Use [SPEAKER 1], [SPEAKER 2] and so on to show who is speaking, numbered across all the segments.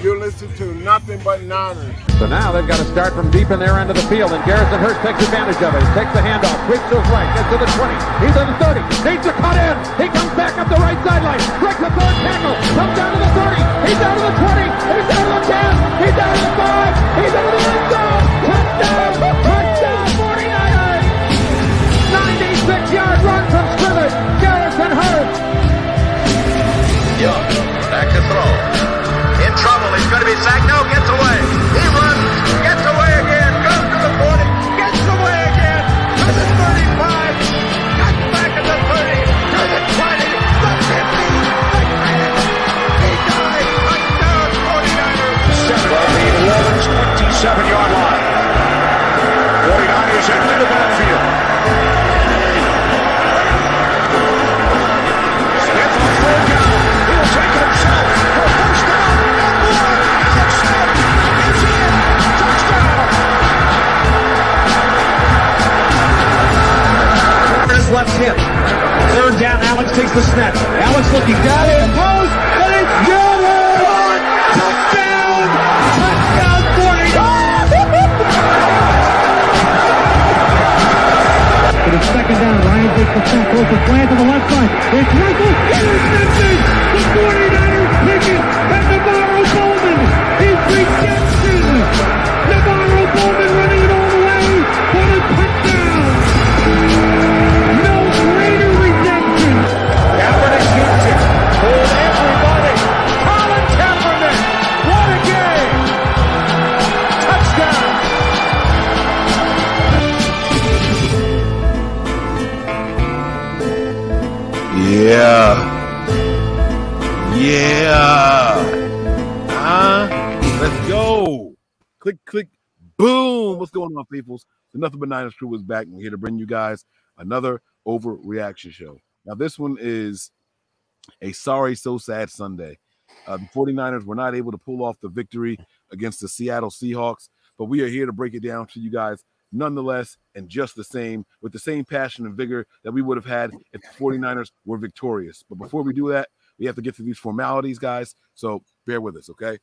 [SPEAKER 1] You're listening to Nothing But Niners.
[SPEAKER 2] So now they've got to start from deep in their end of the field, and Garrison Hearst takes advantage of it. He takes the handoff, sweeps to his right, gets to the 20. He's at the 30, needs to cut in. He comes back up the right sideline, breaks the third tackle, comes down to the 30. He's down to the 20. He's down to the 10. He's down to the 5. He's into the end zone. Touchdown! Touchdown! 49ers! 96-yard run from scrimmage. Garrison Hearst.
[SPEAKER 3] Young, back to throw. Trouble, he's going to be sacked. No, gets away. He runs, gets away again, goes to the 40, gets away again, to the 35, cuts back at the 30, to the 20, the 50, the 10. He died. Touchdown, 49ers.
[SPEAKER 4] Seven on the Ravens' 27-yard line. 49ers into the.
[SPEAKER 5] Left hip. Third down, Alex takes the snap. Alex looking down in post, and it's good! Touchdown! Touchdown 49! But it's second down. Ryan takes the snap, throws the flag to the left side. It's Russell, intercepted! The 49ers
[SPEAKER 1] Yeah. Yeah. Huh? Let's go. Click, click, boom. What's going on, peoples? The Nothing But Niners crew is back. We're here to bring you guys another overreaction show. Now, this one is a sorry, so sad Sunday. Uh, the 49ers were not able to pull off the victory against the Seattle Seahawks, but we are here to break it down to you guys nonetheless and just the same with the same passion and vigor that we would have had if the 49ers were victorious. But before we do that, we have to get through these formalities, guys. So bear with us, okay?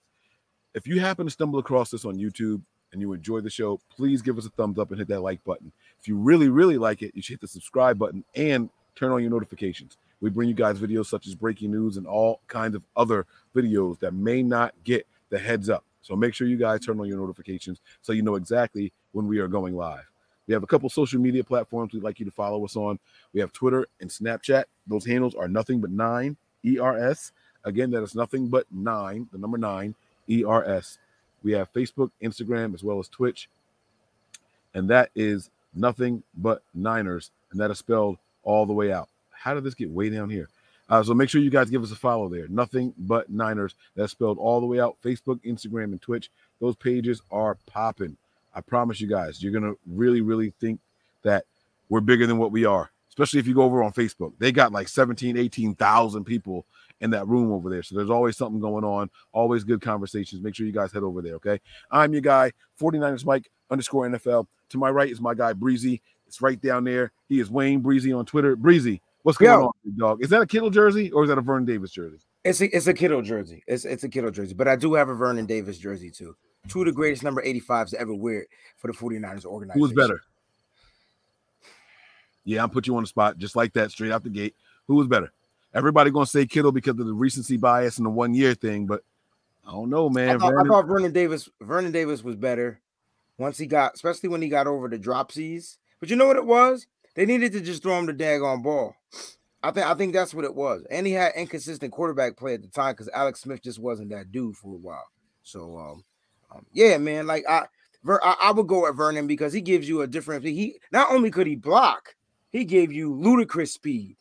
[SPEAKER 1] If you happen to stumble across this on YouTube and you enjoy the show, please give us a thumbs up and hit that like button. If you really, really like it, you should hit the subscribe button and turn on your notifications. We bring you guys videos such as breaking news and all kinds of other videos that may not get the heads up. So make sure you guys turn on your notifications so you know exactly when we are going live. We have a couple social media platforms we'd like you to follow us on. We have Twitter and Snapchat. Those handles are nothing but nine ERS. Again, that is nothing but nine, the number nine ERS. We have Facebook, Instagram, as well as Twitch. And that is nothing but Niners. And that is spelled all the way out. How did this get way down here? Uh, so make sure you guys give us a follow there. Nothing but Niners. That's spelled all the way out. Facebook, Instagram, and Twitch. Those pages are popping. I promise you guys, you're gonna really, really think that we're bigger than what we are. Especially if you go over on Facebook. They got like 17, 18,000 people in that room over there. So there's always something going on, always good conversations. Make sure you guys head over there, okay? I'm your guy, 49ers Mike underscore NFL. To my right is my guy Breezy. It's right down there. He is Wayne Breezy on Twitter. Breezy, what's going
[SPEAKER 6] Yo.
[SPEAKER 1] on, dog? Is that a Kittle jersey or is that a Vernon Davis jersey?
[SPEAKER 6] It's a it's a Kittle jersey. It's it's a Kittle jersey, but I do have a Vernon Davis jersey too. Two of the greatest number 85s to ever wear it for the 49ers organization.
[SPEAKER 1] Who's better? Yeah, I'll put you on the spot just like that, straight out the gate. Who was better? Everybody gonna say Kittle because of the recency bias and the one year thing, but I don't know,
[SPEAKER 6] I
[SPEAKER 1] man.
[SPEAKER 6] thought, I thought Vernon Davis Vernon Davis was better once he got, especially when he got over the dropsies. But you know what it was? They needed to just throw him the daggone ball. I think I think that's what it was. And he had inconsistent quarterback play at the time because Alex Smith just wasn't that dude for a while. So um, um yeah, man, like I, Ver, I I would go at Vernon because he gives you a different. He not only could he block, he gave you ludicrous speed.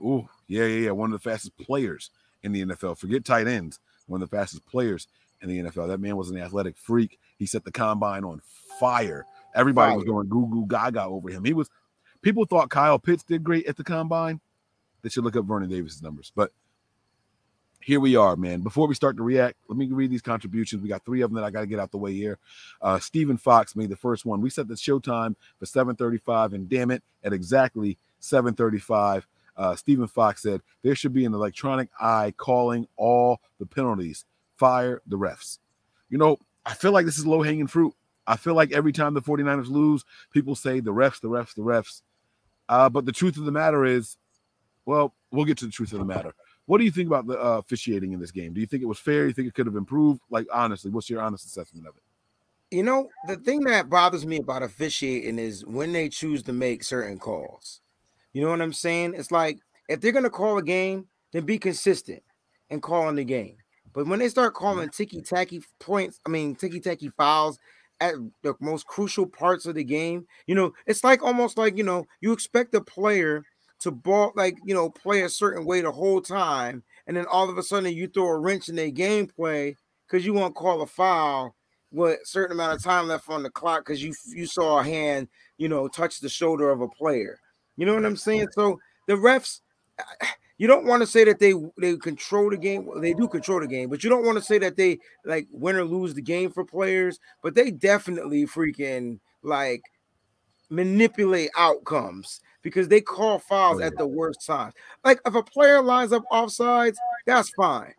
[SPEAKER 1] Ooh, yeah, yeah, yeah. One of the fastest players in the NFL. Forget tight ends. One of the fastest players in the NFL. That man was an athletic freak. He set the combine on fire. Everybody was going goo goo gaga over him. He was. People thought Kyle Pitts did great at the combine. They should look up Vernon Davis's numbers. But here we are, man. Before we start to react, let me read these contributions. We got three of them that I got to get out the way here. Uh, Stephen Fox made the first one. We set the showtime for 7:35, and damn it, at exactly 7:35, uh, Stephen Fox said there should be an electronic eye calling all the penalties. fire the refs. You know, I feel like this is low hanging fruit. I feel like every time the 49ers lose, people say the refs, the refs, the refs. Uh, but the truth of the matter is, well, we'll get to the truth of the matter. What do you think about the uh, officiating in this game? Do you think it was fair? You think it could have improved? Like, honestly, what's your honest assessment of it?
[SPEAKER 6] You know, the thing that bothers me about officiating is when they choose to make certain calls. You know what I'm saying? It's like if they're going to call a game, then be consistent in calling the game. But when they start calling ticky tacky points, I mean, ticky tacky fouls at the most crucial parts of the game, you know, it's like almost like, you know, you expect a player to ball, like, you know, play a certain way the whole time. And then all of a sudden you throw a wrench in their gameplay because you want to call a foul with a certain amount of time left on the clock because you you saw a hand, you know, touch the shoulder of a player. You know what I'm saying? So the refs, uh, you don't want to say that they they control the game. They do control the game, but you don't want to say that they like win or lose the game for players. But they definitely freaking like manipulate outcomes because they call fouls at the worst times. Like if a player lines up offsides, that's fine.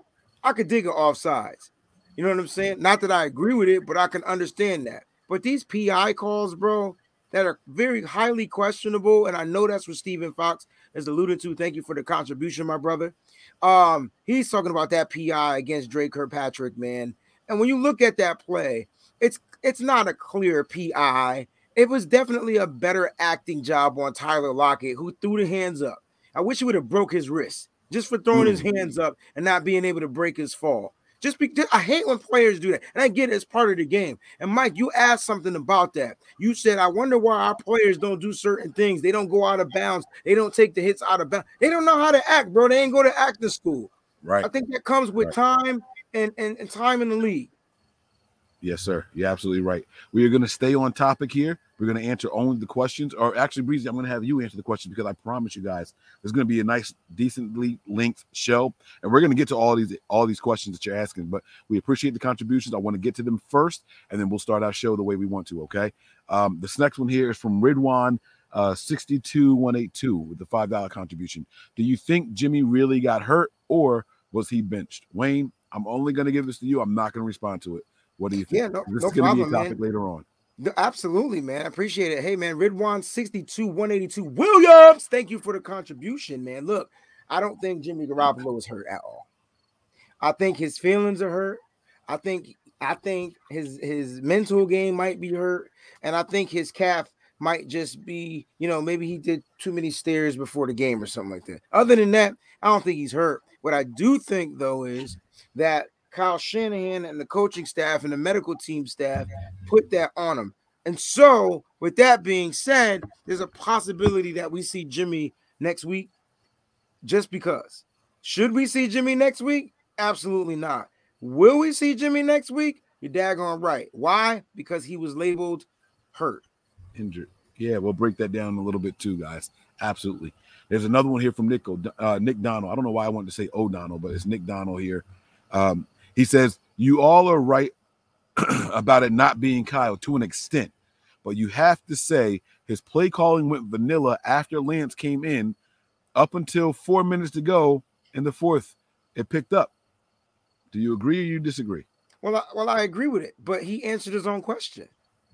[SPEAKER 6] I could dig it offsides. You know what I'm saying? Not that I agree with it, but I can understand that. But these PI calls, bro, that are very highly questionable, and I know that's what Stephen Fox is alluding to. Thank you for the contribution, my brother. Um, he's talking about that PI against Dre Kirkpatrick, man. And when you look at that play, it's it's not a clear PI. It was definitely a better acting job on Tyler Lockett, who threw the hands up. I wish he would have broke his wrist just for throwing his hmm. hands up and not being able to break his fall. Just because I hate when players do that, and I get it, it's part of the game. And Mike, you asked something about that. You said, "I wonder why our players don't do certain things. They don't go out of bounds. They don't take the hits out of bounds. They don't know how to act, bro. They ain't go to acting school.
[SPEAKER 1] Right.
[SPEAKER 6] I think that comes with
[SPEAKER 1] Right.
[SPEAKER 6] time and, and and time in the league.
[SPEAKER 1] Yes, sir. You're absolutely right. We are going to stay on topic here. We're going to answer only the questions, or actually, Breezy, I'm going to have you answer the questions because I promise you guys, there's going to be a nice, decently length show, and we're going to get to all these all these questions that you're asking. But we appreciate the contributions. I want to get to them first, and then we'll start our show the way we want to. Okay. Um, this next one here is from Ridwan. Uh, 62182 with the five dollar contribution. Do you think Jimmy really got hurt or was he benched? Wayne, I'm only going to give this to you. I'm not going to respond to it. What do you think?
[SPEAKER 6] Yeah, no-
[SPEAKER 1] this
[SPEAKER 6] no
[SPEAKER 1] is going to be a
[SPEAKER 6] problem, man.
[SPEAKER 1] topic later on.
[SPEAKER 6] No, Absolutely, man. I appreciate it. Hey, man, Ridwan 62 182 Williams. Thank you for the contribution, man. Look, I don't think Jimmy Garoppolo is hurt at all. I think his feelings are hurt. I think I think his his mental game might be hurt, and I think his calf might just be, you know, maybe he did too many stairs before the game or something like that. Other than that, I don't think he's hurt. What I do think though is that Kyle Shanahan and the coaching staff and the medical team staff put that on him. And so, with that being said, there's a possibility that we see Jimmy next week just because. Should we see Jimmy next week? Absolutely not. Will we see Jimmy next week? You're daggone right. Why? Because he was labeled hurt.
[SPEAKER 1] injured. Yeah, we'll break that down a little bit too, guys. Absolutely. There's another one here from Nick, uh, Nick Donald. I don't know why I wanted to say O'Donnell, but it's Nick Donald here. Um, he says, You all are right about it not being Kyle to an extent, but you have to say his play calling went vanilla after Lance came in up until four minutes to go in the fourth. It picked up. Do you agree or you disagree?
[SPEAKER 6] Well, I, well, I agree with it, but he answered his own question.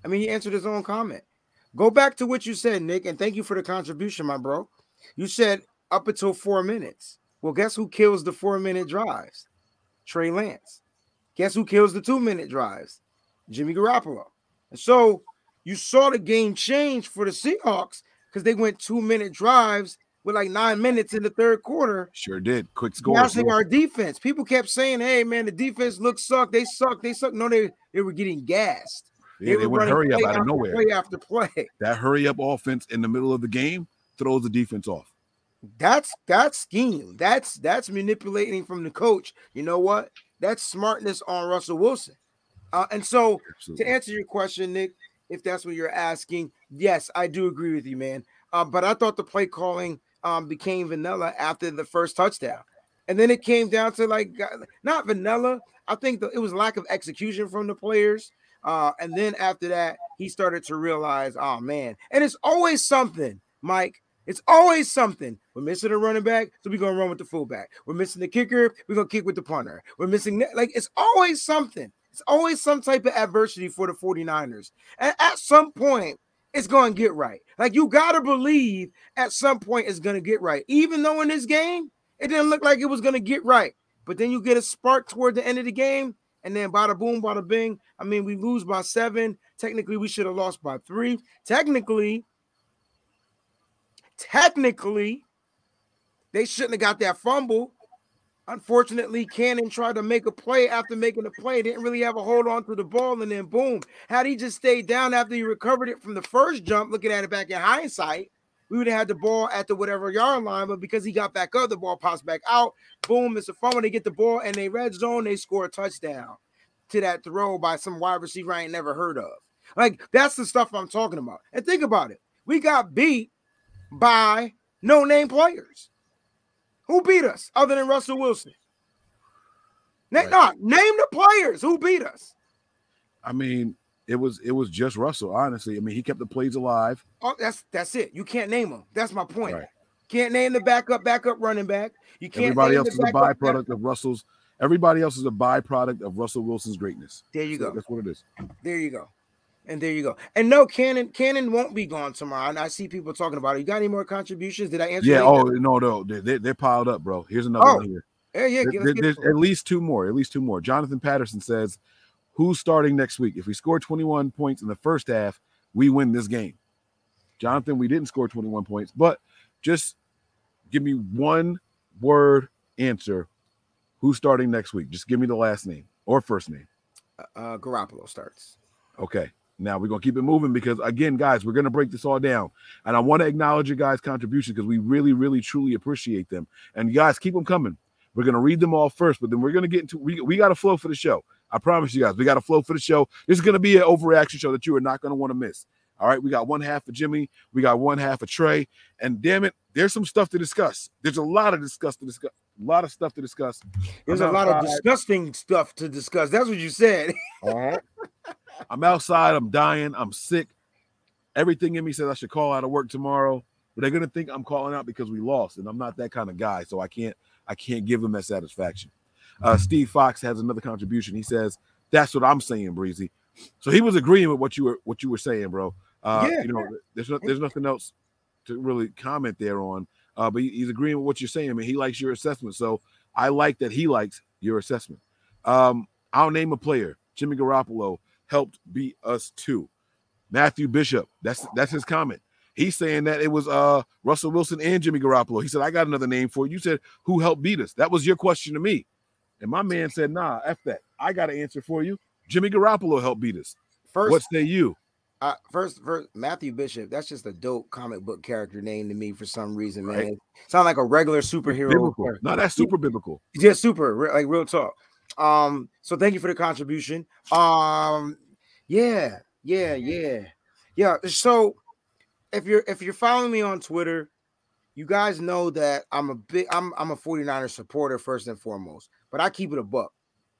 [SPEAKER 6] I mean, he answered his own comment. Go back to what you said, Nick, and thank you for the contribution, my bro. You said up until four minutes. Well, guess who kills the four minute drives? Trey Lance. Guess who kills the two minute drives? Jimmy Garoppolo. And so you saw the game change for the Seahawks because they went two minute drives with like nine minutes in the third quarter.
[SPEAKER 1] Sure did. Quick score.
[SPEAKER 6] Gassing our defense. People kept saying, "Hey, man, the defense looks suck. They suck. They suck." No, they they were getting gassed.
[SPEAKER 1] Yeah, they
[SPEAKER 6] were
[SPEAKER 1] would hurry up out of nowhere.
[SPEAKER 6] Play after play.
[SPEAKER 1] That hurry up offense in the middle of the game throws the defense off.
[SPEAKER 6] That's that's scheme. That's that's manipulating from the coach. You know what? That's smartness on Russell Wilson. Uh, and so to answer your question, Nick, if that's what you're asking, yes, I do agree with you, man. Uh, but I thought the play calling um, became vanilla after the first touchdown, and then it came down to like not vanilla. I think the, it was lack of execution from the players. Uh, and then after that, he started to realize, oh man, and it's always something, Mike. It's always something. We're missing a running back, so we're gonna run with the fullback. We're missing the kicker, we're gonna kick with the punter. We're missing. Like it's always something. It's always some type of adversity for the 49ers. And at some point, it's gonna get right. Like you gotta believe at some point it's gonna get right. Even though in this game, it didn't look like it was gonna get right. But then you get a spark toward the end of the game, and then bada boom, bada bing. I mean, we lose by seven. Technically, we should have lost by three. Technically, technically, they shouldn't have got that fumble. Unfortunately, Cannon tried to make a play after making a play, didn't really have a hold on to the ball, and then boom. Had he just stayed down after he recovered it from the first jump, looking at it back in hindsight, we would have had the ball at the whatever yard line. But because he got back up, the ball pops back out. Boom, it's a fumble. They get the ball and they red zone, they score a touchdown to that throw by some wide receiver I ain't never heard of. Like that's the stuff I'm talking about. And think about it. We got beat by no name players. Who beat us other than Russell Wilson?
[SPEAKER 1] Right.
[SPEAKER 6] nah, name the players who beat us.
[SPEAKER 1] I mean, it was it was just Russell, honestly. I mean, he kept the plays alive.
[SPEAKER 6] Oh, that's that's it. You can't name them. That's my point.
[SPEAKER 1] Right.
[SPEAKER 6] Can't name the backup, backup running back. You can't.
[SPEAKER 1] Everybody else is a byproduct of Russell's. Everybody else is a byproduct of Russell Wilson's greatness.
[SPEAKER 6] There you
[SPEAKER 1] So
[SPEAKER 6] go.
[SPEAKER 1] That's what it is.
[SPEAKER 6] There you go. And there you go. And no, Cannon, Cannon won't be gone tomorrow. And I see people talking about it. You got any more contributions? Did I answer?
[SPEAKER 1] Yeah. Oh no, no, they, they, they're piled up, bro. Here's another
[SPEAKER 6] Oh,
[SPEAKER 1] one here.
[SPEAKER 6] yeah, yeah.
[SPEAKER 1] There- there- there's at least two more. At least two more. Jonathan Patterson says, "Who's starting next week? If we score 21 points in the first half, we win this game." Jonathan, we didn't score 21 points, but just give me one word answer. Who's starting next week? Just give me the last name or first name.
[SPEAKER 6] uh, Garoppolo starts.
[SPEAKER 1] Okay. Now we're gonna keep it moving because again, guys, we're gonna break this all down, and I want to acknowledge your guys' contributions because we really, really, truly appreciate them. And you guys, keep them coming. We're gonna read them all first, but then we're gonna get into we we got a flow for the show. I promise you guys, we got a flow for the show. This is gonna be an overreaction show that you are not gonna want to miss. All right, we got one half of Jimmy, we got one half of Trey, and damn it, there's some stuff to discuss. There's a lot of discuss to discuss, a lot of stuff to discuss.
[SPEAKER 6] There's
[SPEAKER 1] I'm
[SPEAKER 6] a lot of disgusting stuff to discuss. That's what you said.
[SPEAKER 1] I'm outside. I'm dying. I'm sick. Everything in me says I should call out of work tomorrow, but they're gonna think I'm calling out because we lost, and I'm not that kind of guy. So I can't. I can't give them that satisfaction. Uh, Steve Fox has another contribution. He says that's what I'm saying, Breezy. So he was agreeing with what you were what you were saying, bro. Uh,
[SPEAKER 6] Yeah.
[SPEAKER 1] You know, there's no, there's nothing else to really comment there on. Uh, but he's agreeing with what you're saying. I mean, he likes your assessment. So I like that he likes your assessment. Um, I'll name a player. Jimmy Garoppolo helped beat us too. Matthew Bishop. That's that's his comment. He's saying that it was uh Russell Wilson and Jimmy Garoppolo. He said, I got another name for you. You said, who helped beat us? That was your question to me. And my man said, nah, F that. I got an answer for you. Jimmy Garoppolo helped beat us.
[SPEAKER 6] First,
[SPEAKER 1] what say you?
[SPEAKER 6] uh, first, first, Matthew Bishop. That's just a dope comic book character name to me for some reason, man.
[SPEAKER 1] Right.
[SPEAKER 6] Sound like a regular superhero.
[SPEAKER 1] Biblical. No, that's super biblical.
[SPEAKER 6] Yeah, super. re- Like real talk. Um, so thank you for the contribution. Um, yeah, yeah, yeah, yeah. So if you're if you're following me on Twitter, you guys know that I'm a big I'm I'm a 49er supporter first and foremost, but I keep it a buck.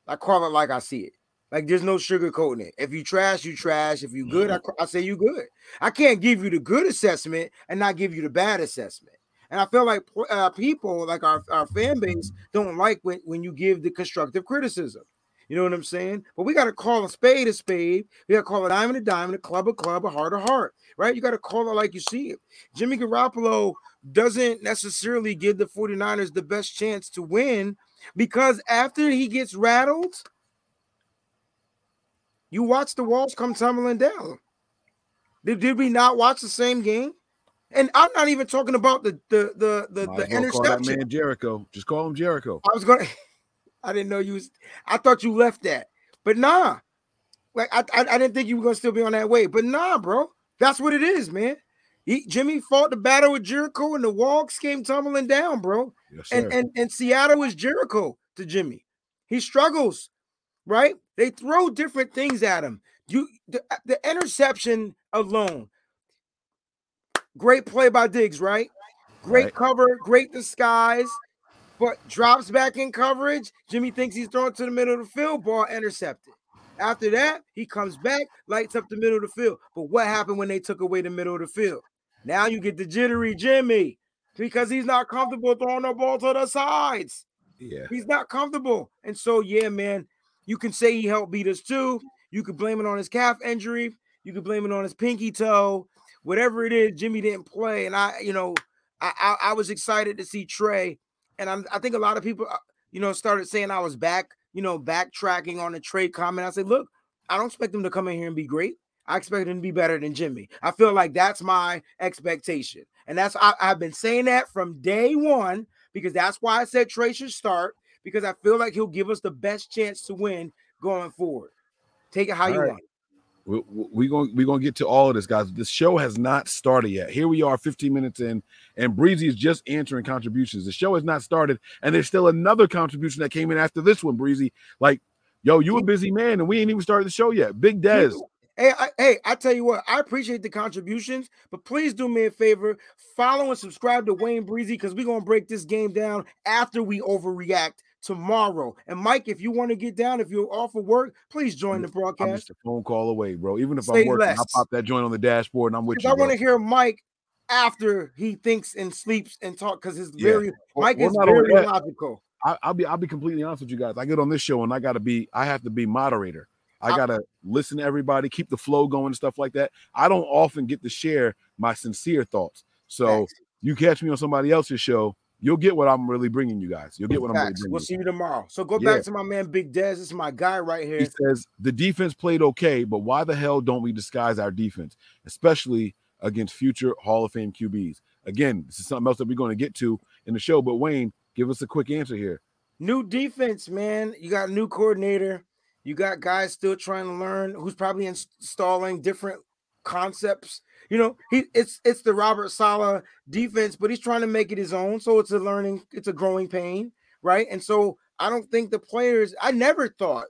[SPEAKER 6] I call it like I see it. Like there's no sugarcoating it. If you trash, you trash. If you good, I, I say you good. I can't give you the good assessment and not give you the bad assessment. And I feel like uh, people, like our, our fan base, don't like when, when you give the constructive criticism. You know what I'm saying? But we got to call a spade a spade. We got to call a diamond a diamond, a club a club, a heart a heart, right? You got to call it like you see it. Jimmy Garoppolo doesn't necessarily give the 49ers the best chance to win because after he gets rattled, you watch the walls come tumbling down. Did, did we not watch the same game? And I'm not even talking about the the the the,
[SPEAKER 1] Might
[SPEAKER 6] the
[SPEAKER 1] well call
[SPEAKER 6] interception.
[SPEAKER 1] man Jericho. Just call him Jericho.
[SPEAKER 6] I was gonna. I didn't know you was. I thought you left that, but nah. Like I, I, I didn't think you were gonna still be on that way, but nah, bro. That's what it is, man. He, Jimmy fought the battle with Jericho, and the walks came tumbling down, bro.
[SPEAKER 1] Yes, sir.
[SPEAKER 6] And and and Seattle is Jericho to Jimmy. He struggles, right? They throw different things at him. You the, the interception alone. Great play by Diggs, right? Great
[SPEAKER 1] Right.
[SPEAKER 6] cover, great disguise, but drops back in coverage. Jimmy thinks he's throwing to the middle of the field, ball intercepted. After that, he comes back, lights up the middle of the field. But what happened when they took away the middle of the field? Now you get the jittery Jimmy because he's not comfortable throwing the ball to the sides.
[SPEAKER 1] Yeah.
[SPEAKER 6] He's not comfortable. And so, yeah, man, you can say he helped beat us too. You could blame it on his calf injury. You could blame it on his pinky toe. Whatever it is, Jimmy didn't play. And I, you know, I, I, I was excited to see Trey. And I'm, I think a lot of people, uh, you know, started saying I was back, you know, backtracking on the Trey comment. I said, look, I don't expect him to come in here and be great. I expect him to be better than Jimmy. I feel like that's my expectation. And that's I, I've been saying that from day one because that's why I said Trey should start because I feel like he'll give us the best chance to win going forward. Take it how
[SPEAKER 1] All
[SPEAKER 6] you
[SPEAKER 1] right.
[SPEAKER 6] want.
[SPEAKER 1] We're we we going we gonna get to all of this, guys. The show has not started yet. Here we are, 15 minutes in, and Breezy is just answering contributions. The show has not started, and there's still another contribution that came in after this one, Breezy. Like, yo, you a busy man, and we ain't even started the show yet. Big Dez.
[SPEAKER 6] Hey, I, hey, I tell you what, I appreciate the contributions, but please do me a favor, follow and subscribe to Wayne Breezy because we're gonna break this game down after we overreact tomorrow. And Mike, if you want to get down, if you're off of work, please join the broadcast.
[SPEAKER 1] I'm just a phone call away, bro. Even if I'm working, I'll pop that joint on the dashboard and I'm with you.
[SPEAKER 6] I want to hear Mike after he thinks and sleeps and talk because his
[SPEAKER 1] Yeah.
[SPEAKER 6] very
[SPEAKER 1] Well-
[SPEAKER 6] Mike
[SPEAKER 1] well,
[SPEAKER 6] is very logical.
[SPEAKER 1] I, I'll be I'll be completely honest with you guys. I get on this show and I gotta be I have to be moderator. I
[SPEAKER 6] I-
[SPEAKER 1] gotta listen to everybody, keep the flow going, and stuff like that. I don't often get to share my sincere thoughts. So
[SPEAKER 6] Facts.
[SPEAKER 1] you catch me on somebody else's show, you'll get what I'm really bringing you guys. You'll get what I'm really
[SPEAKER 6] Facts.
[SPEAKER 1] bringing.
[SPEAKER 6] We'll
[SPEAKER 1] you.
[SPEAKER 6] see you tomorrow. So go
[SPEAKER 1] Yeah.
[SPEAKER 6] back to my man Big Dez. This is my guy right here.
[SPEAKER 1] He says the defense played okay, but why the hell don't we disguise our defense, especially against future Hall of Fame QBs? Again, this is something else that we're going to get to in the show. But Wayne, give us a quick answer here.
[SPEAKER 6] New defense, man. You got a new coordinator. You got guys still trying to learn who's probably installing different concepts. You know, he it's it's the Robert Saleh defense, but he's trying to make it his own. So it's a learning, it's a growing pain, right? And so I don't think the players. I never thought.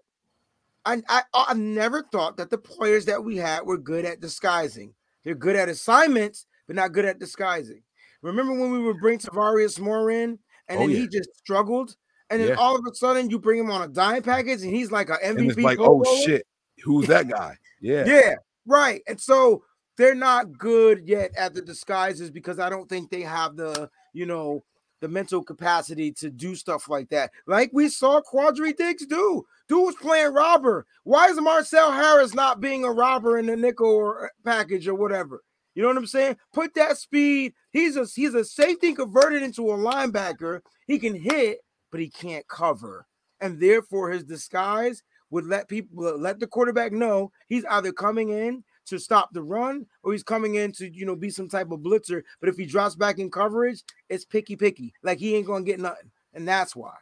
[SPEAKER 6] I I I never thought that the players that we had were good at disguising. They're good at assignments, but not good at disguising. Remember when we would bring Tarvarius Moore in, and
[SPEAKER 1] Oh,
[SPEAKER 6] then
[SPEAKER 1] yeah.
[SPEAKER 6] he just struggled, and then
[SPEAKER 1] Yeah.
[SPEAKER 6] all of a sudden you bring him on a dime package, and he's like an
[SPEAKER 1] And
[SPEAKER 6] MVP.
[SPEAKER 1] like, oh shit, who's that guy? Yeah.
[SPEAKER 6] Yeah, right. And so they're not good yet at the disguises because I don't think they have the, you know, the mental capacity to do stuff like that. Like we saw Quandre Diggs do. Dude was playing robber. Why is Marcell Harris not being a robber in the nickel or uh, package or whatever? You know what I'm saying? Put that speed. He's a he's a safety converted into a linebacker. He can hit, but he can't cover. And therefore his disguise would let people let the quarterback know he's either coming in to stop the run or he's coming in to you know be some type of blitzer. But if he drops back in coverage, it's picky picky. Like he ain't gonna get nothing, and that's why.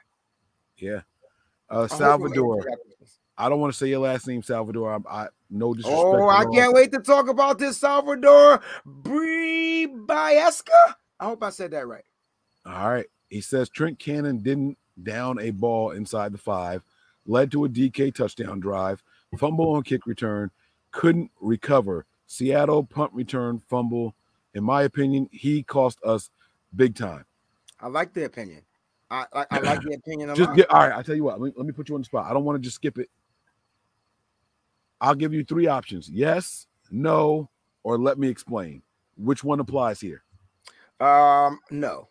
[SPEAKER 1] Yeah. Uh,
[SPEAKER 6] I hope you
[SPEAKER 1] Salvador.
[SPEAKER 6] answer that question.
[SPEAKER 1] I don't want to say your last name, Salvador. I, I no disrespect.
[SPEAKER 6] Oh, I can't wait to talk about this Salvador Bribaesca. I hope I said that right.
[SPEAKER 1] All right. He says Trent Cannon didn't down a ball inside the five, led to a DK touchdown drive, fumble on kick return, couldn't recover. Seattle punt return fumble. In my opinion, he cost us big time.
[SPEAKER 6] I like the opinion. I I, I like the opinion
[SPEAKER 1] Just get all right. I tell you what. Let me, let me put you on the spot. I don't want to just skip it. I'll give you three options: yes, no, or let me explain. Which one applies here?
[SPEAKER 6] Um, no.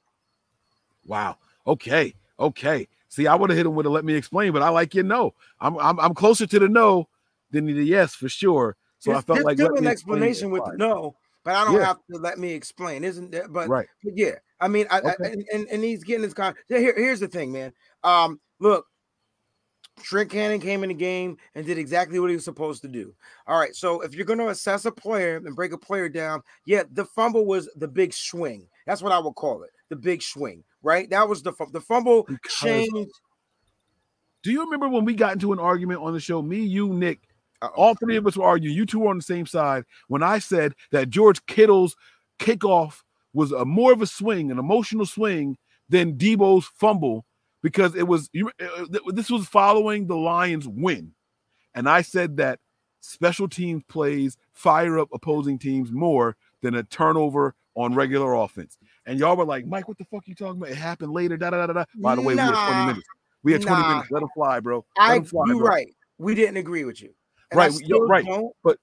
[SPEAKER 1] Wow. Okay. Okay. See, I would have hit him with a let me explain, but I like your no. I'm I'm, I'm closer to the no than the yes for sure. So I
[SPEAKER 6] Just-
[SPEAKER 1] felt
[SPEAKER 6] just
[SPEAKER 1] like
[SPEAKER 6] give an explanation with no, but I don't
[SPEAKER 1] Yeah.
[SPEAKER 6] have to let me explain, isn't it? But,
[SPEAKER 1] right.
[SPEAKER 6] but yeah, I mean, I, I-
[SPEAKER 1] Okay.
[SPEAKER 6] and, and and he's getting his con. Here, here's the thing, man. Um, look, Trent Cannon came in the game and did exactly what he was supposed to do. All right, so if you're going to assess a player and break a player down, yeah, the fumble was the big swing. That's what I would call it, the big swing. Right, that was the fu- the fumble
[SPEAKER 1] Because-
[SPEAKER 6] changed.
[SPEAKER 1] Do you remember when we got into an argument on the show? Me, you, Nick,
[SPEAKER 6] Uh-oh.
[SPEAKER 1] all three of us were arguing. You two were on the same side when I said that George Kittle's kickoff was a more of a swing, an emotional swing than Deebo's fumble because it was you. uh, th- This was following the Lions' win, and I said that special teams plays fire up opposing teams more than a turnover on regular offense. And y'all were like, Mike, what the fuck you talking about? It happened later. Da da da da. By the way, we had 20 minutes. We had 20
[SPEAKER 6] Nah.
[SPEAKER 1] minutes. Let them fly, bro. Let
[SPEAKER 6] I
[SPEAKER 1] fly,
[SPEAKER 6] you
[SPEAKER 1] bro.
[SPEAKER 6] right. We didn't agree with you. And
[SPEAKER 1] Right,
[SPEAKER 6] still
[SPEAKER 1] right, but-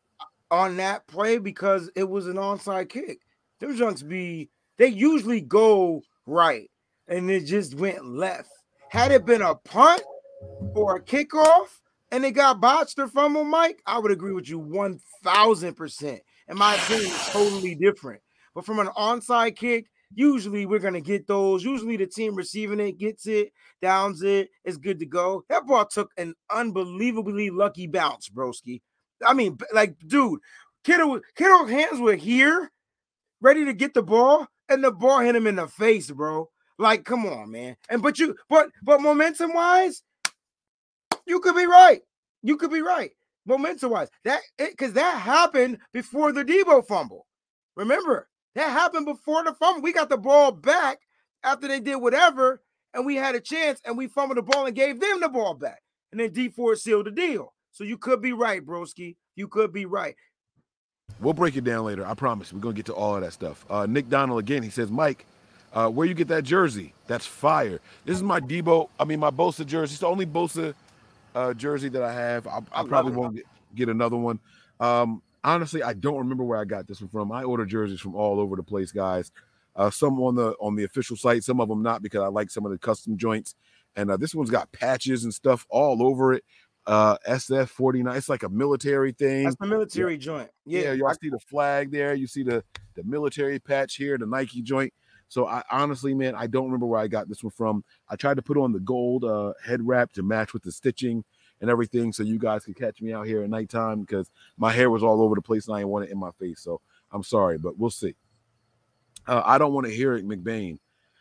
[SPEAKER 6] on that play because it was an onside kick. them junks be they usually go right and it just went left. Had it been a punt or a kickoff and it got botched or fumbled, Mike, I would agree with you one thousand percent. In my opinion, it's totally different. But from an onside kick, usually we're gonna get those. Usually the team receiving it gets it, downs it, it's good to go. That ball took an unbelievably lucky bounce, broski. I mean, like, dude, Kittle, Kittle's hands were here, ready to get the ball, and the ball hit him in the face, bro. Like, come on, man. And but you, but but momentum wise, you could be right. You could be right. Momentum wise, that because that happened before the Deebo fumble. Remember, that happened before the fumble. We got the ball back after they did whatever, and we had a chance, and we fumbled the ball and gave them the ball back. And then D4 sealed the deal. So you could be right, broski. You could be right.
[SPEAKER 1] We'll break it down later. I promise. We're gonna get to all of that stuff. Uh, Nick Donald again. He says, Mike, uh, where you get that jersey? That's fire. This is my Deebo. I mean, my Bosa jersey. It's the only Bosa uh, jersey that I have. I, I probably won't get, get another one. Um, honestly, I don't remember where I got this one from. I order jerseys from all over the place, guys. Uh, some on the on the official site, some of them not because I like some of the custom joints. And uh, this one's got patches and stuff all over it. Uh, SF 49. It's like a military thing.
[SPEAKER 6] That's the military joint.
[SPEAKER 1] Yeah,
[SPEAKER 6] Yeah,
[SPEAKER 1] y'all see the flag there. You see the the military patch here, the Nike joint. So I honestly, man, I don't remember where I got this one from. I tried to put on the gold uh, head wrap to match with the stitching and everything, so you guys could catch me out here at nighttime because my hair was all over the place and I didn't want it in my face. So I'm sorry, but we'll see. Uh, I don't want to hear it. McBain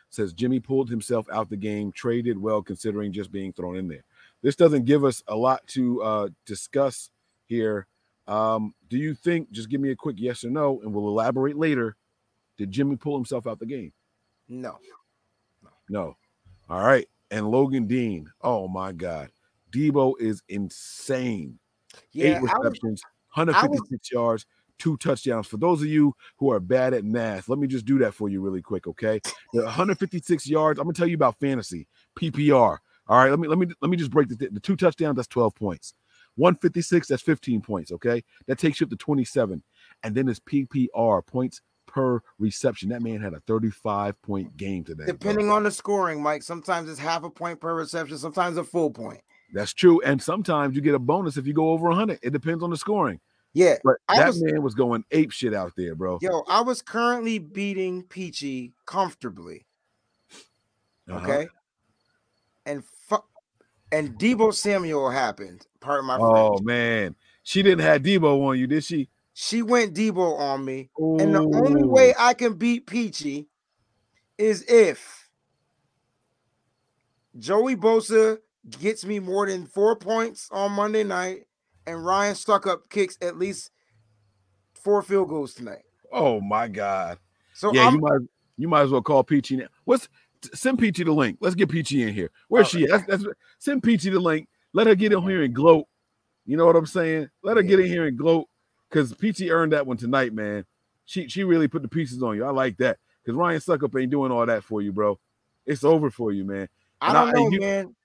[SPEAKER 1] says Jimmy pulled himself out the game, traded well considering just being thrown in there. This doesn't give us a lot to uh, discuss here. Um, do you think? Just give me a quick yes or no, and we'll elaborate later. Did Jimmy pull himself out the game?
[SPEAKER 6] no.
[SPEAKER 1] No. All right. And Logan Dean. Oh my God. Deebo is insane.
[SPEAKER 6] Yeah,
[SPEAKER 1] Eight
[SPEAKER 6] I was,
[SPEAKER 1] receptions, 156 yards, two touchdowns. For those of you who are bad at math, let me just do that for you really quick, okay? The 156 yards. I'm gonna tell you about fantasy PPR. All right, let me let me let me just break the, the two touchdowns. That's 12 points. 156. That's 15 points. Okay, that takes you up to 27. And then his PPR points per reception. That man had a 35 point game today. bro.
[SPEAKER 6] depending on the scoring, Mike. Sometimes it's half a point per reception, sometimes a full point.
[SPEAKER 1] That's true. And sometimes you get a bonus if you go over 100. It depends on the scoring.
[SPEAKER 6] Yeah.
[SPEAKER 1] But
[SPEAKER 6] I
[SPEAKER 1] that
[SPEAKER 6] was-
[SPEAKER 1] man was going ape shit out there, bro.
[SPEAKER 6] Yo, I was currently beating Peachy comfortably.
[SPEAKER 1] Uh-huh.
[SPEAKER 6] Okay. And fu- and Deebo Samuel happened. Pardon my
[SPEAKER 1] Oh man, she didn't have Deebo on you, did she?
[SPEAKER 6] She went Deebo on me. And the only way I can beat Peachy is if Joey Bosa gets me more than four points on Monday night and Ryan Stuckup kicks at least four field goals tonight.
[SPEAKER 1] Oh my god.
[SPEAKER 6] So
[SPEAKER 1] yeah,
[SPEAKER 6] I'm,
[SPEAKER 1] you might you might as well call Peachy now. What's send Peachy the link? Let's get Peachy in here. Where's
[SPEAKER 6] Oh,
[SPEAKER 1] she? At? That's, that's send Peachy the link. Let her get in here and gloat. You know what I'm saying? Let her get in here and gloat because Peachy earned that one tonight, man. She she really put the pieces on you. I like that because Ryan Succop ain't doing all that for you, bro. It's over for you, man.
[SPEAKER 6] I
[SPEAKER 1] and
[SPEAKER 6] don't
[SPEAKER 1] I-
[SPEAKER 6] know,
[SPEAKER 1] you-
[SPEAKER 6] man.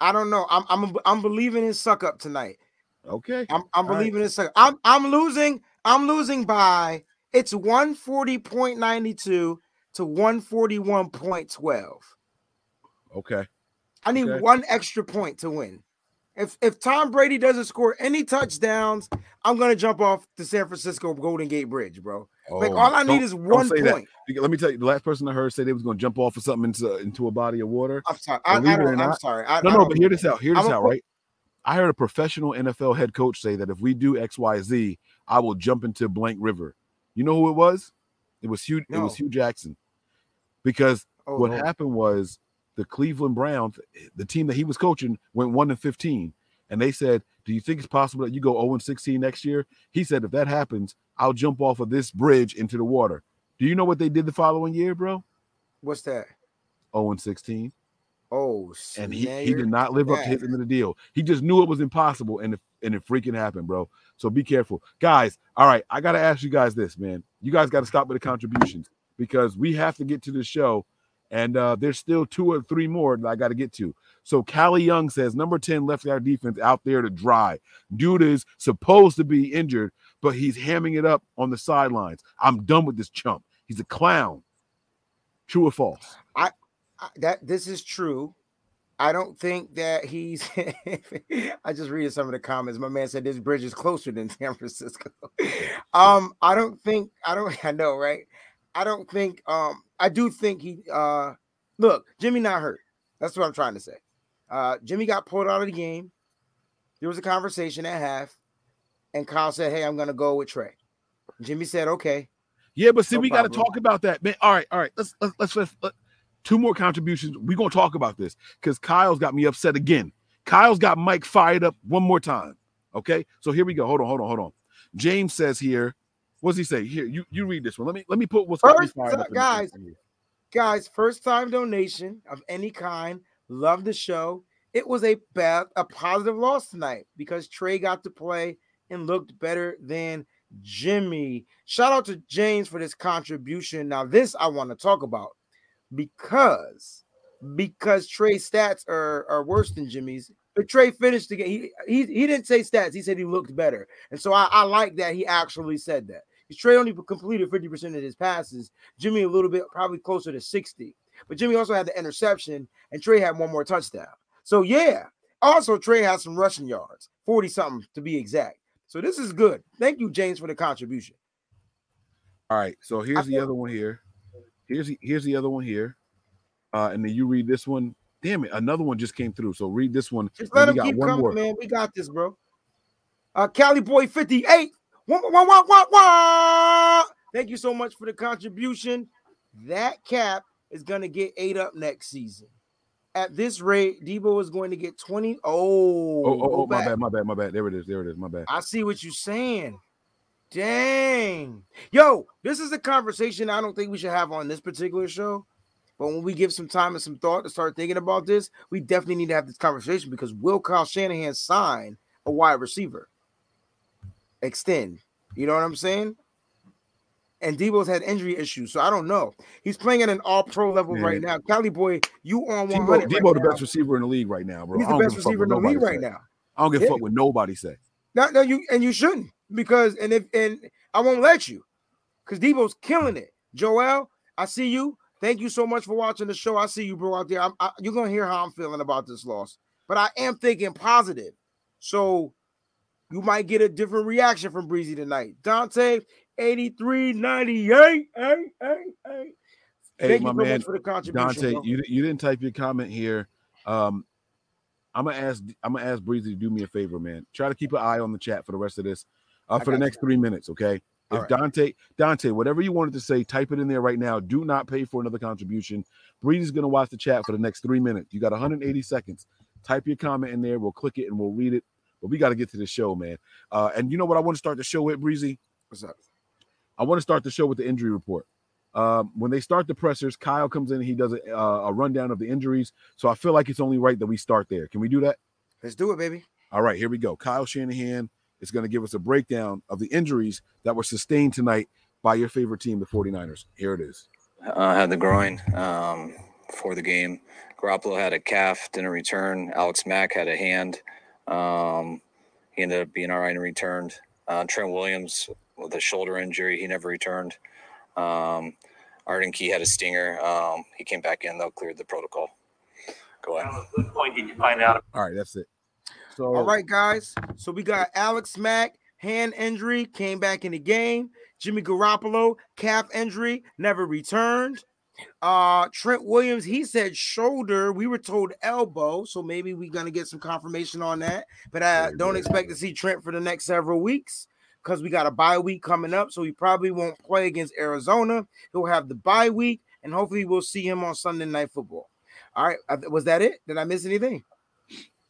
[SPEAKER 6] I don't know. I'm I'm I'm believing in Succop tonight.
[SPEAKER 1] Okay.
[SPEAKER 6] I'm I'm
[SPEAKER 1] All right.
[SPEAKER 6] believing in suck. I'm I'm losing. I'm losing by it's 140.92 to 141.12.
[SPEAKER 1] Okay.
[SPEAKER 6] I need
[SPEAKER 1] Okay.
[SPEAKER 6] one extra point to win. If if Tom Brady doesn't score any touchdowns, I'm gonna jump off the San Francisco Golden Gate Bridge, bro. Like
[SPEAKER 1] Oh,
[SPEAKER 6] all I need is one
[SPEAKER 1] that.
[SPEAKER 6] point.
[SPEAKER 1] Because Let me tell you, the last person I heard say they was going to jump off of something into into a body of water.
[SPEAKER 6] I'm sorry. I, I
[SPEAKER 1] Believe it or
[SPEAKER 6] don't, I'm
[SPEAKER 1] not-
[SPEAKER 6] sorry. I,
[SPEAKER 1] No, no, but hear this out. Hear this
[SPEAKER 6] I'm
[SPEAKER 1] out, right? I heard a professional NFL head coach say that if we do X, Y, Z, I will jump into blank river. You know who it was? It was Hugh. It was Hue Jackson. Because
[SPEAKER 6] Oh,
[SPEAKER 1] what
[SPEAKER 6] Lord.
[SPEAKER 1] happened was the Cleveland Browns, eh, the team that he was coaching, went one and fifteen, and they said, "Do you think it's possible that you go zero and sixteen next year?" He said, "If that happens, I'll jump off of this bridge into the water." Do you know what they did the following year, bro?
[SPEAKER 6] What's that?
[SPEAKER 1] Zero and sixteen.
[SPEAKER 6] Oh,
[SPEAKER 1] and he, he did not live up to his end of the deal. He just knew it was impossible, and it, and it freaking happened, bro. So be careful, guys. All right, I gotta ask you guys this, man. You guys got to stop with the contributions because we have to get to the show, and uh, there's still two or three more that I got to get to. So Callie Young says number ten left guard defense out there to dry. Dude is supposed to be injured, but he's hamming it up on the sidelines. I'm done with this chump. He's a clown. True or false?
[SPEAKER 6] I- that this is true. I don't think that he's. I just read some of the comments. My man said this bridge is closer than San Francisco. um, I don't think. I don't. I know, right? I don't think. Um, I do think he. Uh, look, Jimmy not hurt. That's what I'm trying to say. Uh, Jimmy got pulled out of the game. There was a conversation at half, and Kyle said, "Hey, I'm gonna go with Trey." Jimmy said, "Okay."
[SPEAKER 1] Yeah, but see,
[SPEAKER 6] No
[SPEAKER 1] we got to talk about that, man. All right, all right. Let's let's let's, let's let, two more contributions. We're gonna talk about this because Kyle's got me upset again. Kyle's got Mike fired up one more time. Okay, so here we go. Hold on, hold on, hold on. James says here, what's he say? Here, you you read this one. Let me let me put what's got me fired up.
[SPEAKER 6] guys, guys first time donation of any kind love the show it was a bad a positive loss tonight because trey got to play and looked better than jimmy shout out to james for this contribution now this i want to talk about because because trey's stats are are worse than jimmy's but trey finished the game he, he he didn't say stats he said he looked better and so i, I like that he actually said that trey only completed 50% of his passes Jimmy a little bit, probably closer to 60. But Jimmy also had the interception, and Trey had one more touchdown. So yeah. Also, Trey has some rushing yards, 40 something to be exact. So this is good. Thank you, James, for the contribution.
[SPEAKER 1] All right, so here's the other one here. Here's the, here's the other one here, uh, and then you read this one. Damn it, another one just came through. So read this one.
[SPEAKER 6] Just let him keep coming,
[SPEAKER 1] more.
[SPEAKER 6] man. We got this, bro. Uh Cali Boy 58. Wah, wah, wah, wah, wah. Thank you so much for the contribution. That cap is gonna get ate up next season. At this rate, Deebo is going to get 20. Oh,
[SPEAKER 1] Oh, oh, oh my bad, my bad, my bad. There it is, there it is, my bad.
[SPEAKER 6] I see what you're saying. Dang. Yo, this is a conversation I don't think we should have on this particular show. But when we give some time and some thought to start thinking about this, we definitely need to have this conversation because will Kyle Shanahan sign a wide receiver? Extend. You know what I'm saying? And Deebo's had injury issues, so I don't know. He's playing at an all pro level
[SPEAKER 1] Man.
[SPEAKER 6] right now. Cali boy, you on 100.
[SPEAKER 1] Deebo,
[SPEAKER 6] right
[SPEAKER 1] Deebo the best receiver in the league right now, bro.
[SPEAKER 6] He's the best
[SPEAKER 1] give a fuck
[SPEAKER 6] receiver in the league right
[SPEAKER 1] say.
[SPEAKER 6] now.
[SPEAKER 1] I don't give a
[SPEAKER 6] Yeah.
[SPEAKER 1] fuck what nobody say.
[SPEAKER 6] No, no, you and you shouldn't because and if and I won't let you because Deebo's killing it. Joel, I see you. Thank you so much for watching the show. I see you, bro, out there. I'm, I, you're gonna hear how I'm feeling about this loss, but I am thinking positive. So you might get a different reaction from Breezy tonight. Dante, 83 98. Hey, hey, hey.
[SPEAKER 1] Hey,
[SPEAKER 6] Thank
[SPEAKER 1] my
[SPEAKER 6] you so
[SPEAKER 1] man,
[SPEAKER 6] much for the contribution.
[SPEAKER 1] Dante,
[SPEAKER 6] bro.
[SPEAKER 1] you you didn't type your comment here. Um, I'm gonna ask I'm gonna ask Breezy to do me a favor, man. Try to keep an eye on the chat for the rest of this, uh, for the next three minutes, okay?
[SPEAKER 6] All
[SPEAKER 1] If
[SPEAKER 6] right.
[SPEAKER 1] Dante, Dante, whatever you wanted to say, type it in there right now. Do not pay for another contribution. Breezy's gonna watch the chat for the next three minutes. You got 180 seconds. Type your comment in there. We'll click it and we'll read it. But we got to get to the show, man. Uh, and you know what I want to start the show with, Breezy?
[SPEAKER 6] What's up?
[SPEAKER 1] I want to start the show with the injury report. Um, when they start the pressers, Kyle comes in and he does a, uh, a rundown of the injuries. So I feel like it's only right that we start there. Can we do that?
[SPEAKER 6] Let's do it, baby.
[SPEAKER 1] All right, here we go. Kyle Shanahan is going to give us a breakdown of the injuries that were sustained tonight by your favorite team, the 49ers. Here it is.
[SPEAKER 7] uh, had the groin um, for the game. Garoppolo had a calf, didn't return. Alex Mack had a hand. Um, he ended up being all right and returned. Uh, Trent Williams with a shoulder injury, he never returned. Um, Arden Key had a stinger. Um, he came back in though, cleared the protocol. Go ahead.
[SPEAKER 8] what point did you find out
[SPEAKER 1] All right, that's it. So
[SPEAKER 6] All right, guys. So we got Alex Mack, hand injury, came back in the game. Jimmy Garoppolo, calf injury, never returned. Uh Trent Williams, he said shoulder. We were told elbow, so maybe we're gonna get some confirmation on that. But I don't expect to see Trent for the next several weeks because we got a bye week coming up. So he probably won't play against Arizona. He'll have the bye week, and hopefully we'll see him on Sunday night football. All right, was that it? Did I miss anything?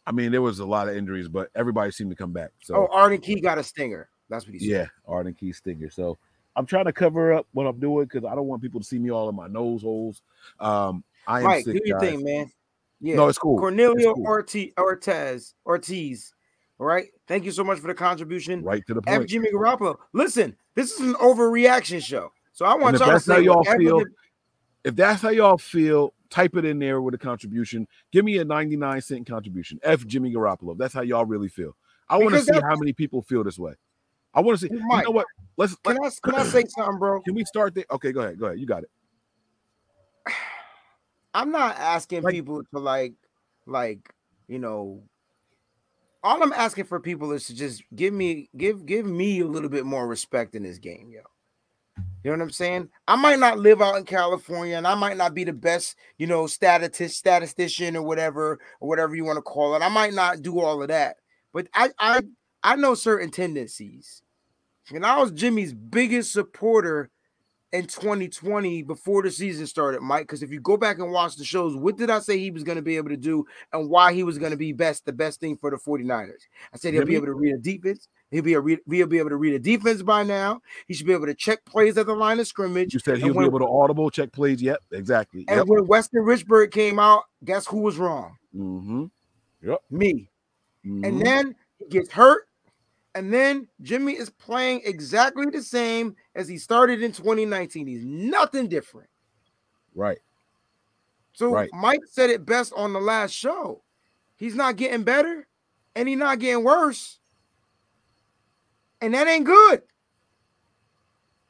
[SPEAKER 1] I mean, there was a lot of injuries, but everybody seemed to come back. So
[SPEAKER 6] Oh, Arden Key got a stinger. That's what he said.
[SPEAKER 1] yeah, Arden Key Stinger. So I'm trying to cover up what I'm doing because I don't want people to see me all in my nose holes. Um, I am
[SPEAKER 6] Mike,
[SPEAKER 1] sick,
[SPEAKER 6] do your
[SPEAKER 1] guys.
[SPEAKER 6] thing, man. Yeah.
[SPEAKER 1] No, it's cool. It's
[SPEAKER 6] Cornelio
[SPEAKER 1] cool.
[SPEAKER 6] Ortiz, Ortiz, Ortiz. All right. Thank you so much for the contribution.
[SPEAKER 1] right to the
[SPEAKER 6] F.
[SPEAKER 1] point.
[SPEAKER 6] Jimmy Garoppolo. Listen, this is an overreaction show. So I want y'all to
[SPEAKER 1] that's how
[SPEAKER 6] say
[SPEAKER 1] y'all feel, If that's how y'all feel, type it in there with a contribution. Give me a 99 cent contribution. F Jimmy Garoppolo. That's how y'all really feel. I want to see how many people feel this way. I want to see. You
[SPEAKER 6] Mike,
[SPEAKER 1] know what? Let's
[SPEAKER 6] Can I can I say something, bro?
[SPEAKER 1] can we start there? Okay, go ahead. Go ahead. You got it.
[SPEAKER 6] I'm not asking
[SPEAKER 1] Like-
[SPEAKER 6] people to like, like, you know, all I'm asking for people is to just give me give give me a little bit more respect in this game, yo. You know what I'm saying? I might not live out in California and I might not be the best, you know, statist statistician or whatever, or whatever you want to call it. I might not do all of that, but I I I know certain tendencies. And I was Jimmy's biggest supporter in 2020 before the season started, Mike. Because if you go back and watch the shows, what did I say he was going to be able to do and why he was going to be best, the best thing for the 49ers? I said he'll be able to read a defense. He'll be, a re- he'll be able to read a defense by now. He should be able to check plays at the line of scrimmage.
[SPEAKER 1] You said he'll be able to audible check plays. Yep, exactly.
[SPEAKER 6] And
[SPEAKER 1] Yep.
[SPEAKER 6] when Weston Richburg came out, guess who was wrong?
[SPEAKER 1] Mm-hmm.
[SPEAKER 6] Me.
[SPEAKER 1] mhm.
[SPEAKER 6] And then he gets hurt. And then Jimmy is playing exactly the same as he started in 2019. He's nothing different.
[SPEAKER 1] right.
[SPEAKER 6] So
[SPEAKER 1] Right.
[SPEAKER 6] Mike said it best on the last show. He's not getting better and he's not getting worse. And that ain't good.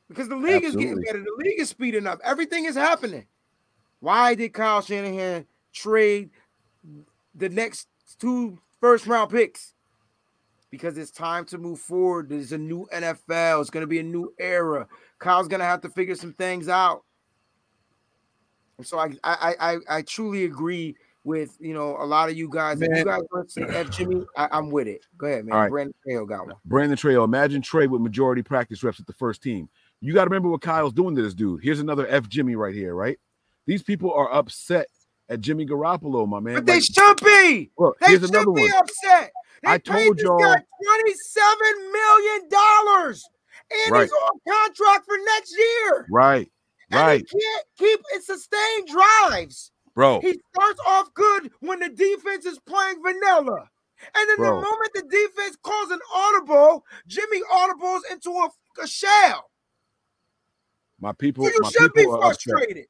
[SPEAKER 6] Because the league is getting better. The league is speeding up. Everything is happening. Why did Kyle Shanahan trade the next two first round picks? Because it's time to move forward. There's a new NFL. It's going to be a new era. Kyle's going to have to figure some things out. And so I I I, I truly agree with you know a lot of you guys. If you guys want to F Jimmy, I, I'm with it. Go ahead, man.
[SPEAKER 1] All right.
[SPEAKER 6] Brandon Trejo got one.
[SPEAKER 1] Brandon Trail. Imagine Trey with majority practice reps at the first team. You got to remember what Kyle's doing to this dude. Here's another F Jimmy right here, right? These people are upset at Jimmy Garoppolo, my man.
[SPEAKER 6] But they
[SPEAKER 1] Like,
[SPEAKER 6] should be.
[SPEAKER 1] look,
[SPEAKER 6] They
[SPEAKER 1] here's
[SPEAKER 6] should
[SPEAKER 1] another
[SPEAKER 6] be
[SPEAKER 1] one.
[SPEAKER 6] upset. They
[SPEAKER 1] I
[SPEAKER 6] paid
[SPEAKER 1] told
[SPEAKER 6] this
[SPEAKER 1] y'all-
[SPEAKER 6] guy twenty-seven million dollars, and
[SPEAKER 1] Right.
[SPEAKER 6] he's on contract for next year.
[SPEAKER 1] Right,
[SPEAKER 6] And
[SPEAKER 1] right,
[SPEAKER 6] he can't keep and sustain drives.
[SPEAKER 1] bro.
[SPEAKER 6] He starts off good when the defense is playing vanilla. And then
[SPEAKER 1] Bro.
[SPEAKER 6] the moment the defense calls an audible, Jimmy audibles into a, a shell.
[SPEAKER 1] My people,
[SPEAKER 6] So you
[SPEAKER 1] my
[SPEAKER 6] should be
[SPEAKER 1] people are upset.
[SPEAKER 6] frustrated.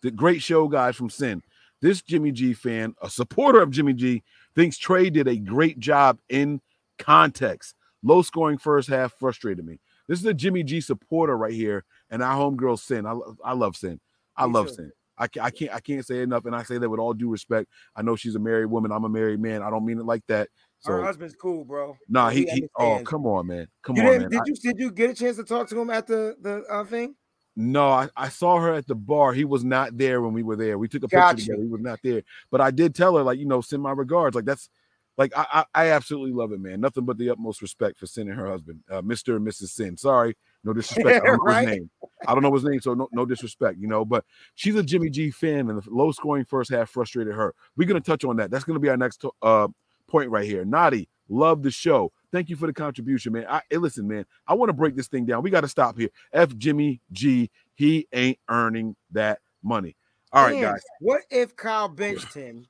[SPEAKER 1] the great show guys from Sin. This Jimmy G fan, a supporter of Jimmy G, thinks Trey did a great job in context. Low scoring first half frustrated me. This is a Jimmy G supporter right here, and our homegirl Sin. I, I love Sin. I love. Sin. I can't, I can't I can't say enough, and I say that with all due respect. I know she's a married woman. I'm a married man. I don't mean it like that.
[SPEAKER 6] Her
[SPEAKER 1] So
[SPEAKER 6] husband's cool, bro.
[SPEAKER 1] nah,
[SPEAKER 6] So
[SPEAKER 1] he, he oh come on, man. Come
[SPEAKER 6] You
[SPEAKER 1] on, man.
[SPEAKER 6] did
[SPEAKER 1] I-
[SPEAKER 6] you did you get a chance to talk to him at the the uh, thing?
[SPEAKER 1] No, I, I saw her at the bar. He was not there when we were there. We took a
[SPEAKER 6] Got
[SPEAKER 1] picture together. He was not there. But I did tell her, like, you know, send my regards. Like that's like I I, I absolutely love it, man. Nothing but the utmost respect for sending her husband, uh, Mr. and Mrs. Sin. Sorry, no disrespect. I don't know
[SPEAKER 6] Right.
[SPEAKER 1] his name. I don't know his name, so no, no disrespect, you know. But she's a Jimmy G fan, and the low scoring first half frustrated her. We're gonna touch on that. That's gonna be our next to- uh point right here. Naughty, love the show. Thank you for the contribution, man. I hey, listen, man. I want to break this thing down. We got to stop here. F Jimmy G, he ain't earning that money. All right, guys.
[SPEAKER 6] What if Kyle benched him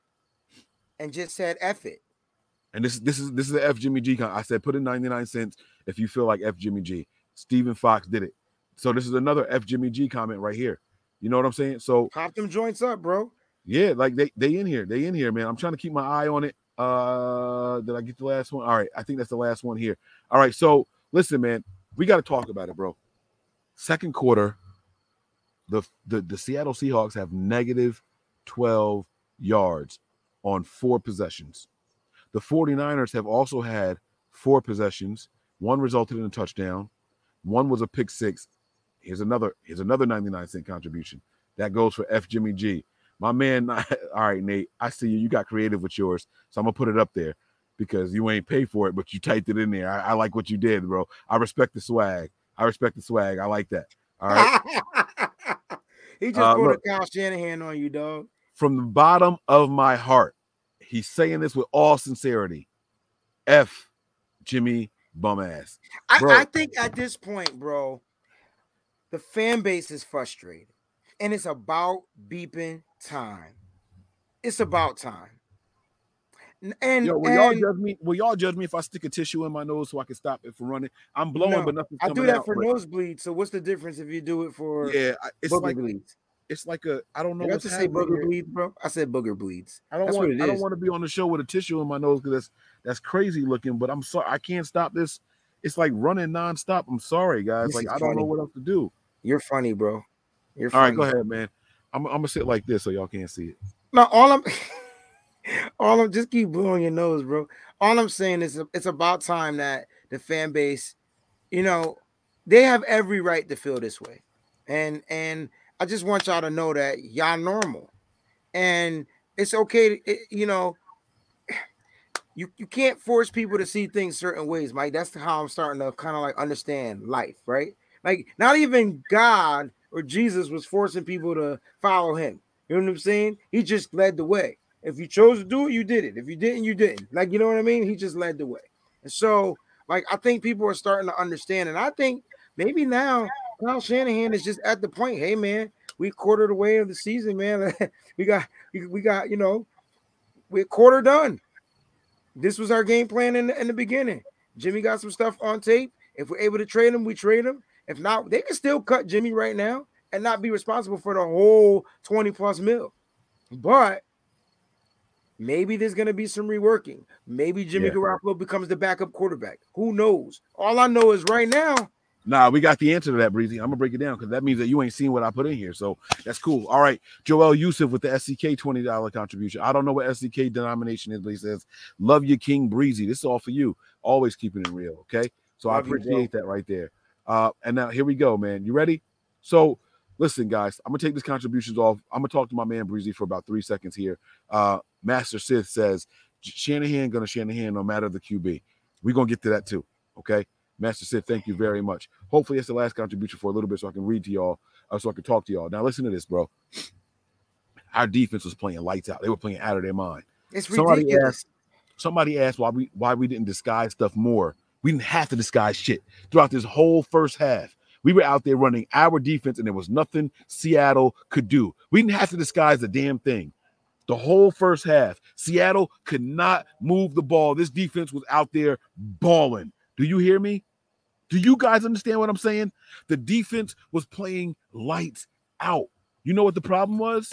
[SPEAKER 6] and just said F it?
[SPEAKER 1] And this is this is this is the F Jimmy G. I said put in 99 cents if you feel like F Jimmy G. Stephen Fox did it. So this is another F Jimmy G comment right here. You know what I'm saying? So
[SPEAKER 6] Pop them joints up, bro.
[SPEAKER 1] yeah, like they they in here. They in here, man. I'm trying to keep my eye on it. Uh did I get the last one? All right, I think that's the last one here. All right, so listen, man, we got to talk about it, bro. Second quarter, the, the the Seattle Seahawks have negative 12 yards on four possessions. The 49ers have also had four possessions. One resulted in a touchdown, one was a pick six. Here's another here's another 99 cent contribution. That goes for F Jimmy G. My man, all right, Nate. I see you. You got creative with yours, so I'm gonna put it up there because you ain't pay for it, but you typed it in there. I, I like what you did, bro. I respect the swag. I respect the swag. I like that. All right.
[SPEAKER 6] he just
[SPEAKER 1] Uh,
[SPEAKER 6] put a Kyle Shanahan on you, dog.
[SPEAKER 1] From the bottom of my heart, he's saying this with all sincerity. F Jimmy bum ass.
[SPEAKER 6] I, I think at this point, bro, the fan base is frustrated, and it's about beeping time. It's about time. And,
[SPEAKER 1] Yo, will y'all judge me? Will y'all judge me if I stick a tissue in my nose so I can stop it from running? I'm blowing,
[SPEAKER 6] No,
[SPEAKER 1] but nothing's
[SPEAKER 6] I do that for nosebleeds. So what's the difference if you do it for
[SPEAKER 1] Yeah, it's like
[SPEAKER 6] bleeds?
[SPEAKER 1] it's like a I don't know
[SPEAKER 6] Did I just say booger
[SPEAKER 1] here.
[SPEAKER 6] bleeds, bro? I said booger bleeds.
[SPEAKER 1] I don't
[SPEAKER 6] That's
[SPEAKER 1] want I don't want to be on the show with a tissue in my nose because that's that's crazy looking. But I'm sorry, I can't stop this. It's like running nonstop. I'm sorry, guys.
[SPEAKER 6] This
[SPEAKER 1] like I don't know what else to do.
[SPEAKER 6] You're funny, bro. You're
[SPEAKER 1] All
[SPEAKER 6] funny.
[SPEAKER 1] right, go ahead, man. I'm, I'm gonna sit like this so y'all can't see it.
[SPEAKER 6] No, all I'm all I'm just keep blowing your nose, bro. All I'm saying is it's about time that the fan base, you know, they have every right to feel this way. And and I just want y'all to know that y'all normal. And it's okay to, it- you know, you, you can't force people to see things certain ways, Mike. That's how I'm starting to kind of like understand life, right? Like not even God or Jesus was forcing people to follow him. You know what I'm saying? He just led the way. If you chose to do it, you did it. If you didn't, you didn't. Like, you know what I mean? He just led the way. And so, like, I think people are starting to understand. And I think maybe now Kyle Shanahan is just at the point, hey man, we quartered the way of the season, man. we got we got, you know, we're quarter done. This was our game plan in the, in the beginning. Jimmy got some stuff on tape. If we're able to trade him, we trade him. If not, they can still cut Jimmy right now and not be responsible for the whole 20 plus mil. But maybe there's going to be some reworking. Maybe Jimmy
[SPEAKER 1] Yeah.
[SPEAKER 6] Garoppolo becomes the backup quarterback. Who knows? All I know is right now,
[SPEAKER 1] Nah, we got the answer to that, Breezy. I'm gonna break it down because that means that you ain't seen what I put in here. So that's cool. All right, Joel Yusuf with the SCK twenty dollar contribution. I don't know what SCK denomination is, but he says, "Love you, King Breezy." This is all for you. Always keeping it real. Okay, so I
[SPEAKER 6] Love you,
[SPEAKER 1] appreciate that right there. Uh, and now here we go, man. You ready? So listen, guys, I'm gonna take these contributions off. I'm gonna talk to my man Breezy for about three seconds here. Uh, Master Sith says Shanahan gonna Shanahan no matter the QB. We're gonna get to that too. Okay. Master Sith, thank you very much. Hopefully, it's the last contribution for a little bit so I can read to y'all, uh, so I can talk to y'all. Now, listen to this, bro. Our defense was playing lights out. They were playing out of their mind.
[SPEAKER 6] it's
[SPEAKER 1] Somebody
[SPEAKER 6] ridiculous.
[SPEAKER 1] Somebody asked why we why we didn't disguise stuff more. We didn't have to disguise shit throughout this whole first half. We were out there running our defense, and there was nothing Seattle could do. We didn't have to disguise a damn thing. The whole first half, Seattle could not move the ball. This defense was out there balling. Do you hear me? Do you guys understand what I'm saying? The defense was playing lights out. You know what the problem was?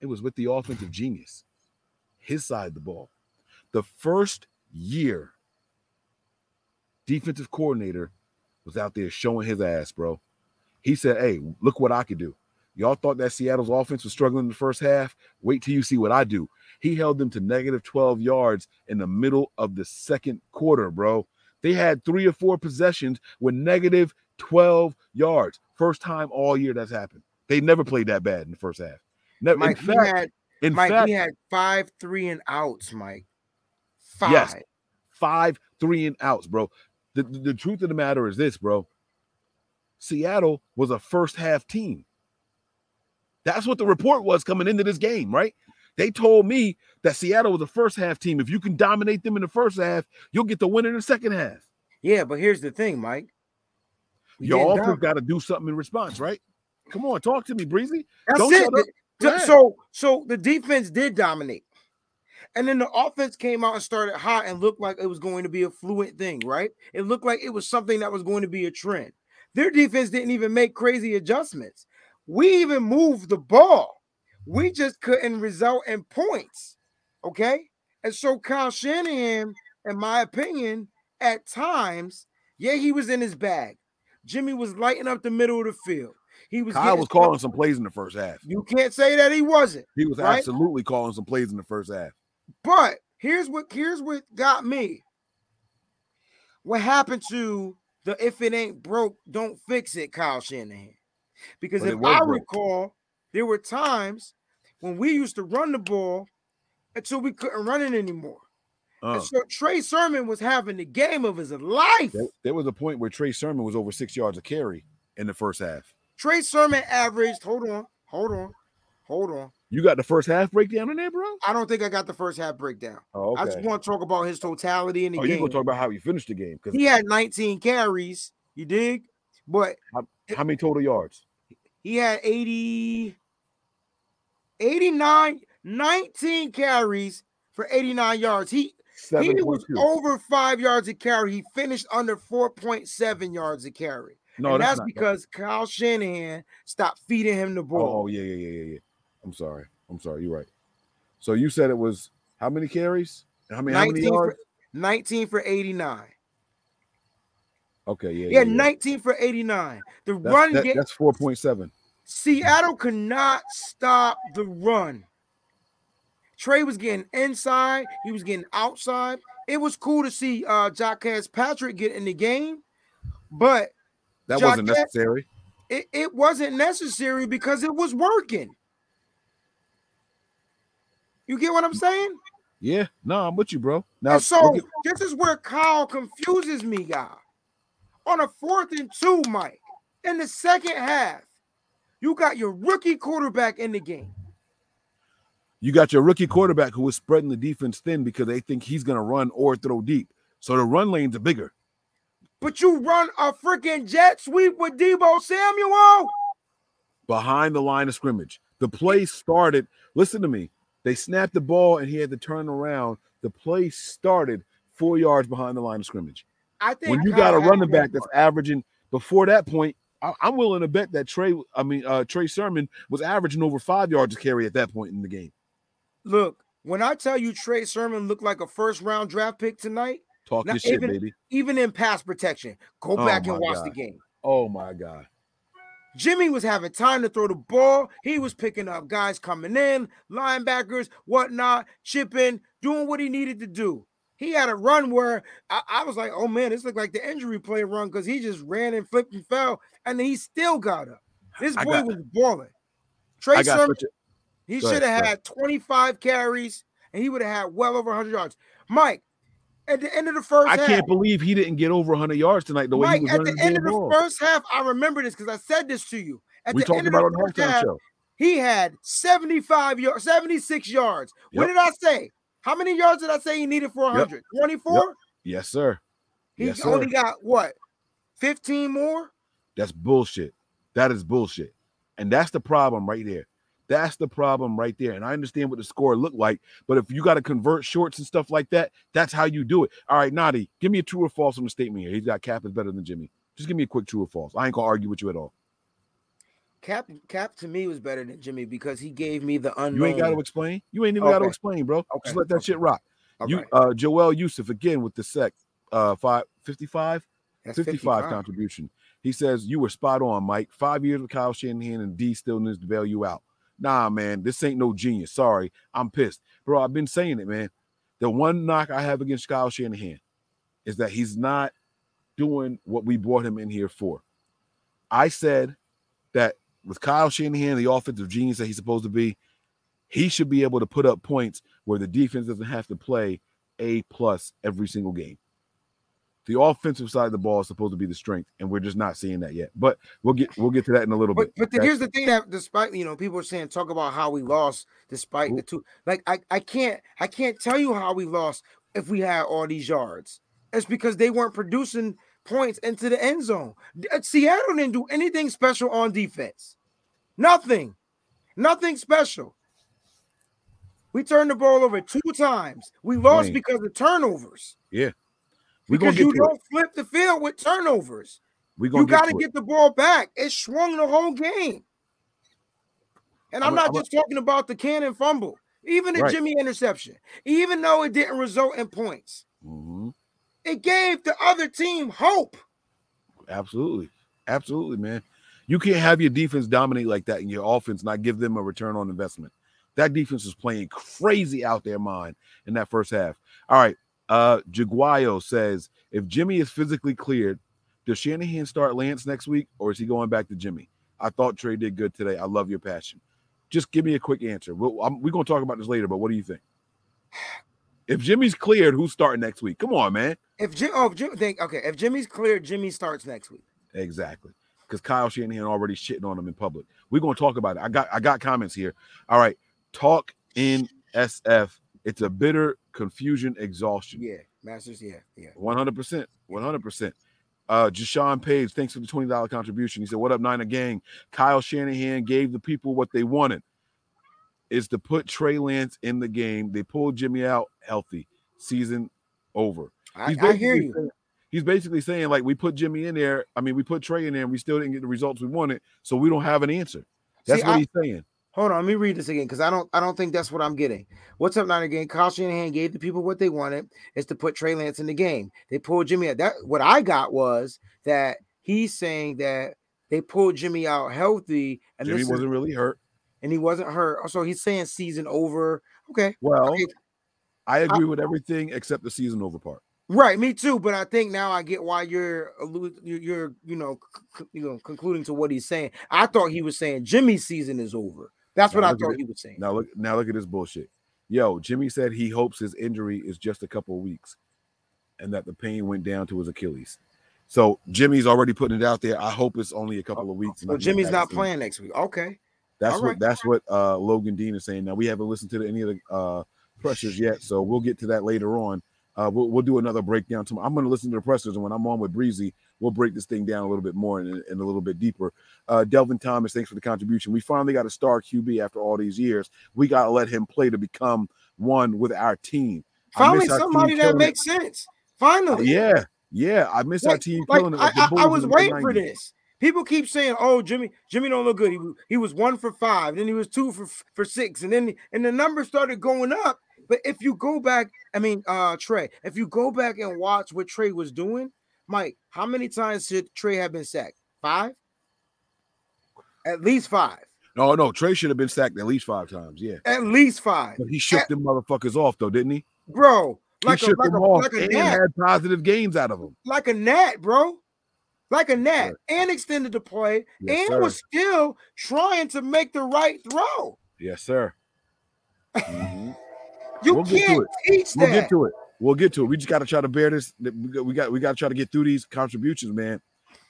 [SPEAKER 1] It was with the offensive genius, his side of the ball. The first year, defensive coordinator was out there showing his ass, bro. He said, Hey, look what I could do. Y'all thought that Seattle's offense was struggling in the first half? Wait till you see what I do. He held them to negative 12 yards in the middle of the second quarter, bro. They had three or four possessions with negative 12 yards. First time all year that's happened. They never played that bad in the first half. Never,
[SPEAKER 6] Mike,
[SPEAKER 1] in fact,
[SPEAKER 6] had
[SPEAKER 1] in
[SPEAKER 6] Mike,
[SPEAKER 1] fact,
[SPEAKER 6] we had five three and outs, Mike. Five.
[SPEAKER 1] Yes. five three and outs, bro. The, the, truth of the matter is this, bro. Seattle was a first half team. That's what the report was coming into this game, right? They told me that Seattle was a first half team. If you can dominate them in the first half, you'll get the win in the second half.
[SPEAKER 6] Yeah, but here's the thing, Mike. We
[SPEAKER 1] Your
[SPEAKER 6] getting
[SPEAKER 1] offense got to do something in response, right? Come on, talk to me, Breezy.
[SPEAKER 6] That's
[SPEAKER 1] Don't
[SPEAKER 6] it.
[SPEAKER 1] shut up.
[SPEAKER 6] The-
[SPEAKER 1] Go
[SPEAKER 6] the-
[SPEAKER 1] ahead.
[SPEAKER 6] so, so the defense did dominate, and then the offense came out and started hot and looked like it was going to be a fluent thing, right? It looked like it was something that was going to be a trend. Their defense didn't even make crazy adjustments. We even moved the ball. We just couldn't result in points. Okay. And so Kyle Shanahan, in my opinion, at times, yeah, he was in his bag. Jimmy was lighting up the middle of the field. He was
[SPEAKER 1] Kyle was calling some plays in the first half.
[SPEAKER 6] You can't say that he wasn't.
[SPEAKER 1] He was
[SPEAKER 6] Right?
[SPEAKER 1] absolutely calling some plays in the first half.
[SPEAKER 6] But here's what here's what got me. What happened to the if it ain't broke, don't fix it, Kyle Shanahan? Because
[SPEAKER 1] But
[SPEAKER 6] if I
[SPEAKER 1] broke.
[SPEAKER 6] recall, there were times when we used to run the ball until we couldn't run it anymore.
[SPEAKER 1] Uh,
[SPEAKER 6] And so Trey Sermon was having the game of his life.
[SPEAKER 1] there, there was a point where Trey Sermon was over six yards of carry in the first half.
[SPEAKER 6] Trey Sermon averaged, hold on, hold on, hold on.
[SPEAKER 1] You got the first half breakdown in there, bro?
[SPEAKER 6] I don't think I got the first half breakdown.
[SPEAKER 1] Oh,
[SPEAKER 6] I just want to talk about his totality in the
[SPEAKER 1] Oh, you gonna talk about how he finished the game? Because
[SPEAKER 6] he had 19 carries, you dig? But
[SPEAKER 1] how many total yards?
[SPEAKER 6] he had 80, 89, 19 carries for 89 yards. He he was over five yards a carry. He finished under 4.7 yards a carry.
[SPEAKER 1] No,
[SPEAKER 6] and
[SPEAKER 1] that's,
[SPEAKER 6] that's, because Kyle Shanahan stopped feeding him the oh, oh, ball.
[SPEAKER 1] Oh, yeah, yeah, yeah, yeah, yeah. I'm sorry. I'm sorry. You're right. So you said it was how many carries? How many? How many
[SPEAKER 6] 19 for,
[SPEAKER 1] yards?
[SPEAKER 6] 19 for 89.
[SPEAKER 1] Okay, yeah,
[SPEAKER 6] Yeah,
[SPEAKER 1] yeah, yeah.
[SPEAKER 6] 19 for 89. The
[SPEAKER 1] That's,
[SPEAKER 6] run
[SPEAKER 1] that-
[SPEAKER 6] game,
[SPEAKER 1] that's four point seven.
[SPEAKER 6] Seattle could not stop the run. Trey was getting inside, he was getting outside. It was cool to see uh Jacques Patrick get in the game, but
[SPEAKER 1] That wasn't necessary.
[SPEAKER 6] it, it wasn't necessary because it was working. You get what I'm saying?
[SPEAKER 1] Yeah, no, I'm with you, bro. Now,
[SPEAKER 6] and so
[SPEAKER 1] look at-
[SPEAKER 6] this is where Kyle confuses me, y'all. On a fourth and two, Mike, in the second half, you got your rookie quarterback in the game.
[SPEAKER 1] you got your rookie quarterback who is spreading the defense thin because they think he's going to run or throw deep. So the run lanes are bigger.
[SPEAKER 6] But you run a freaking jet sweep with Deebo Samuel.
[SPEAKER 1] behind the line of scrimmage. The play started. Listen to me. They snapped the ball and he had to turn around. The play started four yards behind the line of scrimmage.
[SPEAKER 6] I think
[SPEAKER 1] When you got a running back that's averaging before that point, I, am willing to bet that Trey, I mean uh, Trey Sermon was averaging over five yards a carry at that point in the game.
[SPEAKER 6] look, when I tell you Trey Sermon looked like a first round draft pick tonight,
[SPEAKER 1] Talk your shit,
[SPEAKER 6] even-
[SPEAKER 1] baby.
[SPEAKER 6] even in pass protection, go
[SPEAKER 1] Oh
[SPEAKER 6] back and watch the game.
[SPEAKER 1] Oh my god.
[SPEAKER 6] Jimmy was having time to throw the ball. He was picking up guys coming in, linebackers, whatnot, chipping, doing what he needed to do. He had a run where I, I was like, oh man, this looked like the injury play run because he just ran and flipped and fell, and then he still got up. This boy
[SPEAKER 1] got-
[SPEAKER 6] was balling. Trey Sermon, he should have had 25 carries and he would have had well over 100 yards. Mike, at the end of the first
[SPEAKER 1] I
[SPEAKER 6] half,
[SPEAKER 1] can't believe he didn't get over 100 yards tonight the way
[SPEAKER 6] Mike,
[SPEAKER 1] he was
[SPEAKER 6] at the end of the
[SPEAKER 1] ball.
[SPEAKER 6] first half, I remember this because I said this to you. At
[SPEAKER 1] we
[SPEAKER 6] the
[SPEAKER 1] talked
[SPEAKER 6] end
[SPEAKER 1] about it
[SPEAKER 6] the
[SPEAKER 1] on the
[SPEAKER 6] half,
[SPEAKER 1] show.
[SPEAKER 6] he had 75 yards, 76 yards. What did I say? How many yards did I say he needed for 100? 24?
[SPEAKER 1] Yes, sir.
[SPEAKER 6] He
[SPEAKER 1] Yes, sir.
[SPEAKER 6] only got what? 15 more?
[SPEAKER 1] That's bullshit. That is bullshit. And that's the problem right there. That's the problem right there. And I understand what the score looked like, but if you got to convert shorts and stuff like that, that's how you do it. All right, Nadi, give me a true or false on the statement here. He's got Cap is better than Jimmy. Just give me a quick true or false. I ain't gonna argue with you at all.
[SPEAKER 6] Cap Cap to me was better than Jimmy because he gave me the unknown.
[SPEAKER 1] You ain't got to explain. You ain't even got to explain, bro.
[SPEAKER 6] Okay,
[SPEAKER 1] Just let that
[SPEAKER 6] okay.
[SPEAKER 1] shit rock. You,
[SPEAKER 6] Okay,
[SPEAKER 1] uh, Joel Yusuf again with the sec, uh, five, 55?
[SPEAKER 6] that's
[SPEAKER 1] 55, contribution. He says you were spot on, Mike. Five years with Kyle Shanahan and D still needs to bail you out. Nah, man, this ain't no genius. Sorry, I'm pissed, bro. I've been saying it, man. The one knock I have against Kyle Shanahan is that he's not doing what we brought him in here for. I said that with Kyle Shanahan, the offensive genius that he's supposed to be, he should be able to put up points where the defense doesn't have to play a plus every single game. The offensive side of the ball is supposed to be the strength, and we're just not seeing that yet. But we'll get we'll get to that in a little
[SPEAKER 6] But
[SPEAKER 1] bit.
[SPEAKER 6] but
[SPEAKER 1] okay?
[SPEAKER 6] here's the thing that despite you know people are saying talk about how we lost despite the two like I I can't I can't tell you how we lost if we had all these yards. It's because they weren't producing points into the end zone. Uh, Seattle didn't do anything special on defense. Nothing. Nothing special. We turned the ball over two times. We lost
[SPEAKER 1] Wayne.
[SPEAKER 6] because of turnovers.
[SPEAKER 1] We're
[SPEAKER 6] Because
[SPEAKER 1] get
[SPEAKER 6] you don't
[SPEAKER 1] it.
[SPEAKER 6] flip the field with turnovers.
[SPEAKER 1] We're gonna
[SPEAKER 6] You got to get the ball back. It swung the whole game. And I'm,
[SPEAKER 1] I'm
[SPEAKER 6] not
[SPEAKER 1] I'm a-
[SPEAKER 6] just talking about the cannon fumble, even the
[SPEAKER 1] Right.
[SPEAKER 6] Jimmy interception, even though it didn't result in points,
[SPEAKER 1] Mhm.
[SPEAKER 6] it gave the other team hope.
[SPEAKER 1] Absolutely, absolutely, man. You can't have your defense dominate like that and your offense not give them a return on investment. That defense was playing crazy out their mind in that first half. All right. Uh Jaguayo says if Jimmy is physically cleared, does Shanahan start Lance next week or is he going back to Jimmy? I thought Trey did good today. I love your passion. Just give me a quick answer. We'll, I'm, we're going to talk about this later, but what do you think? If Jimmy's cleared, who's starting next week? Come on, man.
[SPEAKER 6] If Jim, oh, if Jim, think okay, if Jimmy's cleared, Jimmy starts next week.
[SPEAKER 1] Exactly. Because Kyle Shanahan already shitting on him in public. We're gonna talk about it. I got I got comments here. All right. Talk in SF. It's a bitter confusion exhaustion.
[SPEAKER 6] Yeah, Masters. Yeah, yeah.
[SPEAKER 1] 100%. 100%. Uh, Jashawn Page, thanks for the $20 contribution. He said, What up, Niner Gang? Kyle Shanahan gave the people what they wanted is to put Trey Lance in the game. They pulled Jimmy out healthy. Season over.
[SPEAKER 6] I,
[SPEAKER 1] He's
[SPEAKER 6] I hear
[SPEAKER 1] basically
[SPEAKER 6] you.
[SPEAKER 1] saying- he's basically saying like we put Jimmy in there. I mean, we put Trey in there, and we still didn't get the results we wanted, so we don't have an answer. That's
[SPEAKER 6] See,
[SPEAKER 1] what
[SPEAKER 6] I-
[SPEAKER 1] he's saying.
[SPEAKER 6] Hold on, let me read this again because I don't I don't think that's what I'm getting. What's up, Niner Game? Kyle Shanahan gave the people what they wanted is to put Trey Lance in the game. They pulled Jimmy out. That what I got was that he's saying that they pulled Jimmy out healthy and
[SPEAKER 1] Jimmy wasn't really hurt.
[SPEAKER 6] and he wasn't hurt. Oh, so he's saying season over. Okay.
[SPEAKER 1] Well,
[SPEAKER 6] Okay.
[SPEAKER 1] I agree with everything except the season over part.
[SPEAKER 6] Right, me too. But I think now I get why you're you're, you're know c- you know concluding to what he's saying. I thought he was saying Jimmy's season is over. That's what I thought he was saying.
[SPEAKER 1] Now look, now look at this bullshit. Yo, Jimmy said he hopes his injury is just a couple of weeks, and that the pain went down to his Achilles. So Jimmy's already putting it out there. I hope it's only a couple of weeks. and
[SPEAKER 6] So
[SPEAKER 1] I can get
[SPEAKER 6] Jimmy's not
[SPEAKER 1] soon.
[SPEAKER 6] playing next week. Okay.
[SPEAKER 1] That's
[SPEAKER 6] All
[SPEAKER 1] what
[SPEAKER 6] right.
[SPEAKER 1] that's what uh Logan Dean is saying. Now we haven't listened to any of the uh pressers yet, so we'll get to that later on. Uh, we'll, we'll do another breakdown tomorrow. I'm going to listen to the pressers, and when I'm on with Breezy, we'll break this thing down a little bit more and, and a little bit deeper. Uh, Delvin Thomas, thanks for the contribution. We finally got a star QB after all these years. We got to let him play to become one with our team.
[SPEAKER 6] Finally,
[SPEAKER 1] our team
[SPEAKER 6] somebody that
[SPEAKER 1] killing it.
[SPEAKER 6] makes sense. Finally.
[SPEAKER 1] Yeah, yeah. I miss our team
[SPEAKER 6] Like
[SPEAKER 1] killing it.
[SPEAKER 6] I,
[SPEAKER 1] the
[SPEAKER 6] I, I was waiting for this. People keep saying, "Oh, Jimmy, Jimmy don't look good. He was he was one for five, then he was two for for six, and then and the numbers started going up." But if you go back, I mean, uh, Trey, if you go back and watch what Trey was doing, Mike, how many times should Trey have been sacked? Five, at least five,
[SPEAKER 1] No, no. Trey should have been sacked at least five times. Yeah,
[SPEAKER 6] at least five,
[SPEAKER 1] but he shook them motherfuckers off though, didn't he?
[SPEAKER 6] bro. Like
[SPEAKER 1] he
[SPEAKER 6] a
[SPEAKER 1] shook
[SPEAKER 6] like
[SPEAKER 1] them
[SPEAKER 6] a
[SPEAKER 1] off
[SPEAKER 6] like a
[SPEAKER 1] and
[SPEAKER 6] gnat.
[SPEAKER 1] had positive games out of them.
[SPEAKER 6] like a gnat, bro. Like a gnat, and extended the play,
[SPEAKER 1] Yes,
[SPEAKER 6] and
[SPEAKER 1] sir.
[SPEAKER 6] was still trying to make the right throw.
[SPEAKER 1] Yes, sir. Mhm.
[SPEAKER 6] You
[SPEAKER 1] We'll get to
[SPEAKER 6] can't
[SPEAKER 1] it.
[SPEAKER 6] teach
[SPEAKER 1] We'll
[SPEAKER 6] that.
[SPEAKER 1] get to it. We'll get to it. We just got to try to bear this. We got we got, to try to get through these contributions, man.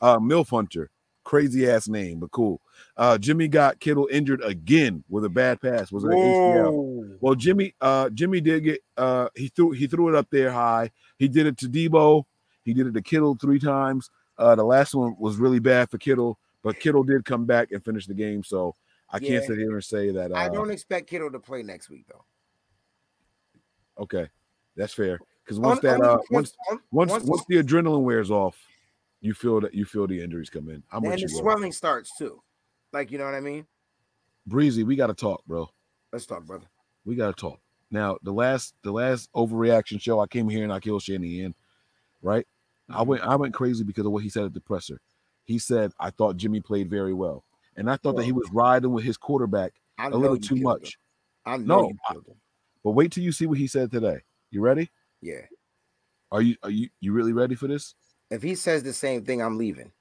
[SPEAKER 1] Uh, Milf Hunter, crazy ass name, but cool. Uh, Jimmy got Kittle injured again with a bad pass. Was it an ACL? Well, Jimmy, uh, Jimmy did get uh he threw he threw it up there high. He did it to Deebo. He did it to Kittle three times. Uh, the last one was really bad for Kittle, but Kittle did come back and finish the game. So I can't sit here and say that. Uh,
[SPEAKER 6] I don't expect Kittle to play next week though.
[SPEAKER 1] okay, that's fair. Because once
[SPEAKER 6] On-
[SPEAKER 1] that uh once
[SPEAKER 6] on-
[SPEAKER 1] once
[SPEAKER 6] once-
[SPEAKER 1] once the adrenaline wears off, you feel that you feel the injuries come in. I'm
[SPEAKER 6] and the swelling starts too. Like you know what I mean?
[SPEAKER 1] Breezy. We got to talk, bro.
[SPEAKER 6] Let's talk, brother.
[SPEAKER 1] we got to talk now the last the last overreaction show i came here and i killed shanahan right i went i went crazy because of what he said at the presser he said i thought jimmy played very well and i thought that he was riding with his quarterback
[SPEAKER 6] I
[SPEAKER 1] a little too much
[SPEAKER 6] him. I know
[SPEAKER 1] No,
[SPEAKER 6] him.
[SPEAKER 1] but wait till you see what he said today you ready
[SPEAKER 6] Yeah.
[SPEAKER 1] are you are you you really ready for this
[SPEAKER 6] If he says the same thing, I'm leaving.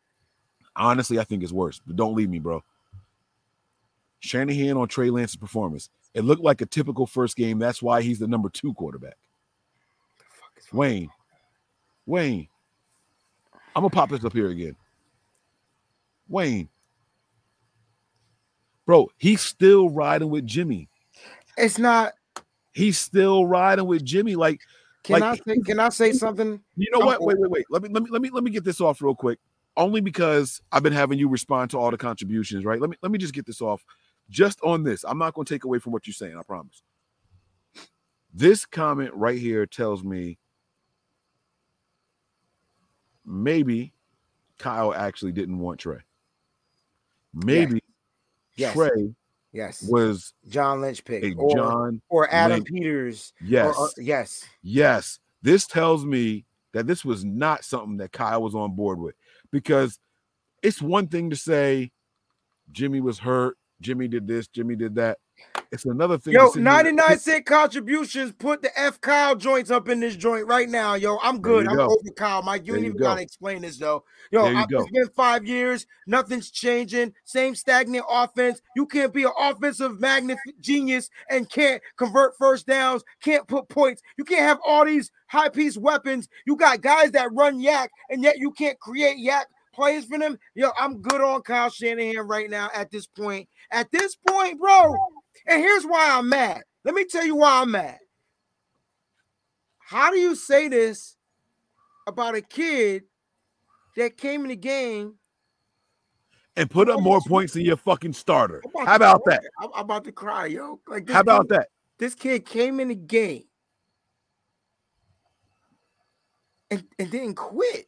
[SPEAKER 1] honestly i think it's worse but don't leave me bro shanahan on trey lance's performance it looked like a typical first game that's why he's the number two quarterback
[SPEAKER 6] The fuck is wrong?
[SPEAKER 1] Wayne, Wayne, I'm gonna pop this up here again. Wayne, bro, he's still riding with Jimmy.
[SPEAKER 6] It's not.
[SPEAKER 1] He's still riding with Jimmy. Like,
[SPEAKER 6] Can
[SPEAKER 1] Like-
[SPEAKER 6] I say? Can I say something?
[SPEAKER 1] you know what?
[SPEAKER 6] Oh.
[SPEAKER 1] Wait, wait, wait. Let me let me let me let me get this off real quick. Only because I've been having you respond to all the contributions, right? Let me let me just get this off. Just on this, I'm not gonna take away from what you're saying. I promise. This comment right here tells me maybe Kyle actually didn't want Trey. Maybe
[SPEAKER 6] Yes.
[SPEAKER 1] Trey
[SPEAKER 6] Yes.
[SPEAKER 1] was
[SPEAKER 6] John Lynch pick or,
[SPEAKER 1] John.
[SPEAKER 6] or Adam
[SPEAKER 1] Lynch.
[SPEAKER 6] Peters. or-
[SPEAKER 1] Yes.
[SPEAKER 6] or- yes.
[SPEAKER 1] Yes, this tells me that this was not something that Kyle was on board with because it's one thing to say Jimmy was hurt, Jimmy did this, Jimmy did that. It's another thing.
[SPEAKER 6] Yo, 99 cent contributions. Put the F Kyle joints up in this joint right now, yo. I'm good. I'm
[SPEAKER 1] go.
[SPEAKER 6] over Kyle. Mike, you
[SPEAKER 1] There
[SPEAKER 6] ain't even
[SPEAKER 1] go.
[SPEAKER 6] gotta explain this though. Yo, I, it's been five years. Nothing's changing. Same stagnant offense. You can't be an offensive magnet genius and can't convert first downs, can't put points. You can't have all these high piece weapons. You got guys that run YAC, and yet you can't create YAC plays for them. Yo, I'm good on Kyle Shanahan right now at this point. At this point, bro. And here's why I'm mad. Let me tell you why I'm mad. How do you say this about a kid that came in the game?
[SPEAKER 1] and put up more points than your fucking starter.
[SPEAKER 6] I'm
[SPEAKER 1] How about that?
[SPEAKER 6] I'm, about to cry, yo. Like
[SPEAKER 1] How about
[SPEAKER 6] kid-
[SPEAKER 1] that?
[SPEAKER 6] This kid came in the game and, and didn't quit.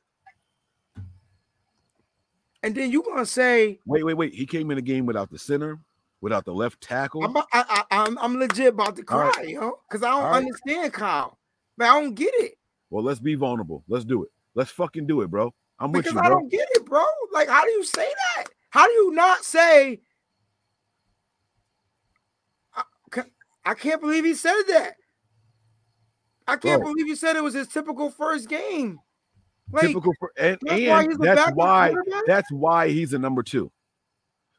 [SPEAKER 6] and then you gonna say
[SPEAKER 1] Wait, wait, wait. He came in the game without the center, without the left tackle.
[SPEAKER 6] I'm, I, I, I'm I'm legit about to cry,
[SPEAKER 1] right.
[SPEAKER 6] yo, because I don't
[SPEAKER 1] right.
[SPEAKER 6] understand Kyle. Man, I don't get it
[SPEAKER 1] well, let's be vulnerable. Let's do it. Let's fucking do it, bro. I'm with
[SPEAKER 6] because
[SPEAKER 1] you,
[SPEAKER 6] I
[SPEAKER 1] bro.
[SPEAKER 6] don't get it, bro. Like, how do you say that? How do you not say? I, I can't believe he said that. I can't
[SPEAKER 1] Bro.
[SPEAKER 6] believe you said it was his typical first game. Like,
[SPEAKER 1] Typical for and,
[SPEAKER 6] that's why
[SPEAKER 1] and
[SPEAKER 6] he's
[SPEAKER 1] that's why that's why he's a number two.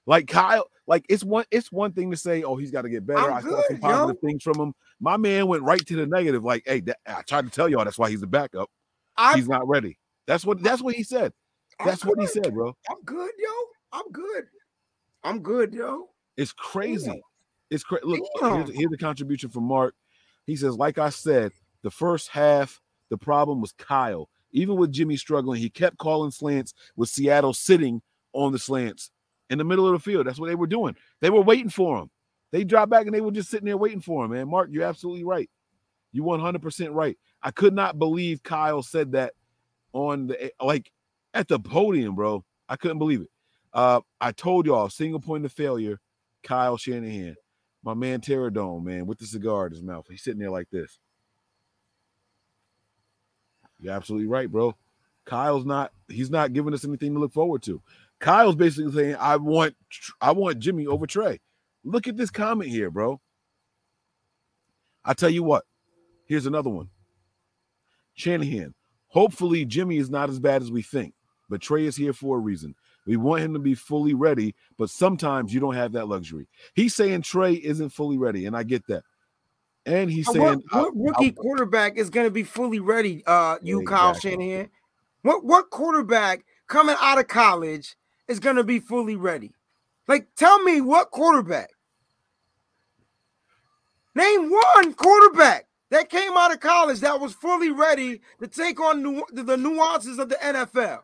[SPEAKER 1] Like Kyle, like it's one it's one thing to say, oh, he's got to get better.
[SPEAKER 6] I'm
[SPEAKER 1] I saw some positive
[SPEAKER 6] yo.
[SPEAKER 1] things from him. My man went right to the negative. Like, hey, that, I tried to tell y'all that's why he's a backup.
[SPEAKER 6] I,
[SPEAKER 1] he's not ready. That's what that's what he said. That's what he said, bro.
[SPEAKER 6] I'm good, yo. I'm good. I'm good, yo.
[SPEAKER 1] It's crazy. It's crazy. Look, here's, here's the contribution from Mark. He says, like I said, the first half, the problem was Kyle. Even with Jimmy struggling, he kept calling slants with Seattle sitting on the slants in the middle of the field. That's what they were doing. They were waiting for him. They dropped back and they were just sitting there waiting for him, man. Mark, you're absolutely right. You 100% right. I could not believe Kyle said that on the like at the podium, bro. I couldn't believe it. Uh, I told y'all, single point of failure, Kyle Shanahan, my man Terradome, man, with the cigar in his mouth. He's sitting there like this. You're absolutely right, bro. Kyle's not, he's not giving us anything to look forward to. Kyle's basically saying, I want I want Jimmy over Trey. Look at this comment here, bro. I tell you what, here's another one. Shanahan, hopefully Jimmy is not as bad as we think, but Trey is here for a reason. We want him to be fully ready, but sometimes you don't have that luxury. He's saying Trey isn't fully ready, and I get that. And he's
[SPEAKER 6] Uh,
[SPEAKER 1] saying,
[SPEAKER 6] what, what rookie quarterback is going to be fully ready? Uh, you, Kyle
[SPEAKER 1] Exactly.
[SPEAKER 6] Shanahan. What what quarterback coming out of college is going to be fully ready? Like, tell me what quarterback. Name one quarterback that came out of college that was fully ready to take on nu- the, nuances of the NFL.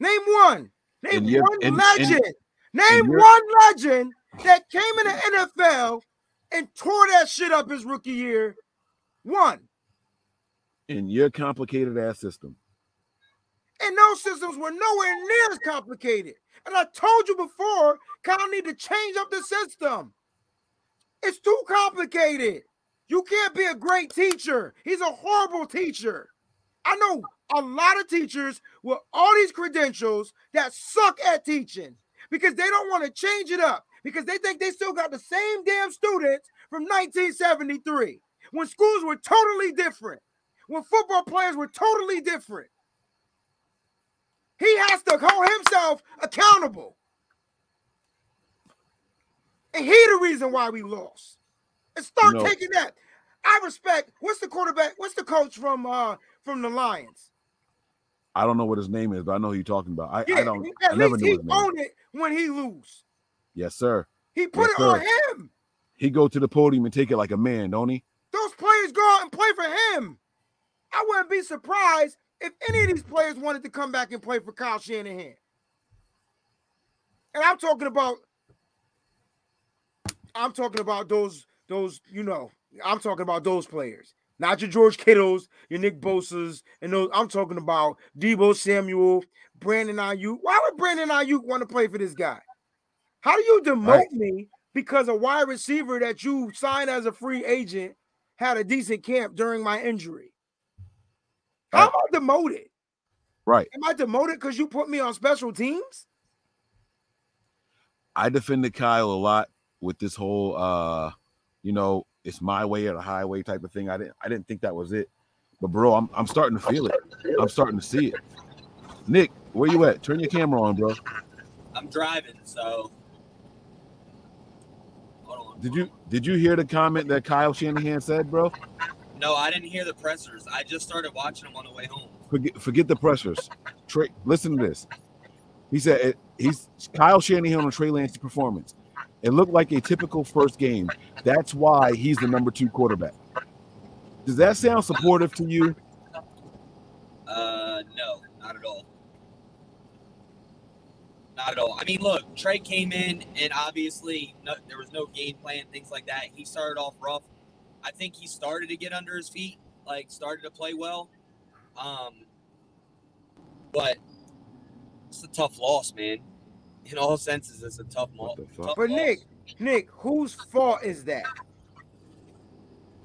[SPEAKER 6] Name one. Name one legend. Name one legend that came in the NFL and tore that shit up his rookie year. One.
[SPEAKER 1] in your complicated ass system.
[SPEAKER 6] And those systems were nowhere near as complicated. And I told you before, Kyle need to change up the system. It's too complicated. You can't be a great teacher. He's a horrible teacher. I know a lot of teachers with all these credentials that suck at teaching because they don't want to change it up because they think they still got the same damn students from 1973 when schools were totally different, when football players were totally different. To hold himself accountable. And he the reason why we lost. And start
[SPEAKER 1] No.
[SPEAKER 6] taking that. I respect. What's the quarterback? What's the coach from uh from the Lions?
[SPEAKER 1] I don't know what his name is, but I know who you're talking about. I, I don't.
[SPEAKER 6] At
[SPEAKER 1] I never
[SPEAKER 6] least he owned it when he lose.
[SPEAKER 1] Yes, sir.
[SPEAKER 6] He put
[SPEAKER 1] Yes,
[SPEAKER 6] it on him.
[SPEAKER 1] He go to the podium and take it like a man, don't he?
[SPEAKER 6] Those players go out and play for him. I wouldn't be surprised if any of these players wanted to come back and play for Kyle Shanahan. And I'm talking about, I'm talking about those, those, you know, I'm talking about those players. Not your George Kittles, your Nick Bosa's, and those. I'm talking about Deebo Samuel, Brandon Aiyuk. Why would Brandon Aiyuk want to play for this guy? How do you demote
[SPEAKER 1] Right.
[SPEAKER 6] me because a wide receiver that you signed as a free agent had a decent camp during my injury? How am I demoted?
[SPEAKER 1] Right.
[SPEAKER 6] Am I demoted because you put me on special teams?
[SPEAKER 1] I defended Kyle a lot with this whole uh, you know, it's my way or the highway type of thing. I didn't I didn't think that was it. But bro, I'm I'm starting to feel it. I'm starting to see it. Nick, where you at? Turn your camera on, bro.
[SPEAKER 8] I'm driving, so.
[SPEAKER 1] Did you did you hear the comment that Kyle Shanahan said, bro?
[SPEAKER 8] No, I didn't hear the pressers. I just started watching them on the way home.
[SPEAKER 1] Forget forget the pressers. Trey, listen to this. He said it, he's Kyle Shanahan on Trey Lance's performance. It looked like a typical first game. That's why he's the number two quarterback. Does that sound supportive to you?
[SPEAKER 8] Uh, no, not at all. Not at all. I mean, look, Trey came in, and obviously no, there was no game plan, things like that. He started off rough. I think he started to get under his feet, like started to play well. Um, but it's a tough loss, man. In all senses, it's a tough, mo-
[SPEAKER 1] What
[SPEAKER 8] tough
[SPEAKER 6] But
[SPEAKER 8] loss.
[SPEAKER 6] Nick, Nick, whose fault is that?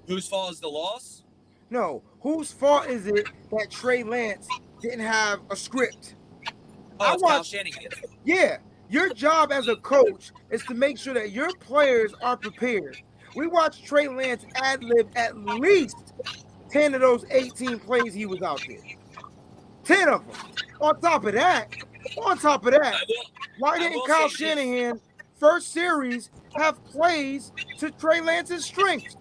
[SPEAKER 8] whose fault is the loss?
[SPEAKER 6] No, whose fault is it that Trey Lance didn't have a script?
[SPEAKER 8] Oh,
[SPEAKER 6] I
[SPEAKER 8] it's
[SPEAKER 6] watched- Yeah, your job as a coach is to make sure that your players are prepared. We watched Trey Lance ad lib at least 10 of those 18 plays he was out there. 10 of them. On top of that, on top of that, why didn't Kyle. Shanahan first series have plays to Trey Lance's strengths?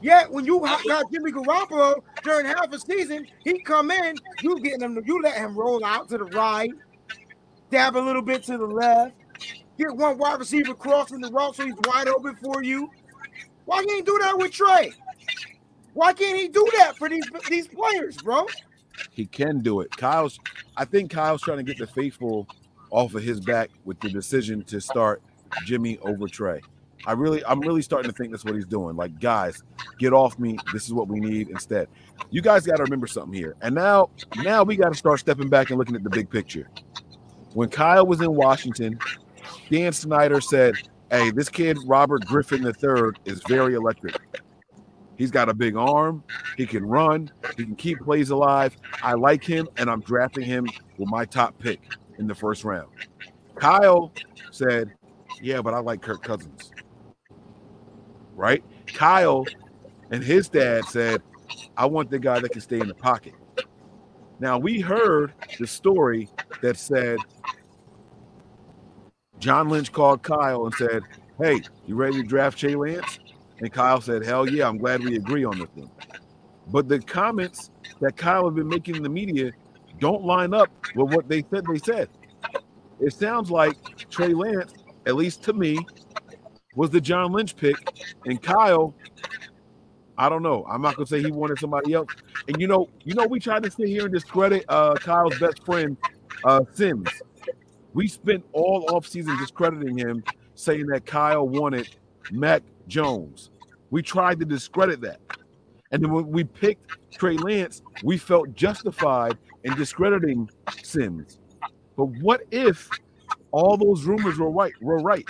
[SPEAKER 6] Yet when you got Jimmy Garoppolo during half a season, he come in, you getting him, you let him roll out to the right, dab a little bit to the left, get one wide receiver crossing the route so he's wide open for you. Why can't he do that with Trey? Why can't he do that for these these players, bro?
[SPEAKER 1] He can do it. Kyle's I think Kyle's trying to get the faithful off of his back with the decision to start Jimmy over Trey. I really I'm really starting to think that's what he's doing. Like, guys, get off me. This is what we need instead. You guys got to remember something here. And now now we got to start stepping back and looking at the big picture. When Kyle was in Washington, Dan Snyder said, Hey, this kid Robert Griffin III is very electric. He's got a big arm. He can run. He can keep plays alive. I like him, and I'm drafting him with my top pick in the first round. Kyle said, Yeah, but I like Kirk Cousins. Right? Kyle and his dad said, I want the guy that can stay in the pocket. Now, we heard the story that said John Lynch called Kyle and said, Hey, you ready to draft Jay Lance? And Kyle said, Hell yeah, I'm glad we agree on this one. But the comments that Kyle has been making in the media don't line up with what they said they said. It sounds like Trey Lance, at least to me, was the John Lynch pick. And Kyle, I don't know. I'm not gonna say he wanted somebody else. And you know, you know, we tried to sit here and discredit uh Kyle's best friend, uh Simms. We spent all offseason discrediting him, saying that Kyle wanted Mac Jones. We tried to discredit that. And then when we picked Trey Lance, we felt justified in discrediting Simms. But what if all those rumors were right? Were right?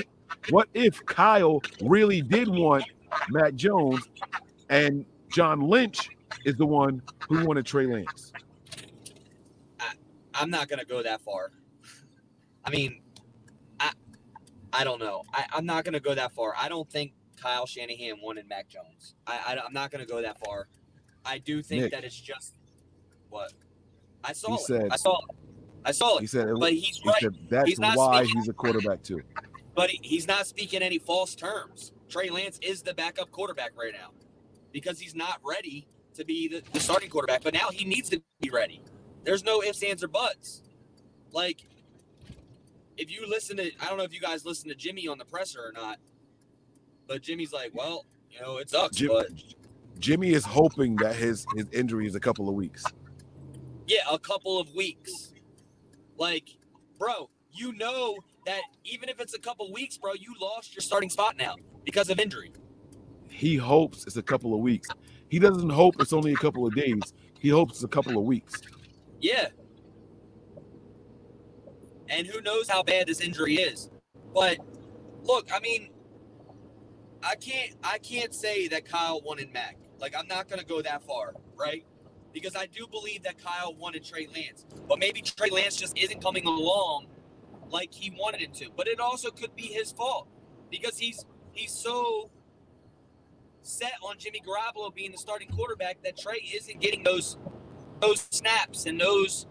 [SPEAKER 1] What if Kyle really did want Mac Jones and John Lynch is the one who wanted Trey Lance?
[SPEAKER 8] I'm not gonna go that far. I mean, I I don't know. I, I'm not gonna go that far. I don't think Kyle Shanahan wanted Mac Jones. I, I am not gonna go that far. I do think
[SPEAKER 1] Nick.
[SPEAKER 8] that it's just what I saw.
[SPEAKER 1] He
[SPEAKER 8] it.
[SPEAKER 1] said-
[SPEAKER 8] I saw. It. I saw it.
[SPEAKER 1] He
[SPEAKER 8] it.
[SPEAKER 1] said,
[SPEAKER 8] But he's
[SPEAKER 1] he
[SPEAKER 8] right.
[SPEAKER 1] said that's
[SPEAKER 8] He's
[SPEAKER 1] why
[SPEAKER 8] speaking-
[SPEAKER 1] he's a quarterback too.
[SPEAKER 8] But he, he's not speaking any false terms. Trey Lance is the backup quarterback right now because he's not ready to be the, the starting quarterback. But now he needs to be ready. There's no ifs, ands, or buts. Like, if you listen to, I don't know if you guys listen to Jimmy on the presser or not, but Jimmy's like, well, you know, it sucks,
[SPEAKER 1] Jim-
[SPEAKER 8] but
[SPEAKER 1] Jimmy is hoping that his his injury is a couple of weeks.
[SPEAKER 8] yeah, a couple of weeks. Like, bro, you know that even if it's a couple of weeks, bro, you lost your starting spot now because of injury.
[SPEAKER 1] He hopes it's a couple of weeks. He doesn't hope it's only a couple of days. He hopes it's a couple of weeks.
[SPEAKER 8] Yeah. And who knows how bad this injury is. But look, I mean, I can't I can't say that Kyle wanted Mac. Like I'm not gonna go that far, right? Because I do believe that Kyle wanted Trey Lance. But maybe Trey Lance just isn't coming along like he wanted it to. But it also could be his fault. Because he's he's so set on Jimmy Garoppolo being the starting quarterback that Trey isn't getting those those snaps and those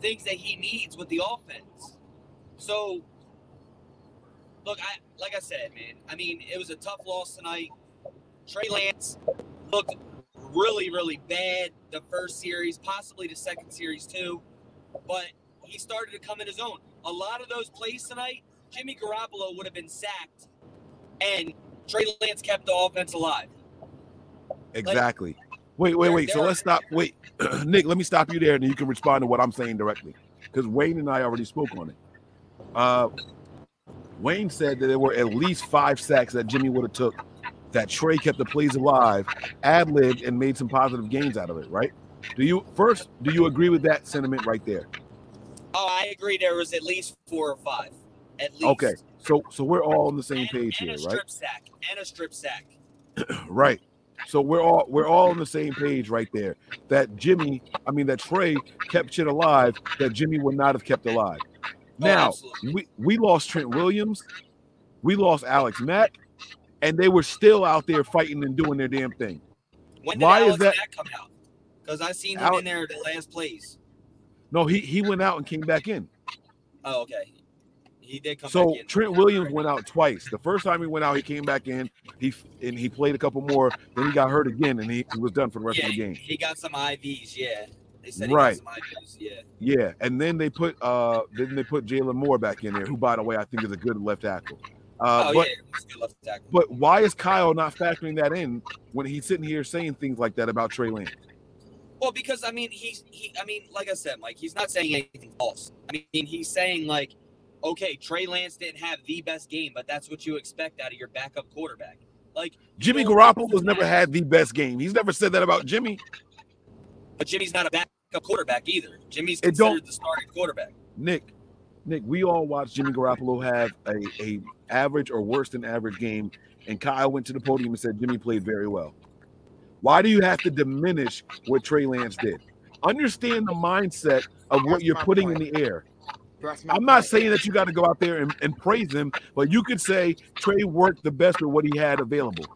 [SPEAKER 8] things that he needs with the offense. So, look, I like I said, man. I mean, it was a tough loss tonight. Trey Lance looked really, really bad the first series, possibly the second series too. But he started to come in his own. A lot of those plays tonight, Jimmy Garoppolo would have been sacked, and Trey Lance kept the offense alive.
[SPEAKER 1] Exactly. Wait, wait, wait. So let's stop. Wait, Nick, let me stop you there, and you can respond to what I'm saying directly, because Wayne and I already spoke on it. Uh, Wayne said that there were at least five sacks that Jimmy would have took. That Trey kept the plays alive, ad libbed, and made some positive gains out of it. Right? Do you first? Do you agree with that sentiment right there?
[SPEAKER 8] Oh, I agree. There was at least four or five. At least.
[SPEAKER 1] Okay, so so we're all on the same
[SPEAKER 8] And,
[SPEAKER 1] page
[SPEAKER 8] and
[SPEAKER 1] here,
[SPEAKER 8] a
[SPEAKER 1] right?
[SPEAKER 8] strip sack. And a strip sack.
[SPEAKER 1] Right. So we're all we're all on the same page right there. That Jimmy, I mean that Trey kept shit alive that Jimmy would not have kept alive. Oh, now
[SPEAKER 8] absolutely.
[SPEAKER 1] we, we lost Trent Williams, we lost Alex Mack, and they were still out there fighting and doing their damn thing.
[SPEAKER 8] When did
[SPEAKER 1] Why is that-
[SPEAKER 8] Mack come out? Because I seen him
[SPEAKER 1] Ale-
[SPEAKER 8] in there the last plays.
[SPEAKER 1] No, he he went out and came back in.
[SPEAKER 8] Oh, okay. He did come
[SPEAKER 1] So. Trent Williams went out twice. The first time he went out, he came back in. He and he played a couple more. Then he got hurt again, and he, he was done for the rest
[SPEAKER 8] yeah,
[SPEAKER 1] of the game.
[SPEAKER 8] he got some IVs. Yeah, they said he
[SPEAKER 1] Right.
[SPEAKER 8] got some IVs. Yeah.
[SPEAKER 1] Yeah, and then they put uh then they put Jaylon Moore back in there, who by the way I think is a good left tackle. Uh,
[SPEAKER 8] oh
[SPEAKER 1] but
[SPEAKER 8] yeah, good left tackle.
[SPEAKER 1] but why is Kyle not factoring that in when he's sitting here saying things like that about Trey Lance?
[SPEAKER 8] Well, because I mean, he's he. I mean, like I said, Mike, he's not saying anything false. I mean, he's saying like, okay, Trey Lance didn't have the best game, but that's what you expect out of your backup quarterback. Like
[SPEAKER 1] Jimmy Garoppolo has never had the best game. He's never said that about Jimmy.
[SPEAKER 8] But Jimmy's not a backup quarterback either. Jimmy's considered the starting quarterback.
[SPEAKER 1] Nick, Nick, we all watched Jimmy Garoppolo have a, a average or worse than average game, and Kyle went to the podium and said Jimmy played very well. Why do you have to diminish what Trey Lance did? Understand the mindset of what
[SPEAKER 6] That's
[SPEAKER 1] you're putting
[SPEAKER 6] point.
[SPEAKER 1] in the air. I'm not saying that you got to go out there and, and praise him, but you could say Trey worked the best with what he had available.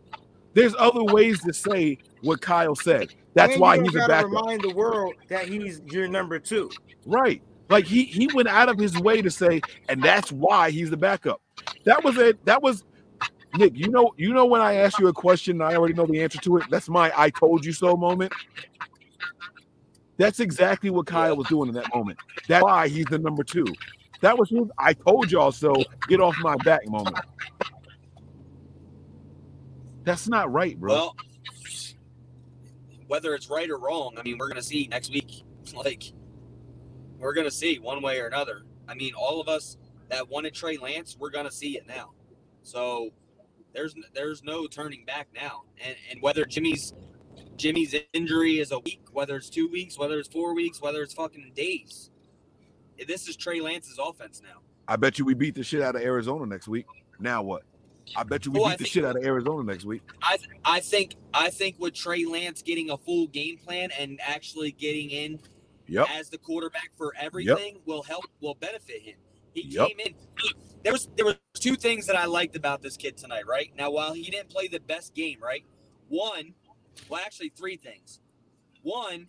[SPEAKER 1] There's other ways to say what Kyle said. That's
[SPEAKER 6] And
[SPEAKER 1] why he's a backup.
[SPEAKER 6] Remind the world that he's your number two.
[SPEAKER 1] Right. Like he he went out of his way to say, and that's why he's the backup. That was it. That was Nick. You know, you know when I ask you a question, and I already know the answer to it. That's my "I told you so" moment. That's exactly what Kyle was doing in that moment. That's why he's the number two. That was his "I told y'all so." Get off my back moment. That's not right, bro.
[SPEAKER 8] Well, whether it's right or wrong, I mean, we're gonna see next week. Like, we're gonna see one way or another. I mean, all of us that wanted Trey Lance, we're gonna see it now. So there's there's no turning back now. And and whether Jimmy's Jimmy's injury is a week, whether it's two weeks, whether it's four weeks, whether it's fucking days, this is Trey Lance's offense now.
[SPEAKER 1] I bet you we beat the shit out of Arizona next week. Now what? I bet you we
[SPEAKER 8] Oh, I
[SPEAKER 1] beat the shit out of Arizona next week.
[SPEAKER 8] I I think I think with Trey Lance getting a full game plan and actually getting in
[SPEAKER 1] Yep.
[SPEAKER 8] as the quarterback for everything will help will benefit him. He
[SPEAKER 1] Yep.
[SPEAKER 8] came in. There was there was two things that I liked about this kid tonight. Right now, while he didn't play the best game, right? One, well, actually three things. One,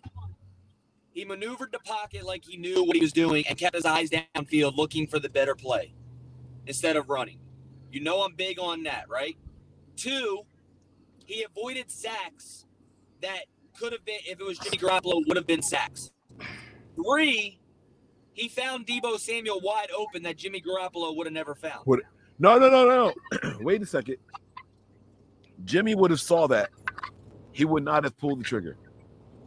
[SPEAKER 8] he maneuvered the pocket like he knew what he was doing and kept his eyes downfield, looking for the better play instead of running. You know I'm big on that, right? Two, he avoided sacks that could have been if it was Jimmy Garoppolo would have been sacks. Three, he found Deebo Samuel wide open that Jimmy Garoppolo would have never found.
[SPEAKER 1] No, no, no, no. Wait a second. Jimmy would have saw that. He would not have pulled the trigger.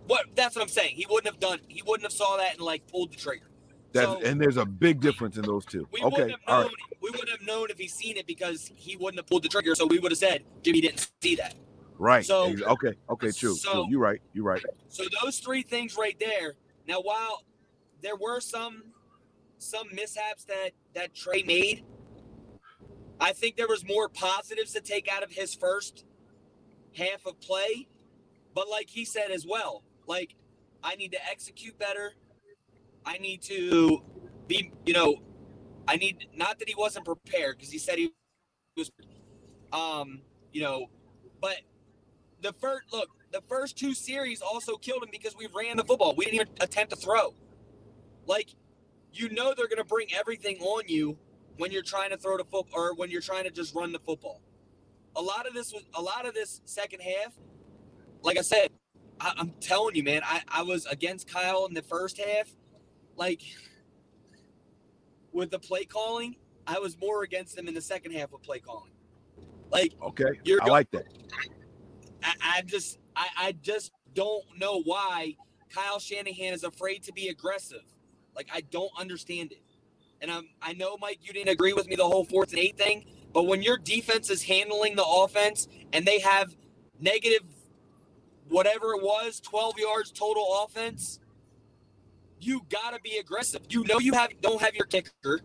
[SPEAKER 8] What that's what I'm saying. He wouldn't have done. He wouldn't have saw that and like pulled the trigger.
[SPEAKER 1] That
[SPEAKER 8] So-
[SPEAKER 1] and there's a big difference in those two.
[SPEAKER 8] We
[SPEAKER 1] Okay,
[SPEAKER 8] wouldn't
[SPEAKER 1] all
[SPEAKER 8] known.
[SPEAKER 1] right,
[SPEAKER 8] We wouldn't have known if he seen it because he wouldn't have pulled the trigger. So we would have said Jimmy didn't see that.
[SPEAKER 1] right.
[SPEAKER 8] so-
[SPEAKER 1] okay, okay, true.
[SPEAKER 8] so-
[SPEAKER 1] true. You're right. You're right.
[SPEAKER 8] So those three things right there. Now, while there were some some mishaps that that Trey made, I think there was more positives to take out of his first half of play. But like he said as well, like I need to execute better. I need to be, you know, I need not that he wasn't prepared because he said he was, um, you know, but the first look, the first two series also killed him because we ran the football. We didn't even attempt to throw. Like, you know, they're going to bring everything on you when you're trying to throw the football or when you're trying to just run the football. A lot of this was a lot of this second half. Like I said, I, I'm telling you, man, I, I was against Kyle in the first half. Like with the play calling, I was more against him in the second half with play calling. Like
[SPEAKER 1] Okay,
[SPEAKER 8] You're
[SPEAKER 1] I like that.
[SPEAKER 8] I, I just I, I just don't know why Kyle Shanahan is afraid to be aggressive. Like I don't understand it. And I'm I know Mike you didn't agree with me the whole fourth and eight thing, but when your defense is handling the offense and they have negative whatever it was, 12 yards total offense, you gotta be aggressive. You know you have don't have your kicker.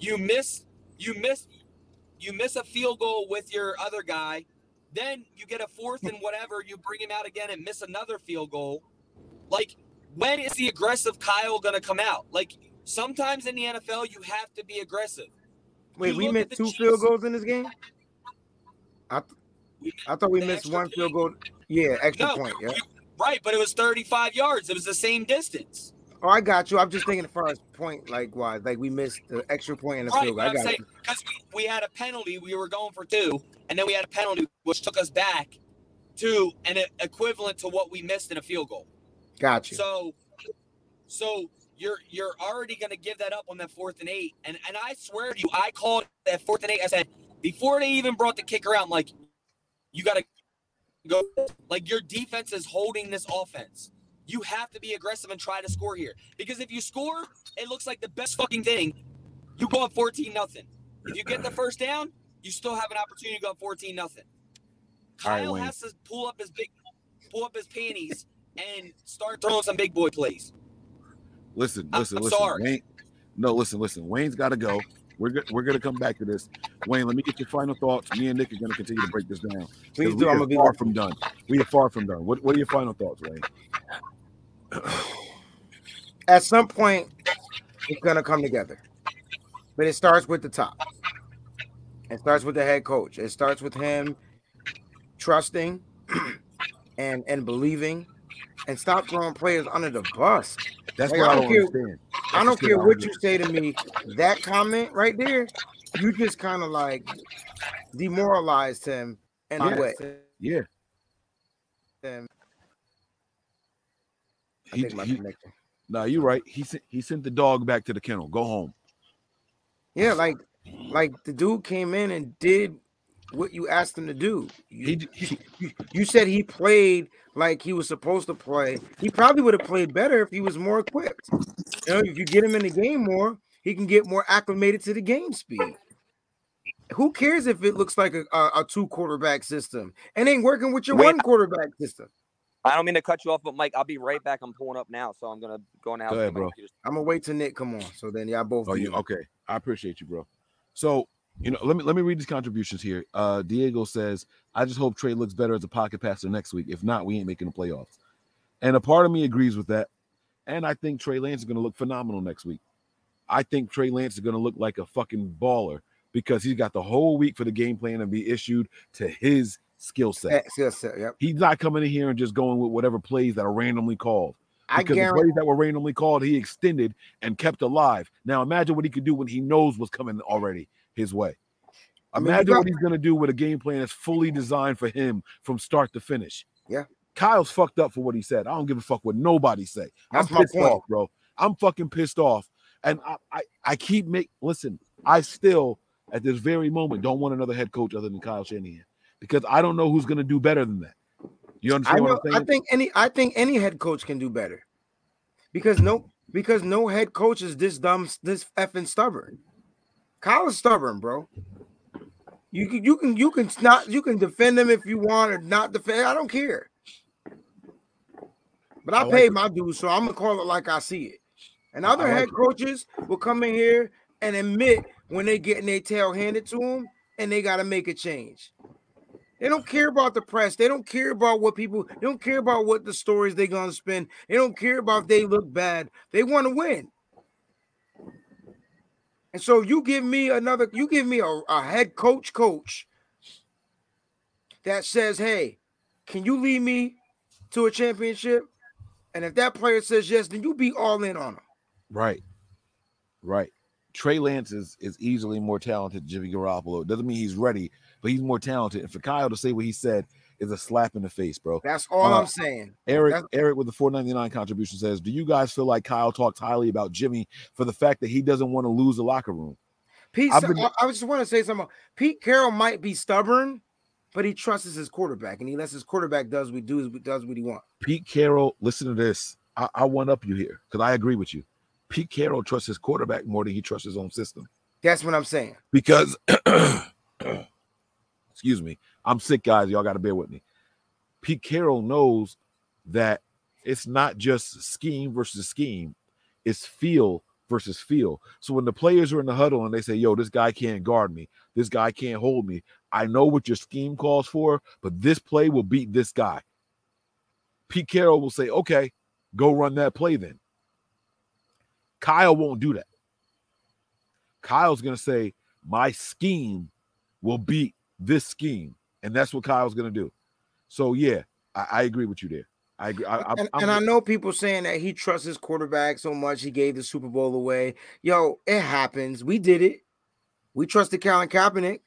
[SPEAKER 8] You miss you miss you miss a field goal with your other guy. Then you get a fourth and whatever, you bring him out again and miss another field goal. Like, when is the aggressive Kyle gonna come out? Like sometimes in the NFL you have to be aggressive.
[SPEAKER 6] Wait,
[SPEAKER 8] You
[SPEAKER 6] we missed two
[SPEAKER 8] Chiefs-
[SPEAKER 6] field goals in this game. I th- I thought we missed one field goal. Yeah, extra
[SPEAKER 8] No,
[SPEAKER 6] point. Yeah.
[SPEAKER 8] right, but it was 35 yards. It was the same distance.
[SPEAKER 6] Oh, I got you. I'm just thinking as far as point like wise, like we missed the extra point in the
[SPEAKER 8] Right,
[SPEAKER 6] field goal. I got
[SPEAKER 8] saying
[SPEAKER 6] you.
[SPEAKER 8] because we, we had a penalty, we were going for two, and then we had a penalty which took us back to an equivalent to what we missed in a field goal.
[SPEAKER 6] Got you.
[SPEAKER 8] So, so you're you're already going to give that up on that fourth and eight, and and I swear to you, I called that fourth and eight. I said before they even brought the kicker out, I'm like, you got to go. Like your defense is holding this offense. You have to be aggressive and try to score here because if you score, it looks like the best fucking thing. You go up 14 nothing. If you get the first down, you still have an opportunity to go up 14 nothing. Kyle
[SPEAKER 1] Wayne.
[SPEAKER 8] has to pull up his big, pull up his panties and start throwing some big boy plays.
[SPEAKER 1] Listen, listen,
[SPEAKER 8] I'm
[SPEAKER 1] listen.
[SPEAKER 8] sorry.
[SPEAKER 1] Wayne, no, listen, listen. Wayne's got to go. We're go- we're gonna come back to this. Wayne, let me get your final thoughts. Me and Nick are gonna continue to break this down.
[SPEAKER 6] Please do. I'm gonna be
[SPEAKER 1] far from done. We are far from done. What What are your final thoughts, Wayne?
[SPEAKER 6] At some point, it's gonna come together, but it starts with the top. It starts with the head coach. It starts with him trusting and and believing, and stop throwing players under the bus.
[SPEAKER 1] That's
[SPEAKER 6] Like,
[SPEAKER 1] what
[SPEAKER 6] I
[SPEAKER 1] I
[SPEAKER 6] don't
[SPEAKER 1] don't
[SPEAKER 6] care-
[SPEAKER 1] understand.
[SPEAKER 6] I don't care what
[SPEAKER 1] what
[SPEAKER 6] you say to me. That comment right there, you just kind of like demoralized him in a
[SPEAKER 1] Yeah.
[SPEAKER 6] way.
[SPEAKER 1] Yeah,
[SPEAKER 6] And I
[SPEAKER 1] he,
[SPEAKER 6] think my
[SPEAKER 1] he,
[SPEAKER 6] connection.
[SPEAKER 1] no, you're right. He sent he sent the dog back to the kennel. Go home.
[SPEAKER 6] Yeah, like like the dude came in and did what you asked him to do. You,
[SPEAKER 1] He, he
[SPEAKER 6] you, you said he played like he was supposed to play. He probably would have played better if he was more equipped. You know, if you get him in the game more, he can get more acclimated to the game speed. Who cares if it looks like a, a, a two quarterback system and ain't working with your
[SPEAKER 9] Wait,
[SPEAKER 6] one quarterback system?
[SPEAKER 9] I don't mean to cut you off, but Mike, I'll be right back. I'm pulling up now, so I'm gonna go now.
[SPEAKER 1] Go ahead, bro.
[SPEAKER 6] I'm gonna wait till Nick come on. So then y'all both.
[SPEAKER 1] Oh, you okay? I appreciate you, bro. So you know, let me let me read these contributions here. Uh Diego says, "I just hope Trey looks better as a pocket passer next week. If not, we ain't making the playoffs." And a part of me agrees with that. And I think Trey Lance is going to look phenomenal next week. I think Trey Lance is going to look like a fucking baller because he's got the whole week for the game plan to be issued to his skill set.
[SPEAKER 6] Yes, yes, yes, yep.
[SPEAKER 1] He's not coming in here and just going with whatever plays that are randomly called
[SPEAKER 6] I
[SPEAKER 1] because the plays that were randomly called, he extended and kept alive. Now imagine what he could do when he knows what's coming already his way.
[SPEAKER 6] I
[SPEAKER 1] Imagine what he's gonna do with a game plan that's fully designed for him from start to finish.
[SPEAKER 6] Yeah.
[SPEAKER 1] Kyle's fucked up for what he said. I don't give a fuck what nobody say.
[SPEAKER 6] That's
[SPEAKER 1] I'm
[SPEAKER 6] my
[SPEAKER 1] pissed
[SPEAKER 6] point.
[SPEAKER 1] off, bro. I'm fucking pissed off. And I, I, I keep make listen, I still at this very moment don't want another head coach other than Kyle Shanahan because I don't know who's gonna do better than that. You
[SPEAKER 6] I
[SPEAKER 1] understand what
[SPEAKER 6] know. I think any. I think any head coach can do better, because no, because no head coach is this dumb, this effing stubborn. Kyle is stubborn, bro. You can, you can, you can not, you can defend him if you want or not defend. I don't care. But I,
[SPEAKER 1] I like
[SPEAKER 6] paid
[SPEAKER 1] it.
[SPEAKER 6] my dues, so I'm gonna call it like I see it. And other
[SPEAKER 1] like
[SPEAKER 6] head
[SPEAKER 1] it.
[SPEAKER 6] coaches will come in here and admit when they getting their tail handed to them, and they got to make a change. They don't care about the press. They don't care about what people. They don't care about what the stories they're gonna spin. They don't care about if they look bad. They want to win. And so you give me another. You give me a, a head coach, coach that says, "Hey, can you lead me to a championship?" And if that player says yes, then you be all in on him.
[SPEAKER 1] Right. Right. Trey Lance is, is easily more talented than Jimmy Garoppolo. Doesn't mean he's ready, but he's more talented. And for Kyle to say what he said is a slap in the face, bro.
[SPEAKER 6] That's all
[SPEAKER 1] Uh,
[SPEAKER 6] I'm saying.
[SPEAKER 1] Eric,
[SPEAKER 6] That's-
[SPEAKER 1] Eric with the 499 contribution says, Do you guys feel like Kyle talked highly about Jimmy for the fact that he doesn't want to lose the locker room?
[SPEAKER 6] Pete,
[SPEAKER 1] been-
[SPEAKER 6] I, I just want to say something. Pete Carroll might be stubborn, but he trusts his quarterback, and he lets his quarterback does what do does what he wants.
[SPEAKER 1] Pete Carroll, listen to this. I, I one up you here because I agree with you. Pete Carroll trusts his quarterback more than he trusts his own system.
[SPEAKER 6] That's what I'm saying.
[SPEAKER 1] because excuse me, I'm sick, guys. Y'all got to bear with me. Pete Carroll knows that it's not just scheme versus scheme, it's feel versus feel. So when the players are in the huddle and they say, yo, this guy can't guard me, this guy can't hold me, I know what your scheme calls for, but this play will beat this guy. Pete Carroll will say, okay, go run that play then. Kyle won't do that. Kyle's going to say, my scheme will beat this scheme. And that's what Kyle's going to do. So, yeah, I, I, agree with you there. I agree. I,
[SPEAKER 6] and, and I know people saying that he trusts his quarterback so much he gave the Super Bowl away. Yo, it happens. We did it. We trusted Colin Kaepernick.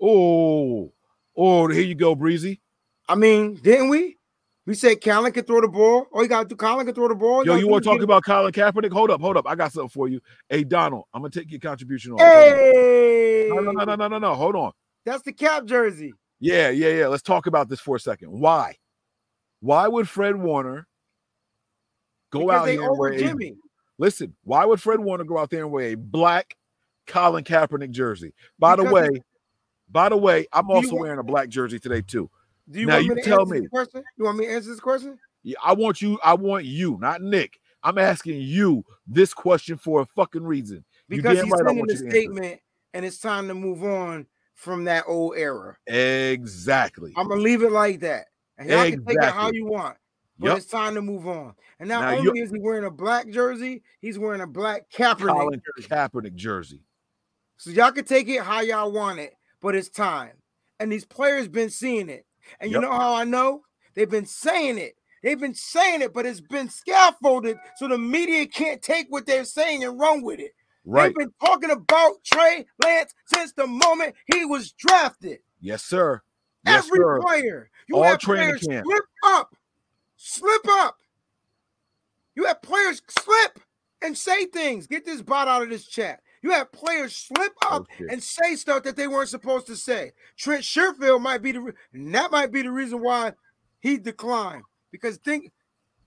[SPEAKER 1] Oh, oh, here you go, Breezy.
[SPEAKER 6] I mean, didn't we? We said Colin could throw the ball. Oh, you got to do Colin can throw the ball.
[SPEAKER 1] Yo, you want to talk about Colin Kaepernick? Hold up, hold up. I got something for you. Hey, Donald, I'm gonna take your contribution on.
[SPEAKER 6] Hey,
[SPEAKER 1] no, no, no, no, no, no. Hold on.
[SPEAKER 6] That's the cap jersey.
[SPEAKER 1] Yeah, yeah, yeah. Let's talk about this for a second. Why? Why would Fred Warner go
[SPEAKER 6] because
[SPEAKER 1] out here and
[SPEAKER 6] Jimmy.
[SPEAKER 1] A, listen, why would Fred Warner go out there and wear a black Colin Kaepernick jersey? By because the way, by the way, I'm also want, wearing a black jersey today too.
[SPEAKER 6] Do you
[SPEAKER 1] now
[SPEAKER 6] want
[SPEAKER 1] you
[SPEAKER 6] me to
[SPEAKER 1] tell
[SPEAKER 6] answer
[SPEAKER 1] me.
[SPEAKER 6] This question? You want me to answer this question?
[SPEAKER 1] Yeah, I want you. I want you, not Nick. I'm asking you this question for a fucking reason.
[SPEAKER 6] Because he's right, sending a statement, and it's time to move on from that old era.
[SPEAKER 1] Exactly.
[SPEAKER 6] I'm gonna leave it like that. And y'all exactly. can take it how you want. But yep. it's time to move on. And not now only is he wearing a black jersey, he's wearing a black Kaepernick
[SPEAKER 1] Colin
[SPEAKER 6] jersey.
[SPEAKER 1] Kaepernick jersey.
[SPEAKER 6] So y'all can take it how y'all want it, but it's time. And these players been seeing it. And you know how I know? They've been saying it. They've been saying it, but it's been scaffolded so the media can't take what they're saying and run with it.
[SPEAKER 1] Right.
[SPEAKER 6] They've been talking about Trey Lance since the moment he was drafted.
[SPEAKER 1] Yes, sir. Yes,
[SPEAKER 6] Every
[SPEAKER 1] sir.
[SPEAKER 6] player. You
[SPEAKER 1] All
[SPEAKER 6] have players
[SPEAKER 1] camp.
[SPEAKER 6] slip up, slip up. You have players slip and say things. Get this bot out of this chat. You have players slip oh, up
[SPEAKER 1] Okay.
[SPEAKER 6] and say stuff that they weren't supposed to say. Trent Sherfield might be the re- that might be the reason why he declined. Because think,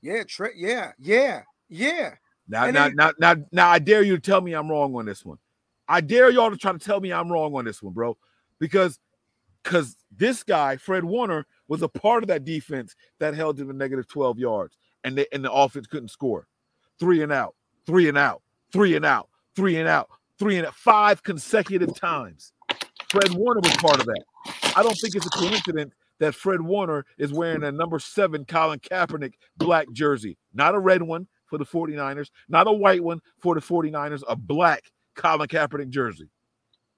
[SPEAKER 6] yeah, Trent, yeah, yeah, yeah.
[SPEAKER 1] Now,
[SPEAKER 6] And
[SPEAKER 1] now,
[SPEAKER 6] then-
[SPEAKER 1] now, now, now, I dare you to tell me I'm wrong on this one. I dare y'all to try to tell me I'm wrong on this one, bro. Because because this guy, Fred Warner, was a part of that defense that held him a negative 12 yards, and they and the offense couldn't score. Three and out, three and out, three and out, three and out, three and out, five consecutive times. Fred Warner was part of that. I don't think it's a coincidence that Fred Warner is wearing a number seven Colin Kaepernick black jersey, not a red one for the 49ers, not a white one for the 49ers, a black Colin Kaepernick jersey.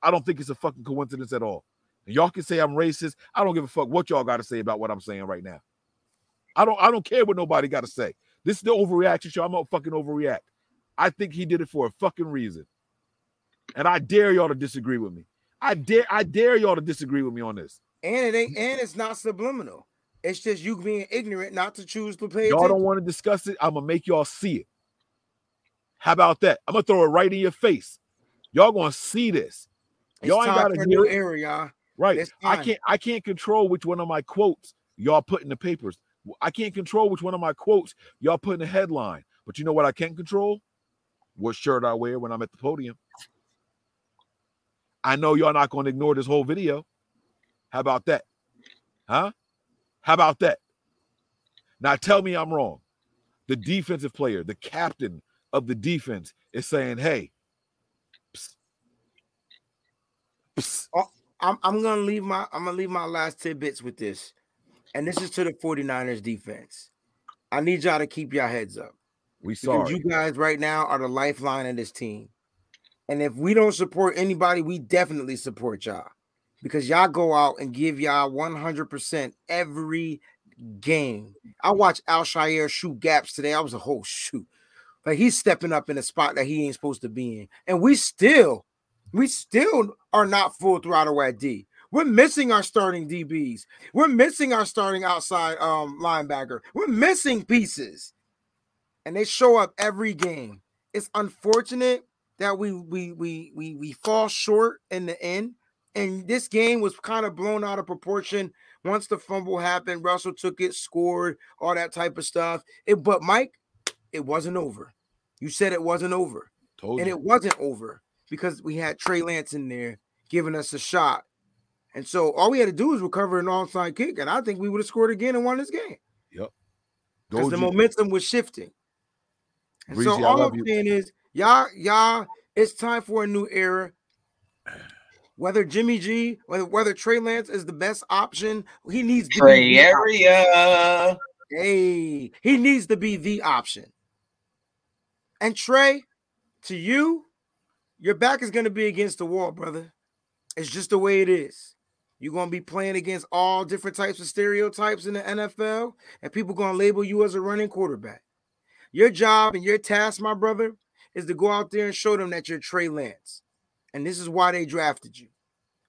[SPEAKER 1] I don't think it's a fucking coincidence at all. Y'all can say I'm racist. I don't give a fuck what y'all got to say about what I'm saying right now. I don't I don't care what nobody got to say. This is the overreaction show. I'm not fucking overreact. I think he did it for a fucking reason. And I dare y'all to disagree with me. I dare I dare y'all to disagree with me on this.
[SPEAKER 6] And it ain't and it's not subliminal. It's just you being ignorant not to choose to pay
[SPEAKER 1] Y'all
[SPEAKER 6] attention.
[SPEAKER 1] don't want to discuss it. I'm gonna make y'all see it. How about that? I'm gonna throw it right in your face. Y'all gonna see this.
[SPEAKER 6] It's
[SPEAKER 1] y'all ain't gotta
[SPEAKER 6] a
[SPEAKER 1] hear
[SPEAKER 6] new y'all.
[SPEAKER 1] Right. I can't I can't control which one of my quotes y'all put in the papers. I can't control which one of my quotes y'all put in the headline. But you know what I can't control? What shirt I wear when I'm at the podium. I know y'all not to ignore this whole video. How about that? Huh? How about that? Now tell me I'm wrong. The defensive player, the captain of the defense is saying, "Hey, psst, psst, oh,
[SPEAKER 6] I'm, I'm gonna leave my I'm gonna leave my last tidbits with this. And this is to the 49ers defense. I need y'all to keep your heads up.
[SPEAKER 1] we sorry."
[SPEAKER 6] you guys right now are the lifeline of this team. And if we don't support anybody, we definitely support y'all. Because y'all go out and give y'all 100% every game. I watched Al-Shaair shoot gaps today. I was a whole shoot. Like he's stepping up in a spot that he ain't supposed to be in. And we still, we still are not full throttle at D. We're missing our starting DBs. We're missing our starting outside um linebacker. We're missing pieces. And they show up every game. It's unfortunate that we we we we we fall short in the end. And this game was kind of blown out of proportion. Once the fumble happened, Russell took it, scored, all that type of stuff. It, but Mike, it wasn't over. You said it wasn't over,
[SPEAKER 1] Told
[SPEAKER 6] and
[SPEAKER 1] you.
[SPEAKER 6] it wasn't over because we had Trey Lance in there giving us a shot. And so all we had to do was recover an onside kick, and I think we would have scored again and won this game.
[SPEAKER 1] Go
[SPEAKER 6] because the momentum was shifting. And
[SPEAKER 1] Breezy,
[SPEAKER 6] so all I'm saying is, y'all, y'all, it's time for a new era. Whether Jimmy G, whether whether Trey Lance is the best option, he needs to
[SPEAKER 10] Trey
[SPEAKER 6] be
[SPEAKER 10] area.
[SPEAKER 6] Hey, he needs to be the option. And Trey, to you, your back is going to be against the wall, brother. It's just the way it is. You're going to be playing against all different types of stereotypes in the NFL, and people going to label you as a running quarterback. Your job and your task, my brother, is to go out there and show them that you're Trey Lance. And this is why they drafted you.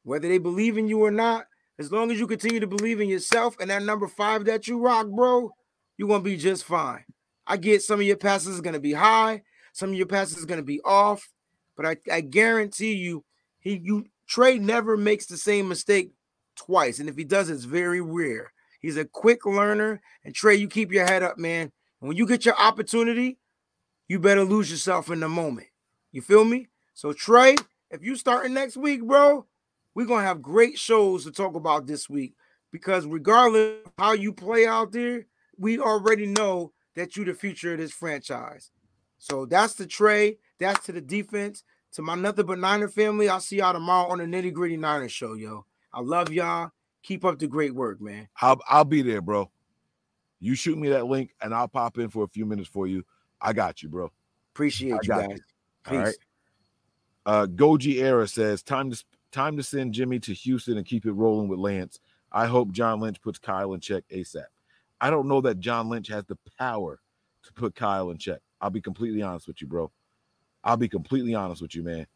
[SPEAKER 6] Whether they believe in you or not, as long as you continue to believe in yourself and that number five that you rock, bro, you're gonna be just fine. I get some of your passes is gonna be high, some of your passes is gonna be off, but I, I guarantee you, he you Trey never makes the same mistake twice, and if he does, it's very rare. He's a quick learner, and Trey, you keep your head up, man. And when you get your opportunity, you better lose yourself in the moment. You feel me? So Trey, if you starting next week, bro, we're gonna have great shows to talk about this week because regardless of how you play out there, we already know that you're the future of this franchise. So that's the Trey. That's to the defense. To my nothing but Niner family, I'll see y'all tomorrow on the nitty gritty Niner show, yo. I love y'all. Keep up the great work, man.
[SPEAKER 1] I'll I'll be there, bro. You shoot me that link and I'll pop in for a few minutes for you. I got you, bro.
[SPEAKER 6] Appreciate
[SPEAKER 1] I
[SPEAKER 6] you guys.
[SPEAKER 1] All
[SPEAKER 6] Peace.
[SPEAKER 1] Uh Goji Era says time to time to send Jimmy to Houston and keep it rolling with Lance. I hope John Lynch puts Kyle in check ASAP. I don't know that John Lynch has the power to put Kyle in check. I'll be completely honest with you, bro. I'll be completely honest with you, man.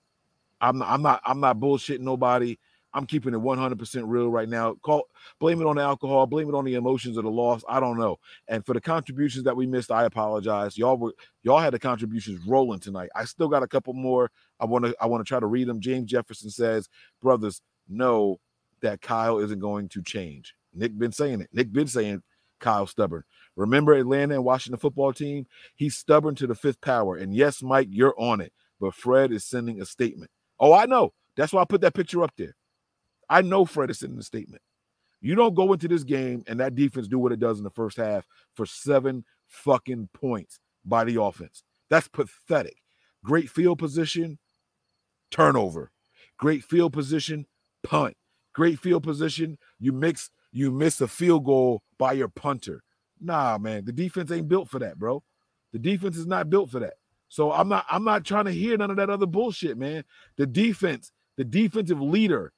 [SPEAKER 1] I'm not, I'm not I'm not bullshitting nobody. I'm keeping it 100% real right now. Call blame it on the alcohol, blame it on the emotions of the loss. I don't know. And for the contributions that we missed, I apologize. Y'all were y'all had the contributions rolling tonight. I still got a couple more. I want to I want to try to read them. James Jefferson says, "Brothers, know that Kyle isn't going to change." Nick been saying it. Nick been saying Kyle's stubborn. Remember Atlanta and Washington football team? He's stubborn to the fifth power. And yes, Mike, you're on it. But Fred is sending a statement. Oh, I know. That's why I put that picture up there. I know Fred is sending a statement. You don't go into this game and that defense do what it does in the first half for seven fucking points by the offense. That's pathetic. Great field position, turnover. Great field position, punt. Great field position, you mix you miss a field goal by your punter. Nah, man, the defense ain't built for that, bro. The defense is not built for that. So I'm not I'm not trying to hear none of that other bullshit, man. The defense, the defensive leader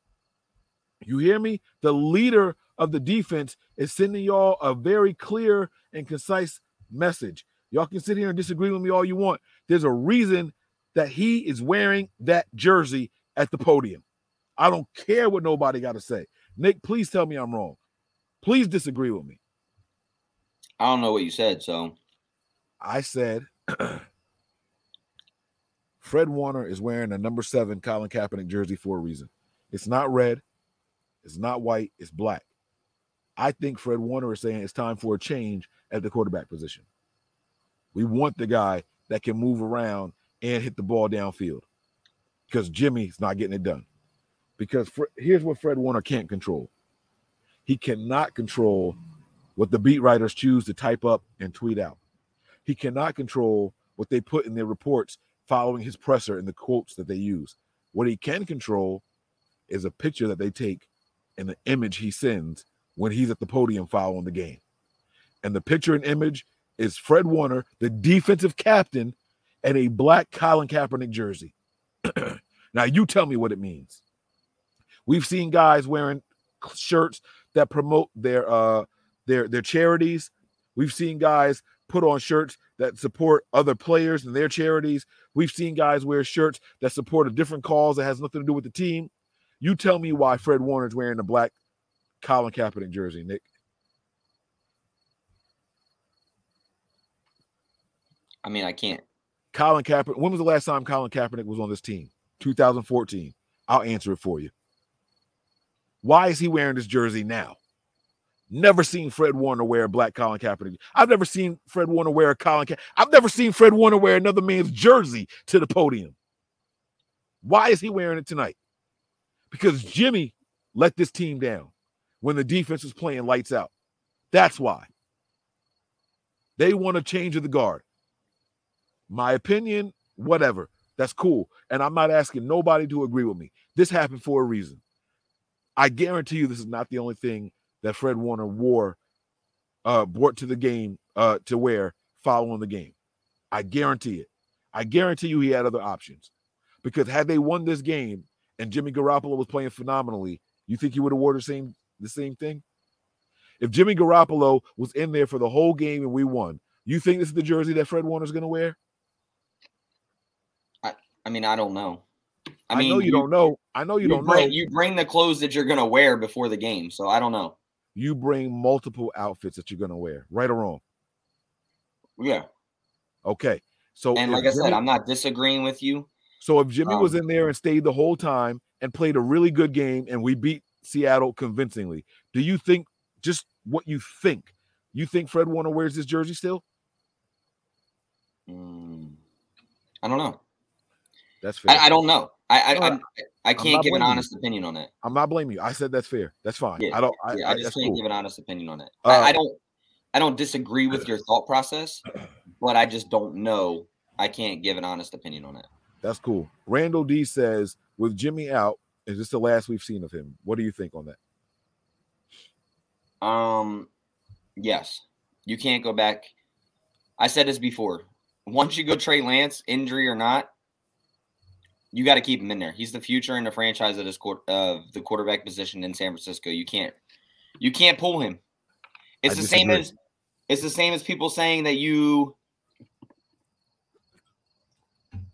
[SPEAKER 1] you hear me? The leader of the defense is sending y'all a very clear and concise message. Y'all can sit here and disagree with me all you want. There's a reason that he is wearing that jersey at the podium. I don't care what nobody got to say. Nick, please tell me I'm wrong. Please disagree with me.
[SPEAKER 10] I don't know what you said, so
[SPEAKER 1] I said Fred Warner is wearing a number seven Colin Kaepernick jersey for a reason. It's not red, it's not white, it's black. I think Fred Warner is saying it's time for a change at the quarterback position. We want the guy that can move around and hit the ball downfield because Jimmy's not getting it done. Because here's what Fred Warner can't control he cannot control what the beat writers choose to type up and tweet out. He cannot control what they put in their reports following his presser and the quotes that they use. What he can control is a picture that they take and the image he sends when he's at the podium following the game. And the picture and image is Fred Warner, the defensive captain, and a black Colin Kaepernick jersey. now you tell me what it means. We've seen guys wearing shirts that promote their uh their their charities. We've seen guys put on shirts that support other players and their charities. We've seen guys wear shirts that support a different cause that has nothing to do with the team. You tell me why Fred Warner's wearing a black Colin Kaepernick jersey, Nick.
[SPEAKER 10] I mean, I can't.
[SPEAKER 1] Colin Kaepernick. When was the last time Colin Kaepernick was on this team? 2014. I'll answer it for you. Why is he wearing this jersey now? Never seen Fred Warner wear a black Colin Kaepernick. I've never seen Fred Warner wear a Colin. Ka- I've never seen Fred Warner wear another man's jersey to the podium. Why is he wearing it tonight? Because Jimmy let this team down when the defense was playing lights out. That's why. They want a change of the guard. My opinion, whatever. That's cool. And I'm not asking nobody to agree with me. This happened for a reason. I guarantee you this is not the only thing that Fred Warner wore, uh, brought to the game uh, to wear following the game. I guarantee it. I guarantee you he had other options. Because had they won this game and Jimmy Garoppolo was playing phenomenally, you think he would have wore the same the same thing? If Jimmy Garoppolo was in there for the whole game and we won, you think this is the jersey that Fred Warner's going to wear?
[SPEAKER 10] I I mean, I don't know.
[SPEAKER 1] I, know you, don't know. I know you, don't
[SPEAKER 10] bring,
[SPEAKER 1] know.
[SPEAKER 10] You bring the clothes that you're gonna wear before the game, so I don't know.
[SPEAKER 1] You bring multiple outfits that you're going to wear, right or wrong.
[SPEAKER 10] Yeah,
[SPEAKER 1] Okay. So
[SPEAKER 10] and like I said,
[SPEAKER 1] Jimmy-
[SPEAKER 10] I'm not disagreeing with you.
[SPEAKER 1] So if Jimmy was
[SPEAKER 10] Um,
[SPEAKER 1] in there and stayed the whole time and played a really good game and we beat Seattle convincingly, do you think just what you think? You think Fred Warner wears this jersey still?
[SPEAKER 10] Mm, I don't know.
[SPEAKER 1] That's fair.
[SPEAKER 10] I, I don't know. I I, I, I can't give an
[SPEAKER 1] blaming you.
[SPEAKER 10] honest opinion on it.
[SPEAKER 1] I'm not blaming you. I said that's fair. That's fine.
[SPEAKER 10] Yeah,
[SPEAKER 1] I don't. I,
[SPEAKER 10] yeah,
[SPEAKER 1] I,
[SPEAKER 10] just can't
[SPEAKER 1] cool.
[SPEAKER 10] give an honest opinion on it.
[SPEAKER 1] Uh,
[SPEAKER 10] I, I don't. I don't disagree with your thought process, but I just don't know. I can't give an honest opinion on it.
[SPEAKER 1] That's cool. Randall D says, with Jimmy out, is this the last we've seen of him? What do you think on that?
[SPEAKER 10] Um, yes, you can't go back. I said this before. Once you go Trey Lance, injury or not, you got to keep him in there. He's the future in the franchise of this of the quarterback position in San Francisco. You can't, you can't pull him. It's
[SPEAKER 1] I
[SPEAKER 10] the same as, it's the same as people saying that you.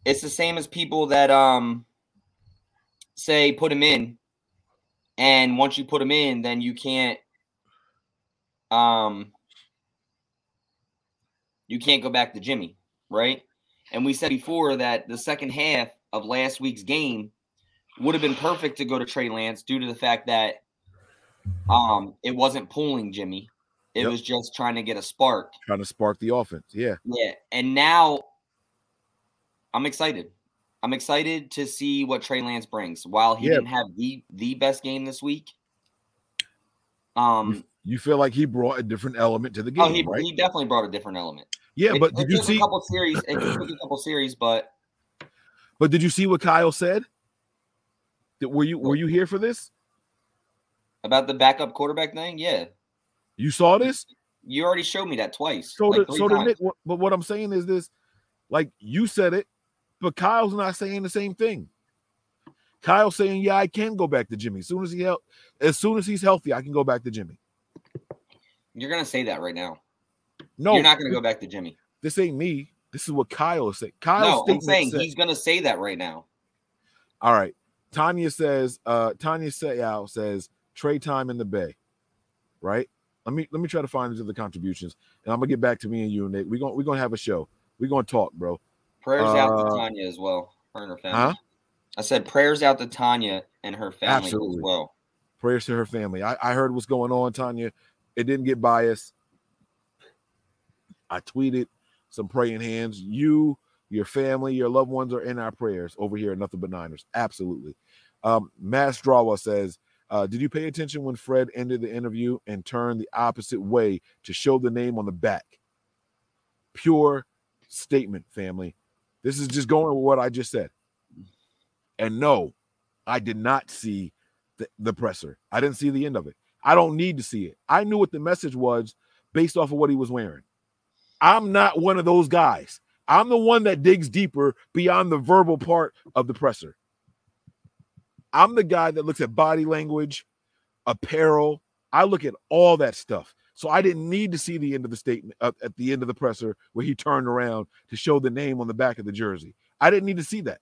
[SPEAKER 10] It's the same as people that um say put him in, and once you put him in, then you can't um you can't go back to Jimmy, right? And we said before that the second half of last week's game would have been perfect to go to Trey Lance due to the fact that um it wasn't pulling Jimmy. It
[SPEAKER 1] Yep.
[SPEAKER 10] was just trying to get a spark.
[SPEAKER 1] Trying to spark the offense. Yeah.
[SPEAKER 10] Yeah. And now I'm excited. I'm excited to see what Trey Lance brings. While he
[SPEAKER 1] Yeah.
[SPEAKER 10] didn't have the the best game this week. Um
[SPEAKER 1] You feel like he brought a different element to the game,
[SPEAKER 10] oh, he,
[SPEAKER 1] right?
[SPEAKER 10] he definitely brought a different element.
[SPEAKER 1] yeah,
[SPEAKER 10] It-
[SPEAKER 1] but did you see?
[SPEAKER 10] a couple series? It took a couple series, but
[SPEAKER 1] But did you see what Kyle said? Did, were you were you here for this?
[SPEAKER 10] about the backup quarterback thing, yeah,
[SPEAKER 1] You saw this?
[SPEAKER 10] you already showed me that twice.
[SPEAKER 1] So
[SPEAKER 10] like
[SPEAKER 1] did, so did. Nick. What- But what I'm saying is this: like you said it, but Kyle's not saying the same thing. Kyle's saying, "Yeah, I can go back to Jimmy as soon as he help. As soon as he's healthy, I can go back to Jimmy."
[SPEAKER 10] You're gonna say that right now.
[SPEAKER 1] No,
[SPEAKER 10] You're not gonna go back to Jimmy.
[SPEAKER 1] This ain't me. This is what Kyle is saying. Kyle's
[SPEAKER 10] No, I'm saying
[SPEAKER 1] said-
[SPEAKER 10] he's gonna say that right now.
[SPEAKER 1] All right. Tanya says, uh, Tanya Sayal says trade time in the Bay. Right? Let me let me try to find these other contributions. And I'm gonna get back to me and you, Nick. We're gonna we're gonna have a show. We're gonna talk, bro.
[SPEAKER 10] Prayers out to
[SPEAKER 1] Uh,
[SPEAKER 10] Tanya as well, her and her family.
[SPEAKER 1] Huh?
[SPEAKER 10] I said prayers out to Tanya and her family
[SPEAKER 1] Absolutely.
[SPEAKER 10] as well.
[SPEAKER 1] Prayers to her family. I, I heard what's going on, Tanya. It didn't get biased. I tweeted some praying hands. You, your family, your loved ones are in our prayers over here at Nothing But Niners. Absolutely. Um, Mass Drawa says, uh, did you pay attention when Fred ended the interview and turned the opposite way to show the name on the back? Pure statement, family. This is just going with what I just said. And no, I did not see the, the presser. I didn't see the end of it. I don't need to see it. I knew what the message was based off of what he was wearing. I'm not one of those guys. I'm the one that digs deeper beyond the verbal part of the presser. I'm the guy that looks at body language, apparel. I look at all that stuff. So I didn't need to see the end of the statement uh, at the end of the presser where he turned around to show the name on the back of the jersey. I didn't need to see that.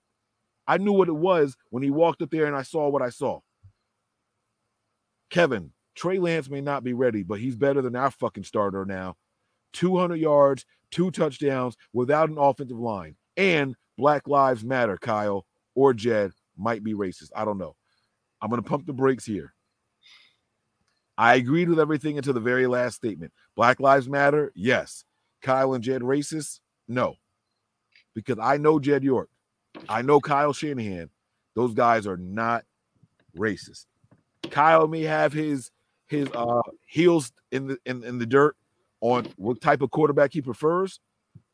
[SPEAKER 1] I knew what it was when he walked up there and I saw what I saw. Kevin, Trey Lance may not be ready, but he's better than our fucking starter now. 200 yards, two touchdowns without an offensive line. And Black Lives Matter, Kyle or Jed might be racist. I don't know. I'm going to pump the brakes here. I agreed with everything until the very last statement. Black Lives Matter, yes. Kyle and Jed racist? No. Because I know Jed York. I know Kyle Shanahan. Those guys are not racist. Kyle may have his his uh heels in the in, in the dirt, on what type of quarterback he prefers,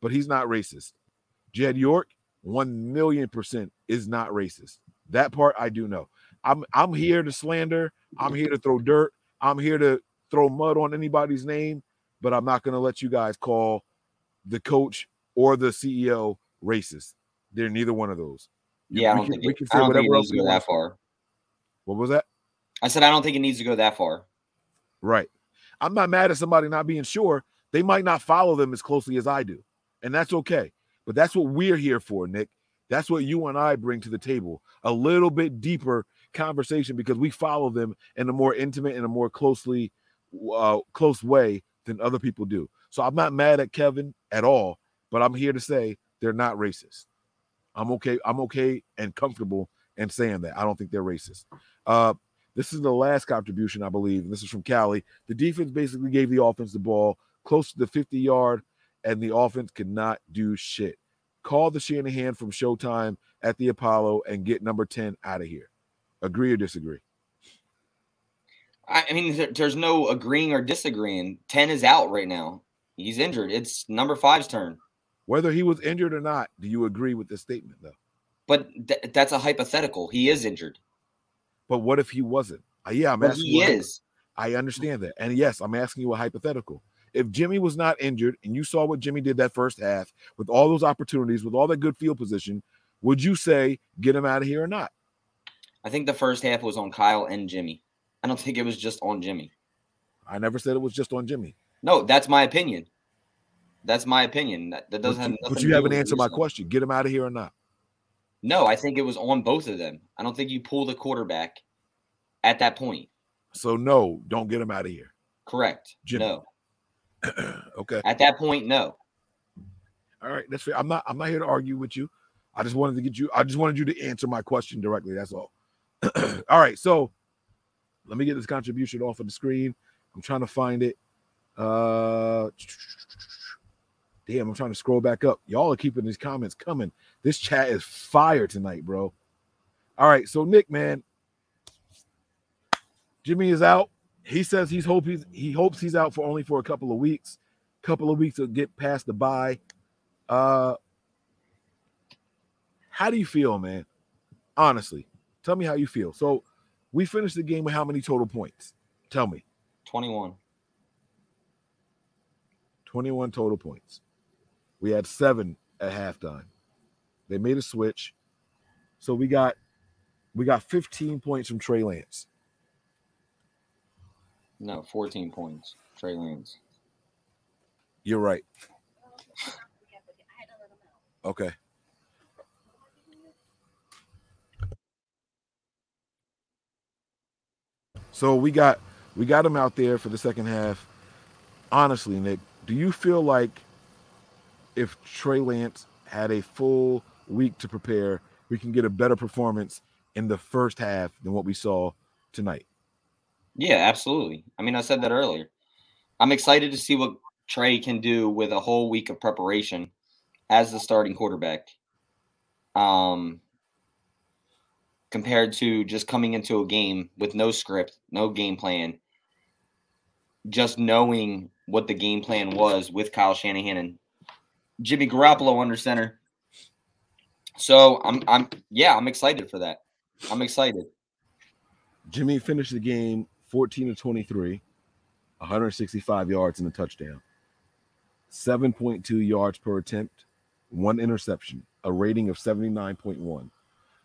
[SPEAKER 1] but he's not racist. Jed York, one million percent is not racist. That part I do know. I'm I'm here to slander. I'm here to throw dirt. I'm here to throw mud on anybody's name, but I'm not going to let you guys call the coach or the CEO racist. They're neither one of those.
[SPEAKER 10] Yeah, I
[SPEAKER 1] we
[SPEAKER 10] don't
[SPEAKER 1] can,
[SPEAKER 10] think it, I
[SPEAKER 1] say
[SPEAKER 10] don't think it
[SPEAKER 1] whatever
[SPEAKER 10] needs
[SPEAKER 1] else
[SPEAKER 10] to
[SPEAKER 1] we
[SPEAKER 10] go
[SPEAKER 1] want.
[SPEAKER 10] that far.
[SPEAKER 1] What was that?
[SPEAKER 10] I said I don't think it needs to go that far.
[SPEAKER 1] Right. I'm not mad at somebody not being sure. They might not follow them as closely as I do, and that's okay. But that's what we're here for, Nick. That's what you and I bring to the table. A little bit deeper conversation because we follow them in a more intimate and a more closely uh, close way than other people do. So I'm not mad at Kevin at all, but I'm here to say they're not racist. I'm okay. I'm okay and comfortable in saying that. I don't think they're racist. Uh, this is the last contribution, I believe. This is from Cali. The defense basically gave the offense the ball close to the 50 yard, and the offense could not do shit. Call the Shanahan from Showtime at the Apollo and get number 10 out of here. Agree or disagree?
[SPEAKER 10] I mean, there- there's no agreeing or disagreeing. Ten is out right now. He's injured. It's number five's turn.
[SPEAKER 1] Whether he was injured or not, do you agree with this statement, though?
[SPEAKER 10] But th- that's a hypothetical. He is injured.
[SPEAKER 1] But what if he wasn't? Uh, yeah, I'm
[SPEAKER 10] But
[SPEAKER 1] asking.
[SPEAKER 10] he is.
[SPEAKER 1] I understand that. And yes, I'm asking you a hypothetical. If Jimmy was not injured and you saw what Jimmy did that first half with all those opportunities, with all that good field position, would you say get him out of here or not?
[SPEAKER 10] I think the first half was on Kyle and Jimmy. I don't think it was just on Jimmy.
[SPEAKER 1] I never said it was just on Jimmy.
[SPEAKER 10] No, that's my opinion. That's my opinion. That, that doesn't
[SPEAKER 1] But you, but you haven't answered my question. Get him out of here or not?
[SPEAKER 10] No, I think it was on both of them. I don't think you pull the quarterback at that point.
[SPEAKER 1] So no, don't get him out of here.
[SPEAKER 10] Correct.
[SPEAKER 1] Jimmy.
[SPEAKER 10] No.
[SPEAKER 1] Okay.
[SPEAKER 10] At that point, no.
[SPEAKER 1] All right, that's fair. I'm not I'm not here to argue with you. I just wanted to get you, I just wanted you to answer my question directly. That's all. all right, so let me get this contribution off of the screen. I'm trying to find it. Uh damn, I'm trying to scroll back up. Y'all are keeping these comments coming. This chat is fire tonight, bro. All right, so Nick, man, Jimmy is out. He says he's hope he's he hopes he's out for only for a couple of weeks. Couple of weeks to get past the bye. Uh how do you feel, man? Honestly, tell me how you feel. So we finished the game with how many total points? Tell me.
[SPEAKER 10] 21.
[SPEAKER 1] 21 total points. We had seven at halftime. They made a switch. So we got we got 15 points from Trey Lance.
[SPEAKER 10] No, 14 points. Trey Lance.
[SPEAKER 1] You're right. Okay. So we got we got him out there for the second half. Honestly, Nick, do you feel like if Trey Lance had a full week to prepare, we can get a better performance in the first half than what we saw tonight?
[SPEAKER 10] Yeah, absolutely. I mean, I said that earlier. I'm excited to see what Trey can do with a whole week of preparation as the starting quarterback. Um, compared to just coming into a game with no script, no game plan, just knowing what the game plan was with Kyle Shanahan and Jimmy Garoppolo under center. So I'm I'm yeah, I'm excited for that. I'm excited.
[SPEAKER 1] Jimmy finished the game 14 to 23, 165 yards and a touchdown, 7.2 yards per attempt, one interception, a rating of 79.1.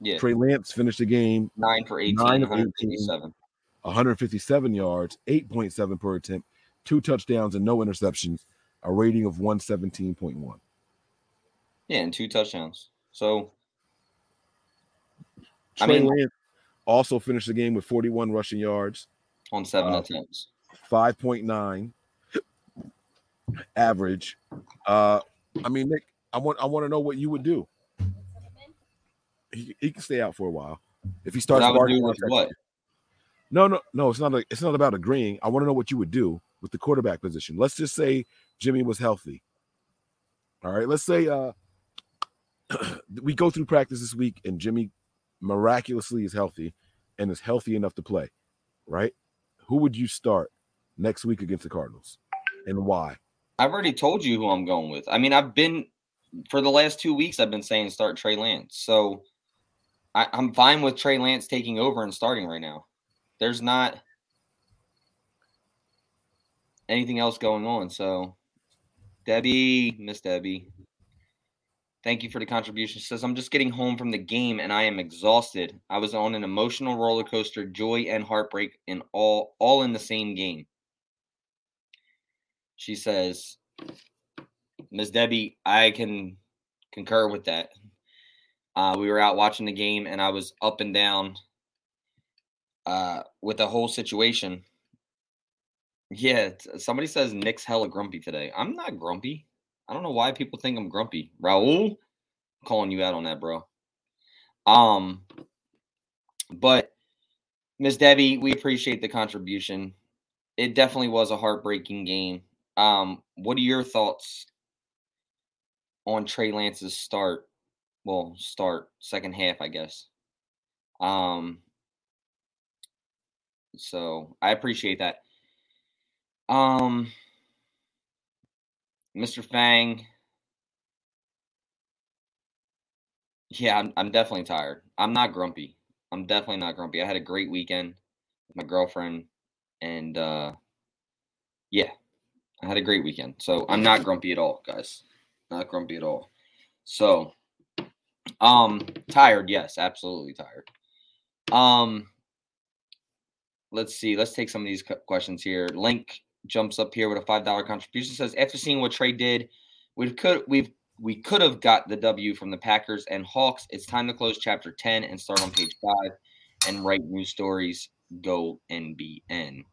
[SPEAKER 10] Yeah.
[SPEAKER 1] Trey Lance finished the game
[SPEAKER 10] Nine for 18,
[SPEAKER 1] Nine of
[SPEAKER 10] 157.
[SPEAKER 1] 157 yards, 8.7 per attempt, two touchdowns and no interceptions, a rating of 117.1.
[SPEAKER 10] Yeah, and two touchdowns. So I mean-
[SPEAKER 1] Lance also finished the game with 41 rushing yards,
[SPEAKER 10] on seven
[SPEAKER 1] Uh,
[SPEAKER 10] attempts.
[SPEAKER 1] 5.9 average. Uh, I mean, Nick, I want I want to know what you would do. He, he can stay out for a while if he starts barking
[SPEAKER 10] what?
[SPEAKER 1] No, no, no. It's not. A, it's not about agreeing. I want to know what you would do with the quarterback position. Let's just say Jimmy was healthy. All right. Let's say uh we go through practice this week and Jimmy miraculously is healthy and is healthy enough to play. Right. Who would you start next week against the Cardinals, and why?
[SPEAKER 10] I've already told you who I'm going with. I mean, I've been for the last two weeks. I've been saying start Trey Lance, so I, I'm fine with Trey Lance taking over and starting right now. There's not anything else going on. So, Debbie, Miss Debbie, thank you for the contribution. She says I'm just getting home from the game and I am exhausted. I was on an emotional roller coaster, joy and heartbreak, in all all in the same game. She says, Miss Debbie, I can concur with that. Uh, we were out watching the game and I was up and down uh, with the whole situation. Yeah, somebody says Nick's hella grumpy today. I'm not grumpy. I don't know why people think I'm grumpy. Raul, calling you out on that, bro. Um, but Miss Debbie, we appreciate the contribution. It definitely was a heartbreaking game. Um, what are your thoughts on Trey Lance's start? Well, start second half, I guess. Um, so I appreciate that. Um, Mr. Fang. Yeah, I'm, I'm definitely tired. I'm not grumpy. I'm definitely not grumpy. I had a great weekend with my girlfriend, and uh, yeah, I had a great weekend. So I'm not grumpy at all, guys. Not grumpy at all. So, um, tired. Yes, absolutely tired. Um, let's see. Let's take some of these questions here. Link jumps up here with a five dollar contribution. Says after seeing what Trey did, we could we've we could have got the W from the Packers and Hawks. It's time to close chapter ten and start on page five and write new stories. Go NBN.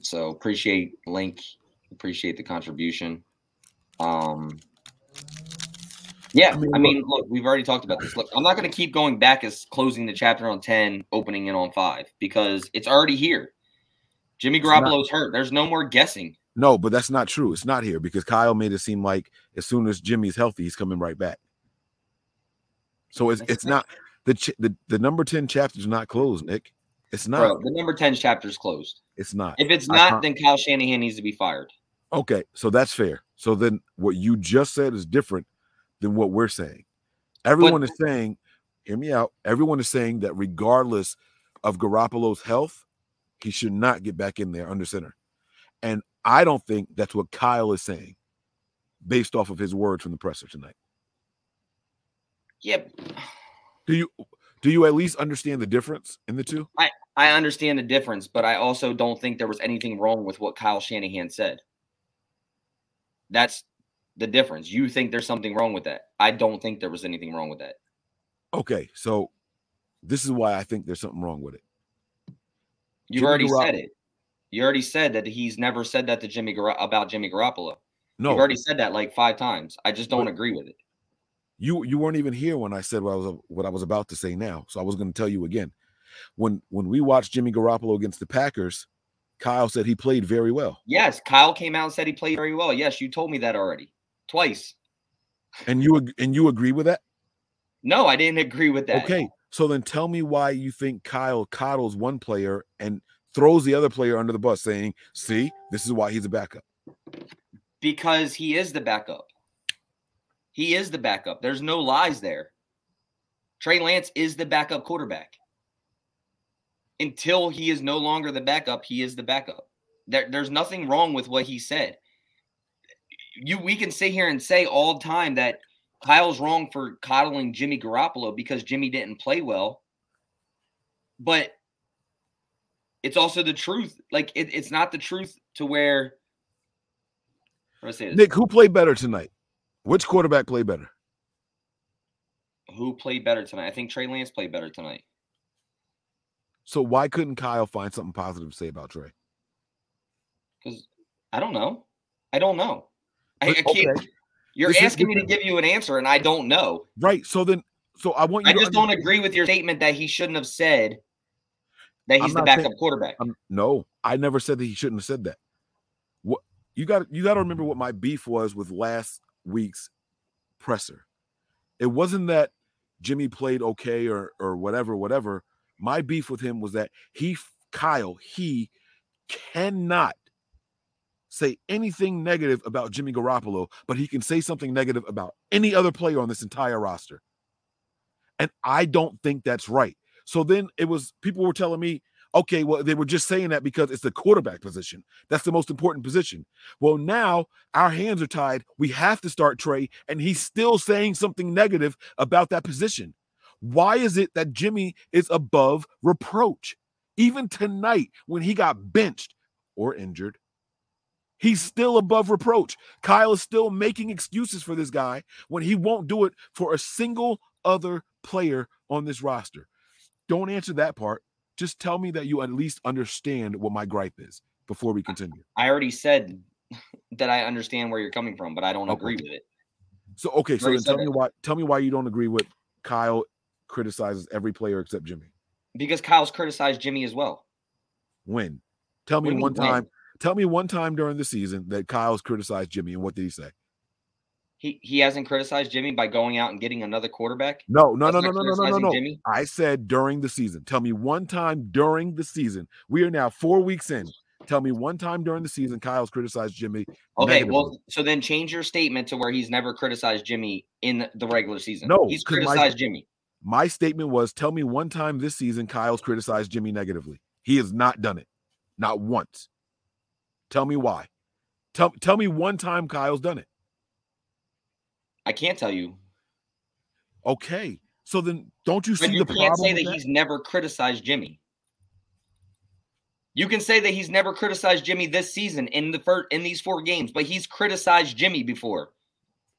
[SPEAKER 10] So appreciate Link, appreciate the contribution. Um, yeah, I mean, look, we've already talked about this. Look, I'm not going to keep going back as closing the chapter on 10, opening it on 5 because it's already here. Jimmy Garoppolo's hurt. There's no more guessing.
[SPEAKER 1] No, but that's not true. It's not here because Kyle made it seem like as soon as Jimmy's healthy, he's coming right back. So it's it's not the ch- the the number ten chapter is not closed, Nick. It's not.
[SPEAKER 10] Bro, the number 10 chapter is closed.
[SPEAKER 1] It's not.
[SPEAKER 10] If it's not, then Kyle Shanahan needs to be fired.
[SPEAKER 1] Okay, so that's fair. So then what you just said is different than what we're saying. Everyone is saying, hear me out. Everyone is saying that regardless of Garoppolo's health, he should not get back in there under center. And I don't think that's what Kyle is saying based off of his words from the presser tonight.
[SPEAKER 10] Yep.
[SPEAKER 1] Do you do you at least understand the difference in the two?
[SPEAKER 10] I, I understand the difference, but I also don't think there was anything wrong with what Kyle Shanahan said. That's the difference. You think there's something wrong with that. I don't think there was anything wrong with that.
[SPEAKER 1] Okay, so this is why I think there's something wrong with it.
[SPEAKER 10] You've
[SPEAKER 1] Jimmy
[SPEAKER 10] already
[SPEAKER 1] Garop-
[SPEAKER 10] said it. You already said that he's never said that to Jimmy Gar- about Jimmy Garoppolo.
[SPEAKER 1] No,
[SPEAKER 10] You've already said that like five times. I just don't
[SPEAKER 1] But-
[SPEAKER 10] agree with it.
[SPEAKER 1] you you weren't even here when I said what I was what I was about to say now. So I was going to tell you again. When when we watched Jimmy Garoppolo against the Packers, Kyle said he played very well.
[SPEAKER 10] Yes, Kyle came out and said he played very well. Yes, you told me that already twice.
[SPEAKER 1] And you and you agree with that?
[SPEAKER 10] No, I didn't agree with that.
[SPEAKER 1] Okay. So then tell me why you think Kyle coddles one player and throws the other player under the bus saying, "See, this is why he's a backup."
[SPEAKER 10] Because he is the backup. He is the backup. There's no lies there. Trey Lance is the backup quarterback. Until he is no longer the backup, he is the backup. There, there's nothing wrong with what he said. You we can sit here and say all the time that Kyle's wrong for coddling Jimmy Garoppolo because Jimmy didn't play well. But it's also the truth. Like it, it's not the truth to where how do I say?
[SPEAKER 1] Nick, who played better tonight? Which quarterback played better?
[SPEAKER 10] Who played better tonight? I think Trey Lance played better tonight.
[SPEAKER 1] So why couldn't Kyle find something positive to say about Trey?
[SPEAKER 10] Because I don't know. I don't know. I, I can't.
[SPEAKER 1] okay.
[SPEAKER 10] You're
[SPEAKER 1] This is-
[SPEAKER 10] asking me to give you an answer, and I don't know.
[SPEAKER 1] Right. So then so I want you
[SPEAKER 10] I
[SPEAKER 1] to
[SPEAKER 10] just don't agree with your statement that he shouldn't have said that he's the backup
[SPEAKER 1] saying-
[SPEAKER 10] quarterback.
[SPEAKER 1] Um, no, I never said that he shouldn't have said that. What you got you got to remember what my beef was with last week's presser. It wasn't that Jimmy played okay or or whatever whatever. My beef with him was that he Kyle he cannot say anything negative about Jimmy Garoppolo, but he can say something negative about any other player on this entire roster. And I don't think that's right. So then it was people were telling me, okay, well, they were just saying that because it's the quarterback position. That's the most important position. Well, now our hands are tied. We have to start Trey, and he's still saying something negative about that position. Why is it that Jimmy is above reproach? Even tonight, when he got benched or injured, he's still above reproach. Kyle is still making excuses for this guy when he won't do it for a single other player on this roster. Don't answer that part. Just tell me that you at least understand what my gripe is before we continue.
[SPEAKER 10] I already said that I understand where you're coming from, but I don't agree with it.
[SPEAKER 1] So okay, so then tell me
[SPEAKER 10] it.
[SPEAKER 1] why tell me why you don't agree with Kyle criticizes every player except Jimmy.
[SPEAKER 10] Because Kyle's criticized Jimmy as well.
[SPEAKER 1] When? Tell me
[SPEAKER 10] you
[SPEAKER 1] one
[SPEAKER 10] time. when?
[SPEAKER 1] Tell me one time during the season that Kyle's criticized Jimmy, and what did he say?
[SPEAKER 10] He he hasn't criticized Jimmy by going out and getting another quarterback.
[SPEAKER 1] No, no,
[SPEAKER 10] That's
[SPEAKER 1] no, no, no, no, no, no, no.
[SPEAKER 10] Jimmy?
[SPEAKER 1] I said during the season. Tell me one time during the season. We are now four weeks in. Tell me one time during the season Kyle's criticized Jimmy.
[SPEAKER 10] Okay,
[SPEAKER 1] negatively.
[SPEAKER 10] well, so then change your statement to where he's never criticized Jimmy in the regular season.
[SPEAKER 1] No,
[SPEAKER 10] he's
[SPEAKER 1] 'cause my-
[SPEAKER 10] criticized Jimmy.
[SPEAKER 1] My statement was tell me one time this season Kyle's criticized Jimmy negatively. He has not done it. Not once. Tell me why. Tell, tell me one time Kyle's done it.
[SPEAKER 10] I can't tell you,
[SPEAKER 1] Okay. So then don't you
[SPEAKER 10] but
[SPEAKER 1] see
[SPEAKER 10] you
[SPEAKER 1] the
[SPEAKER 10] can't say
[SPEAKER 1] with
[SPEAKER 10] that he's never criticized Jimmy. You can say that he's never criticized Jimmy this season in the first in these four games, but he's criticized Jimmy before.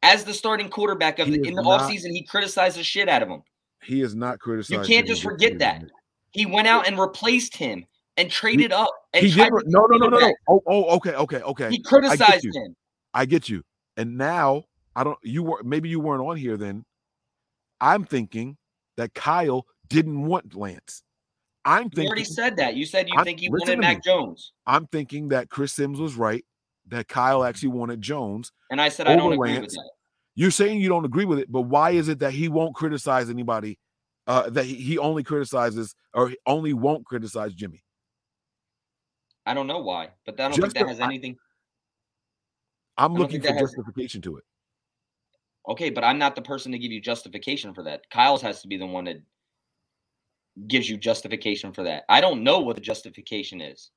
[SPEAKER 10] As the starting quarterback of
[SPEAKER 1] He
[SPEAKER 10] the, in the
[SPEAKER 1] not-
[SPEAKER 10] offseason, he criticized the shit out of him.
[SPEAKER 1] He is not criticized.
[SPEAKER 10] You can't just forget that. He went out and replaced him and traded up and
[SPEAKER 1] He did. No, no, no, no, no. Oh, oh, okay, okay, okay.
[SPEAKER 10] He criticized
[SPEAKER 1] you.
[SPEAKER 10] him.
[SPEAKER 1] I get you. And now I don't. You were maybe you weren't on here then. I'm thinking that Kyle didn't want Lance. I'm
[SPEAKER 10] You
[SPEAKER 1] thinking.
[SPEAKER 10] already said that. You said you
[SPEAKER 1] I'm-
[SPEAKER 10] think he wanted Mac
[SPEAKER 1] me.
[SPEAKER 10] Jones.
[SPEAKER 1] I'm thinking that Chris Simms was right. That Kyle actually wanted Jones.
[SPEAKER 10] And I said I don't agree with
[SPEAKER 1] Lance.
[SPEAKER 10] that.
[SPEAKER 1] You're saying you don't agree with it, but why is it that he won't criticize anybody? Uh, that he, he only criticizes or only won't criticize Jimmy.
[SPEAKER 10] I don't know why, but I don't
[SPEAKER 1] Just
[SPEAKER 10] think that has anything.
[SPEAKER 1] I'm looking for
[SPEAKER 10] that has-
[SPEAKER 1] justification to it.
[SPEAKER 10] Okay, but I'm not the person to give you justification for that. Kyle's has to be the one that gives you justification for that. I don't know what the justification is.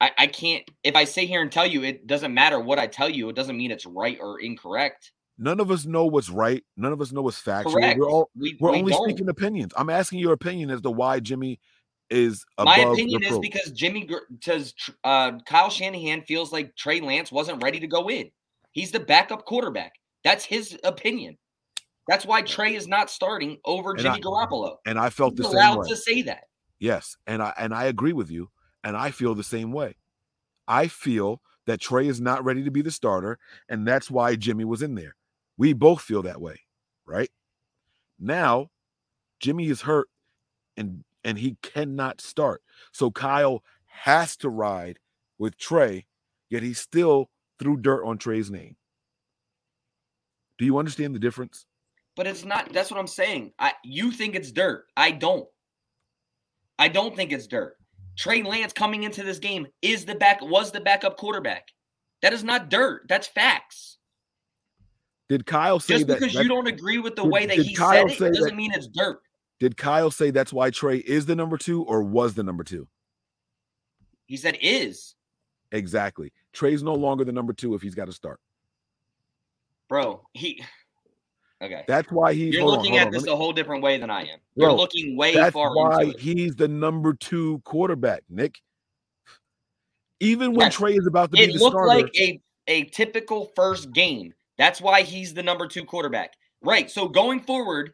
[SPEAKER 10] I, I can't if I sit here and tell you it doesn't matter what I tell you, it doesn't mean it's right or incorrect.
[SPEAKER 1] None of us know what's right. None of us know what's factual.
[SPEAKER 10] Correct.
[SPEAKER 1] We're all
[SPEAKER 10] We,
[SPEAKER 1] we're
[SPEAKER 10] we
[SPEAKER 1] only
[SPEAKER 10] don't.
[SPEAKER 1] speaking opinions. I'm asking your opinion as to why Jimmy is above
[SPEAKER 10] My opinion is because Jimmy because uh, Kyle Shanahan feels like Trey Lance wasn't ready to go in. He's the backup quarterback. That's his opinion. That's why Trey is not starting over
[SPEAKER 1] And
[SPEAKER 10] Jimmy
[SPEAKER 1] I-
[SPEAKER 10] Garoppolo.
[SPEAKER 1] and I felt
[SPEAKER 10] He's
[SPEAKER 1] the same
[SPEAKER 10] allowed
[SPEAKER 1] way.
[SPEAKER 10] to say that.
[SPEAKER 1] Yes, and I and I agree with you, and I feel the same way. I feel that Trey is not ready to be the starter, and that's why Jimmy was in there. We both feel that way, right? Now, Jimmy is hurt, and and he cannot start. So Kyle has to ride with Trey, yet he still threw dirt on Trey's name. Do you understand the difference?
[SPEAKER 10] But it's not. That's what I'm saying. I you think it's dirt. I don't. I don't think it's dirt. Trey Lance coming into this game is the back was the backup quarterback. That is not dirt. That's facts.
[SPEAKER 1] Did Kyle say that?
[SPEAKER 10] Just because
[SPEAKER 1] that-
[SPEAKER 10] you don't agree with the
[SPEAKER 1] did-
[SPEAKER 10] way that he
[SPEAKER 1] Kyle
[SPEAKER 10] said it doesn't
[SPEAKER 1] that-
[SPEAKER 10] mean it's dirt.
[SPEAKER 1] Did Kyle say that's why Trey is the number two or was the number two?
[SPEAKER 10] He said is.
[SPEAKER 1] Exactly. Trey's no longer the number two if he's got to start.
[SPEAKER 10] Bro, he Okay.
[SPEAKER 1] That's why he's.
[SPEAKER 10] You're
[SPEAKER 1] hold on,
[SPEAKER 10] looking at this
[SPEAKER 1] me-
[SPEAKER 10] a whole different way than I am. You're
[SPEAKER 1] Bro,
[SPEAKER 10] looking way
[SPEAKER 1] That's
[SPEAKER 10] far
[SPEAKER 1] why
[SPEAKER 10] into it.
[SPEAKER 1] he's the number two quarterback, Nick. Even when
[SPEAKER 10] Yes.
[SPEAKER 1] Trey is about to be
[SPEAKER 10] It
[SPEAKER 1] the
[SPEAKER 10] looked
[SPEAKER 1] starter,
[SPEAKER 10] like a, a typical first game. That's why he's the number two quarterback. Right. So going forward,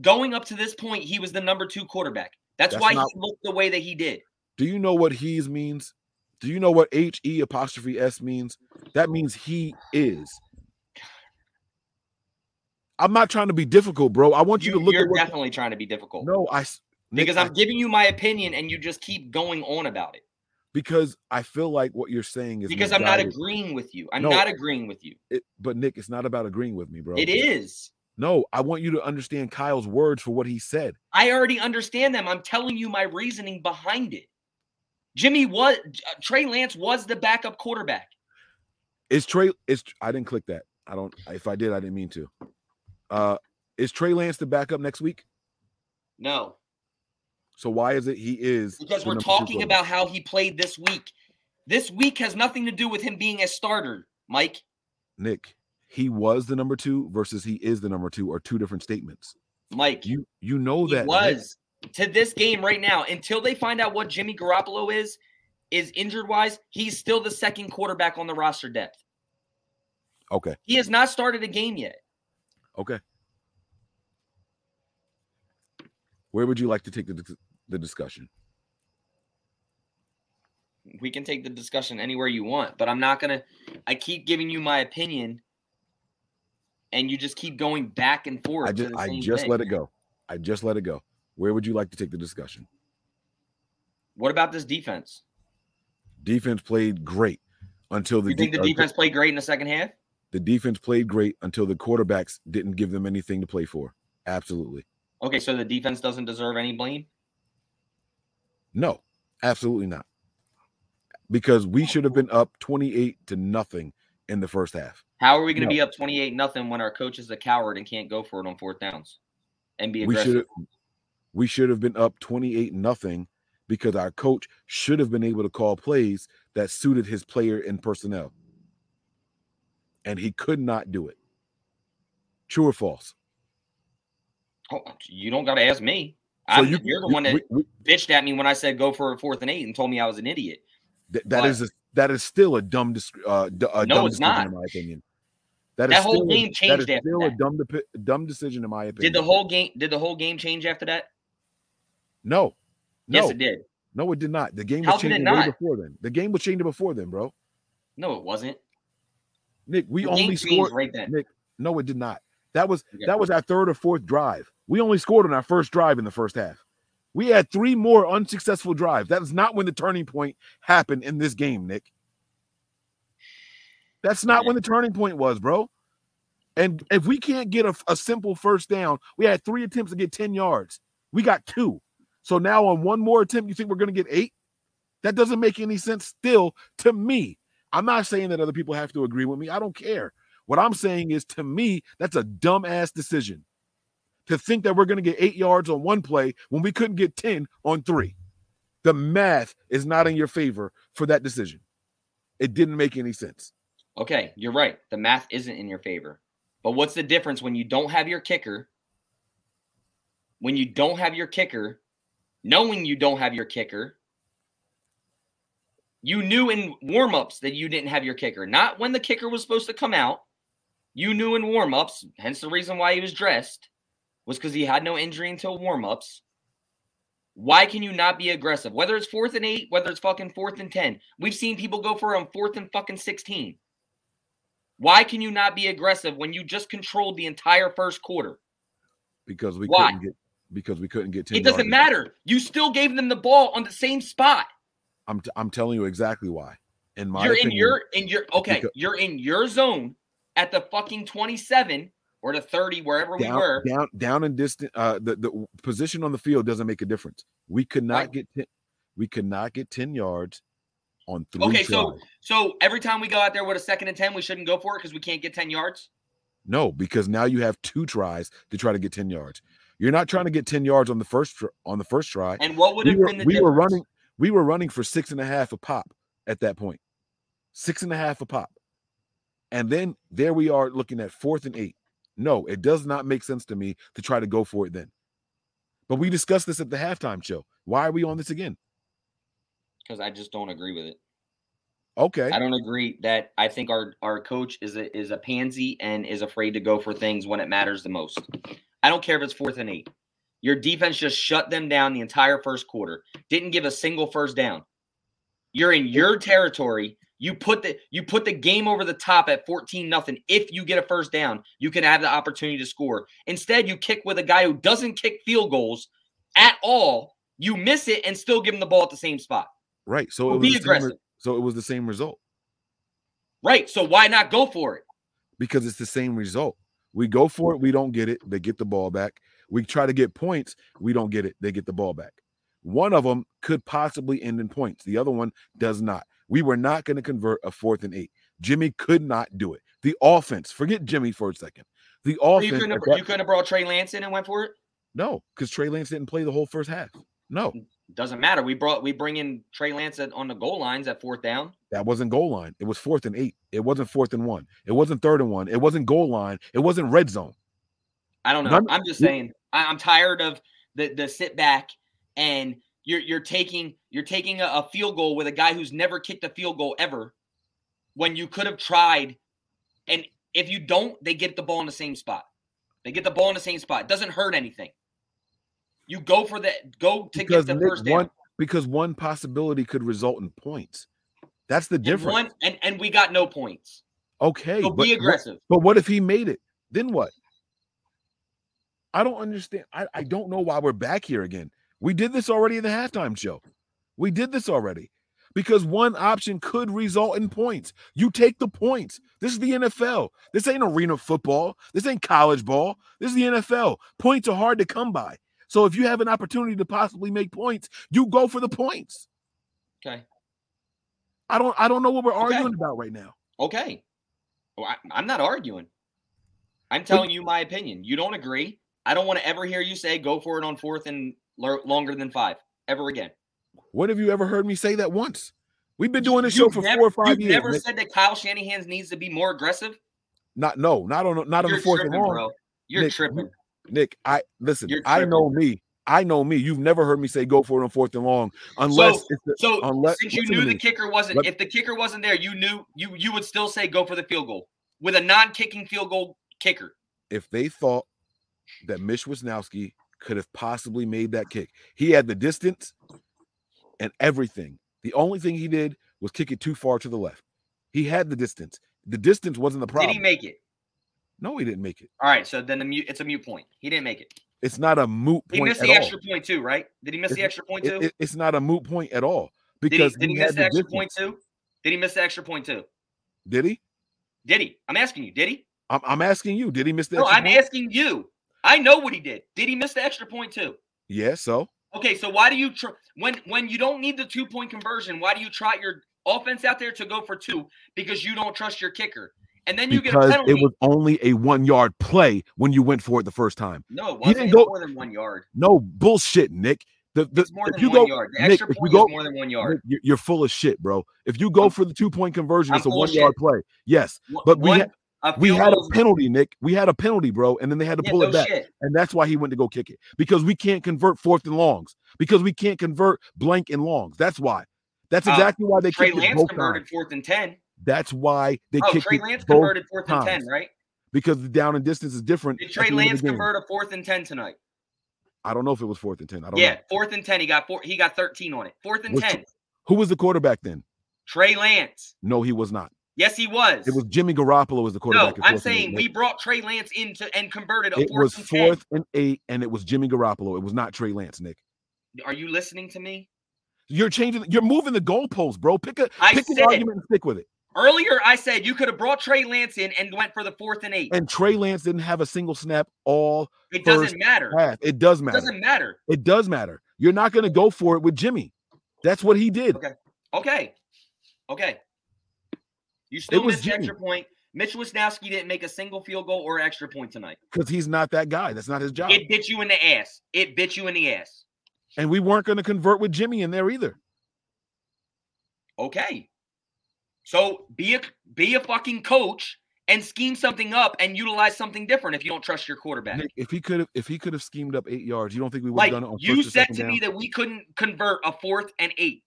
[SPEAKER 10] going up to this point, he was the number two quarterback. That's,
[SPEAKER 1] That's
[SPEAKER 10] why
[SPEAKER 1] not-
[SPEAKER 10] he looked the way that he did.
[SPEAKER 1] do you know what he's means? Do you know what H E apostrophe S means? That means he is. I'm not trying to be difficult, bro. I want you,
[SPEAKER 10] You,
[SPEAKER 1] to look what.
[SPEAKER 10] definitely trying to be difficult.
[SPEAKER 1] No, I
[SPEAKER 10] because
[SPEAKER 1] I-
[SPEAKER 10] I'm giving you my opinion and you just keep going on about it.
[SPEAKER 1] because I feel like what you're saying is
[SPEAKER 10] Because I'm not agreeing with you. I'm
[SPEAKER 1] No.
[SPEAKER 10] not agreeing with you.
[SPEAKER 1] It, but Nick, it's not about agreeing with me, bro.
[SPEAKER 10] It is.
[SPEAKER 1] No, I want you to understand Kyle's words for what he said.
[SPEAKER 10] I already understand them. I'm telling you my reasoning behind it. Jimmy was uh, Trey Lance was the backup quarterback.
[SPEAKER 1] Is Trey? Is I didn't click that. I don't. If I did, I didn't mean to. Uh, is Trey Lance the backup next week?
[SPEAKER 10] No,
[SPEAKER 1] So why is it he is?
[SPEAKER 10] because we're talking about how he played this week. This week has nothing to do with him being a starter, Mike.
[SPEAKER 1] Nick. He was the number two versus he is the number two are two different statements.
[SPEAKER 10] Mike,
[SPEAKER 1] You you know that Nick.
[SPEAKER 10] was to this game right now until they find out what Jimmy Garoppolo is is injured wise. He's still the second quarterback on the roster depth.
[SPEAKER 1] okay.
[SPEAKER 10] He has not started a game yet.
[SPEAKER 1] Okay. Where would you like to take the the discussion?
[SPEAKER 10] we can take the discussion anywhere you want, but I'm not gonna. I keep giving you my opinion, and you just keep going back and forth.
[SPEAKER 1] I just I just
[SPEAKER 10] thing.
[SPEAKER 1] let it go. I just let it go. Where would you like to take the discussion?
[SPEAKER 10] What about this defense?
[SPEAKER 1] Defense played great until the
[SPEAKER 10] You think
[SPEAKER 1] de-
[SPEAKER 10] the defense played great in the second half?
[SPEAKER 1] the defense played great until the quarterbacks didn't give them anything to play for. Absolutely.
[SPEAKER 10] Okay, so the defense doesn't deserve any blame.
[SPEAKER 1] No, absolutely not. Because we should have been up 28 to nothing in the first half.
[SPEAKER 10] How are we going to
[SPEAKER 1] No.
[SPEAKER 10] be up twenty eight nothing when our coach is a coward and can't go for it on fourth downs and be
[SPEAKER 1] We should
[SPEAKER 10] aggressive?
[SPEAKER 1] have we should have been up 28 nothing because our coach should have been able to call plays that suited his player and personnel. And he could not do it. True or false?
[SPEAKER 10] Oh, you don't got to ask me.
[SPEAKER 1] So
[SPEAKER 10] I'm,
[SPEAKER 1] you-
[SPEAKER 10] you, are the
[SPEAKER 1] you-
[SPEAKER 10] one that
[SPEAKER 1] we- we-
[SPEAKER 10] bitched at me when I said go for a fourth and eight and told me I was an idiot.
[SPEAKER 1] Th- that
[SPEAKER 10] But-
[SPEAKER 1] is a, that is still a dumb uh, d- a
[SPEAKER 10] No,
[SPEAKER 1] dumb
[SPEAKER 10] it's
[SPEAKER 1] decision
[SPEAKER 10] not.
[SPEAKER 1] in my opinion.
[SPEAKER 10] That
[SPEAKER 1] is
[SPEAKER 10] whole
[SPEAKER 1] still a-
[SPEAKER 10] game
[SPEAKER 1] that
[SPEAKER 10] changed
[SPEAKER 1] is
[SPEAKER 10] after
[SPEAKER 1] still a dumb depi- dumb decision in my opinion.
[SPEAKER 10] Did the whole game? Did the whole game change after that?
[SPEAKER 1] no, no,
[SPEAKER 10] Yes, it did.
[SPEAKER 1] no, it did not. The game
[SPEAKER 10] How
[SPEAKER 1] was changing way before then. The game was changing before then, bro.
[SPEAKER 10] No, it wasn't.
[SPEAKER 1] Nick, we
[SPEAKER 10] The
[SPEAKER 1] only scored.
[SPEAKER 10] right then.
[SPEAKER 1] Nick, no, it did not. That was
[SPEAKER 10] Okay.
[SPEAKER 1] that was our third or fourth drive. We only scored on our first drive in the first half. We had three more unsuccessful drives. That is not when the turning point happened in this game, Nick. That's not when the turning point was, bro. And if we can't get a, a simple first down, we had three attempts to get 10 yards. We got two. So now on one more attempt, you think we're going to get eight? That doesn't make any sense still to me. I'm not saying that other people have to agree with me. I don't care. What I'm saying is to me, that's a dumbass decision to think that we're going to get eight yards on one play when we couldn't get 10 on three. The math is not in your favor for that decision. It didn't make any sense.
[SPEAKER 10] Okay, you're right. The math isn't in your favor. But what's the difference when you don't have your kicker? When you don't have your kicker, knowing you don't have your kicker, you knew in warmups that you didn't have your kicker. Not when the kicker was supposed to come out. You knew in warmups, hence the reason why he was dressed, was because he had no injury until warmups. Why can you not be aggressive? Whether it's fourth and eight, whether it's fucking fourth and 10. We've seen people go for on fourth and fucking 16. Why can you not be aggressive when you just controlled the entire first quarter?
[SPEAKER 1] because we
[SPEAKER 10] Why?
[SPEAKER 1] couldn't get because we couldn't get 10
[SPEAKER 10] It doesn't matter. You still gave them the ball on the same spot.
[SPEAKER 1] I'm t- I'm telling you exactly why. In my
[SPEAKER 10] you're
[SPEAKER 1] opinion,
[SPEAKER 10] in your in your okay,
[SPEAKER 1] because-
[SPEAKER 10] you're in your zone at the fucking 27 or the 30 wherever we were.
[SPEAKER 1] down down and distant uh the, the position on the field doesn't make a difference. We could not
[SPEAKER 10] Right.
[SPEAKER 1] get 10, we could not get 10 yards on three
[SPEAKER 10] Okay,
[SPEAKER 1] tries.
[SPEAKER 10] so so every time we go out there with a second and 10, we shouldn't go for it because we can't get 10 yards.
[SPEAKER 1] No, because now you have two tries to try to get 10 yards. You're not trying to get 10 yards on the first tr- on the first try.
[SPEAKER 10] And what would
[SPEAKER 1] we
[SPEAKER 10] have
[SPEAKER 1] were,
[SPEAKER 10] been the
[SPEAKER 1] we were running we were running for six and a half a pop at that point. Six and a half a pop. And then there we are looking at fourth and eight. No, it does not make sense to me to try to go for it then. But we discussed this at the halftime show. Why are we on this again?
[SPEAKER 10] Because I just don't agree with it.
[SPEAKER 1] Okay.
[SPEAKER 10] I don't agree that I think our our coach is a is a pansy and is afraid to go for things when it matters the most. I don't care if it's fourth and eight. Your defense just shut them down the entire first quarter. Didn't give a single first down. You're in your territory. You put the you put the game over the top at 14 nothing. If you get a first down, you can have the opportunity to score. Instead, you kick with a guy who doesn't kick field goals at all. You miss it and still give him the ball at the same spot.
[SPEAKER 1] Right. So it was
[SPEAKER 10] be
[SPEAKER 1] same re-
[SPEAKER 10] aggressive.
[SPEAKER 1] so it was the same result
[SPEAKER 10] Right. So why not go for it?
[SPEAKER 1] because it's the same result. We go for it, we don't get it, they get the ball back. We try to get points, we don't get it, they get the ball back. One of them could possibly end in points. The other one does not. We were not going to convert a fourth and eight. Jimmy could not do it. The offense, forget Jimmy for a second. The
[SPEAKER 10] You
[SPEAKER 1] offense,
[SPEAKER 10] couldn't, have,
[SPEAKER 1] that-
[SPEAKER 10] you couldn't have brought Trey Lance in and went for it.
[SPEAKER 1] no, because Trey Lance didn't play the whole first half. No, mm,
[SPEAKER 10] Doesn't matter. We brought we bring in Trey Lance at, on the goal lines at fourth down.
[SPEAKER 1] that wasn't goal line. It was fourth and eight. It wasn't fourth and one. It wasn't third and one. It wasn't goal line. It wasn't red zone.
[SPEAKER 10] I don't know.
[SPEAKER 1] None-
[SPEAKER 10] I'm just saying. I, I'm tired of the the sit back and you're you're taking you're taking a, a field goal with a guy who's never kicked a field goal ever, when you could have tried. And if you don't, they get the ball in the same spot. They get the ball in the same spot. It doesn't hurt anything. You go for the go to
[SPEAKER 1] Because
[SPEAKER 10] get the first down.
[SPEAKER 1] one because one possibility could result in points. That's the
[SPEAKER 10] and
[SPEAKER 1] difference.
[SPEAKER 10] one and, and we got no points.
[SPEAKER 1] okay,
[SPEAKER 10] So
[SPEAKER 1] but
[SPEAKER 10] be aggressive.
[SPEAKER 1] But what if he made it? Then what? I don't understand. I, I don't know why we're back here again. We did this already in the halftime show. We did this already because one option could result in points. You take the points. This is the NFL. This ain't arena football. This ain't college ball. This is the NFL. Points are hard to come by. So if you have an opportunity to possibly make points, you go for the points.
[SPEAKER 10] Okay.
[SPEAKER 1] I don't I don't know what we're
[SPEAKER 10] Okay.
[SPEAKER 1] arguing about right now.
[SPEAKER 10] Okay. Well, I, I'm not arguing. I'm telling you my opinion. You don't agree. I don't want to ever hear you say go for it on fourth and longer than five ever again.
[SPEAKER 1] When have you ever heard me say that once? We've been doing this show
[SPEAKER 10] You've
[SPEAKER 1] for
[SPEAKER 10] never,
[SPEAKER 1] four or 5
[SPEAKER 10] you've
[SPEAKER 1] years.
[SPEAKER 10] never said that Kyle Shanahan needs to be more aggressive.
[SPEAKER 1] Not no, not on not on
[SPEAKER 10] You're
[SPEAKER 1] the fourth and
[SPEAKER 10] tripping,
[SPEAKER 1] long.
[SPEAKER 10] bro. You're
[SPEAKER 1] Nick,
[SPEAKER 10] tripping.
[SPEAKER 1] Nick, I listen. I know me. I know me. You've never heard me say go for it on fourth and long, unless
[SPEAKER 10] so,
[SPEAKER 1] it's the,
[SPEAKER 10] so
[SPEAKER 1] unless
[SPEAKER 10] since you knew the kicker wasn't,
[SPEAKER 1] Let-
[SPEAKER 10] if the kicker wasn't there, you knew you you would still say go for the field goal with a non-kicking field goal kicker.
[SPEAKER 1] if they thought that Mitch Wishnowsky could have possibly made that kick, he had the distance and everything. The only thing he did was kick it too far to the left. He had the distance. The distance wasn't the problem.
[SPEAKER 10] Did he make it?
[SPEAKER 1] no, he didn't make it.
[SPEAKER 10] All right, so then the mute, it's a mute point. He didn't make it.
[SPEAKER 1] It's not a moot point.
[SPEAKER 10] He
[SPEAKER 1] missed
[SPEAKER 10] the
[SPEAKER 1] all.
[SPEAKER 10] extra point too, right? Did he miss the
[SPEAKER 1] It's-
[SPEAKER 10] extra point too?
[SPEAKER 1] it- it's not a moot point at all
[SPEAKER 10] did he,
[SPEAKER 1] because
[SPEAKER 10] did he
[SPEAKER 1] had
[SPEAKER 10] miss the extra
[SPEAKER 1] distance.
[SPEAKER 10] point too? Did he miss the extra point too?
[SPEAKER 1] Did he?
[SPEAKER 10] Did he? I'm asking you. Did he?
[SPEAKER 1] I'm, I'm asking you. Did he miss the
[SPEAKER 10] No, I'm
[SPEAKER 1] point?
[SPEAKER 10] asking you. I know what he did. Did he miss the extra point too?
[SPEAKER 1] Yeah. So
[SPEAKER 10] Okay, so why do you tr- when when you don't need the two point conversion? Why do you trot your offense out there to go for two because you don't trust your kicker? And then you get a
[SPEAKER 1] because
[SPEAKER 10] penalty.
[SPEAKER 1] it was only a one yard play when you went for it the first time.
[SPEAKER 10] no, it
[SPEAKER 1] didn't go-
[SPEAKER 10] more than one yard.
[SPEAKER 1] No bullshit, Nick. The, the,
[SPEAKER 10] It's more
[SPEAKER 1] if
[SPEAKER 10] than
[SPEAKER 1] you
[SPEAKER 10] one
[SPEAKER 1] go,
[SPEAKER 10] yard. The
[SPEAKER 1] Nick,
[SPEAKER 10] extra point
[SPEAKER 1] go,
[SPEAKER 10] is more than one yard.
[SPEAKER 1] Nick, you're, you're full of shit, bro. If you go for the two point conversion,
[SPEAKER 10] I'm
[SPEAKER 1] it's a one yard play. Yes, but we
[SPEAKER 10] one-
[SPEAKER 1] had,
[SPEAKER 10] a
[SPEAKER 1] we had a penalty, Nick. We had a penalty, bro, and then they had to
[SPEAKER 10] Yeah,
[SPEAKER 1] pull
[SPEAKER 10] no
[SPEAKER 1] it back,
[SPEAKER 10] shit.
[SPEAKER 1] and that's why he went to go kick it because we can't convert fourth and longs because we can't convert blank and longs. That's why. That's
[SPEAKER 10] Uh,
[SPEAKER 1] exactly why they
[SPEAKER 10] Trey
[SPEAKER 1] kicked it
[SPEAKER 10] Lance
[SPEAKER 1] both
[SPEAKER 10] converted
[SPEAKER 1] times.
[SPEAKER 10] fourth and ten.
[SPEAKER 1] That's why they
[SPEAKER 10] Oh,
[SPEAKER 1] kicked
[SPEAKER 10] Trey
[SPEAKER 1] it
[SPEAKER 10] Lance converted fourth and ten, right?
[SPEAKER 1] because the down and distance is different.
[SPEAKER 10] Did Trey
[SPEAKER 1] the end of the
[SPEAKER 10] Lance convert a fourth and ten tonight?
[SPEAKER 1] I don't know if it was fourth and ten. I don't know.
[SPEAKER 10] Yeah,
[SPEAKER 1] know.
[SPEAKER 10] fourth and ten. He got four. He got thirteen on it. Fourth and
[SPEAKER 1] Was-
[SPEAKER 10] ten.
[SPEAKER 1] Who was the quarterback then?
[SPEAKER 10] Trey Lance.
[SPEAKER 1] No, he was not.
[SPEAKER 10] Yes, he was.
[SPEAKER 1] It was Jimmy Garoppolo was the
[SPEAKER 10] no,
[SPEAKER 1] quarterback. in
[SPEAKER 10] I'm
[SPEAKER 1] fourth and eight,
[SPEAKER 10] saying we brought Trey Lance into and converted a
[SPEAKER 1] It
[SPEAKER 10] fourth
[SPEAKER 1] was
[SPEAKER 10] and
[SPEAKER 1] fourth and eight, and it was Jimmy Garoppolo. It was not Trey Lance, Nick.
[SPEAKER 10] Are you listening to me?
[SPEAKER 1] You're changing. You're moving the goalposts, bro. Pick a
[SPEAKER 10] I
[SPEAKER 1] pick an
[SPEAKER 10] said-
[SPEAKER 1] argument and stick with it.
[SPEAKER 10] Earlier, I said you could have brought Trey Lance in and went for the fourth and eight.
[SPEAKER 1] And Trey Lance didn't have a single snap all
[SPEAKER 10] It
[SPEAKER 1] first
[SPEAKER 10] doesn't matter.
[SPEAKER 1] half. It does
[SPEAKER 10] It
[SPEAKER 1] matter.
[SPEAKER 10] doesn't matter.
[SPEAKER 1] It does matter. You're not going to go for it with Jimmy. That's what he did.
[SPEAKER 10] Okay. Okay. Okay. You still
[SPEAKER 1] was
[SPEAKER 10] missed
[SPEAKER 1] Jimmy.
[SPEAKER 10] extra point. Mitch Wishnowsky didn't make a single field goal or extra point tonight.
[SPEAKER 1] because he's not that guy. That's not his job.
[SPEAKER 10] It bit you in the ass. It bit you in the ass.
[SPEAKER 1] and we weren't going to convert with Jimmy in there either.
[SPEAKER 10] Okay. So be a be a fucking coach and scheme something up and utilize something different if you don't trust your quarterback.
[SPEAKER 1] Nick, if he could have, if he could have schemed up eight yards, you don't think we would
[SPEAKER 10] Like
[SPEAKER 1] have done it on
[SPEAKER 10] you said to
[SPEAKER 1] down?
[SPEAKER 10] me that we couldn't convert a fourth and eight.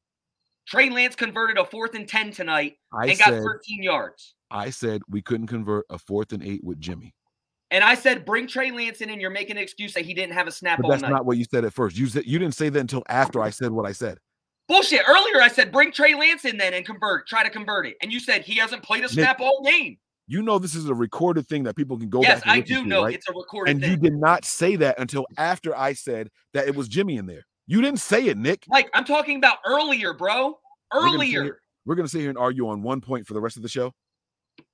[SPEAKER 10] Trey Lance converted a fourth and ten tonight
[SPEAKER 1] I
[SPEAKER 10] and got
[SPEAKER 1] said,
[SPEAKER 10] 13 yards.
[SPEAKER 1] I said we couldn't convert a fourth and eight with Jimmy,
[SPEAKER 10] And I said, bring Trey Lance in, and you're making an excuse that he didn't have a snap
[SPEAKER 1] but that's
[SPEAKER 10] night.
[SPEAKER 1] not what you said at first. You said you didn't say that until after I said what I said.
[SPEAKER 10] Bullshit. Earlier, I said, bring Trey Lance in then and convert, try to convert it. And you said he hasn't played a snap all game.
[SPEAKER 1] You know this is a recorded thing that people can go
[SPEAKER 10] yes,
[SPEAKER 1] back. and
[SPEAKER 10] I do
[SPEAKER 1] to,
[SPEAKER 10] know
[SPEAKER 1] right?
[SPEAKER 10] it's a recorded
[SPEAKER 1] And
[SPEAKER 10] thing.
[SPEAKER 1] you did not say that until after I said that it was Jimmy in there. You didn't say it, Nick.
[SPEAKER 10] Like, I'm talking about earlier, bro.
[SPEAKER 1] We're sit
[SPEAKER 10] Earlier.
[SPEAKER 1] We're gonna sit here and argue on one point for the rest of the show.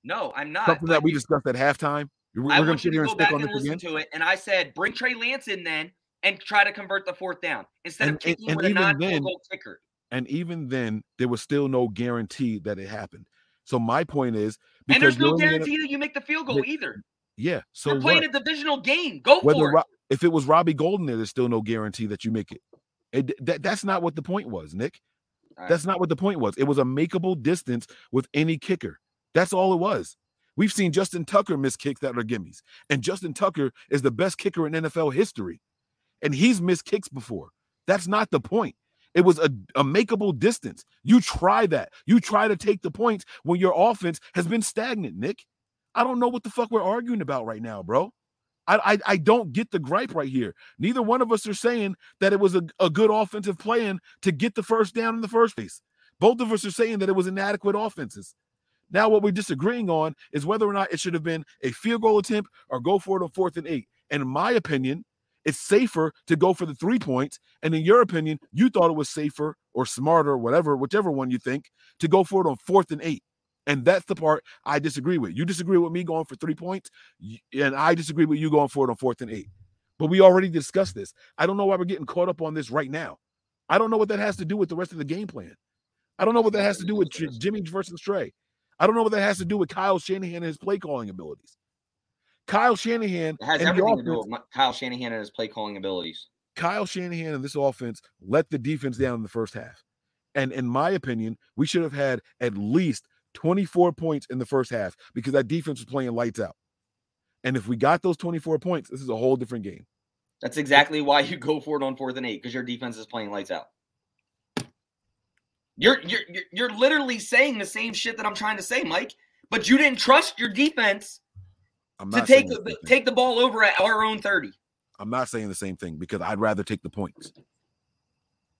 [SPEAKER 10] No, I'm not.
[SPEAKER 1] Something that we discussed at halftime. We're, we're
[SPEAKER 10] I
[SPEAKER 1] gonna
[SPEAKER 10] want
[SPEAKER 1] sit
[SPEAKER 10] to
[SPEAKER 1] here and stick on this again.
[SPEAKER 10] to it. And I said, bring Trey Lance in then and try to convert the fourth down instead
[SPEAKER 1] And-
[SPEAKER 10] of kicking
[SPEAKER 1] and-
[SPEAKER 10] with
[SPEAKER 1] and
[SPEAKER 10] a
[SPEAKER 1] even
[SPEAKER 10] non
[SPEAKER 1] then-
[SPEAKER 10] field goal kicker.
[SPEAKER 1] And even then, there was still no guarantee that it happened. So my point is,
[SPEAKER 10] And there's no guarantee that you make the field goal either.
[SPEAKER 1] Yeah. So
[SPEAKER 10] You're playing
[SPEAKER 1] what?
[SPEAKER 10] a divisional game. Go
[SPEAKER 1] Whether
[SPEAKER 10] for it.
[SPEAKER 1] Ro- if it was Robbie Golden there, there's still no guarantee that you make it. It- that, that's not what the point was, Nick.
[SPEAKER 10] Right.
[SPEAKER 1] That's not what the point was. It was a makeable distance with any kicker. That's all it was. We've seen Justin Tucker miss kicks that are gimmies, and Justin Tucker is the best kicker in NFL history, and he's missed kicks before. That's not the point. It was a, a makeable distance. You try that. You try to take the points when your offense has been stagnant, Nick. I don't know what the fuck we're arguing about right now, bro. I, I, I don't get the gripe right here. Neither one of us are saying that it was a, a good offensive plan to get the first down in the first place. Both of us are saying that it was inadequate offenses. Now, what we're disagreeing on is whether or not it should have been a field goal attempt or go for it on fourth and eight. And in my opinion, it's safer to go for the three points. And in your opinion, you thought it was safer or smarter, whatever, whichever one you think, to go for it on fourth and eight. And that's the part I disagree with. You disagree with me going for three points, and I disagree with you going for it on fourth and eight. But we already discussed this. I don't know why we're getting caught up on this right now. I don't know what that has to do with the rest of the game plan. I don't know what that has to do with Jimmy versus Trey. I don't know what that has to do with Kyle Shanahan and his play calling abilities. Kyle Shanahan
[SPEAKER 10] It has everything to do with Kyle Shanahan and his play calling abilities.
[SPEAKER 1] Kyle Shanahan and this offense let the defense down in the first half. And in my opinion, we should have had at least 24 points in the first half because that defense was playing lights out. And if we got those 24 points, this is a whole different game.
[SPEAKER 10] That's exactly why you go for it on fourth and eight because your defense is playing lights out. You're, you're you're literally saying the same shit that I'm trying to say, Mike. But you didn't trust your defense to take
[SPEAKER 1] the
[SPEAKER 10] the, take the ball over at our own thirty,
[SPEAKER 1] I'm not saying the same thing because I'd rather take the points.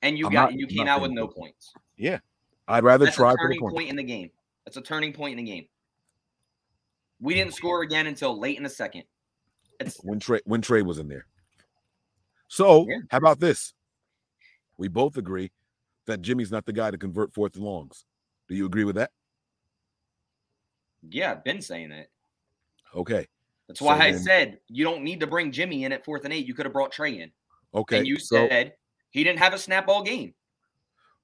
[SPEAKER 10] and you
[SPEAKER 1] I'm
[SPEAKER 10] got
[SPEAKER 1] not-
[SPEAKER 10] you came out with no points.
[SPEAKER 1] Yeah. I'd rather
[SPEAKER 10] That's
[SPEAKER 1] try for the point.
[SPEAKER 10] point in the game. That's a turning point in the game. We didn't score again until late in the second. It's
[SPEAKER 1] when Trey when Trey was in there. So
[SPEAKER 10] Yeah.
[SPEAKER 1] how about this? We both agree that Jimmy's not the guy to convert fourth and longs. Do you agree with that?
[SPEAKER 10] yeah, I've been saying that.
[SPEAKER 1] Okay.
[SPEAKER 10] That's
[SPEAKER 1] So
[SPEAKER 10] why I
[SPEAKER 1] then-
[SPEAKER 10] said you don't need to bring Jimmy in at fourth and eight. You could have brought Trey in.
[SPEAKER 1] Okay.
[SPEAKER 10] and you
[SPEAKER 1] so-
[SPEAKER 10] said he didn't have a snap all game.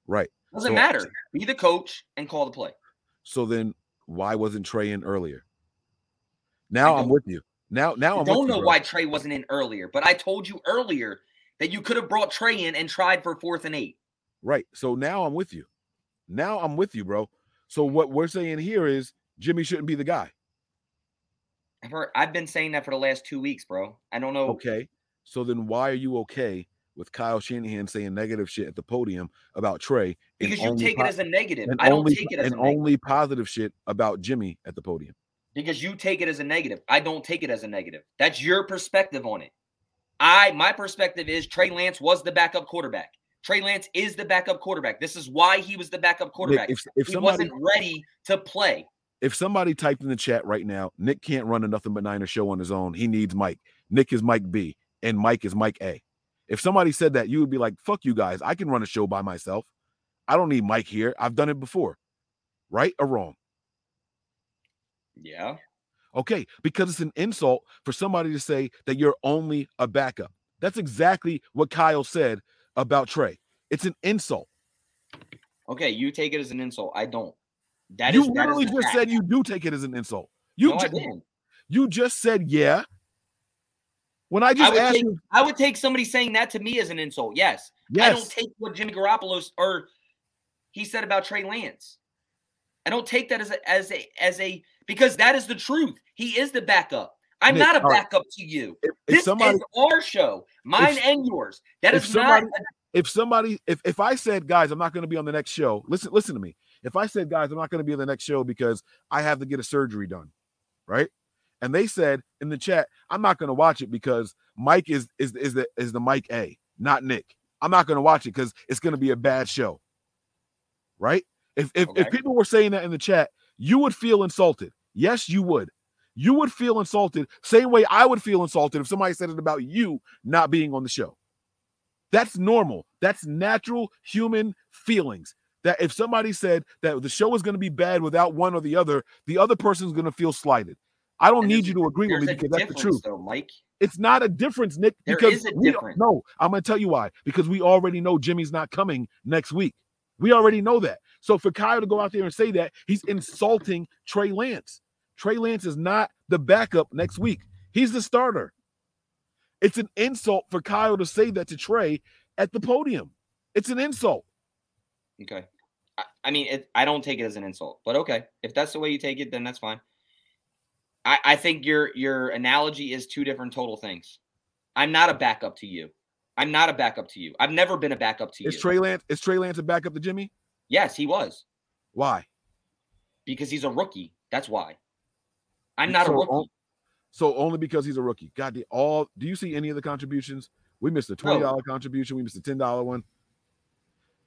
[SPEAKER 1] right.
[SPEAKER 10] Doesn't
[SPEAKER 1] So-
[SPEAKER 10] matter. Be the coach and call the play.
[SPEAKER 1] So then why wasn't Trey in earlier? Now I'm with you. Now now
[SPEAKER 10] I
[SPEAKER 1] I'm
[SPEAKER 10] don't
[SPEAKER 1] with you,
[SPEAKER 10] know
[SPEAKER 1] bro.
[SPEAKER 10] why Trey wasn't in earlier, but I told you earlier that you could have brought Trey in and tried for fourth and eight.
[SPEAKER 1] Right. So now I'm with you. Now I'm with you, bro. So what we're saying here is Jimmy shouldn't be the guy.
[SPEAKER 10] I've, heard, I've been saying that for the last two weeks, bro. I don't know.
[SPEAKER 1] Okay. So then why are you okay with Kyle Shanahan saying negative shit at the podium about Trey?
[SPEAKER 10] Because you take
[SPEAKER 1] po-
[SPEAKER 10] it as a negative. I don't
[SPEAKER 1] only,
[SPEAKER 10] take it as
[SPEAKER 1] and
[SPEAKER 10] a negative.
[SPEAKER 1] only positive shit about Jimmy at the podium.
[SPEAKER 10] because you take it as a negative. I don't take it as a negative. That's your perspective on it. I my perspective is Trey Lance was the backup quarterback. Trey Lance is the backup quarterback. This is why he was the backup quarterback.
[SPEAKER 1] if- if
[SPEAKER 10] he
[SPEAKER 1] somebody-
[SPEAKER 10] wasn't ready to play.
[SPEAKER 1] If somebody typed in the chat right now, Nick can't run a nothing but Niner show on his own. He needs Mike. Nick is Mike B, and Mike is Mike A. If somebody said that, you would be like, "Fuck you guys! I can run a show by myself. I don't need Mike here. I've done it before." Right or wrong?
[SPEAKER 10] Yeah.
[SPEAKER 1] Okay, because it's an insult for somebody to say that you're only a backup. That's exactly what Kyle said about Trey. It's an insult.
[SPEAKER 10] Okay, you take it as an insult. I don't. That
[SPEAKER 1] you
[SPEAKER 10] is
[SPEAKER 1] literally
[SPEAKER 10] the
[SPEAKER 1] just said you do take it as an insult. You
[SPEAKER 10] No, I didn't.
[SPEAKER 1] you just said yeah. When I
[SPEAKER 10] I
[SPEAKER 1] just
[SPEAKER 10] would
[SPEAKER 1] asked
[SPEAKER 10] take
[SPEAKER 1] you,
[SPEAKER 10] I would take somebody saying that to me as an insult. Yes.
[SPEAKER 1] yes.
[SPEAKER 10] I don't take what Jimmy Garoppolo or he said about Trey Lance. I don't take that as a as a as a because that is the truth. He is the backup. I'm
[SPEAKER 1] Nick,
[SPEAKER 10] not a
[SPEAKER 1] all right.
[SPEAKER 10] backup to you.
[SPEAKER 1] if, if
[SPEAKER 10] This
[SPEAKER 1] somebody
[SPEAKER 10] is our show, mine
[SPEAKER 1] if-
[SPEAKER 10] and yours. That
[SPEAKER 1] is
[SPEAKER 10] is not.
[SPEAKER 1] if somebody if if I said guys I'm not going to be on the next show listen listen to me if I said guys I'm not going to be on the next show because I have to get a surgery done right and they said in the chat I'm not going to watch it because Mike is is is the is the Mike A not Nick I'm not going to watch it because it's going to be a bad show right if if, if people were saying that in the chat you would feel insulted yes you would you would feel insulted same way I would feel insulted if somebody said it about you not being on the show that's normal. That's natural human feelings. That if somebody said that the show is going to be bad without one or the other, the other person's going to feel slighted. I don't
[SPEAKER 10] And
[SPEAKER 1] need you to agree with me because that's the truth.
[SPEAKER 10] though, Mike.
[SPEAKER 1] It's not a difference, Nick.
[SPEAKER 10] There
[SPEAKER 1] because
[SPEAKER 10] is a difference.
[SPEAKER 1] no, I'm gonna tell you why. Because we already know Jimmy's not coming next week. We already know that. So for Kyle to go out there and say that, he's insulting Trey Lance. Trey Lance is not the backup next week. He's the starter. It's an insult for Kyle to say that to Trey at the podium. It's an insult.
[SPEAKER 10] Okay. I, I mean, it, I don't take it as an insult, but okay. If that's the way you take it, then that's fine. I, I think your your analogy is two different total things. I'm not a backup to you. I'm not a backup to you. I've never been a backup to
[SPEAKER 1] Is
[SPEAKER 10] you.
[SPEAKER 1] Trey Lance is Trey Lance a backup to Jimmy?
[SPEAKER 10] yes, he was
[SPEAKER 1] Why?
[SPEAKER 10] because he's a rookie. That's why. I'm not a rookie.
[SPEAKER 1] So only because he's a rookie. God, the- all do you see any of the contributions? We missed a twenty dollar contribution. We missed a ten dollar one.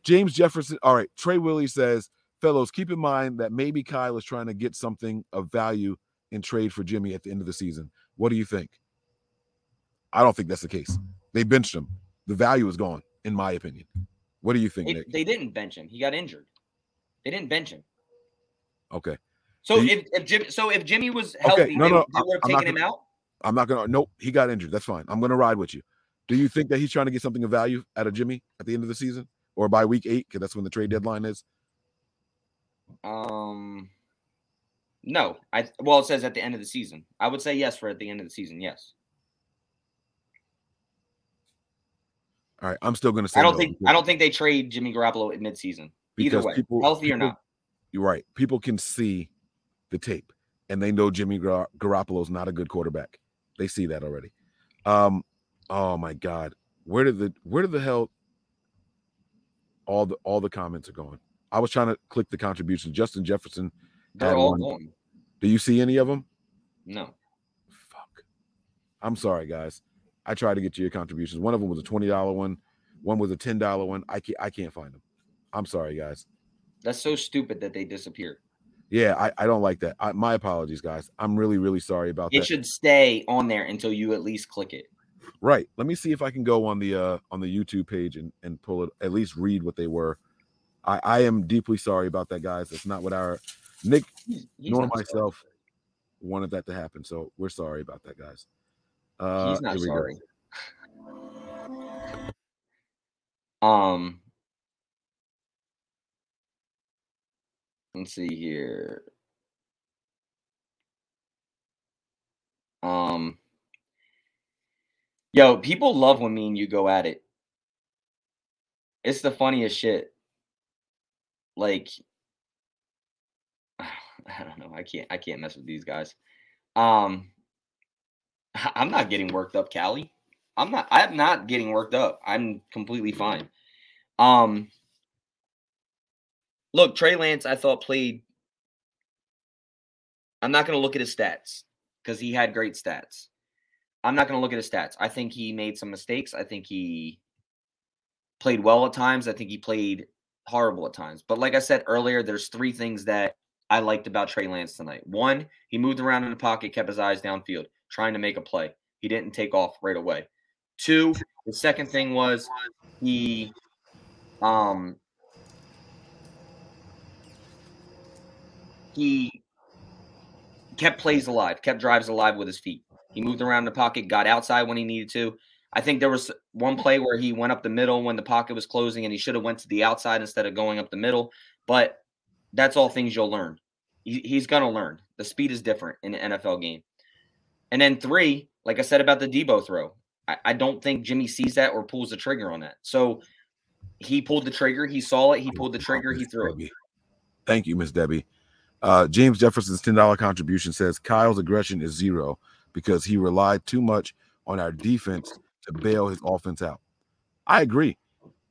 [SPEAKER 1] James Jefferson. All right. Trey Willie says, fellows, keep in mind that maybe Kyle is trying to get something of value in trade for Jimmy at the end of the season. What do you think? I don't think that's the case. They benched him. The value is gone, in my opinion. What do you think,
[SPEAKER 10] They,
[SPEAKER 1] Nick?
[SPEAKER 10] they didn't bench him. He got injured. They didn't bench him.
[SPEAKER 1] Okay.
[SPEAKER 10] So
[SPEAKER 1] you-
[SPEAKER 10] if, if Jim, so if Jimmy was healthy,
[SPEAKER 1] no, no,
[SPEAKER 10] they would have taken him
[SPEAKER 1] gonna-
[SPEAKER 10] out.
[SPEAKER 1] I'm not gonna. Nope, he got injured. That's fine. I'm gonna ride with you. Do you think that he's trying to get something of value out of Jimmy at the end of the season or by week eight? Because that's when the trade deadline is.
[SPEAKER 10] Um, no. I well, it says at the end of the season. I would say yes for at the end of the season. Yes.
[SPEAKER 1] All right, I'm still gonna say.
[SPEAKER 10] I don't
[SPEAKER 1] no
[SPEAKER 10] think I don't think they trade Jimmy Garoppolo at midseason. Either way,
[SPEAKER 1] people-
[SPEAKER 10] healthy or not.
[SPEAKER 1] You're right. People can see the tape, and they know Jimmy Gar- Garoppolo's not a good quarterback. They see that already. Um. Oh my God, where did the where did the hell all the all the comments are going? I was trying to click the contributions. Justin Jefferson.
[SPEAKER 10] They're all
[SPEAKER 1] one.
[SPEAKER 10] gone.
[SPEAKER 1] Do you see any of them?
[SPEAKER 10] No.
[SPEAKER 1] Fuck. I'm sorry, guys. I tried to get you your contributions. One of them was a twenty dollar one. One was a ten dollar one. I can't. I can't find them. I'm sorry, guys.
[SPEAKER 10] That's so stupid that they disappear.
[SPEAKER 1] Yeah, I, I don't like that. I, my apologies, guys. I'm really really sorry about
[SPEAKER 10] It
[SPEAKER 1] that.
[SPEAKER 10] should stay on there until you at least click it.
[SPEAKER 1] Right. Let me see if I can go on the uh on the YouTube page and and pull it. At least read what they were. I I am deeply sorry about that, guys. It's not what our Nick
[SPEAKER 10] He's
[SPEAKER 1] nor
[SPEAKER 10] not sorry.
[SPEAKER 1] myself wanted that to happen. So we're sorry about that, guys. Uh,
[SPEAKER 10] He's not
[SPEAKER 1] go.
[SPEAKER 10] sorry. Um, let's see here. Um, yo, people love when me and you go at it. It's the funniest shit. Like, I don't know. I can't. I can't mess with these guys. Um, I'm not getting worked up, Callie. I'm not. I'm not getting worked up. I'm completely fine. Um, look, Trey Lance, I thought played. I'm not going to look at his stats because he had great stats. I'm not going to look at his stats. I think he made some mistakes. I think he played well at times. I think he played horrible at times. But like I said earlier, there's three things that I liked about Trey Lance tonight. One, he moved around in the pocket, kept his eyes downfield, trying to make a play. He didn't take off right away. Two, the second thing was he um he kept plays alive, kept drives alive with his feet. He moved around the pocket, got outside when he needed to. I think there was one play where he went up the middle when the pocket was closing and he should have went to the outside instead of going up the middle, but that's all things you'll learn. He, he's going to learn. The speed is different in the NFL game. And then three, like I said about the Deebo throw, I, I don't think Jimmy sees that or pulls the trigger on that. So he pulled the trigger. He saw it. He pulled the trigger. He threw it.
[SPEAKER 1] Thank you, Miss Debbie. Uh, James Jefferson's ten dollar contribution says Kyle's aggression is zero because he relied too much on our defense to bail his offense out. I agree,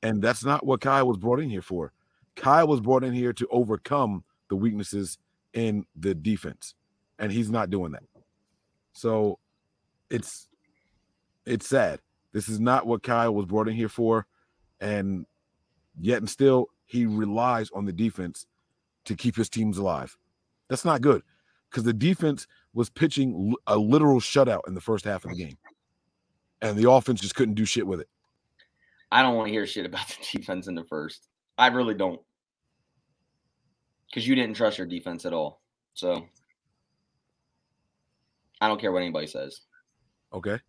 [SPEAKER 1] and that's not what Kyle was brought in here for. Kyle was brought in here to overcome the weaknesses in the defense, and he's not doing that. So, it's it's sad. This is not what Kyle was brought in here for, and yet and still he relies on the defense to keep his teams alive. That's not good because the defense was pitching a literal shutout in the first half of the game, and the offense just couldn't do shit with it.
[SPEAKER 10] I don't want to hear shit about the defense in the first. I really don't. Because you didn't trust your defense at all. So I don't care what anybody says.
[SPEAKER 1] Okay.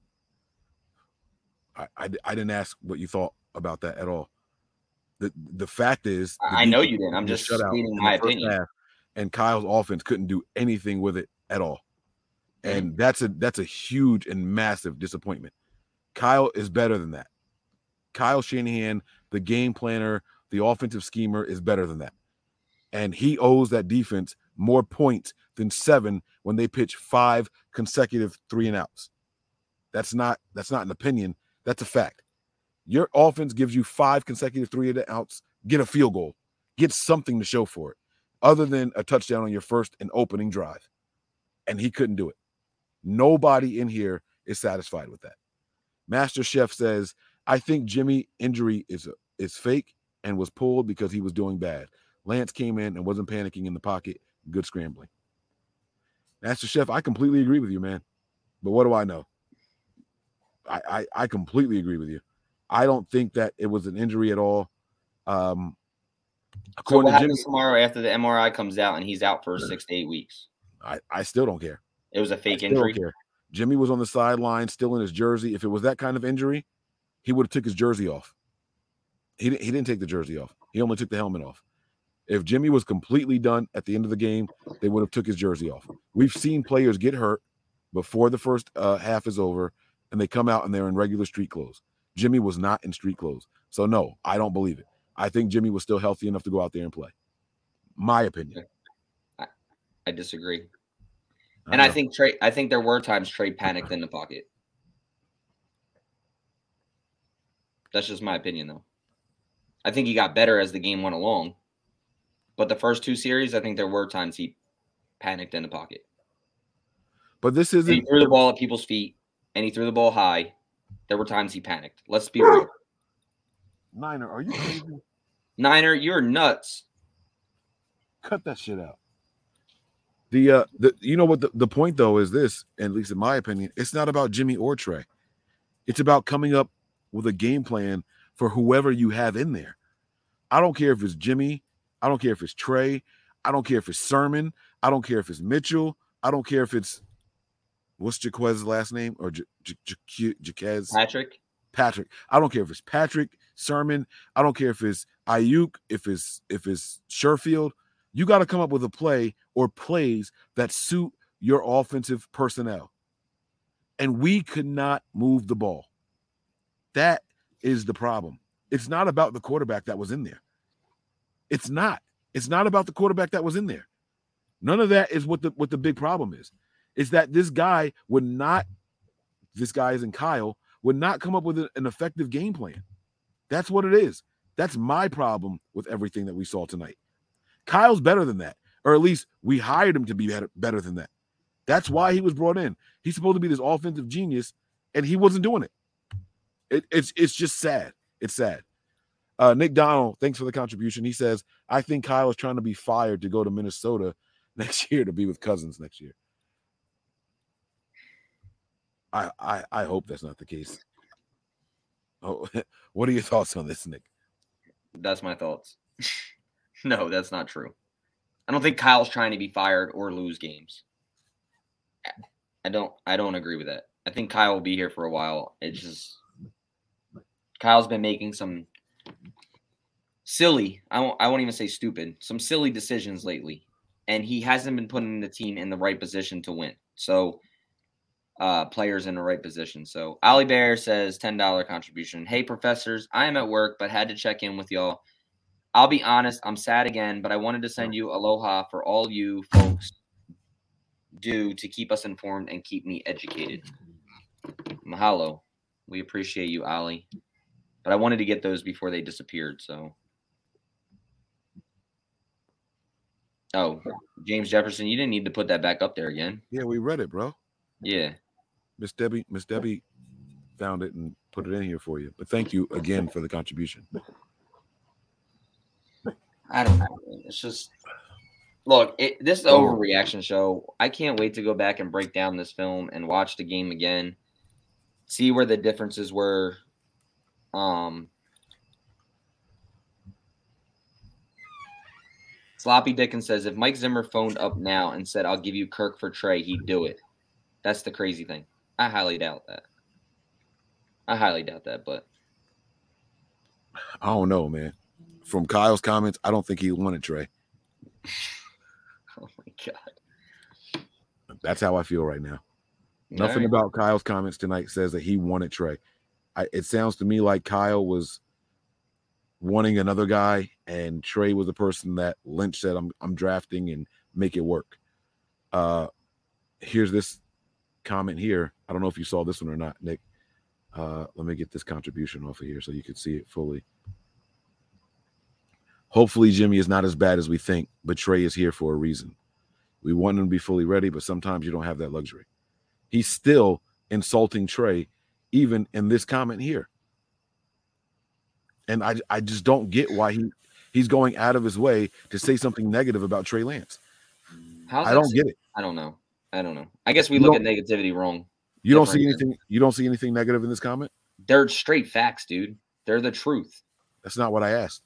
[SPEAKER 1] I, I, I didn't ask what you thought about that at all. The the fact is, the
[SPEAKER 10] I know you didn't. I'm just stating my opinion.
[SPEAKER 1] half, and Kyle's offense couldn't do anything with it at all. And that's a that's a huge and massive disappointment. Kyle is better than that. Kyle Shanahan, the game planner, the offensive schemer, is better than that. And he owes that defense more points than seven when they pitch five consecutive three and outs. That's not that's not an opinion. That's a fact. Your offense gives you five consecutive three and outs. Get a field goal. Get something to show for it, other than a touchdown on your first and opening drive. And he couldn't do it. Nobody in here is satisfied with that. Master Chef says, "I think Jimmy injury is is fake and was pulled because he was doing bad. Lance came in and wasn't panicking in the pocket. Good scrambling." Master Chef, I completely agree with you, man. But what do I know? I I, I completely agree with you. I don't think that it was an injury at all. Um,
[SPEAKER 10] So
[SPEAKER 1] according
[SPEAKER 10] what
[SPEAKER 1] to Jimmy,
[SPEAKER 10] tomorrow after the MRI comes out and he's out for six to eight weeks?
[SPEAKER 1] I, I still don't care.
[SPEAKER 10] It was a fake injury.
[SPEAKER 1] Jimmy was on the sideline, still in his jersey. If it was that kind of injury, he would have took his jersey off. He. He didn't take the jersey off. He only took the helmet off. If Jimmy was completely done at the end of the game, they would have took his jersey off. We've seen players get hurt before the first uh, half is over, and they come out and they're in regular street clothes. Jimmy was not in street clothes, so no, I don't believe it. I think Jimmy was still healthy enough to go out there and play. My opinion.
[SPEAKER 10] I disagree.
[SPEAKER 1] I
[SPEAKER 10] And I think Trey. I think there were times Trey panicked in the pocket. That's just my opinion, though. I think he got better as the game went along, but the first two series, I think there were times he panicked in the pocket.
[SPEAKER 1] But this
[SPEAKER 10] isn't. He threw the ball at people's feet, and he threw the ball high. There were times he panicked. Let's be real.
[SPEAKER 1] Niner, are you crazy?
[SPEAKER 10] Niner, you're nuts.
[SPEAKER 1] cut that shit out. The uh the you know what the, the point though is this, at least in my opinion, it's not about Jimmy or Trey. It's about coming up with a game plan for whoever you have in there. I don't care if it's Jimmy, I don't care if it's Trey, I don't care if it's Sermon, I don't care if it's Mitchell, I don't care if it's what's Jaquez's last name or J- J- Jaquez
[SPEAKER 10] Patrick.
[SPEAKER 1] Patrick. I don't care if it's Patrick Sermon. I don't care if it's Aiyuk, if it's if it's Sherfield. You got to come up with a play or plays that suit your offensive personnel. And we could not move the ball. That is the problem. It's not about the quarterback that was in there. It's not. It's not about the quarterback that was in there. None of that is what the what the big problem is. Is that this guy would not. This guy is in Kyle would not come up with an effective game plan. That's what it is. That's my problem with everything that we saw tonight. Kyle's better than that, or at least we hired him to be better, better than that. That's why he was brought in. He's supposed to be this offensive genius, and he wasn't doing it. it it's it's just sad. It's sad. Uh, Nick Donald, thanks for the contribution. He says, I think Kyle is trying to be fired to go to Minnesota next year to be with Cousins next year. I I, I hope that's not the case. Oh, what are your thoughts on this, Nick?
[SPEAKER 10] That's my thoughts. no, that's not true. I don't think Kyle's trying to be fired or lose games. I don't I don't agree with that. I think Kyle will be here for a while. It's just Kyle's been making some silly, I won't I won't even say stupid, some silly decisions lately. And he hasn't been putting the team in the right position to win. So uh, players in the right position. So Ali Bear says $10 contribution. Hey professors, I am at work, but had to check in with y'all. I'll be honest, I'm sad again, but I wanted to send you aloha for all you folks do to keep us informed and keep me educated. Mahalo. We appreciate you, Ali. But I wanted to get those before they disappeared, so Oh, James Jefferson, you didn't need to put that back up there again.
[SPEAKER 1] Yeah, we read it, bro.
[SPEAKER 10] Yeah.
[SPEAKER 1] Miss Debbie, Miss Debbie found it and put it in here for you. But thank you again for the contribution.
[SPEAKER 10] I don't know. It's just look. It, this is an oh. overreaction show. I can't wait to go back and break down this film and watch the game again, see where the differences were. Um, Sloppy Dickens says if Mike Zimmer phoned up now and said, "I'll give you Kirk for Trey," he'd do it. That's the crazy thing. I highly doubt that. I highly doubt that, but
[SPEAKER 1] I don't know, man. From Kyle's comments, I don't think he wanted Trey.
[SPEAKER 10] oh my god.
[SPEAKER 1] That's how I feel right now. Nothing
[SPEAKER 10] Alright.
[SPEAKER 1] about Kyle's comments tonight says that he wanted Trey. I, it sounds to me like Kyle was wanting another guy, and Trey was the person that Lynch said, "I'm I'm drafting and make it work." Uh, here's this comment here. I don't know if you saw this one or not, Nick. Uh, let me get this contribution off of here so you can see it fully. Hopefully, Jimmy is not as bad as we think, but Trey is here for a reason. We want him to be fully ready, but sometimes you don't have that luxury. He's still insulting Trey, even in this comment here. And I, I just don't get why he he's going out of his way to say something negative about Trey Lance.
[SPEAKER 10] How's
[SPEAKER 1] I don't
[SPEAKER 10] s-
[SPEAKER 1] get it.
[SPEAKER 10] I don't know. I don't know. I guess we
[SPEAKER 1] You
[SPEAKER 10] look at negativity wrong.
[SPEAKER 1] You don't see anything. You don't see anything negative in this comment.
[SPEAKER 10] They're straight facts, dude. They're the truth.
[SPEAKER 1] That's not what I asked.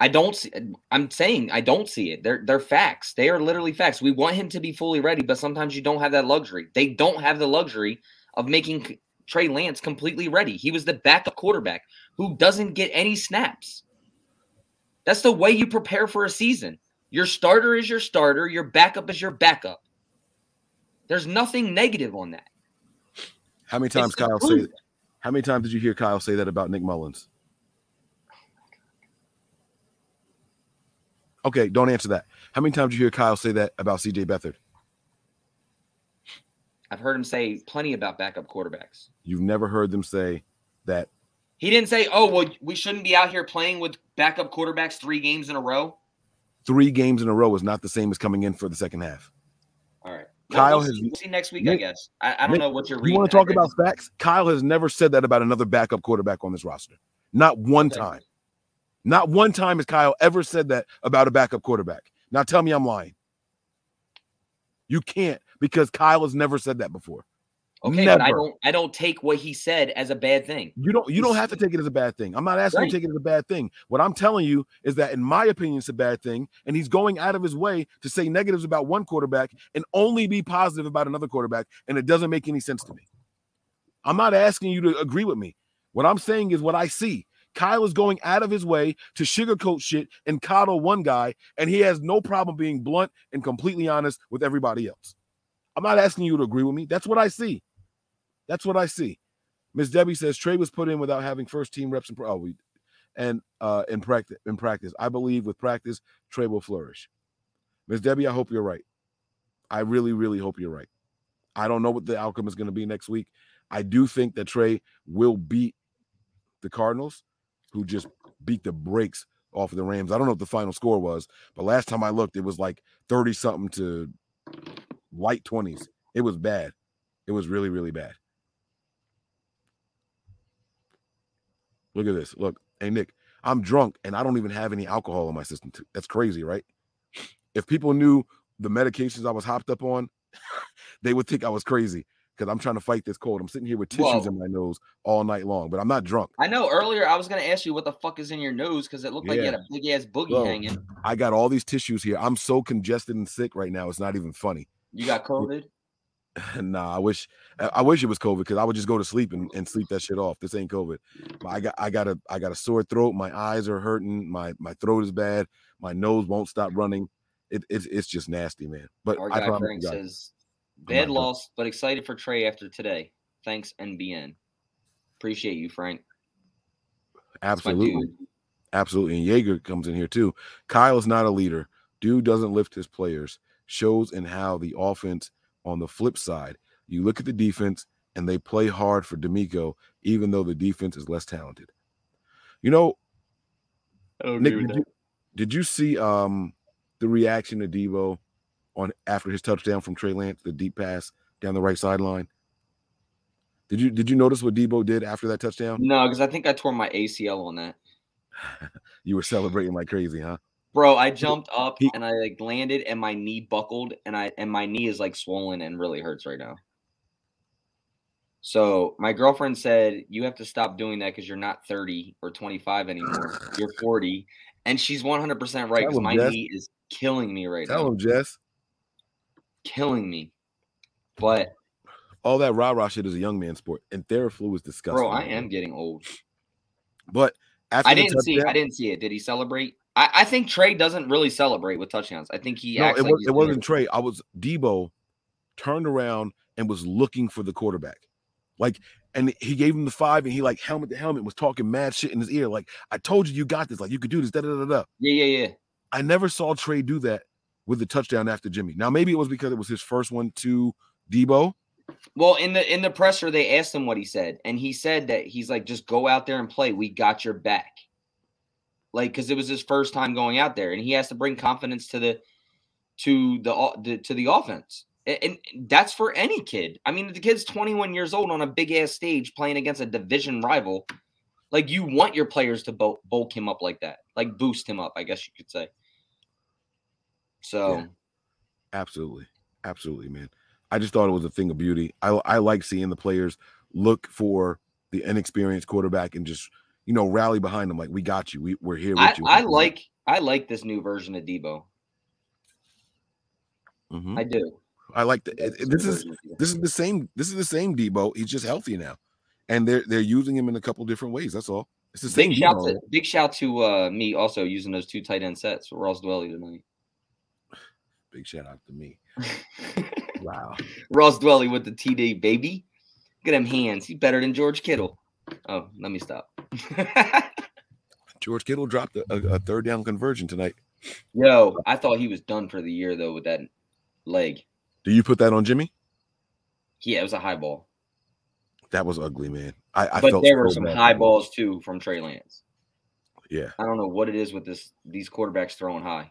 [SPEAKER 10] I don't see I'm saying I don't see it. They're they're facts. They are literally facts. We want him to be fully ready, but sometimes you don't have that luxury. They don't have the luxury of making Trey Lance completely ready. He was the backup quarterback who doesn't get any snaps. That's the way you prepare for a season. Your starter is your starter, your backup is your backup. There's nothing negative on that.
[SPEAKER 1] How many times
[SPEAKER 10] It's
[SPEAKER 1] Kyle say? How many times did you hear Kyle say that about Nick Mullens? Okay, don't answer that. How many times did you hear Kyle say that about CJ Beathard?
[SPEAKER 10] I've heard him say plenty about backup quarterbacks.
[SPEAKER 1] You've never heard them say that.
[SPEAKER 10] He didn't say, "Oh, well, we shouldn't be out here playing with backup quarterbacks 3 games in a row."
[SPEAKER 1] Three games in a row is not the same as coming in for the second half.
[SPEAKER 10] All right.
[SPEAKER 1] Kyle
[SPEAKER 10] we'll
[SPEAKER 1] has-
[SPEAKER 10] see, we'll see next week, I guess. I, I don't
[SPEAKER 1] Nick,
[SPEAKER 10] know what you're
[SPEAKER 1] You want to talk about facts? Kyle has never said that about another backup quarterback on this roster. Not one
[SPEAKER 10] Okay.
[SPEAKER 1] time. Not one time has Kyle ever said that about a backup quarterback. Now tell me I'm lying. You can't because Kyle has never said that before.
[SPEAKER 10] Okay,
[SPEAKER 1] never.
[SPEAKER 10] but I don't I don't take what he said as a bad thing.
[SPEAKER 1] You don't you don't have to take it as a bad thing. I'm not asking you to take it as a bad thing. What I'm telling you is that in my opinion it's a bad thing and he's going out of his way to say negatives about one quarterback and only be positive about another quarterback and it doesn't make any sense to me. I'm not asking you to agree with me. What I'm saying is what I see. Kyle is going out of his way to sugarcoat shit and coddle one guy and he has no problem being blunt and completely honest with everybody else. I'm not asking you to agree with me. That's what I see. That's what I see. Miss Debbie says Trey was put in without having first team reps in pro- oh, we, and uh in practice in practice. I believe with practice Trey will flourish. Miss Debbie, I hope you're right. I really, really hope you're right. I don't know what the outcome is going to be next week. I do think that Trey will beat the Cardinals, who just beat the brakes off of the Rams. I don't know what the final score was, but last time I looked, it was like 30 something to light 20s. It was bad. It was really, really bad. Look at this. Look, hey Nick, I'm drunk and I don't even have any alcohol in my system. Too. That's crazy, right? If people knew the medications I was hopped up on, they would think I was crazy because I'm trying to fight this cold. I'm sitting here with tissues
[SPEAKER 10] Whoa.
[SPEAKER 1] in my nose all night long, but I'm not drunk.
[SPEAKER 10] I know earlier I was gonna ask you what the fuck is in your nose because it looked like you had
[SPEAKER 1] Yeah.
[SPEAKER 10] a big ass boogie
[SPEAKER 1] Bro,
[SPEAKER 10] hanging.
[SPEAKER 1] I got all these tissues here. I'm so congested and sick right now. It's not even funny.
[SPEAKER 10] You got COVID?
[SPEAKER 1] nah, I wish I wish it was COVID because I would just go to sleep and, and sleep that shit off. This ain't COVID. But I got I got a I got a sore throat. My eyes are hurting. My my throat is bad. My nose won't stop running. It, it's it's just nasty, man. But
[SPEAKER 10] Our
[SPEAKER 1] I
[SPEAKER 10] guy
[SPEAKER 1] promise
[SPEAKER 10] Frank says bad loss, but excited for Trey after today. Thanks, NBN. Appreciate you, Frank.
[SPEAKER 1] Absolutely, absolutely. And Jaeger comes in here too. Kyle's not a leader. Dude doesn't lift his players. Shows in how the offense. On the flip side, you look at the defense and they play hard for DeMeco, even though the defense is less talented. You know, Nick, did you, did you see um the reaction to Deebo on after his touchdown from Trey Lance, the deep pass down the right sideline? Did you did you notice what Deebo did after that touchdown?
[SPEAKER 10] No, because I think I tore my ACL on that.
[SPEAKER 1] You were celebrating like crazy, huh?
[SPEAKER 10] Bro, I jumped up and I like landed and my knee buckled and I and my knee is like swollen and really hurts right now. So my girlfriend said you have to stop doing that because you're not 30 or 25 anymore. You're 40. And she's 100% right because my
[SPEAKER 1] Jess.
[SPEAKER 10] knee is killing me right
[SPEAKER 1] Tell
[SPEAKER 10] now.
[SPEAKER 1] him, Jess.
[SPEAKER 10] Killing me. But
[SPEAKER 1] all that rah rah shit is a young man sport, and Theraflu is disgusting.
[SPEAKER 10] Bro, I am getting old.
[SPEAKER 1] But
[SPEAKER 10] I didn't see. I didn't see it. Did he celebrate? I, I think Trey doesn't really celebrate with touchdowns. I think he
[SPEAKER 1] No, it,
[SPEAKER 10] like
[SPEAKER 1] was, it wasn't Trey. I was Deebo turned around and was looking for the quarterback. Like, and he gave him the five and he like helmet to helmet was talking mad shit in his ear. Like, I told you you got this. Like, you could do this. Da, da, da, da, da.
[SPEAKER 10] Yeah, yeah, yeah.
[SPEAKER 1] I never saw Trey do that with the touchdown after Jimmy. Now, maybe it was because it was his first one to Deebo.
[SPEAKER 10] Well, in the in the presser, they asked him what he said, and he said that he's like, just go out there and play. We got your back. Like, because it was his first time going out there, and he has to bring confidence to the to the, to the offense, and, that's for any kid. I mean, the kid's 21 years old on a big ass stage playing against a division rival. Like, you want your players to bulk, bulk him up like that, like boost him up, I guess you could say. So.
[SPEAKER 1] Yeah. Absolutely. Absolutely, man. I just thought it was a thing of beauty. I, I like seeing the players look for the inexperienced quarterback and just, you know, rally behind them. Like, we got you. We, we're here with
[SPEAKER 10] I,
[SPEAKER 1] you.
[SPEAKER 10] I like I like this new version of Deebo.
[SPEAKER 1] Mhm.
[SPEAKER 10] I do.
[SPEAKER 1] I like the, it- this is
[SPEAKER 10] version of Deebo.
[SPEAKER 1] this is the same this is the same Deebo. He's just healthy now, and they're they're using him in a couple different ways. That's all. It's the same.
[SPEAKER 10] big shout
[SPEAKER 1] Deebo.
[SPEAKER 10] to big shout to uh, me also using those two tight end sets for Ross Dwelley tonight.
[SPEAKER 1] Big shout out to me. Wow.
[SPEAKER 10] Ross Dwelley with the TD baby. Look at them hands. He's better than George Kittle. Oh, let me stop.
[SPEAKER 1] George Kittle dropped a, a, third down conversion tonight.
[SPEAKER 10] Yo, I thought he was done for the year though with that leg.
[SPEAKER 1] Do you put that on Jimmy?
[SPEAKER 10] Yeah, it was a high ball.
[SPEAKER 1] That was ugly, man. I, I
[SPEAKER 10] but
[SPEAKER 1] felt
[SPEAKER 10] there were
[SPEAKER 1] so
[SPEAKER 10] some high balls too from Trey Lance.
[SPEAKER 1] Yeah,
[SPEAKER 10] I don't know what it is with this these quarterbacks throwing high.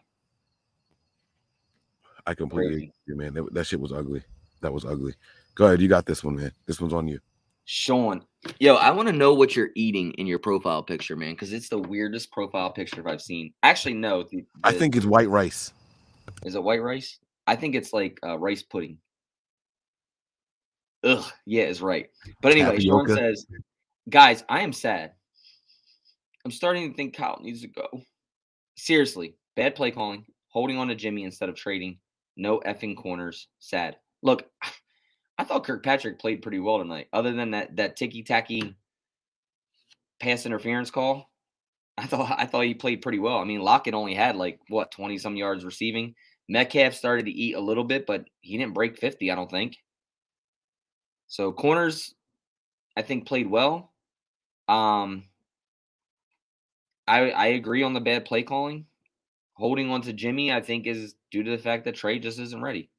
[SPEAKER 1] I completely
[SPEAKER 10] Crazy.
[SPEAKER 1] agree, man. That, that shit was ugly. That was ugly. Go ahead, you got this one, man. This one's on you.
[SPEAKER 10] Sean, yo, I want to know what you're eating in your profile picture, man, because it's the weirdest profile picture I've seen. Actually, no, the,
[SPEAKER 1] I think it's white rice.
[SPEAKER 10] is it white rice? I think it's like uh, rice pudding. Ugh, yeah, it's right. But anyway, Sean says, guys, I am sad. I'm starting to think Kyle needs to go. Seriously, bad play calling, holding on to Jimmy instead of trading, no effing corners. Sad. Look, I thought Kirkpatrick played pretty well tonight, other than that that ticky tacky pass interference call. I thought I thought he played pretty well. I mean, Lockett only had like what twenty some yards receiving. Metcalf started to eat a little bit, but he didn't break fifty. I don't think. So corners, I think played well. Um, I I agree on the bad play calling. Holding on to Jimmy, I think, is due to the fact that Trey just isn't ready,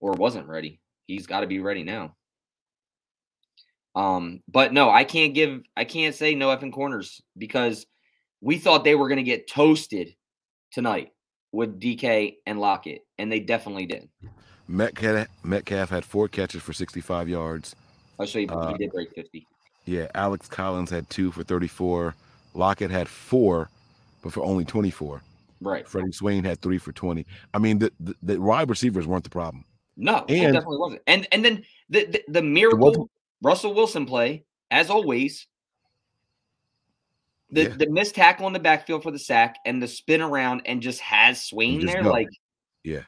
[SPEAKER 10] or wasn't ready. He's got to be ready now. Um, but no, I can't give, I can't say no effing corners because we thought they were going to get toasted tonight with DK and Lockett, and they definitely did.
[SPEAKER 1] Metcalf, Metcalf had four catches for 65 yards.
[SPEAKER 10] I'll show you.
[SPEAKER 1] Uh,
[SPEAKER 10] he did break fifty.
[SPEAKER 1] Yeah, Alex Collins had two for 34. Lockett had four, but for only 24.
[SPEAKER 10] Right.
[SPEAKER 1] Freddie Swain had three for 20. I mean, the, the, the wide receivers weren't the problem.
[SPEAKER 10] No, it definitely wasn't. And and then the the, the miracle Russell Wilson play, as always. The
[SPEAKER 1] Yeah.
[SPEAKER 10] the missed tackle in the backfield for the sack and the spin around and just has Swain
[SPEAKER 1] just
[SPEAKER 10] there.
[SPEAKER 1] go.
[SPEAKER 10] Like
[SPEAKER 1] Yeah.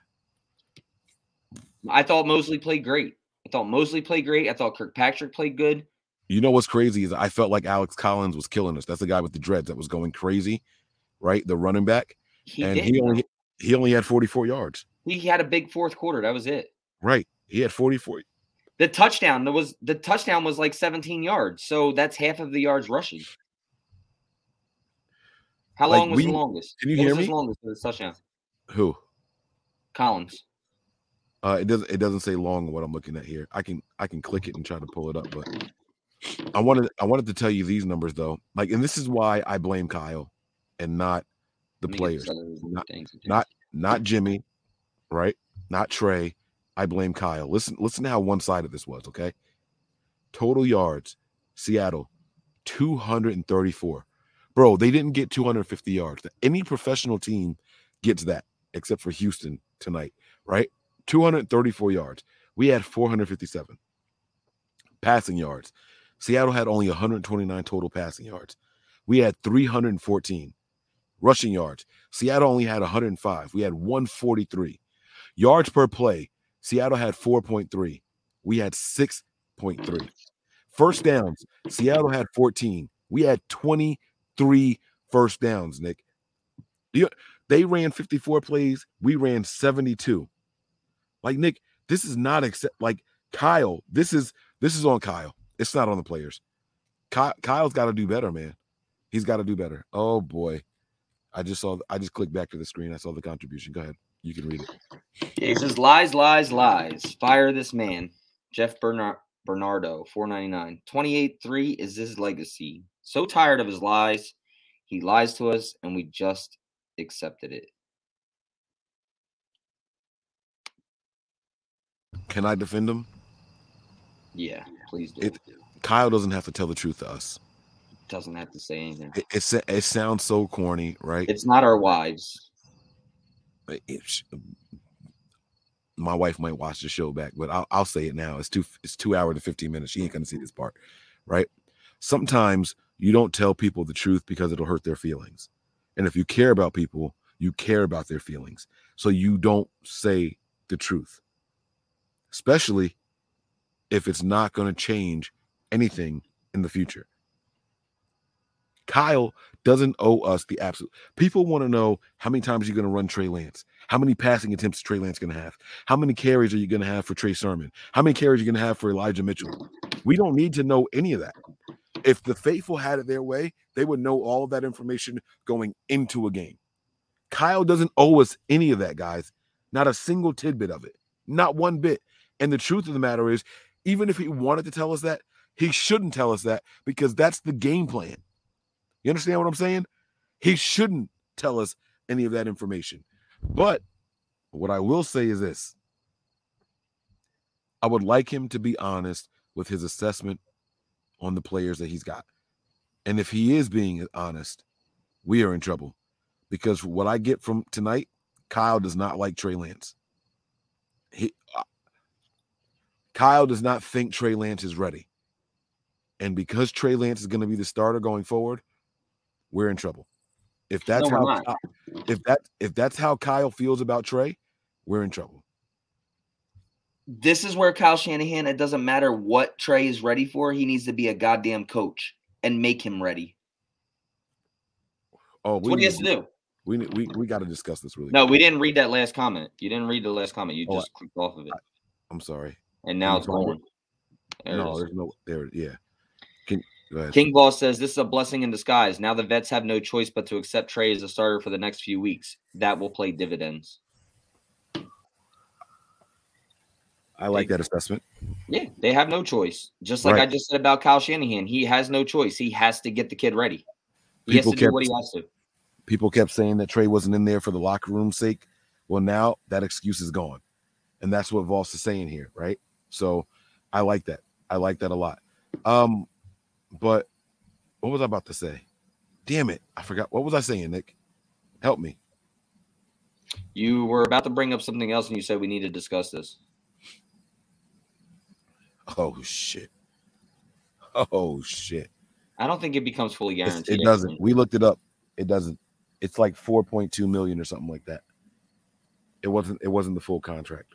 [SPEAKER 10] I thought Moseley played great. I thought Moseley played great. I thought Kirkpatrick played good.
[SPEAKER 1] You know what's crazy is I felt like Alex Collins was killing us. That's the guy with the dreads that was going crazy, right? The running back.
[SPEAKER 10] He
[SPEAKER 1] and
[SPEAKER 10] did.
[SPEAKER 1] he only he only had 44 yards.
[SPEAKER 10] he had a big fourth quarter. That was it.
[SPEAKER 1] Right. He had 44.
[SPEAKER 10] The touchdown there was the touchdown was like 17 yards. So that's half of the yards rushing. How
[SPEAKER 1] Like,
[SPEAKER 10] long was
[SPEAKER 1] we-
[SPEAKER 10] the longest?
[SPEAKER 1] can you
[SPEAKER 10] What
[SPEAKER 1] hear
[SPEAKER 10] was
[SPEAKER 1] me?
[SPEAKER 10] longest for the touchdown?
[SPEAKER 1] Who?
[SPEAKER 10] Collins.
[SPEAKER 1] Uh, it doesn't. It doesn't say long. What I'm looking at here. I can. I can click it and try to pull it up. But I wanted. I wanted to tell you these numbers though. Like, and this is why I blame Kyle, and not the
[SPEAKER 10] Let me get
[SPEAKER 1] players. Not,
[SPEAKER 10] thing to do.
[SPEAKER 1] not not Jimmy, right? Not Trey. I blame Kyle. Listen. Listen to how one sided this was. Okay. Total yards. Seattle, 234. Bro, they didn't get 250 yards. Any professional team gets that, except for Houston tonight, right? 234 yards. We had 457 passing yards. Seattle had only 129 total passing yards. We had 314 rushing yards. Seattle only had 105. We had 143 yards per play. Seattle had 4.3. We had 6.3. Mm. First downs, Seattle had 14. We had 23 first downs, Nick. They ran 54 plays. We ran 72. Like Nick, this is not accept like Kyle. This is this is on Kyle. It's not on the players. Ky- Kyle's got to do better, man. He's got to do better. Oh boy. I just saw I just clicked back to the screen. I saw the contribution. Go ahead. You can read it.
[SPEAKER 10] He says lies, lies, lies. Fire this man. Jeff Bernard Bernardo, 499. 28-3 is his legacy. So tired of his lies. He lies to us and we just accepted it.
[SPEAKER 1] Can I defend him?
[SPEAKER 10] Yeah, please do.
[SPEAKER 1] It Kyle doesn't have to tell the truth to us.
[SPEAKER 10] Doesn't have to say anything.
[SPEAKER 1] It, it, it sounds so corny, right?
[SPEAKER 10] It's not our wives.
[SPEAKER 1] It- it- my wife might watch the show back, but I'll, I'll say it now. It's two it's two hours and 15 minutes. She ain't gonna see this part, right? Sometimes you don't tell people the truth because it'll hurt their feelings. And if you care about people, you care about their feelings. So you don't say the truth. Especially if it's not to change anything in the future. Kyle doesn't owe us the absolute. People want to know how many times you're going to run Trey Lance. How many passing attempts Trey Lance going to have? How many carries are you going to have for Trey Sermon? How many carries are you going to have for Elijah Mitchell? We don't need to know any of that. If the faithful had it their way, they would know all of that information going into a game. Kyle doesn't owe us any of that, guys. Not a single tidbit of it. Not one bit. And the truth of the matter is, even if he wanted to tell us that, he shouldn't tell us that because that's the game plan. You understand what I'm saying? He shouldn't tell us any of that information. But what I will say is this I would like him to be honest with his assessment on the players that he's got. And if he is being honest, we are in trouble because what I get from tonight, Kyle does not like Trey Lance. He uh, Kyle does not think Trey Lance is ready. And because Trey Lance is going to be the starter going forward, we're in trouble. If that's
[SPEAKER 10] No,
[SPEAKER 1] how
[SPEAKER 10] not.
[SPEAKER 1] If that if that's how Kyle feels about Trey, we're in trouble.
[SPEAKER 10] This is where Kyle Shanahan, it doesn't matter what Trey is ready for, he needs to be a goddamn coach and make him ready.
[SPEAKER 1] Oh,
[SPEAKER 10] That's what he has to do.
[SPEAKER 1] We we we got to discuss this really.
[SPEAKER 10] No,
[SPEAKER 1] quick.
[SPEAKER 10] we didn't read that last comment. You didn't read the last comment. You
[SPEAKER 1] Oh,
[SPEAKER 10] just clicked off of it.
[SPEAKER 1] I'm sorry.
[SPEAKER 10] And now
[SPEAKER 1] you
[SPEAKER 10] it's
[SPEAKER 1] it?
[SPEAKER 10] going. There
[SPEAKER 1] no, there's no there. Yeah. Can go ahead.
[SPEAKER 10] King Ball says this is a blessing in disguise. Now the vets have no choice but to accept Trey as a starter for the next few weeks. That will play dividends.
[SPEAKER 1] I like that assessment.
[SPEAKER 10] Yeah, they have no choice. Just like I just said about Kyle Shanahan, he has no choice. He has to get the kid ready. He
[SPEAKER 1] People
[SPEAKER 10] has to do
[SPEAKER 1] kept-
[SPEAKER 10] what he has to.
[SPEAKER 1] People kept saying that Trey wasn't in there for the locker room's sake. Well, now that excuse is gone, and that's what Voss is saying here, right? So, I like that. I like that a lot. Um, but what was I about to say? Damn it, I forgot. What was I saying, Nick? Help me.
[SPEAKER 10] You were about to bring up something else, and you said we need to discuss this.
[SPEAKER 1] Oh shit. Oh shit.
[SPEAKER 10] I don't think it becomes fully
[SPEAKER 1] It's-
[SPEAKER 10] guaranteed.
[SPEAKER 1] it doesn't. We looked it up. It doesn't. It's like 4.2 million or something like that. It wasn't it wasn't the full contract.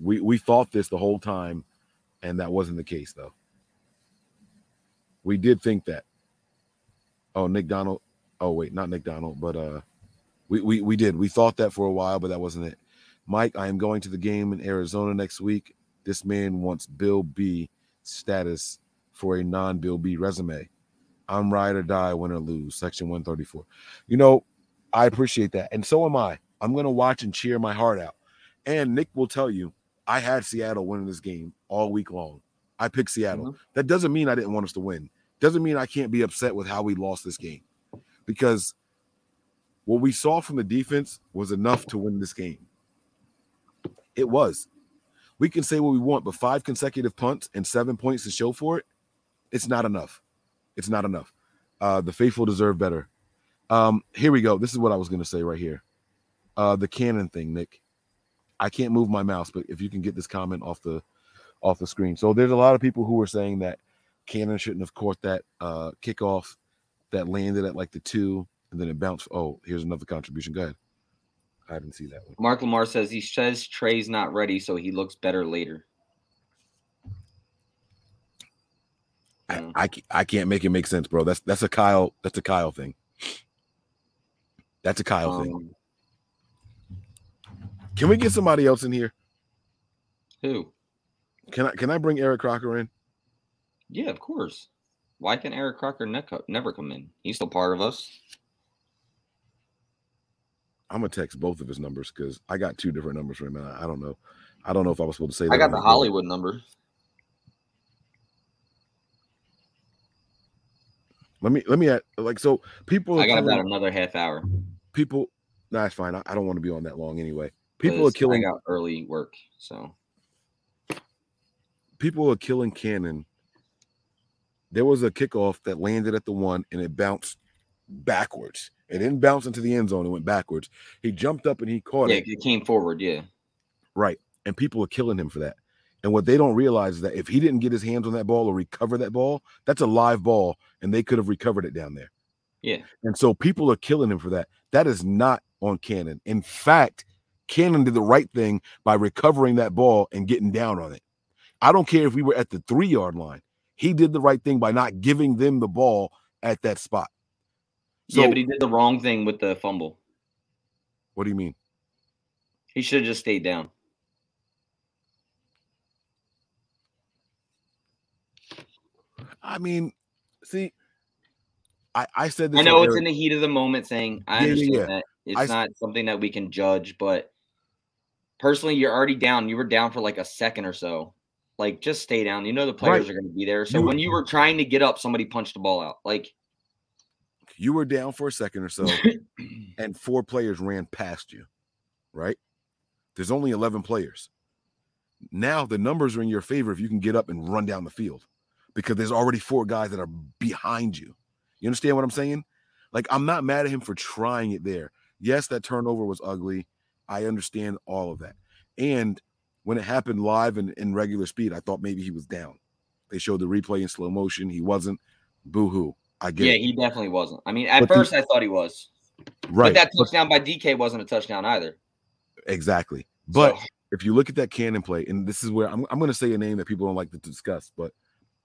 [SPEAKER 1] We we thought this the whole time and that wasn't the case though. We did think that. Oh, Nick Donald. Oh wait, not Nick Donald, but uh we we we did. We thought that for a while, but that wasn't it. Mike, I am going to the game in Arizona next week. This man wants Bill B status for a non-Bill B resume. I'm ride or die, win or lose. Section 134. You know, I appreciate that. And so am I. I'm going to watch and cheer my heart out. And Nick will tell you, I had Seattle winning this game all week long. I picked Seattle. That doesn't mean I didn't want us to win. Doesn't mean I can't be upset with how we lost this game because what we saw from the defense was enough to win this game. It was. We can say what we want, but five consecutive punts and seven points to show for it, it's not enough. It's not enough. Uh, the faithful deserve better. Um, here we go. This is what I was going to say right here. Uh, the Cannon thing, Nick. I can't move my mouse, but if you can get this comment off the off the screen. So there's a lot of people who are saying that Cannon shouldn't have caught that uh, kickoff that landed at like the two, and then it bounced. Oh, here's another contribution. Go ahead. I didn't see that one.
[SPEAKER 10] Mark Lamar says he says Trey's not ready, so he looks better later.
[SPEAKER 1] I, hmm. I, I can't make it make sense, bro. That's that's a Kyle that's a Kyle thing. That's a Kyle
[SPEAKER 10] um, thing.
[SPEAKER 1] Can we get somebody else in here?
[SPEAKER 10] Who?
[SPEAKER 1] Can I can I bring Eric Crocker in?
[SPEAKER 10] Yeah, of course. Why can Eric Crocker ne- never come in? He's still part of us.
[SPEAKER 1] I'm gonna text both of his numbers because I got two different numbers for him. And I, I don't know. I don't know if I was supposed to say that.
[SPEAKER 10] I got the. Hollywood number.
[SPEAKER 1] Let me let me add like so people.
[SPEAKER 10] I got
[SPEAKER 1] killing-
[SPEAKER 10] about another half hour.
[SPEAKER 1] people. Nah, it's fine. I, I don't want to be on that long anyway. People are killing.
[SPEAKER 10] I got early work, so
[SPEAKER 1] people are killing Cannon. There was a kickoff that landed at the one and it bounced backwards. It didn't bounce into the end zone. It went backwards. He jumped up and he caught
[SPEAKER 10] yeah,
[SPEAKER 1] it.
[SPEAKER 10] it came forward. Yeah,
[SPEAKER 1] Right. And people are killing him for that. And what they don't realize is that if he didn't get his hands on that ball or recover that ball, that's a live ball and they could have recovered it down there.
[SPEAKER 10] yeah.
[SPEAKER 1] And so people are killing him for that. That is not on Cannon. In fact, Cannon did the right thing by recovering that ball and getting down on it. I don't care if we were at the three yard line. He did the right thing by not giving them the ball at that spot. So,
[SPEAKER 10] yeah, but he did the wrong thing with the fumble.
[SPEAKER 1] what do you mean?
[SPEAKER 10] He should have just stayed down.
[SPEAKER 1] I mean, see, I, I said this.
[SPEAKER 10] I know it's
[SPEAKER 1] Eric-
[SPEAKER 10] in the heat of the moment saying I
[SPEAKER 1] Yeah,
[SPEAKER 10] understand
[SPEAKER 1] yeah.
[SPEAKER 10] that it's
[SPEAKER 1] I
[SPEAKER 10] not something that we can judge, but personally, you're already down. You were down for like a second or so. Like, just stay down. You know the players
[SPEAKER 1] Right.
[SPEAKER 10] are going to be there. So
[SPEAKER 1] You-
[SPEAKER 10] when you were trying to get up, somebody punched the ball out. Like,
[SPEAKER 1] you were down for a second or so, and four players ran past you, right? There's only 11 players. Now the numbers are in your favor if you can get up and run down the field because there's already four guys that are behind you. You understand what I'm saying? Like, I'm not mad at him for trying it there. Yes, that turnover was ugly. I understand all of that. And when it happened live and in regular speed, I thought maybe he was down. They showed the replay in slow motion. He wasn't. Boo hoo. I get
[SPEAKER 10] yeah,
[SPEAKER 1] it.
[SPEAKER 10] he definitely wasn't. I mean, at
[SPEAKER 1] But the-
[SPEAKER 10] first, I thought he was.
[SPEAKER 1] Right.
[SPEAKER 10] But that touchdown by DK wasn't a touchdown either.
[SPEAKER 1] Exactly. But
[SPEAKER 10] So-
[SPEAKER 1] if you look at that Cannon play, and this is where I'm, I'm going to say a name that people don't like to discuss, but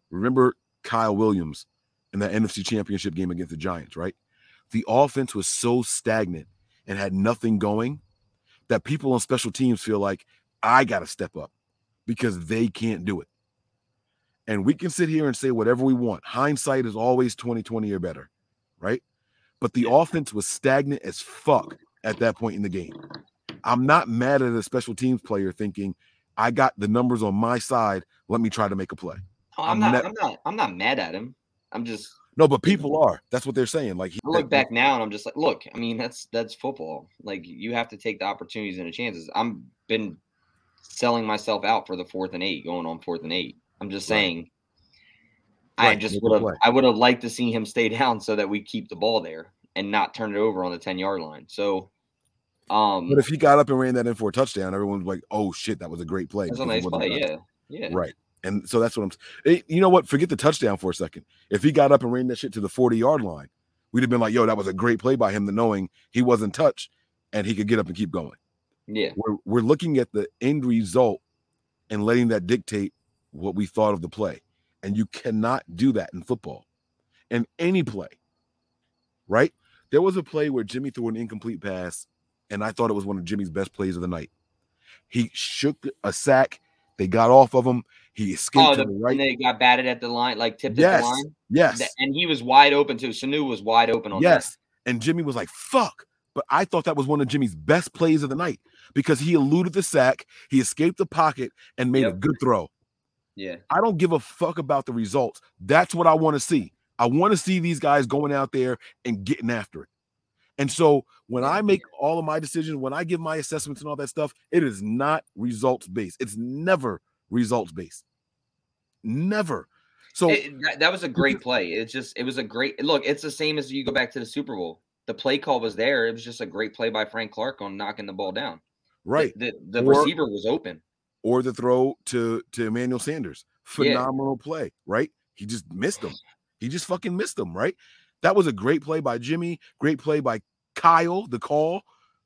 [SPEAKER 1] remember Kyle Williams in that NFC championship game against the Giants, right? The offense was so stagnant and had nothing going that people on special teams feel like I got to step up because they can't do it. And we can sit here and say whatever we want. Hindsight is always 2020 or better, right? But the offense was stagnant as fuck at that point in the game. I'm not mad at a special teams player thinking, I got the numbers on my side. Let me try to make a play.
[SPEAKER 10] Oh, I'm,
[SPEAKER 1] I'm
[SPEAKER 10] not.
[SPEAKER 1] nev-
[SPEAKER 10] I'm not. I'm not mad at him. I'm just.
[SPEAKER 1] No, but people are. That's what they're saying. Like, he,
[SPEAKER 10] I look back now and I'm just like, look. I mean, that's that's football. Like you have to take the opportunities and the chances. I'm been selling myself out for the fourth and eight, going on fourth and eight. I'm just
[SPEAKER 1] Right.
[SPEAKER 10] saying. I just would have. I would have liked to see him stay down so that we keep the ball there and not turn it over on the ten yard line. So, um,
[SPEAKER 1] But if he got up and ran that in for a touchdown, everyone was like, "Oh shit, that was a great play."
[SPEAKER 10] that's a nice play. Yeah, yeah.
[SPEAKER 1] Right. And so that's what I'm. You know what? Forget the touchdown for a second. If he got up and ran that shit to the 40 yard line, we'd have been like, "Yo, that was a great play by him," to knowing he wasn't touched and he could get up and keep going.
[SPEAKER 10] Yeah.
[SPEAKER 1] We're we're looking at the end result and letting that dictate what we thought of the play, and you cannot do that in football, in any play. Right? There was a play where Jimmy threw an incomplete pass, and I thought it was one of Jimmy's best plays of the night. He shook a sack. They got off of him. He escaped
[SPEAKER 10] Oh,
[SPEAKER 1] to
[SPEAKER 10] the,
[SPEAKER 1] the right.
[SPEAKER 10] and they got batted at the line, like tipped at the line.
[SPEAKER 1] Yes.
[SPEAKER 10] And he was wide open too. Sanu was wide open on that.
[SPEAKER 1] Yes. And Jimmy was like, fuck. But I thought that was one of Jimmy's best plays of the night because he eluded the sack, he escaped the pocket, and made a good throw.
[SPEAKER 10] Yeah.
[SPEAKER 1] I don't give a fuck about the results. That's what I want to see. I want to see these guys going out there and getting after it. And so when I make all of my decisions, when I give my assessments and all that stuff, it is not results based. It's never results based. Never. So
[SPEAKER 10] It- that, that was a great play. It's just it was a great look. It's the same as you go back to the Super Bowl. The play call was there. It was just a great play by Frank Clark on knocking the ball down. The-
[SPEAKER 1] right.
[SPEAKER 10] The, the,
[SPEAKER 1] Or-
[SPEAKER 10] receiver was open.
[SPEAKER 1] or the throw to to Emmanuel Sanders.
[SPEAKER 10] Yeah.
[SPEAKER 1] Phenomenal play, right? He just missed him. He just fucking missed him, right? That was a great play by Jimmy. Great play by Kyle. The call.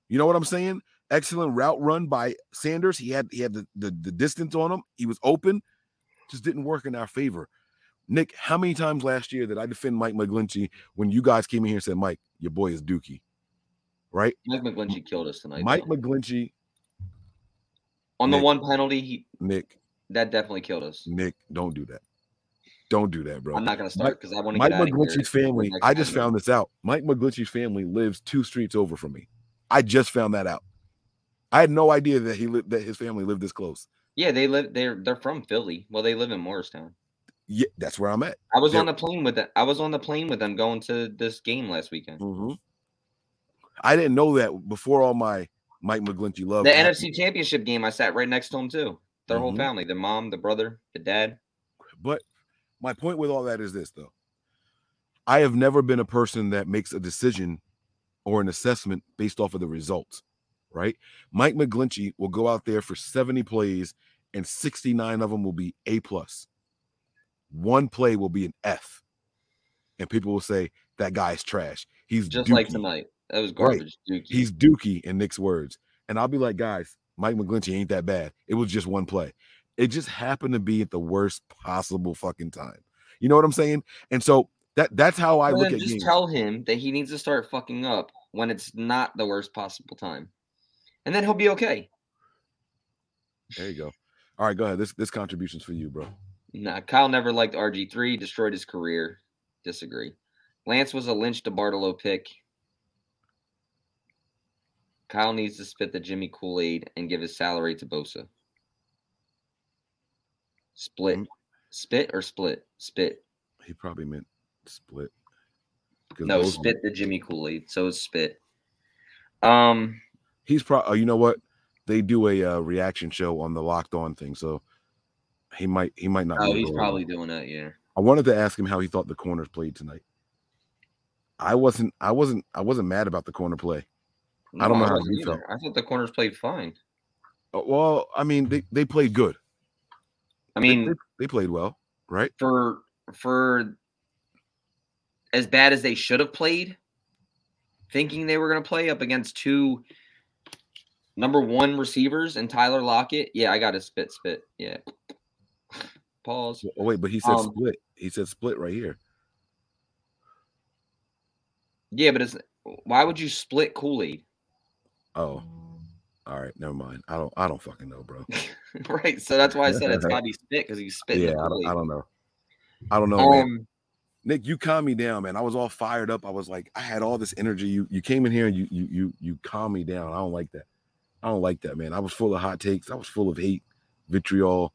[SPEAKER 1] You know what I'm saying? Excellent route run by Sanders. He had he had the the, the distance on him. He was open. Just didn't work in our favor. Nick, how many times last year did I defend Mike McGlinchey when you guys came in here and said, Mike, your boy is Dookie? Right?
[SPEAKER 10] Mike McGlinchey killed us tonight.
[SPEAKER 1] Mike
[SPEAKER 10] though.
[SPEAKER 1] McGlinchey,
[SPEAKER 10] on the one penalty, he
[SPEAKER 1] Nick,
[SPEAKER 10] that definitely killed us.
[SPEAKER 1] Nick, don't do that. Don't do that, bro.
[SPEAKER 10] I'm not gonna start because I want to
[SPEAKER 1] Mike
[SPEAKER 10] get out of
[SPEAKER 1] McGlinchey's family, I just
[SPEAKER 10] time.
[SPEAKER 1] found this out. Mike McGlinchey's family lives two streets over from me. I just found that out. I had no idea that he lived that his family lived this close.
[SPEAKER 10] Yeah, they live. They're they're from Philly. Well, they live in Morristown.
[SPEAKER 1] Yeah, that's where I'm at.
[SPEAKER 10] I was
[SPEAKER 1] They're-
[SPEAKER 10] on the plane with them. I was on the plane with them going to this game last weekend.
[SPEAKER 1] Mhm. I didn't know that before all my Mike McGlinchey love.
[SPEAKER 10] The. NFC Championship game, I sat right next to him too. Their whole
[SPEAKER 1] Mhm.
[SPEAKER 10] family, their mom, the brother, the dad.
[SPEAKER 1] But my point with all that is this, though. I have never been a person that makes a decision or an assessment based off of the results, right? Mike McGlinchey will go out there for 70 plays and 69 of them will be A plus. One play will be an F. And people will say that guy's trash. He's
[SPEAKER 10] Just like tonight. That was
[SPEAKER 1] Right.
[SPEAKER 10] garbage. Dookie.
[SPEAKER 1] He's dookie in Nick's words. And I'll be like, guys, Mike McGlinchey ain't that bad. It was just one play. It just happened to be at the worst possible fucking time. You know what I'm saying? And so that that's how I
[SPEAKER 10] Well,
[SPEAKER 1] look at
[SPEAKER 10] just
[SPEAKER 1] games.
[SPEAKER 10] tell him that he needs to start fucking up when it's not the worst possible time, and then he'll be okay.
[SPEAKER 1] there you go. All right, go ahead. This this contribution's for you, bro.
[SPEAKER 10] Nah, Kyle never liked RG three. Destroyed his career. Disagree. Lance was a Lynch to Bartolo pick. Kyle needs to spit the Jimmy Kool Aid and give his salary to Bosa. Split,
[SPEAKER 1] Mm.
[SPEAKER 10] spit or split, spit.
[SPEAKER 1] He probably meant split.
[SPEAKER 10] No,
[SPEAKER 1] those-
[SPEAKER 10] spit the Jimmy Kool Aid. So it's spit. Um,
[SPEAKER 1] He's probably. Oh, you know what? They do a uh, reaction show on the Locked On thing, so he might he might not.
[SPEAKER 10] oh, he's probably
[SPEAKER 1] on.
[SPEAKER 10] doing that. Yeah.
[SPEAKER 1] I wanted to ask him how he thought the corners played tonight. I wasn't. I wasn't. I wasn't mad about the corner play. I don't know how
[SPEAKER 10] wasn't
[SPEAKER 1] you felt.
[SPEAKER 10] I thought the corners played fine.
[SPEAKER 1] Uh, Well, I mean, they, they played good.
[SPEAKER 10] I mean,
[SPEAKER 1] they, they played well, right?
[SPEAKER 10] for for as bad as they should have played, thinking they were going to play up against two number one receivers and Tyler Lockett. Yeah, I got a spit, spit. Yeah. Pause.
[SPEAKER 1] Oh wait, but he said
[SPEAKER 10] Um,
[SPEAKER 1] split. He said split right here.
[SPEAKER 10] Yeah, but it's why would you split Kool Aid?
[SPEAKER 1] Oh, all right, never mind. I don't. I don't fucking know, bro.
[SPEAKER 10] right. So that's why I said it's got to be spit because he's spitting
[SPEAKER 1] yeah, I don't, I don't know. I don't know, man.
[SPEAKER 10] Um,
[SPEAKER 1] Nick, you calm me down, man. I was all fired up. I was like, I had all this energy. You you came in here and you you you you calm me down. I don't like that. I don't like that, man. I was full of hot takes. I was full of hate, vitriol,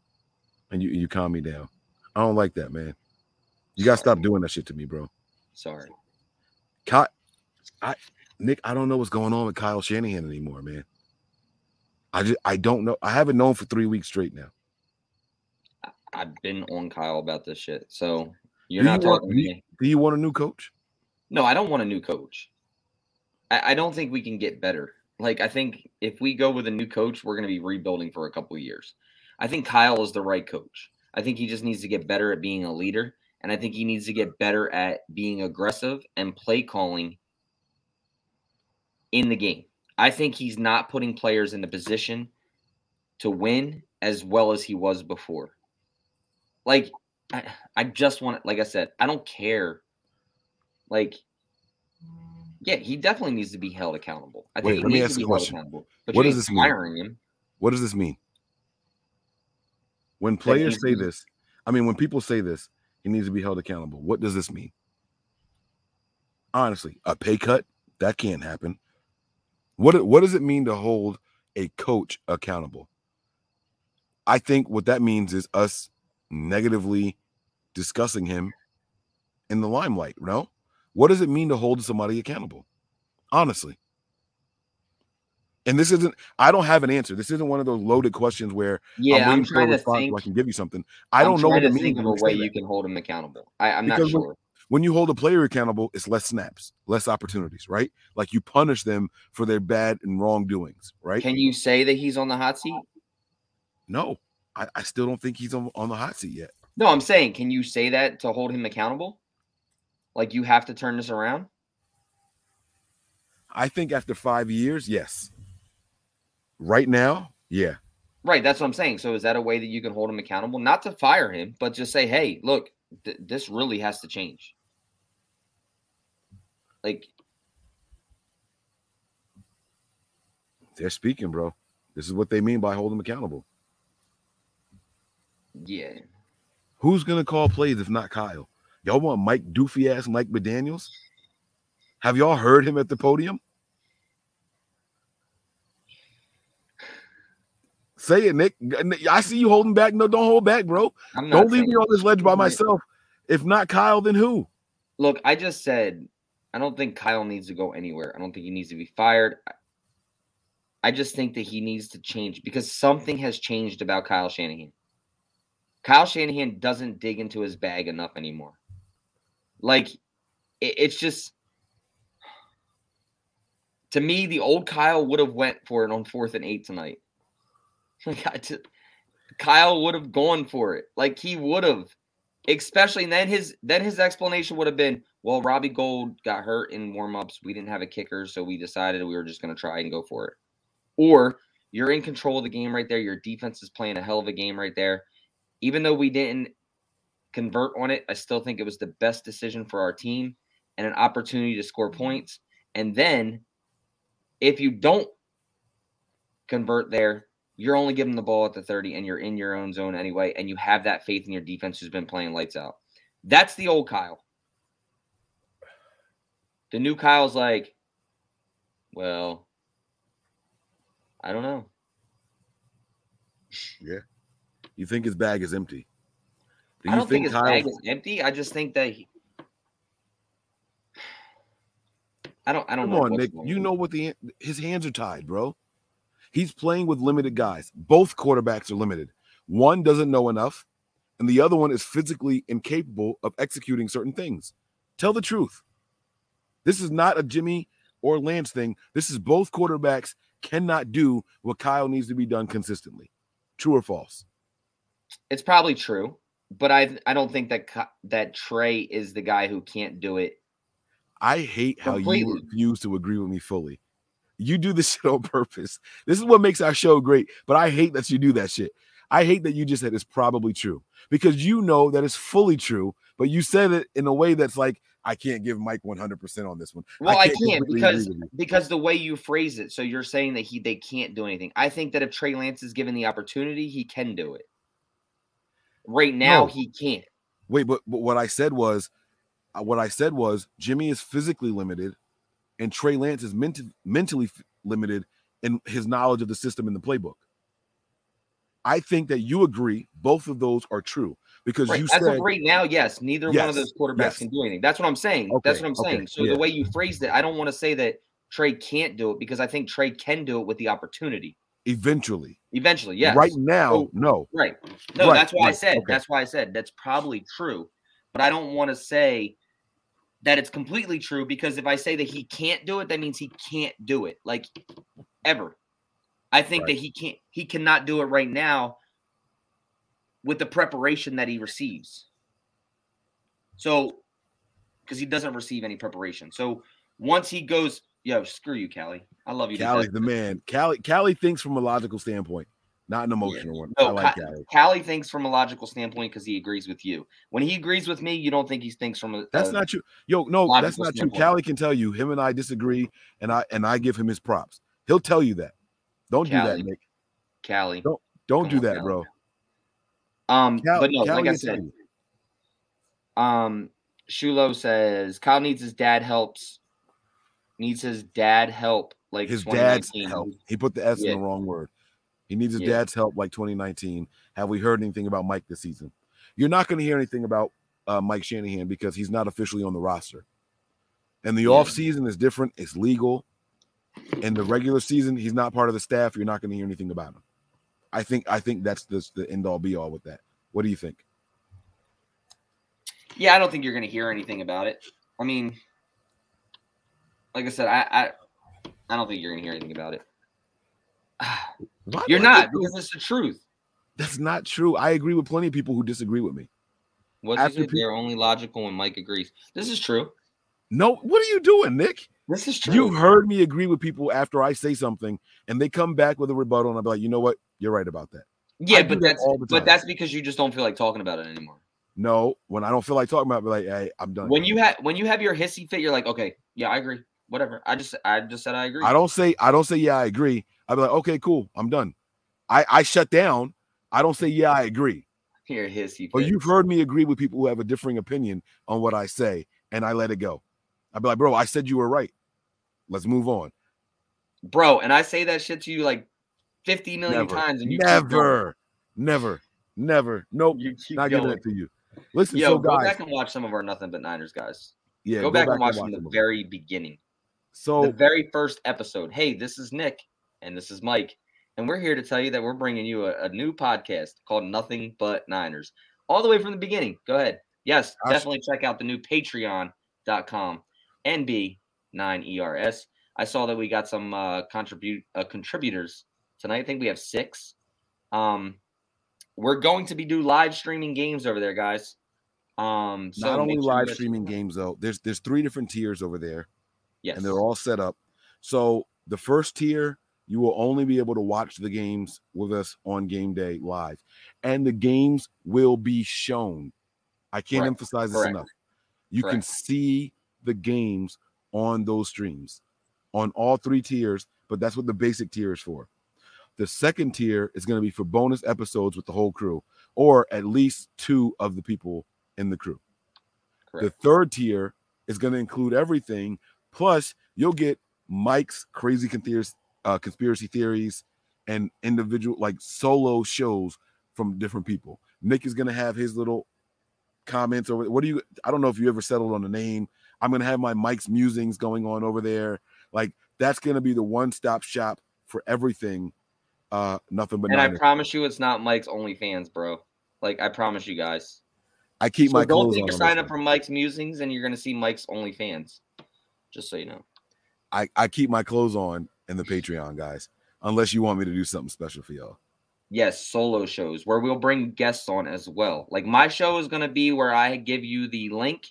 [SPEAKER 1] and you you calm me down. I don't like that, man. You gotta stop doing that shit to me, bro.
[SPEAKER 10] sorry.
[SPEAKER 1] Kyle, I Nick, I don't know what's going on with Kyle Shanahan anymore, man. I just I don't know. I haven't known for three weeks straight now.
[SPEAKER 10] I've been on Kyle about this shit. So you're
[SPEAKER 1] Do
[SPEAKER 10] not
[SPEAKER 1] you want-
[SPEAKER 10] talking
[SPEAKER 1] do
[SPEAKER 10] to me.
[SPEAKER 1] Do you want a new coach?
[SPEAKER 10] No, I don't want a new coach. I, I don't think we can get better. Like, I think if we go with a new coach, we're going to be rebuilding for a couple of years. I think Kyle is the right coach. I think he just needs to get better at being a leader. And I think he needs to get better at being aggressive and play calling in the game. I think he's not putting players in the position to win as well as he was before. Like, I, I just want, like I said, I don't care. Like, yeah, he definitely needs to be held accountable. I think
[SPEAKER 1] Wait,
[SPEAKER 10] he
[SPEAKER 1] let me
[SPEAKER 10] needs
[SPEAKER 1] ask
[SPEAKER 10] to
[SPEAKER 1] you
[SPEAKER 10] be
[SPEAKER 1] a
[SPEAKER 10] held
[SPEAKER 1] question.
[SPEAKER 10] accountable. But
[SPEAKER 1] What does this mean? What does this mean? When players say this, I mean, when people say this, he needs to be held accountable. What does this mean? Honestly, a pay cut that can't happen. What what does it mean to hold a coach accountable? I think what that means is us negatively discussing him in the limelight. No, what does it mean to hold somebody accountable? Honestly, and this isn't. I don't have an answer. This isn't one of those loaded questions where
[SPEAKER 10] Yeah,
[SPEAKER 1] I'm
[SPEAKER 10] I'm, trying to think.
[SPEAKER 1] so I can give you something. I
[SPEAKER 10] I'm
[SPEAKER 1] don't know what
[SPEAKER 10] to
[SPEAKER 1] means
[SPEAKER 10] think of a way you can hold him accountable. I, I'm not sure.
[SPEAKER 1] When you hold a player accountable, it's less snaps, less opportunities, right? Like you punish them for their bad and wrongdoings, right?
[SPEAKER 10] Can you say that he's on the hot seat?
[SPEAKER 1] no, I, I still don't think he's on, on the hot seat yet.
[SPEAKER 10] No, I'm saying, can you say that to hold him accountable? Like you have to turn this around?
[SPEAKER 1] I think after five years, yes. Right now, yeah.
[SPEAKER 10] Right, that's what I'm saying. So is that a way that you can hold him accountable? Not to fire him, but just say, hey, look, th- this really has to change. Like,
[SPEAKER 1] They're speaking, bro. This is what they mean by holding them accountable.
[SPEAKER 10] yeah,
[SPEAKER 1] Who's gonna call plays if not Kyle? Y'all want Mike Doofy ass Mike McDaniels? Have y'all heard him at the podium? Say it, Nick. I see you holding back. No, don't hold back, bro. Don't leave me on this ledge by myself. If not Kyle, then who?
[SPEAKER 10] Look, I just said I don't think Kyle needs to go anywhere. I don't think he needs to be fired. I- just think that he needs to change because something has changed about Kyle Shanahan. Kyle Shanahan doesn't dig into his bag enough anymore. Like it- it's just to me, the old Kyle would have went for it on fourth and eight tonight. Like Kyle would have gone for it. Like he would have especially and then his then his explanation would have been well Robbie Gould got hurt in warm-ups. We didn't have a kicker so we decided we were just going to try and go for it. Or you're in control of the game right there. Your defense is playing a hell of a game right there. Even though we didn't convert on it i still think it was the best decision for our team and an opportunity to score points. And then if you don't convert there you're only giving the ball at the 30 and you're in your own zone anyway and you have that faith in your defense who's been playing lights out. That's the old kyle the new kyle's like well i don't know
[SPEAKER 1] Yeah. You think his bag is empty? Do
[SPEAKER 10] i
[SPEAKER 1] you
[SPEAKER 10] don't think, his
[SPEAKER 1] Kyle-
[SPEAKER 10] bag is empty i just think that he i don't i don't
[SPEAKER 1] Come
[SPEAKER 10] know
[SPEAKER 1] on,
[SPEAKER 10] what's
[SPEAKER 1] Nick.
[SPEAKER 10] going
[SPEAKER 1] You
[SPEAKER 10] on.
[SPEAKER 1] know what the his hands are tied, bro. He's playing with limited guys. Both quarterbacks are limited. One doesn't know enough, and the other one is physically incapable of executing certain things. Tell the truth. This is not a Jimmy or Lance thing. This is both quarterbacks cannot do what Kyle needs to be done consistently. True or false?
[SPEAKER 10] it's probably true but i i don't think that that trey is the guy who can't do it
[SPEAKER 1] I hate how you
[SPEAKER 10] Completely.
[SPEAKER 1] refuse to agree with me fully. You do this shit on purpose. This is what makes our show great, but I hate that you do that shit. I hate that you just said it's probably true because you know that it's fully true, but you said it in a way that's like, I can't give Mike 100% on this one.
[SPEAKER 10] Well, I can't, because
[SPEAKER 1] agree with you.
[SPEAKER 10] because the way you phrase it, so you're saying that he they can't do anything. I think that if Trey Lance is given the opportunity, he can do it. Right now,
[SPEAKER 1] No.
[SPEAKER 10] he can't.
[SPEAKER 1] Wait, but, but what I said was, uh, what I said was Jimmy is physically limited and Trey Lance is ment- mentally f- limited in his knowledge of the system in the playbook. I think that you agree both of those are true because
[SPEAKER 10] Right.
[SPEAKER 1] you
[SPEAKER 10] As
[SPEAKER 1] said
[SPEAKER 10] of right now, yes, neither one of those quarterbacks
[SPEAKER 1] yes.
[SPEAKER 10] can do anything. That's what I'm saying. That's what I'm
[SPEAKER 1] okay,
[SPEAKER 10] saying. So
[SPEAKER 1] yeah.
[SPEAKER 10] the way you phrased it, I don't want to say that Trey can't do it because I think Trey can do it with the opportunity
[SPEAKER 1] eventually.
[SPEAKER 10] eventually. Yes.
[SPEAKER 1] Right now,
[SPEAKER 10] So-
[SPEAKER 1] no.
[SPEAKER 10] Right. No,
[SPEAKER 1] Right,
[SPEAKER 10] that's why I said.
[SPEAKER 1] okay.
[SPEAKER 10] That's why I said that's probably true. But I don't want to say that it's completely true because if I say that he can't do it, that means he can't do it. Like ever. I think
[SPEAKER 1] Right.
[SPEAKER 10] that he can't he cannot do it right now with the preparation that he receives. So because he doesn't receive any preparation. So once he goes, yo, screw you, Callie. I love you.
[SPEAKER 1] Callie's the man. Callie, Callie thinks from a logical standpoint, not an emotional one.
[SPEAKER 10] No,
[SPEAKER 1] I like
[SPEAKER 10] Ca-
[SPEAKER 1] Callie.
[SPEAKER 10] Callie thinks from a logical standpoint because he agrees with you. When he agrees with me, you don't think he thinks from a.
[SPEAKER 1] That's
[SPEAKER 10] a-
[SPEAKER 1] not true. Yo, no, that's not true. Callie can tell you him and I disagree, and I and I give him his props. He'll tell you that. Don't do that, Nick.
[SPEAKER 10] Callie.
[SPEAKER 1] Don't don't
[SPEAKER 10] Come
[SPEAKER 1] do
[SPEAKER 10] on,
[SPEAKER 1] that,
[SPEAKER 10] Callie.
[SPEAKER 1] bro.
[SPEAKER 10] Um,
[SPEAKER 1] Cal-
[SPEAKER 10] but no,
[SPEAKER 1] Callie
[SPEAKER 10] like I said,
[SPEAKER 1] you.
[SPEAKER 10] um, Shulo says Kyle needs his dad helps. Needs his dad help, like
[SPEAKER 1] his dad's help. He put the S
[SPEAKER 10] Yeah.
[SPEAKER 1] in the wrong word. He needs his
[SPEAKER 10] Yeah.
[SPEAKER 1] dad's help like 2019. Have we heard anything about Mike this season? You're not going to hear anything about uh, Mike Shanahan because he's not officially on the roster. And the
[SPEAKER 10] Yeah.
[SPEAKER 1] off season is different. It's legal. And the regular season, he's not part of the staff. You're not going to hear anything about him. I think I think that's the, the end all be all with that. What do you think?
[SPEAKER 10] Yeah, I don't think you're going to hear anything about it. I mean, like I said, I I, I don't think you're going to hear anything about it.
[SPEAKER 1] Why
[SPEAKER 10] You're not because it's the truth.
[SPEAKER 1] That's not true. I agree with plenty of people who disagree with me.
[SPEAKER 10] What
[SPEAKER 1] After
[SPEAKER 10] they're only logical when Mike agrees. This is true.
[SPEAKER 1] No, what are you doing, Nick?
[SPEAKER 10] This is true.
[SPEAKER 1] You've heard me agree with people after I say something and they come back with a rebuttal, and I'm like, you know what? You're right about that.
[SPEAKER 10] Yeah, but that's
[SPEAKER 1] all the
[SPEAKER 10] but that's because you just don't feel like talking about it anymore.
[SPEAKER 1] No, when I don't feel like talking about, it, like, hey, I'm done.
[SPEAKER 10] When you have when you have your hissy fit, you're like, okay, yeah, I agree. Whatever. I just I just said I agree.
[SPEAKER 1] I don't say I don't say yeah, I agree. I'd be like, okay, cool, I'm done. I I shut down. I don't say yeah, I agree.
[SPEAKER 10] Your hissy
[SPEAKER 1] But you've heard me agree with people who have a differing opinion on what I say, and I let it go. I'd be like, bro, I said you were right. Let's move on.
[SPEAKER 10] bro, and I say that shit to you like 50 million
[SPEAKER 1] Never,
[SPEAKER 10] times, and you
[SPEAKER 1] never, never, never. Nope,
[SPEAKER 10] You
[SPEAKER 1] not
[SPEAKER 10] going.
[SPEAKER 1] giving it to you. Listen,
[SPEAKER 10] Yo,
[SPEAKER 1] so
[SPEAKER 10] go
[SPEAKER 1] guys,
[SPEAKER 10] back and watch some of our nothing but Niners guys.
[SPEAKER 1] yeah,
[SPEAKER 10] go, back, and watch
[SPEAKER 1] watch
[SPEAKER 10] from the very beginning.
[SPEAKER 1] So
[SPEAKER 10] the very first episode. Hey, this is Nick and this is Mike, and we're here to tell you that we're bringing you a, a new podcast called Nothing But Niners, all the way from the beginning. Go ahead. Yes,
[SPEAKER 1] I
[SPEAKER 10] definitely check out the new Patreon.com NB9ERS. I saw that we got some uh, contribute uh, contributors tonight. I think we have six. Um, we're going to be do live streaming games over there, guys. Um, so
[SPEAKER 1] not only
[SPEAKER 10] sure
[SPEAKER 1] live streaming games though, there's there's three different tiers over there.
[SPEAKER 10] Yes,
[SPEAKER 1] and they're all set up. So the first tier, you will only be able to watch the games with us on game day live, and the games will be shown. I can't
[SPEAKER 10] Correct.
[SPEAKER 1] emphasize this
[SPEAKER 10] Correct.
[SPEAKER 1] enough. You can see the games on those streams on all three tiers, but that's what the basic tier is for. The second tier is going to be for bonus episodes with the whole crew, or at least two of the people in the crew.
[SPEAKER 10] Correct.
[SPEAKER 1] The third tier is going to include everything. Plus, you'll get Mike's crazy conspiracy, uh, conspiracy theories and individual, like solo shows from different people. Nick is going to have his little comments over. What do you? I don't know if you ever settled on a name. I'm going to have my Mike's musings going on over there. Like that's going to be the one-stop shop for everything. Uh, nothing but
[SPEAKER 10] and I promise you, it's not Mike's OnlyFans, bro. Like I promise you guys.
[SPEAKER 1] I keep
[SPEAKER 10] So
[SPEAKER 1] my
[SPEAKER 10] don't
[SPEAKER 1] clothes
[SPEAKER 10] think you sign up for Mike's Musings and you're gonna see Mike's OnlyFans. Just so you know.
[SPEAKER 1] I, I keep my clothes on in the Patreon, guys. Unless you want me to do something special for y'all.
[SPEAKER 10] Yes, solo shows where we'll bring guests on as well. Like my show is gonna be where I give you the link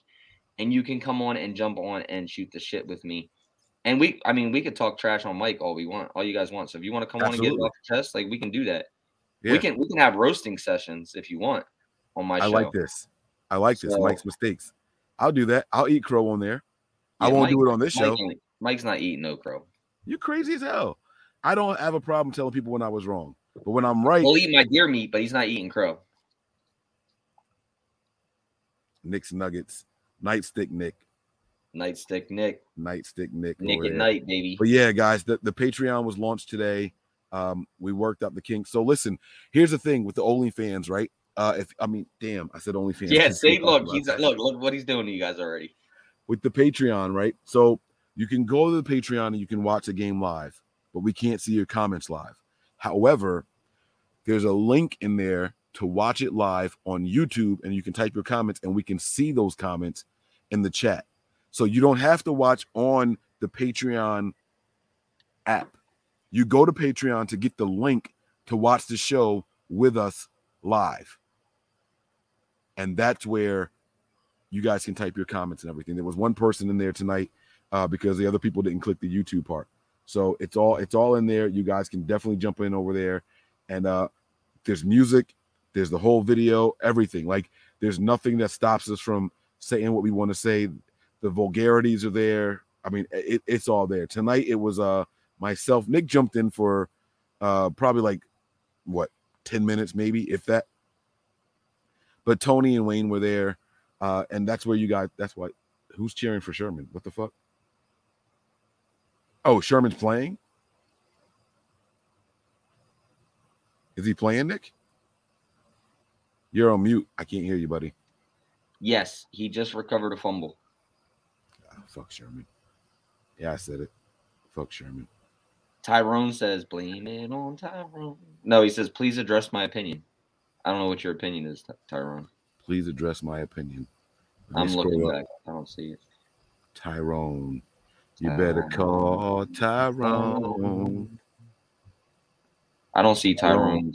[SPEAKER 10] and you can come on and jump on and shoot the shit with me. And we I mean we could talk trash on Mike all we want, all you guys want. So if you want to come on and get it
[SPEAKER 1] Absolutely.
[SPEAKER 10] off your chest, like we can do that.
[SPEAKER 1] Yeah,
[SPEAKER 10] We can we can have roasting sessions if you want on my
[SPEAKER 1] I
[SPEAKER 10] show.
[SPEAKER 1] I like this. I like this. Mike's mistakes. I'll do that. I'll eat crow on there. I won't
[SPEAKER 10] Mike-
[SPEAKER 1] do it on this
[SPEAKER 10] Mike
[SPEAKER 1] show.
[SPEAKER 10] Mike's not eating no crow.
[SPEAKER 1] You're crazy as hell. I don't have a problem telling people when I was wrong. But when I'm right,
[SPEAKER 10] He'll eat my deer meat, but he's not eating crow.
[SPEAKER 1] Nick's Nuggets, Nightstick Nick,
[SPEAKER 10] Nightstick Nick,
[SPEAKER 1] Nightstick Nick.
[SPEAKER 10] Nick at
[SPEAKER 1] there.
[SPEAKER 10] night, baby.
[SPEAKER 1] But yeah, guys, the, the Patreon was launched today. Um, we worked out the kinks. So listen, here's the thing with the OnlyFans, right? Uh, if I mean, damn, I said OnlyFans.
[SPEAKER 10] Yeah, see, look, he's
[SPEAKER 1] that.
[SPEAKER 10] look, look what he's doing to you guys already.
[SPEAKER 1] with the Patreon, right? So you can go to the Patreon and you can watch the game live, but we can't see your comments live. However, there's a link in there to watch it live on YouTube, and you can type your comments, and we can see those comments in the chat. So you don't have to watch on the Patreon app. You go to Patreon to get the link to watch the show with us live. And that's where you guys can type your comments and everything. There was one person in there tonight uh, because the other people didn't click the YouTube part. So it's all it's all in there. You guys can definitely jump in over there, and uh, there's music, there's the whole video, everything. Like there's nothing that stops us from saying what we want to say. The vulgarities are there. I mean, it, it's all there. Tonight it was uh myself. Nick jumped in for uh probably like what 10 minutes, maybe if that. But Tony and Wayne were there. Uh, and that's where you guys that's why who's cheering for Sherman? What the fuck? Oh, Sherman's playing? Is he playing, Nick? You're on mute. I can't hear you, buddy.
[SPEAKER 10] Yes, he just recovered a fumble.
[SPEAKER 1] Ah, fuck Sherman. Yeah, I said it. Fuck Sherman.
[SPEAKER 10] Tyrone says, blame it on Tyrone. No, he says, please address my opinion. I don't know what your opinion is, Ty- Tyrone.
[SPEAKER 1] Please address my opinion.
[SPEAKER 10] I'm looking back. I don't see it.
[SPEAKER 1] Tyrone. You better call Tyrone.
[SPEAKER 10] I don't see Tyrone.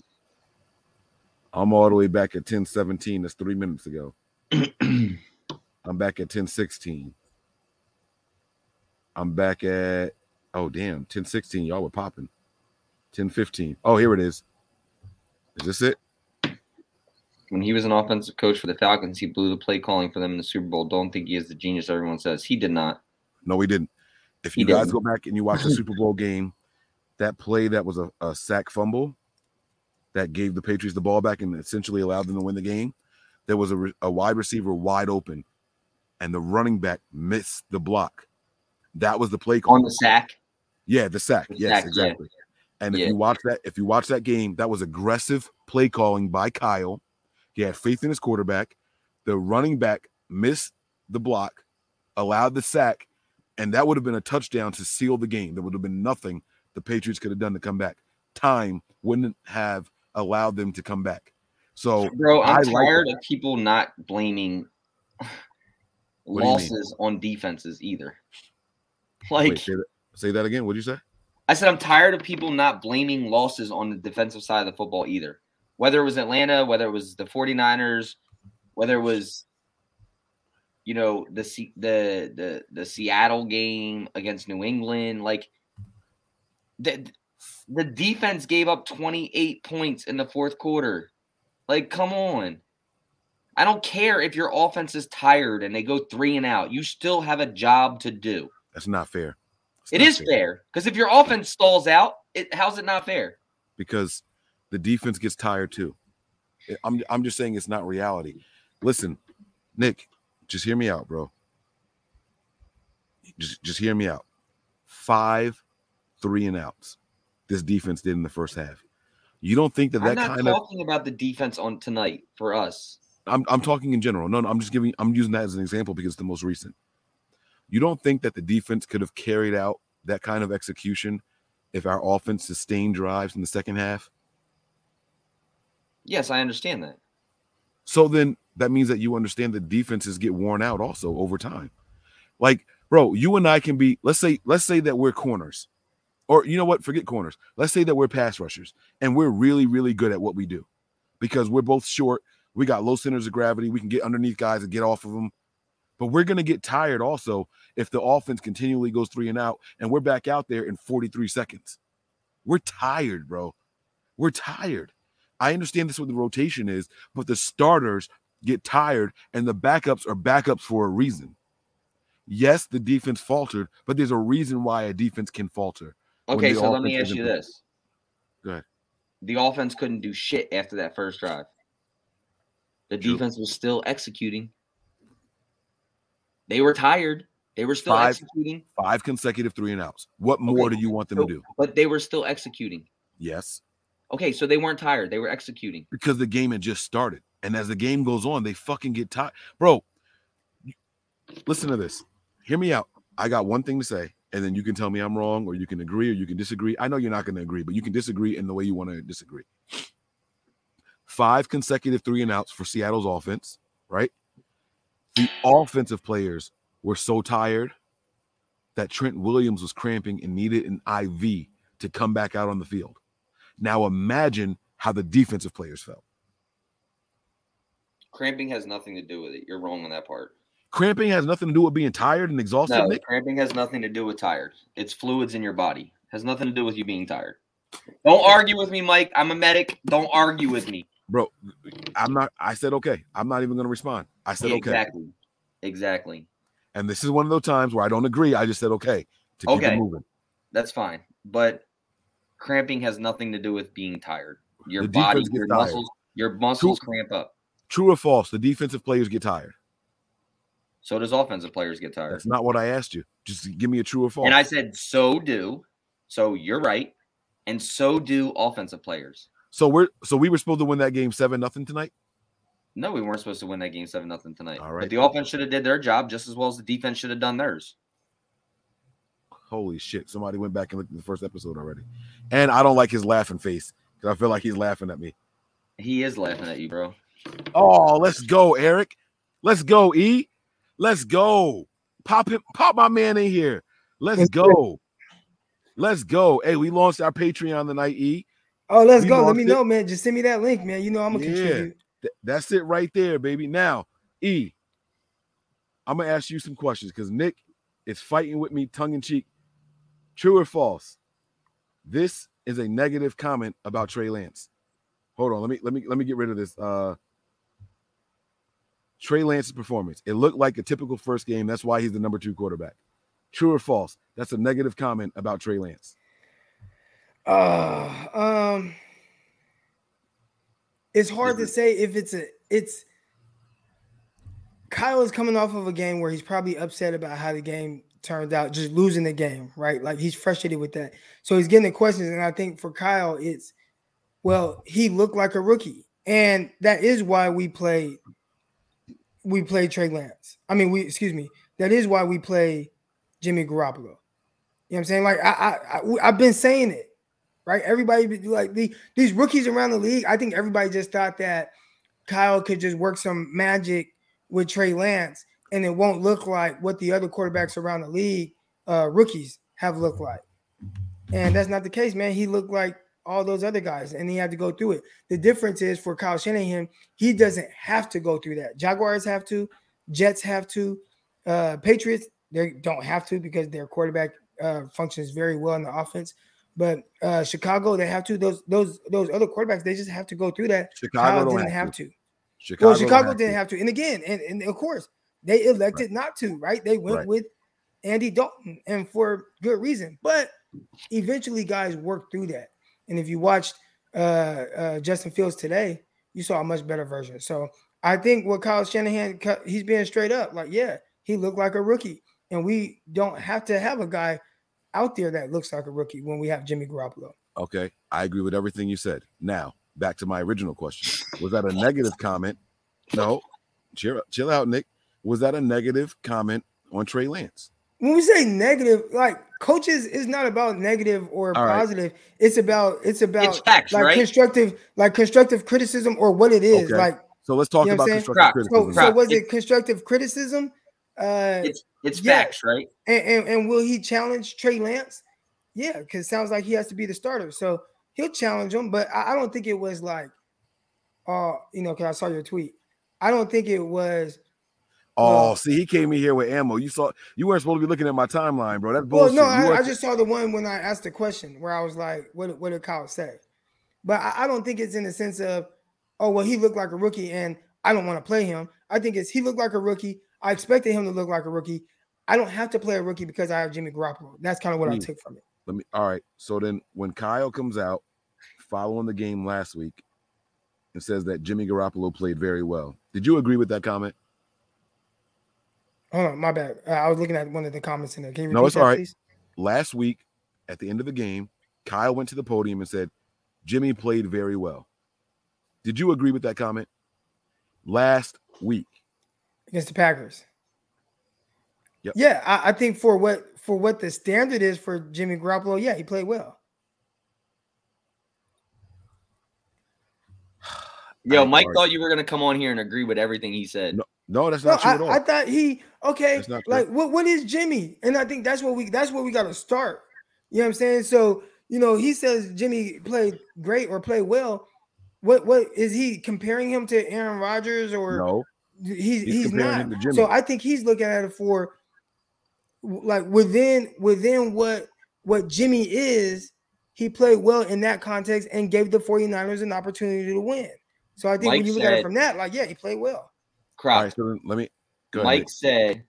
[SPEAKER 1] I'm all the way back at 1017. That's three minutes ago. I'm back at 1016. I'm back at oh damn 1016. Y'all were popping. 1015. Oh, here it is. Is this it?
[SPEAKER 10] When he was an offensive coach for the Falcons, he blew the play calling for them in the Super Bowl. Don't think he is the genius everyone says. He did not.
[SPEAKER 1] No, he didn't. If
[SPEAKER 10] He
[SPEAKER 1] you guys
[SPEAKER 10] didn't.
[SPEAKER 1] go back and you watch the Super Bowl game, that play that was a, a sack fumble that gave the Patriots the ball back and essentially allowed them to win the game, there was a, re- a wide receiver wide open, and the running back missed the block. That was the play call.
[SPEAKER 10] On the sack.
[SPEAKER 1] Yeah, the sack.
[SPEAKER 10] The
[SPEAKER 1] yes,
[SPEAKER 10] sack, yeah.
[SPEAKER 1] exactly. And if
[SPEAKER 10] Yeah.
[SPEAKER 1] you watch that, if you watch that game, that was aggressive play calling by Kyle. He had faith in his quarterback. The running back missed the block, allowed the sack, and that would have been a touchdown to seal the game. There would have been nothing the Patriots could have done to come back. Time wouldn't have allowed them to come back. So,
[SPEAKER 10] Bro, I'm
[SPEAKER 1] I like
[SPEAKER 10] tired
[SPEAKER 1] that.
[SPEAKER 10] of people not blaming
[SPEAKER 1] What do you mean?
[SPEAKER 10] losses on defenses either.
[SPEAKER 1] Wait,
[SPEAKER 10] Like
[SPEAKER 1] say, that, say that again. What did you say?
[SPEAKER 10] I said, I'm tired of people not blaming losses on the defensive side of the football either. Whether it was Atlanta, whether it was the 49ers, whether it was, you know, the the the the Seattle game against New England, like the the defense gave up 28 points in the fourth quarter. Like, come on. I don't care if your offense is tired and they go three and out. You still have a job to do.
[SPEAKER 1] That's not fair. It's
[SPEAKER 10] It
[SPEAKER 1] not
[SPEAKER 10] is fair because if your offense stalls out, it how's it not fair?
[SPEAKER 1] because the defense gets tired too. I'm I'm just saying it's not reality. Listen, Nick, just hear me out, bro. Just just hear me out. Five three and outs. This defense did in the first half. You don't think that that
[SPEAKER 10] not
[SPEAKER 1] kind of
[SPEAKER 10] talking about the defense on tonight for us.
[SPEAKER 1] I'm I'm talking in general. No, no, I'm just giving I'm using that as an example because it's the most recent. You don't think that the defense could have carried out that kind of execution if our offense sustained drives in the second half?
[SPEAKER 10] Yes, I understand that.
[SPEAKER 1] So then that means that you understand that defenses get worn out also over time. Like, bro, you and I can be, let's say, let's say that we're corners. Or you know what? Forget corners. Let's say that we're pass rushers and we're really, really good at what we do because we're both short. We got low centers of gravity. We can get underneath guys and get off of them. But we're going to get tired also if the offense continually goes three and out and we're back out there in 43 seconds. We're tired, bro. We're tired. I understand this what the rotation is, but the starters get tired and the backups are backups for a reason. Yes, the defense faltered, but there's a reason why a defense can falter.
[SPEAKER 10] Okay, so let me ask you this.
[SPEAKER 1] Go ahead.
[SPEAKER 10] The offense couldn't do shit after that first drive. The
[SPEAKER 1] True.
[SPEAKER 10] defense was still executing. They were tired. They were still
[SPEAKER 1] Five-
[SPEAKER 10] executing,
[SPEAKER 1] Five consecutive three and outs. What more
[SPEAKER 10] Okay,
[SPEAKER 1] do you want them
[SPEAKER 10] so-
[SPEAKER 1] to do?
[SPEAKER 10] but they were still executing.
[SPEAKER 1] Yes,
[SPEAKER 10] Okay, so they weren't tired. They were executing.
[SPEAKER 1] because the game had just started. And as the game goes on, they fucking get tired. Bro, listen to this. Hear me out. I got one thing to say, and then you can tell me I'm wrong, or you can agree, or you can disagree. I know you're not going to agree, but you can disagree in the way you want to disagree. Five consecutive three and outs for Seattle's offense, right? The offensive players were so tired that Trent Williams was cramping and needed an IV to come back out on the field. Now imagine how the defensive players felt.
[SPEAKER 10] Cramping has nothing to do with it. You're wrong on that part.
[SPEAKER 1] Cramping has nothing to do with being tired and exhausted.
[SPEAKER 10] No,
[SPEAKER 1] Nick.
[SPEAKER 10] cramping has nothing to do with tired. It's fluids in your body. Has nothing to do with you being tired. Don't argue with me, Mike. I'm a medic. Don't argue with me.
[SPEAKER 1] Bro, I'm not. I said okay. I'm not even going to respond. I said okay.
[SPEAKER 10] Exactly. Exactly.
[SPEAKER 1] And this is one of those times where I don't agree. I just said okay to keep
[SPEAKER 10] Okay.
[SPEAKER 1] it moving.
[SPEAKER 10] That's fine. But cramping has nothing to do with being tired. Your body, your
[SPEAKER 1] tired.
[SPEAKER 10] muscles, your muscles cramp up.
[SPEAKER 1] True or false? The defensive players get tired.
[SPEAKER 10] So does offensive players get tired.
[SPEAKER 1] That's not what I asked you. Just give me a true or false.
[SPEAKER 10] And I said, so do. So you're right. And so do offensive players.
[SPEAKER 1] So we're so we were supposed to win that game seven nothing tonight.
[SPEAKER 10] No, we weren't supposed to win that game seven nothing tonight.
[SPEAKER 1] All right.
[SPEAKER 10] But the offense should have did their job just as well as the defense should have done theirs.
[SPEAKER 1] Holy shit! Somebody went back and looked at the first episode already, and I don't like his laughing face because I feel like he's laughing at me.
[SPEAKER 10] He is laughing at you, bro.
[SPEAKER 1] Oh, let's go, Eric. Let's go, E. Let's go. Pop him, pop my man in here. Let's go. Let's go. Hey, we launched our Patreon tonight, E.
[SPEAKER 11] Oh, let's
[SPEAKER 1] We
[SPEAKER 11] go. Let me
[SPEAKER 1] it.
[SPEAKER 11] know, man. Just send me that link, man. You know I'm gonna
[SPEAKER 1] Yeah.
[SPEAKER 11] contribute.
[SPEAKER 1] Th- that's it right there, baby. Now, E, I'm gonna ask you some questions because Nick is fighting with me tongue in cheek. True or false? This is a negative comment about Trey Lance. Hold on, let me let me let me get rid of this. Uh Trey Lance's performance. It looked like a typical first game. That's why he's the number two quarterback. True or false? That's a negative comment about Trey Lance.
[SPEAKER 11] Uh, um, it's hard to say if it's a it's. Kyle is coming off of a game where he's probably upset about how the game turned out, just losing the game, right? Like he's frustrated with that. So he's getting the questions, and I think for Kyle, it's well, he looked like a rookie, and that is why we play. We play Trey Lance. I mean, we excuse me. That is why we play Jimmy Garoppolo. You know what I'm saying? Like I, I, I I've been saying it, right? Everybody like the these rookies around the league. I think everybody just thought that Kyle could just work some magic with Trey Lance, and it won't look like what the other quarterbacks around the league, uh, rookies, have looked like. And that's not the case, man. He looked like all those other guys, and he had to go through it. The difference is for Kyle Shanahan, he doesn't have to go through that. Jaguars have to, Jets have to, uh, Patriots they don't have to because their quarterback uh, functions very well in the offense. But uh, Chicago, they have to. Those those those other quarterbacks, they just have to go through that.
[SPEAKER 1] Chicago
[SPEAKER 11] Kyle didn't
[SPEAKER 1] have
[SPEAKER 11] have
[SPEAKER 1] to.
[SPEAKER 11] to.
[SPEAKER 1] Chicago,
[SPEAKER 11] well, Chicago
[SPEAKER 1] have
[SPEAKER 11] didn't
[SPEAKER 1] to.
[SPEAKER 11] have to. And again, and, and of course, they elected not to, right? They went
[SPEAKER 1] Right.
[SPEAKER 11] with Andy Dalton, and for good reason. But eventually, guys worked through that. And if you watched uh, uh, Justin Fields today, you saw a much better version. So I think what Kyle Shanahan, he's being straight up. Like, yeah, he looked like a rookie, and we don't have to have a guy out there that looks like a rookie when we have Jimmy Garoppolo.
[SPEAKER 1] Okay, I agree with everything you said. Now, back to my original question. Was that a negative comment? No. Chill, chill out, Nick. Was that a negative comment on Trey Lance?
[SPEAKER 11] when we say negative, like coaches is not about negative or
[SPEAKER 1] All right.
[SPEAKER 11] positive. It's about it's about
[SPEAKER 10] It's facts,
[SPEAKER 11] like
[SPEAKER 10] right?
[SPEAKER 11] constructive, like constructive criticism or what it is.
[SPEAKER 1] Okay.
[SPEAKER 11] Like
[SPEAKER 1] So let's talk
[SPEAKER 11] You know
[SPEAKER 1] about constructive
[SPEAKER 10] Crap.
[SPEAKER 11] so,
[SPEAKER 1] criticism.
[SPEAKER 11] so
[SPEAKER 10] Crap.
[SPEAKER 11] was it
[SPEAKER 10] It's-
[SPEAKER 11] constructive criticism? Uh
[SPEAKER 10] It's it's
[SPEAKER 11] Yeah.
[SPEAKER 10] facts, right?
[SPEAKER 11] and, and, and will he challenge Trey Lance? Yeah, because sounds like he has to be the starter. So he'll challenge him, but I, I don't think it was like uh, you know, because I saw your tweet. I don't think it was
[SPEAKER 1] Oh,
[SPEAKER 11] Well-
[SPEAKER 1] see, he came in here with ammo. You saw you weren't supposed to be looking at my timeline, bro. That's
[SPEAKER 11] Well, no,
[SPEAKER 1] You
[SPEAKER 11] I, I just saw the one when I asked the question where I was like, "What? What did Kyle say?" But I, I don't think it's in the sense of, "Oh, well, he looked like a rookie, and I don't want to play him." I think it's he looked like a rookie. I expected him to look like a rookie. I don't have to play a rookie because I have Jimmy Garoppolo. That's kind of what I
[SPEAKER 1] Hmm.
[SPEAKER 11] took from it.
[SPEAKER 1] Let me. All right. So then, when Kyle comes out following the game last week and says that Jimmy Garoppolo played very well, did you agree with that comment?
[SPEAKER 11] Hold on, my bad. Uh, I was looking at one of the comments in there. Can you
[SPEAKER 1] No, it's
[SPEAKER 11] that,
[SPEAKER 1] all right.
[SPEAKER 11] please?
[SPEAKER 1] Last week, at the end of the game, Kyle went to the podium and said, "Jimmy played very well." Did you agree with that comment? Last week.
[SPEAKER 11] Against the Packers.
[SPEAKER 1] Yep.
[SPEAKER 11] Yeah, I, I think for what for what the standard is for Jimmy Garoppolo, yeah, he played well.
[SPEAKER 10] Yo, Mike thought you were gonna come on here and agree with everything he said.
[SPEAKER 1] No, no, that's
[SPEAKER 11] No,
[SPEAKER 1] not true
[SPEAKER 11] I,
[SPEAKER 1] at all.
[SPEAKER 11] I thought he okay.
[SPEAKER 1] That's not true.
[SPEAKER 11] Like what what is Jimmy? And I think that's what we that's where we got to start. You know what I'm saying? So you know he says Jimmy played great or played well. What what is he comparing him to Aaron Rodgers or
[SPEAKER 1] no,
[SPEAKER 11] he's
[SPEAKER 1] he's
[SPEAKER 11] he's, not.
[SPEAKER 1] him to Jimmy.
[SPEAKER 11] So I think he's looking at it for like within within what what Jimmy is. He played well in that context and gave the 49ers an opportunity to win. So I think
[SPEAKER 10] Mike
[SPEAKER 11] when you look at it from that, like yeah, he played well.
[SPEAKER 1] all
[SPEAKER 10] Crap.
[SPEAKER 1] right. So let me go.
[SPEAKER 10] Mike
[SPEAKER 1] Nick.
[SPEAKER 10] said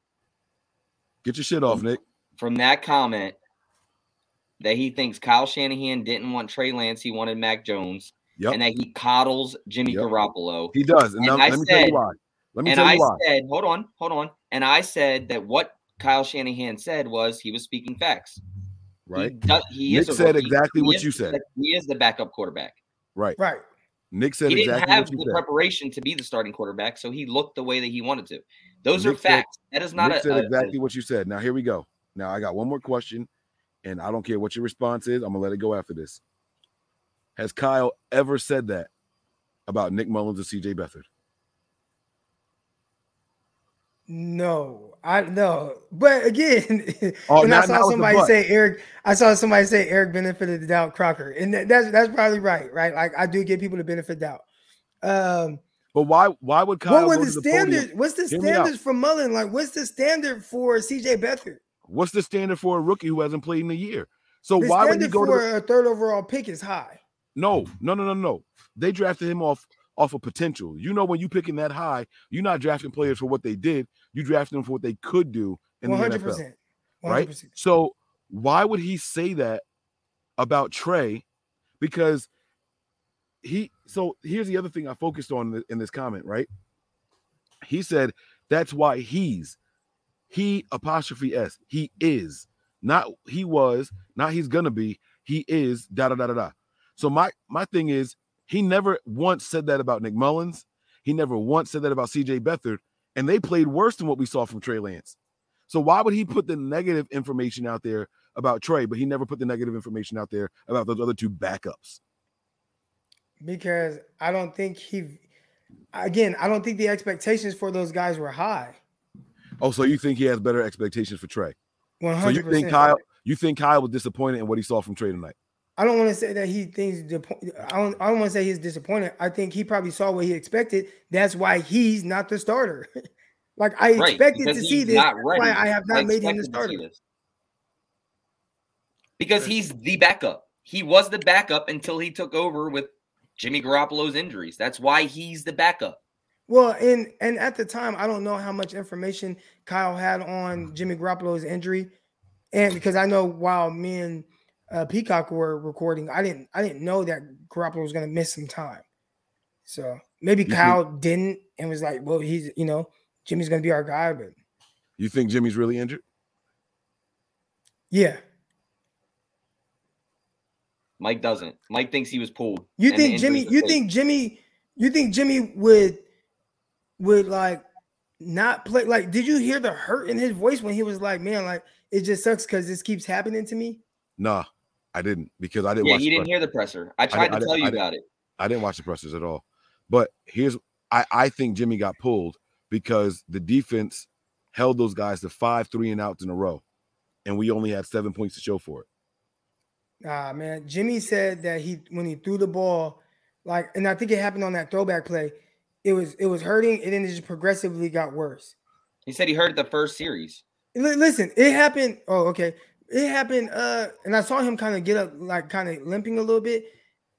[SPEAKER 1] Get your shit off, Nick.
[SPEAKER 10] from that comment that he thinks Kyle Shanahan didn't want Trey Lance, he wanted Mac Jones,
[SPEAKER 1] Yep,
[SPEAKER 10] and that he coddles Jimmy
[SPEAKER 1] Yep.
[SPEAKER 10] Garoppolo.
[SPEAKER 1] he does. And,
[SPEAKER 10] And
[SPEAKER 1] now,
[SPEAKER 10] I
[SPEAKER 1] let me tell
[SPEAKER 10] said-
[SPEAKER 1] you why. Let me
[SPEAKER 10] And
[SPEAKER 1] tell
[SPEAKER 10] I
[SPEAKER 1] why.
[SPEAKER 10] said, hold on, hold on. And I said that what Kyle Shanahan said was he was speaking facts.
[SPEAKER 1] Right,
[SPEAKER 10] He, does, he
[SPEAKER 1] Nick
[SPEAKER 10] is
[SPEAKER 1] said
[SPEAKER 10] rookie.
[SPEAKER 1] exactly
[SPEAKER 10] He
[SPEAKER 1] what
[SPEAKER 10] is
[SPEAKER 1] you
[SPEAKER 10] the-
[SPEAKER 1] said.
[SPEAKER 10] He is the backup quarterback.
[SPEAKER 1] right.
[SPEAKER 11] Right.
[SPEAKER 1] Nick said
[SPEAKER 10] he didn't
[SPEAKER 1] exactly
[SPEAKER 10] have
[SPEAKER 1] what you
[SPEAKER 10] the
[SPEAKER 1] said.
[SPEAKER 10] preparation to be the starting quarterback, so he looked the way that he wanted to. Those are
[SPEAKER 1] Nick said-
[SPEAKER 10] facts. that is not
[SPEAKER 1] Nick
[SPEAKER 10] a,
[SPEAKER 1] said
[SPEAKER 10] a- a-
[SPEAKER 1] exactly what you said. Now here we go. Now I got one more question, and I don't care what your response is. I'm gonna let it go after this. Has Kyle ever said that about Nick Mullens or CJ Beathard?
[SPEAKER 11] No, I no. But again,
[SPEAKER 1] Oh, now-
[SPEAKER 11] I saw somebody say Eric. I saw somebody say Eric benefited the doubt Crocker, and that, that's that's probably right. Right, like I do give people the benefit doubt. Um,
[SPEAKER 1] But why? Why would Kyle
[SPEAKER 11] what were
[SPEAKER 1] to
[SPEAKER 11] the
[SPEAKER 1] the
[SPEAKER 11] standards? What's the
[SPEAKER 1] Hear
[SPEAKER 11] standards for Mullen? Like, what's the standard for CJ Beathard?
[SPEAKER 1] What's the standard for a rookie who hasn't played in a year? So
[SPEAKER 11] The
[SPEAKER 1] why would
[SPEAKER 11] you
[SPEAKER 1] go to?
[SPEAKER 11] for
[SPEAKER 1] the-
[SPEAKER 11] a third overall pick is high.
[SPEAKER 1] No, no, no, no, no. They drafted him off off of potential. You know, when you picking that high, you're not drafting players for what they did. You drafting them for what they could do in the
[SPEAKER 11] hundred
[SPEAKER 1] NFL,
[SPEAKER 11] percent. One
[SPEAKER 1] right?
[SPEAKER 11] hundred percent.
[SPEAKER 1] So why would he say that about Trey? Because he. So here's the other thing I focused on in, in this comment, right? He said that's why he's he apostrophe s he is not he was not he's gonna be he is da da da da da. So my my thing is he never once said that about Nick Mullens. He never once said that about CJ Beathard, and they played worse than what we saw from Trey Lance. So why would he put the negative information out there about Trey, but he never put the negative information out there about those other two backups?
[SPEAKER 11] Because I don't think he. Again, I don't think the expectations for those guys were high.
[SPEAKER 1] Oh, so you think he has better expectations for Trey?
[SPEAKER 11] One
[SPEAKER 1] So you think. Kyle? You think Kyle was disappointed in what he saw from Trey tonight?
[SPEAKER 11] I don't want to say that he thinks. I don't. I don't want to say he's disappointed. I think he probably saw what he expected. That's why he's not the starter. like I
[SPEAKER 10] Right,
[SPEAKER 11] expected to see this. That's why I have not
[SPEAKER 10] I
[SPEAKER 11] made him the
[SPEAKER 10] expected to see
[SPEAKER 11] starter.
[SPEAKER 10] Because he's the backup. He was the backup until he took over with Jimmy Garoppolo's injuries. That's why he's the backup.
[SPEAKER 11] Well, and and at the time, I don't know how much information Kyle had on Jimmy Garoppolo's injury, and because I know while me and uh, Peacock were recording, I didn't I didn't know that Garoppolo was going to miss some time. So maybe
[SPEAKER 1] You think-
[SPEAKER 11] Kyle didn't and was like, "Well, he's you know Jimmy's going to be our guy," but
[SPEAKER 1] You think Jimmy's really injured?
[SPEAKER 11] yeah,
[SPEAKER 10] Mike doesn't. Mike thinks he was pulled.
[SPEAKER 11] you think Jimmy? You
[SPEAKER 10] are
[SPEAKER 11] think Jimmy? You think Jimmy would would like not play? Like, did you hear the hurt in his voice when he was like, "Man, like it just sucks because this keeps happening to me."
[SPEAKER 1] Nah, I didn't because I didn't
[SPEAKER 10] Yeah,
[SPEAKER 1] watch.
[SPEAKER 10] he didn't
[SPEAKER 1] press-
[SPEAKER 10] hear the presser. I
[SPEAKER 1] I
[SPEAKER 10] tried
[SPEAKER 1] didn't- I
[SPEAKER 10] to tell
[SPEAKER 1] didn't-
[SPEAKER 10] you
[SPEAKER 1] I
[SPEAKER 10] about it.
[SPEAKER 1] I didn't watch the pressers at all. But here's I I think Jimmy got pulled because the defense held those guys to five three and outs in a row, and we only had seven points to show for it.
[SPEAKER 11] Nah, man. Jimmy said that he when he threw the ball, like, and I think it happened on that throwback play. It was it was hurting, and then it just progressively got worse.
[SPEAKER 10] He said he heard it the first series.
[SPEAKER 11] Li- Listen, it happened. Oh, okay. It happened. Uh, and I saw him kind of get up, like kind of limping a little bit,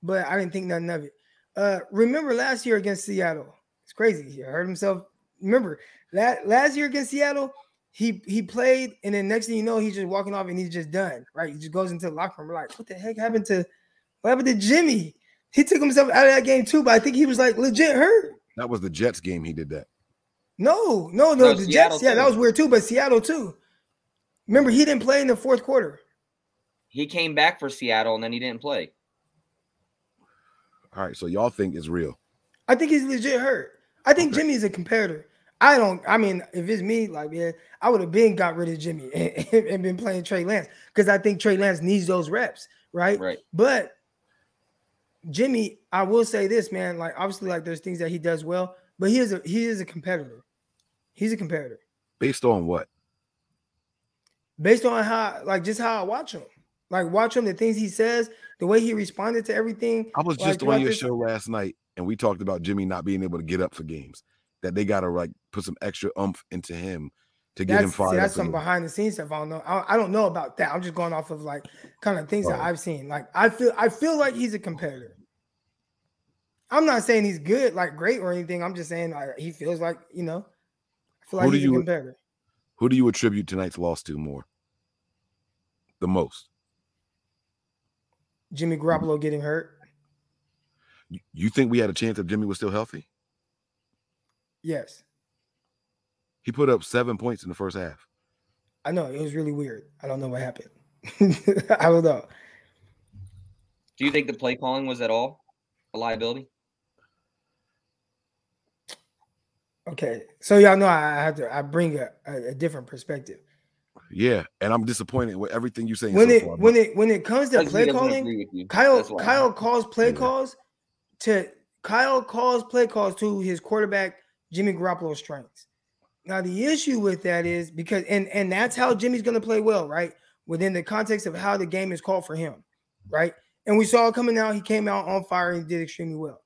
[SPEAKER 11] but I didn't think nothing of it. Uh, remember last year against Seattle? It's crazy. He hurt himself. Remember last last year against Seattle, he he played, and then next thing you know, he's just walking off and he's just done. Right? He just goes into the locker room. We're like, what the heck happened to what happened to Jimmy? He took himself out of that game too, but I think he was like legit hurt.
[SPEAKER 1] That was the Jets game. He did that.
[SPEAKER 11] No, no, no.
[SPEAKER 10] No,
[SPEAKER 11] the
[SPEAKER 10] Seattle
[SPEAKER 11] Jets, yeah, that was weird too. But Seattle too. Remember, he didn't play in the fourth quarter.
[SPEAKER 10] He came back for Seattle and then he didn't play.
[SPEAKER 1] All right, so y'all think it's real?
[SPEAKER 11] I think he's legit hurt. I think
[SPEAKER 1] Okay.
[SPEAKER 11] Jimmy's a competitor. I don't. I mean, if it's me, like yeah, I would have been got rid of Jimmy and, and been playing Trey Lance because I think Trey Lance needs those reps, right?
[SPEAKER 10] Right.
[SPEAKER 11] But Jimmy, I will say this, man. Like obviously, like there's things that he does well, but he is a he is a competitor. He's a competitor
[SPEAKER 1] Based on what?
[SPEAKER 11] Based on how, like, just how I watch him. Like watch him, the things he says, the way he responded to everything.
[SPEAKER 1] I was just
[SPEAKER 11] throughout
[SPEAKER 1] on your
[SPEAKER 11] this-
[SPEAKER 1] show last night, and we talked about Jimmy not being able to get up for games. That they got to like put some extra umph into him to get him
[SPEAKER 11] That's, see,
[SPEAKER 1] fired.
[SPEAKER 11] that's some behind the scenes stuff. I don't know. I, I don't know about that. I'm just going off of like kind of things that
[SPEAKER 1] Oh.
[SPEAKER 11] I've seen. Like I feel I feel like he's a competitor. I'm not saying he's good, like great or anything. I'm just saying like, he feels like you know. I feel
[SPEAKER 1] Who
[SPEAKER 11] like
[SPEAKER 1] do
[SPEAKER 11] he's a competitor.
[SPEAKER 1] Who do you attribute tonight's loss to more? The most.
[SPEAKER 11] Jimmy Garoppolo getting hurt.
[SPEAKER 1] You- You think we had a chance if Jimmy was still healthy?
[SPEAKER 11] Yes,
[SPEAKER 1] He put up seven points in the first half.
[SPEAKER 11] I know it was really weird. I don't know what happened. I don't know.
[SPEAKER 10] Do you think the play calling was at all a liability?
[SPEAKER 11] Okay, so y'all know I I have to I bring a, a, a different perspective.
[SPEAKER 1] Yeah, and I'm disappointed with everything you're saying.
[SPEAKER 11] When
[SPEAKER 1] so
[SPEAKER 11] it
[SPEAKER 1] far,
[SPEAKER 11] when
[SPEAKER 1] but
[SPEAKER 11] it when it comes to
[SPEAKER 10] Because
[SPEAKER 11] play calling,
[SPEAKER 10] agree with you.
[SPEAKER 11] Kyle Kyle calls play
[SPEAKER 1] Yeah.
[SPEAKER 11] calls to Kyle calls play calls to his quarterback Jimmy Garoppolo's strengths. Now the issue with that is because and and that's how Jimmy's going to play well, right? Within the context of how the game is called for him, right? And we saw it coming out. He came out on fire and did extremely well.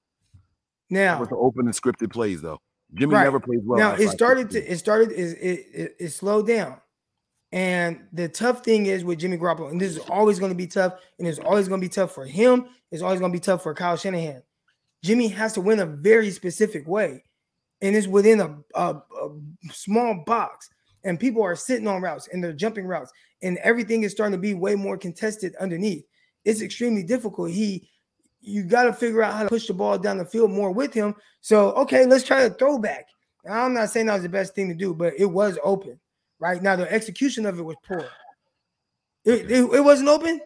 [SPEAKER 11] Now,
[SPEAKER 1] with the open and scripted plays though. Jimmy
[SPEAKER 11] Right.
[SPEAKER 1] never plays well.
[SPEAKER 11] now it started to it started is it, it it slowed down. And the tough thing is with Jimmy Garoppolo, and this is always going to be tough, and it's always going to be tough for him. It's always going to be tough for Kyle Shanahan. Jimmy has to win a very specific way, and it's within a, a, a small box. And people are sitting on routes and they're jumping routes, and everything is starting to be way more contested underneath. It's extremely difficult. He, you got to figure out how to push the ball down the field more with him. So, okay, let's try a throwback. I'm not saying that was the best thing to do, but it was open. Right now, the execution of it was poor. It, it, it wasn't open.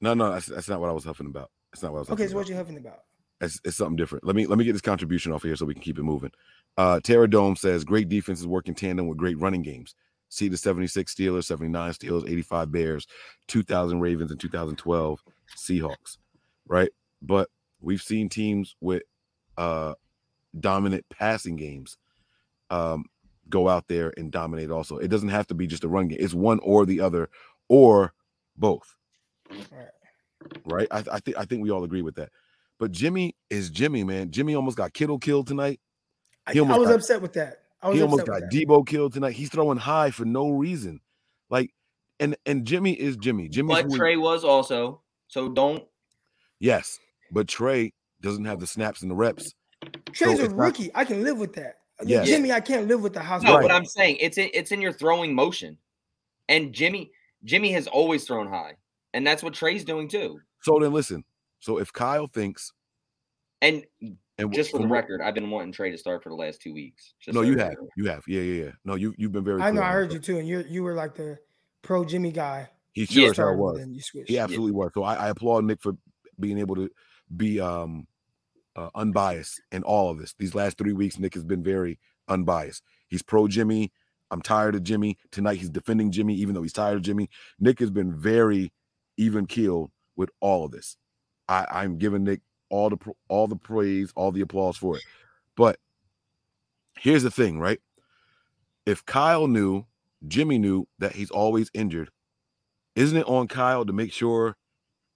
[SPEAKER 1] No, no, that's, that's not what I was huffing about. That's not what I was.
[SPEAKER 11] Okay, so
[SPEAKER 1] about.
[SPEAKER 11] what you huffing about?
[SPEAKER 1] It's, it's something different. Let me let me get this contribution off of here so we can keep it moving. Uh Terra Dome says great defenses work in tandem with great running games. See the 76 Steelers, 79 Steelers, 85 Bears, 2000 Ravens, and 2012 Seahawks, right? But we've seen teams with uh dominant passing games um go out there and dominate also. It doesn't have to be just a run game. It's one or the other or both. Right? I, I think I think we all agree with that. But Jimmy is Jimmy, man. Jimmy almost got Kittle killed tonight.
[SPEAKER 11] I, I was
[SPEAKER 1] got-
[SPEAKER 11] upset with that. I was
[SPEAKER 1] he almost got. Deebo killed tonight. He's throwing high for no reason. Like, and and Jimmy is Jimmy. Jimmy,
[SPEAKER 10] But Trey was also. So don't.
[SPEAKER 1] yes, but Trey doesn't have the snaps and the reps.
[SPEAKER 11] Trey's
[SPEAKER 1] So
[SPEAKER 11] a
[SPEAKER 1] it's not-
[SPEAKER 11] rookie. I can live with that.
[SPEAKER 1] Yes.
[SPEAKER 11] Jimmy, I can't live with the house.
[SPEAKER 10] No,
[SPEAKER 1] Right.
[SPEAKER 10] but I'm saying it's in, it's in your throwing motion, and Jimmy Jimmy has always thrown high, and that's what Trey's doing too.
[SPEAKER 1] So then listen. So if Kyle thinks,
[SPEAKER 10] And
[SPEAKER 1] and
[SPEAKER 10] just for the record, I've been wanting Trey to start for the last two weeks. Just
[SPEAKER 1] no,
[SPEAKER 10] so
[SPEAKER 1] you have,
[SPEAKER 10] knows.
[SPEAKER 1] you have, yeah, yeah, yeah. No, you you've been very.
[SPEAKER 11] I know. I heard you too, and you you were like the pro Jimmy guy.
[SPEAKER 1] He sure
[SPEAKER 10] Yeah.
[SPEAKER 1] as hell was.
[SPEAKER 11] then you switched.
[SPEAKER 1] He absolutely was. So I, I applaud Nick for being able to be um uh, unbiased in all of this. These last three weeks, Nick has been very unbiased. He's pro Jimmy. I'm tired of Jimmy. Tonight he's defending Jimmy, even though he's tired of Jimmy. Nick has been very even keeled with all of this. I, I'm giving Nick all the all the praise, all the applause for it. But here's the thing, right? If Kyle knew, Jimmy knew that he's always injured, isn't it on Kyle to make sure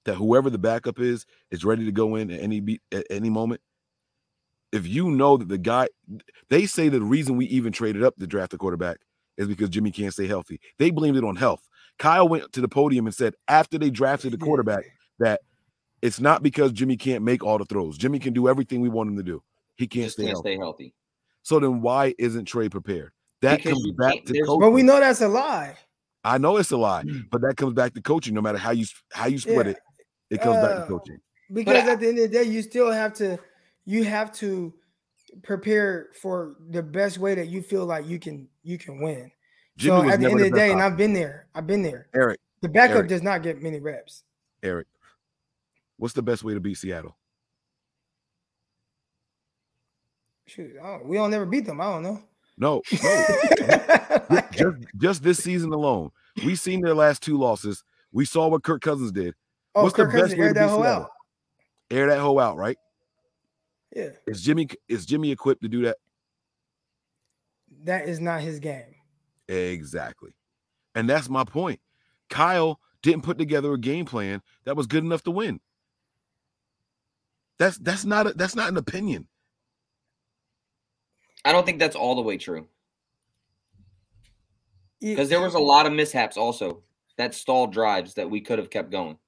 [SPEAKER 1] that whoever the backup is is ready to go in at any beat at any moment? If you know that the guy, they say that the reason we even traded up to draft a quarterback is because Jimmy can't stay healthy. They blamed it on health. Kyle went to the podium and said after they drafted the quarterback that it's not because Jimmy can't make all the throws. Jimmy can do everything we want him to do. He can't stay
[SPEAKER 10] can't
[SPEAKER 1] healthy.
[SPEAKER 10] stay healthy.
[SPEAKER 1] So then why isn't Trey prepared? That
[SPEAKER 10] Because
[SPEAKER 1] comes
[SPEAKER 10] you
[SPEAKER 1] back to
[SPEAKER 10] there's-
[SPEAKER 1] coaching.
[SPEAKER 11] But we know that's a lie.
[SPEAKER 1] I know it's a lie, mm. but that comes back to coaching. No matter how you how you split
[SPEAKER 11] Yeah.
[SPEAKER 1] it, it comes back
[SPEAKER 11] Uh,
[SPEAKER 1] to coaching.
[SPEAKER 11] Because
[SPEAKER 10] I-
[SPEAKER 11] at the end of the day, you still have to you have to prepare for the best way that you feel like you can you can win.
[SPEAKER 1] Jimmy
[SPEAKER 11] so at the end
[SPEAKER 1] the
[SPEAKER 11] of the
[SPEAKER 1] best
[SPEAKER 11] day, and. I've been there. I've been there.
[SPEAKER 1] Eric,
[SPEAKER 11] The backup
[SPEAKER 1] Eric.
[SPEAKER 11] does not get many reps.
[SPEAKER 1] Eric, what's the best way to beat Seattle?
[SPEAKER 11] Shoot, don't- we don't never beat them. I don't know.
[SPEAKER 1] No, no. just just this season alone, we seen their last two losses. We saw what Kirk Cousins did.
[SPEAKER 11] Oh,
[SPEAKER 1] What's
[SPEAKER 11] Kirk
[SPEAKER 1] the best
[SPEAKER 11] Cousins
[SPEAKER 1] way to
[SPEAKER 11] aired that whole out.
[SPEAKER 1] Air that hoe out, right?
[SPEAKER 11] Yeah,
[SPEAKER 1] Is Jimmy is Jimmy equipped to do that?
[SPEAKER 11] that is not his game.
[SPEAKER 1] Exactly. And that's my point. Kyle didn't put together a game plan that was good enough to win. That's that's not a, that's not an opinion.
[SPEAKER 10] I don't think that's all the way true because there was a lot of mishaps also that stalled drives that we could have kept going.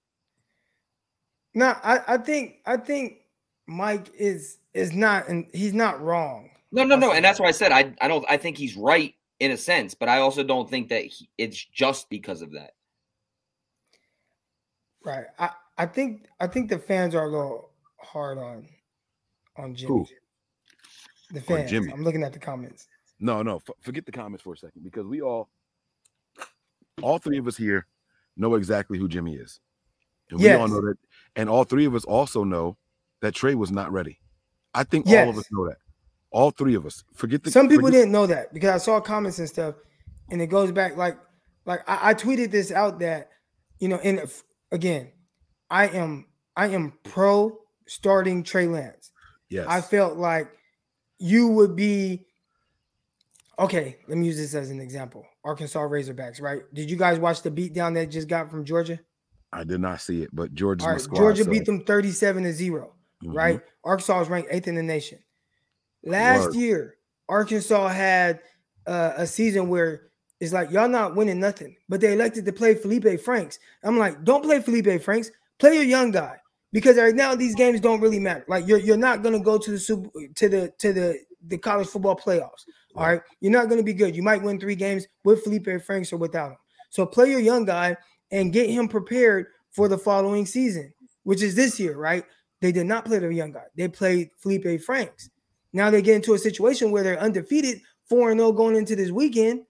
[SPEAKER 11] No, I, I think I think Mike is is not and he's not wrong.
[SPEAKER 10] No, no, no, and that's why I said I I don't I think he's right in a sense, but I also don't think that he, it's just because of that.
[SPEAKER 11] Right. I, I think I think the fans are a little hard on on Jimmy.
[SPEAKER 1] Who?
[SPEAKER 11] The fans.
[SPEAKER 1] Jimmy.
[SPEAKER 11] I'm looking at the comments.
[SPEAKER 1] No, no, f- forget the comments for a second because we all, all three of us here, know exactly who Jimmy is, and we all know that, and all three of us also know that Trey was not ready. I think all of us know that. All three of us. Forget the
[SPEAKER 11] Some people
[SPEAKER 1] forget-
[SPEAKER 11] didn't know that because I saw comments and stuff, and it goes back like like I, I tweeted this out that you know, and if, again, I am I am pro starting Trey Lance.
[SPEAKER 1] Yes.
[SPEAKER 11] I felt like you would be okay. Let me use this as an example. Arkansas Razorbacks, right? Did you guys watch the beatdown that just got from Georgia?
[SPEAKER 1] I did not see it, but Georgia's
[SPEAKER 11] right,
[SPEAKER 1] squad.
[SPEAKER 11] Georgia
[SPEAKER 1] so-
[SPEAKER 11] beat them 37 to 0,
[SPEAKER 1] Mhm.
[SPEAKER 11] right? Arkansas was ranked eighth in the nation. Last
[SPEAKER 1] Word.
[SPEAKER 11] year, Arkansas had uh, a season where it's like y'all not winning nothing, but they elected to play Felipe Franks. I'm like, don't play Felipe Franks, play your young guy because right now these games don't really matter. Like you're you're not gonna go to the super to the to the the college football playoffs. All right, you're not gonna be good. You might win three games with Felipe Franks or without him. So play your young guy and get him prepared for the following season, which is this year, right? They did not play the young guy. They played Felipe Franks. Now they get into a situation where they're undefeated, 4 0 going into this weekend,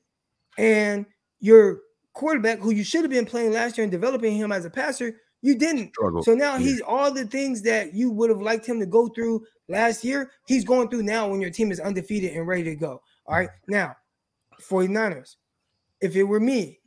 [SPEAKER 11] and your quarterback, who you should have been playing last year and developing him as a passer, you didn't.
[SPEAKER 1] Struggle.
[SPEAKER 11] So now he's all the things that you would have liked him to go through last year, he's going through now when your team is undefeated and ready to go. All right. Now, 49ers, if it were me,